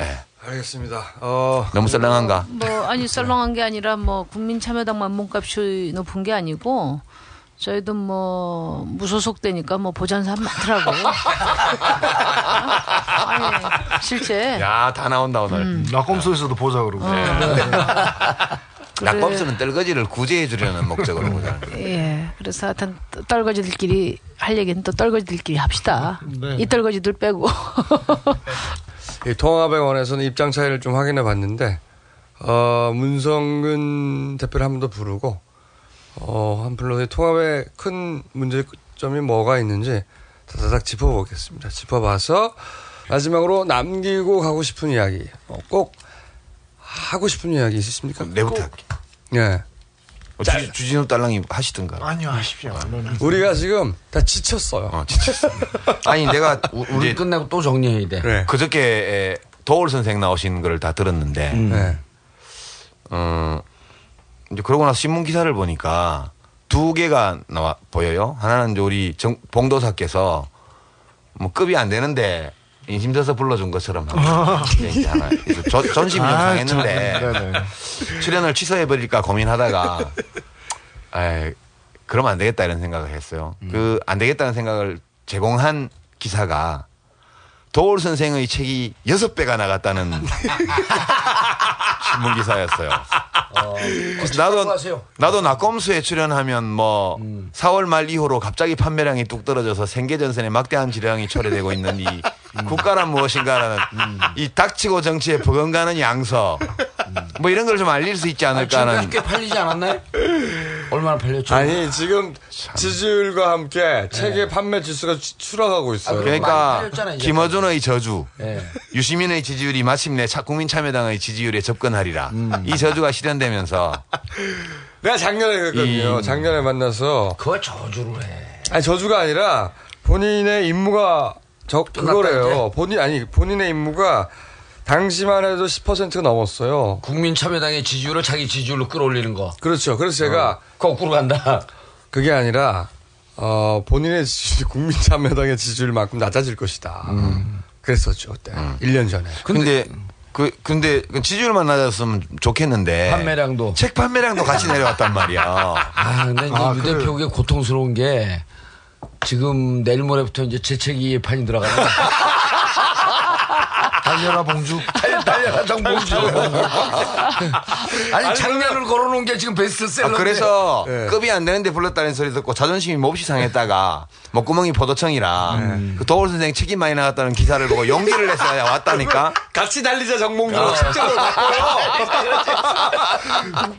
예. 알겠습니다. 어, 너무 썰렁한가? 뭐 아니 썰렁한 게 아니라 뭐 국민 참여당만 몸값이 높은 게 아니고 저희도 뭐 무소속 되니까 뭐 보자는 사람 많더라고. 아니, 실제. 야, 다 나온다, 오늘. 음. 낙검소에서도 보자 그러고. 어. 낙검수는 떨거지를 구제해 주려는 목적으로 보자. 예. 그래서 하여튼 떨거지들끼리 할 얘기는 또 떨거지들끼리 합시다. 네. 이 떨거지들 빼고. 이 통합에 관해서는 입장 차이를 좀 확인해 봤는데, 어, 문성근 대표를 한 번 더 부르고, 어, 한플로 통합의 큰 문제점이 뭐가 있는지 다다닥 짚어보겠습니다. 짚어봐서 마지막으로 남기고 가고 싶은 이야기, 어, 꼭 하고 싶은 이야기 있으십니까? 내부터 할게. 예. 어, 주, 주진우 딸랑이 하시든가. 아니요, 하십시오. 우리가 지금 다 지쳤어요. 어, 지쳤어. 아니, 내가 우- 우리 끝내고 또 정리해야 돼. 네. 그저께 에, 도울 선생 나오신 걸 다 들었는데, 네. 어, 이제 그러고 나서 신문 기사를 보니까 두 개가 나와 보여요. 하나는 이제 우리 정, 봉도사께서 뭐 급이 안 되는데 인심져서 불러준 것처럼 이제 하나 그래서 저- 전심이 좀 아, 상했는데 참, 네네. 출연을 취소해 버릴까 고민하다가 에 그러면 안 되겠다 이런 생각을 했어요. 그안 되겠다는 생각을 제공한 기사가 도울 선생의 책이 여섯 배가 나갔다는 신문 기사였어요. 그래서 나도 하세요. 나도 낙검수에 출연하면 뭐 4월 말 이후로 갑자기 판매량이 뚝 떨어져서 생계 전선에 막대한 지량이 초래되고 있는 이 국가란 무엇인가라는 이 닥치고 정치에 버금가는 양서 뭐 이런 걸 좀 알릴 수 있지 않을까 하는 지금까지 꽤 팔리지 않았나요? 얼마나 팔렸죠? 아니 지금 지지율과 함께 책의 판매 지수가 추- 추락하고 있어요. 그러니까 김어준의 저주, 예. 유시민의 지지율이 마침내 차- 국민참여당의 지지율에 접근하리라. 이 저주가 실현되면서 내가 작년에 그랬거든요. 이- 작년에 만나서 그걸 저주로 해. 아니 저주가 아니라 본인의 임무가 저 그거래요. 본인 아니 본인의 임무가 당시만 해도 10%가 넘었어요. 국민참여당의 지지율을 자기 지지율로 끌어올리는 거. 그렇죠. 그래서 제가 거꾸로 간다. 그게 아니라 어, 본인의 지지율, 국민참여당의 지지율만큼 낮아질 것이다. 그랬었죠 그때 1년 전에. 근데 그 근데 그 지지율만 낮았으면 좋겠는데 판매량도 책 판매량도 같이 내려왔단 말이야. 아, 근데 아, 유 그래. 대표에게 고통스러운 게 지금 내일 모레부터 이제 재채기 판이 들어가는 달려라 봉주. 달려라 정봉주. 아니 작년을 걸어놓은 게 지금 아, 베스트셀러인데. 그래서 네. 급이 안 되는데 불렀다는 소리 듣고 자존심이 몹시 상했다가 목구멍이 포도청이라 네. 그 도울 선생 책임 많이 나갔다는 기사를 보고 용기를 내서 왔다니까. 같이 달리자 정몽주. 어. 책적으로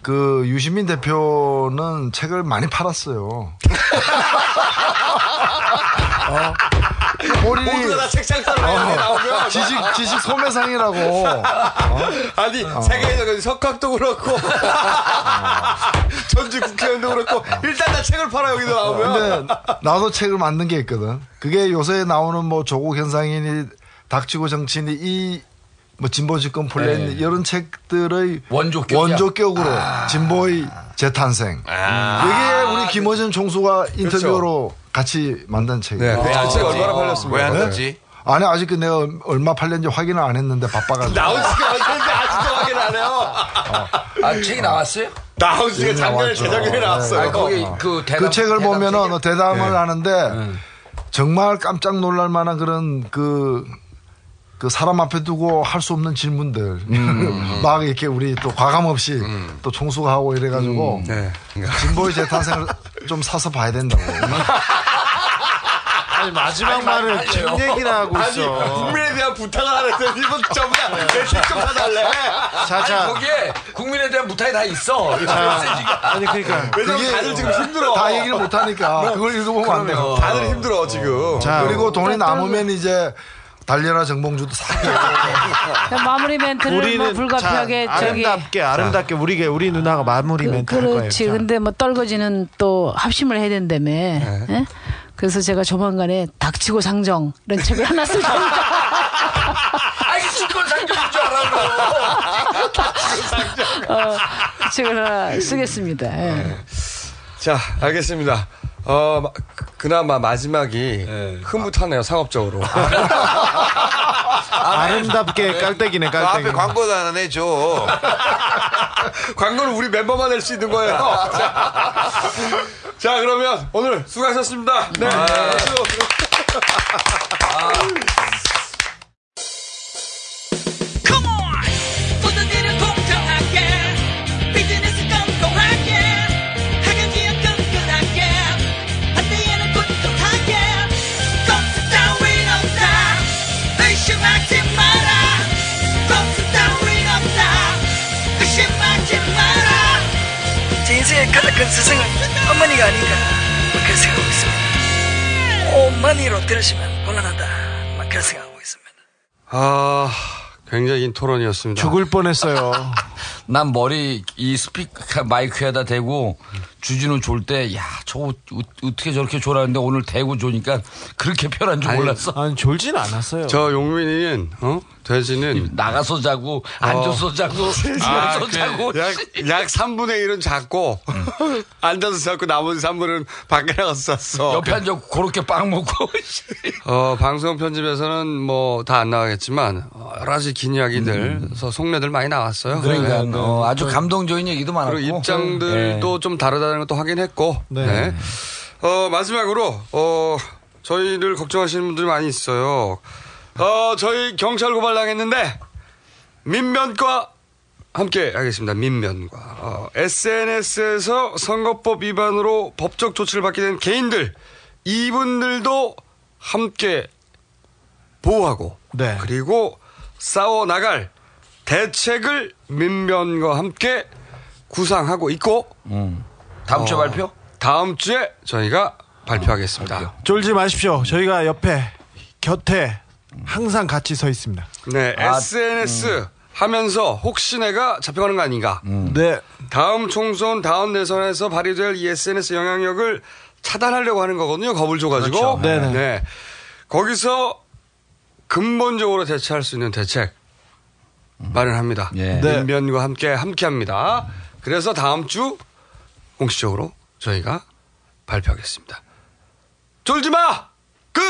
그 유시민 대표는 책을 많이 팔았어요. 어, 본인이 모두가 다 책장사로 나오면 지식 지식 소매상이라고. 어? 아니 세계에서 석학도 그렇고 전주 국회의원도 그렇고 일단 다 책을 팔아 여기서 나오면 근데 나도 책을 만든 게 있거든. 그게 요새 나오는 뭐 조국 현상인이 닥치고 정치인이 이 뭐 진보 집권 플랜 네. 이런 책들의 원조격이야. 원조격으로 진보의 재탄생. 이게 우리 김어준 총수가 인터뷰로 같이 만든 책이에요. 네, 그책 얼마나 팔렸습니까? 왜안 네? 됐지? 아니 아직 그 내가 얼마 팔렸는지 확인을 안 했는데 바빠가지고. 나온 지가 언제인데 아직도 확인 안 해요. 아 책이 나왔어요? 나온 지가 예, 작년에 나왔죠. 재작년에 나왔어요. 아니, 거기 어. 그그 대담- 책을 대담 보면은 책이요? 대담을 네. 하는데 정말 깜짝 놀랄 만한 그런 그, 그 사람 앞에 두고 할 수 없는 질문들. 음. 막 이렇게 우리 또 과감 없이 또 총수가 하고 이래가지고 네. 진보의 재탄생을 좀 사서 봐야 된다고. 아니 마지막 말을 책 얘기나 하고 아니 있어. 국민에 대한 부탁을 안 했더니 이번 전부 다내책좀 사달래. 자, 아니 자. 거기에 국민에 대한 무탈이 다 있어. 이 자. 아니 그러니까 왜냐면 다들 지금 힘들어. 다 얘기를 못 하니까 그걸 읽어보면 안 돼요. 다들 힘들어 지금. 자, 그리고 돈이 남으면 이제 달려라 정봉주도 사고. 마무리 멘트를 뭐 우리는 불가피하게 자, 저기 아름답게 아름답게 우리 우리 누나가 마무리 멘트 할 거예요. 그렇지. 자. 근데 뭐 떨거지는 또 합심을 해야 된다며. 네. 예? 그래서 제가 조만간에 닥치고 상정 이런 책을 하나 쓸 겁니다. 아이 실컷 상정인 줄 알았어. 어, 책을 하나 쓰겠습니다. 예. 자 알겠습니다. 어 마- 그- 그나마 마지막이 흐뭇하네요 상업적으로. 아름답게 깔때기네 그 앞에 깔때기. 광고도 하나 내줘. 광고는 우리 멤버만 낼 수 있는 거예요. 자, 자, 그러면 오늘 수고하셨습니다. 네. 박 큰 스승은 어머니가 아닌가 뭐 그런 생각하고 있습니다. 어머니로 들으시면 곤란하다 막 그런 생각하고 있습니다. 아, 굉장히 긴 토론이었습니다. 죽을 뻔했어요. 난 머리 이 스피커 마이크에다 대고 주진우 졸 때 야 저거 어- 어떻게 저렇게 졸았는데 오늘 대고 조니까 그렇게 편한 줄 아니, 몰랐어. 아니 졸진 않았어요. 저 용민이는, 어? 돼지는. 나가서 자고 앉아서 자고 아, 누워서 그 자고 약, 약 3분의 1은 잤고, 앉아서 잤고, 나머지 3분은 밖에 나가서 잤어. 옆에 앉아 그렇게 빵 먹고 어, 방송 편집에서는 뭐 다 안 나가겠지만, 어, 여러 가지 긴 이야기들, 서 속내들 많이 나왔어요. 그러니까 네. 어, 아주 감동적인 얘기도 많았고 그리고 입장들도 좀 다르다는 것도 확인했고, 네. 네. 어, 마지막으로, 어, 저희를 걱정하시는 분들이 많이 있어요. 어, 저희 경찰 고발당했는데, 민변과 함께 하겠습니다. 민변과. 어, SNS에서 선거법 위반으로 법적 조치를 받게 된 개인들, 이분들도 함께 보호하고, 네. 그리고 싸워 나갈 대책을 민변과 함께 구상하고 있고, 다음 주에 어, 발표? 다음 주에 저희가 발표하겠습니다. 쫄지 마십시오. 저희가 옆에 곁에 항상 같이 서 있습니다. 네, 아, SNS 하면서 혹시 내가 잡혀가는 거 아닌가? 네. 다음 총선, 다음 대선에서 발휘될 이 SNS 영향력을 차단하려고 하는 거거든요. 겁을 줘가지고. 그렇죠. 네네. 네. 거기서 근본적으로 대처할 수 있는 대책 마련합니다. 예. 네. 민변과 함께 함께합니다. 그래서 다음 주 공식적으로 저희가 발표하겠습니다. 쫄지 마. 끝.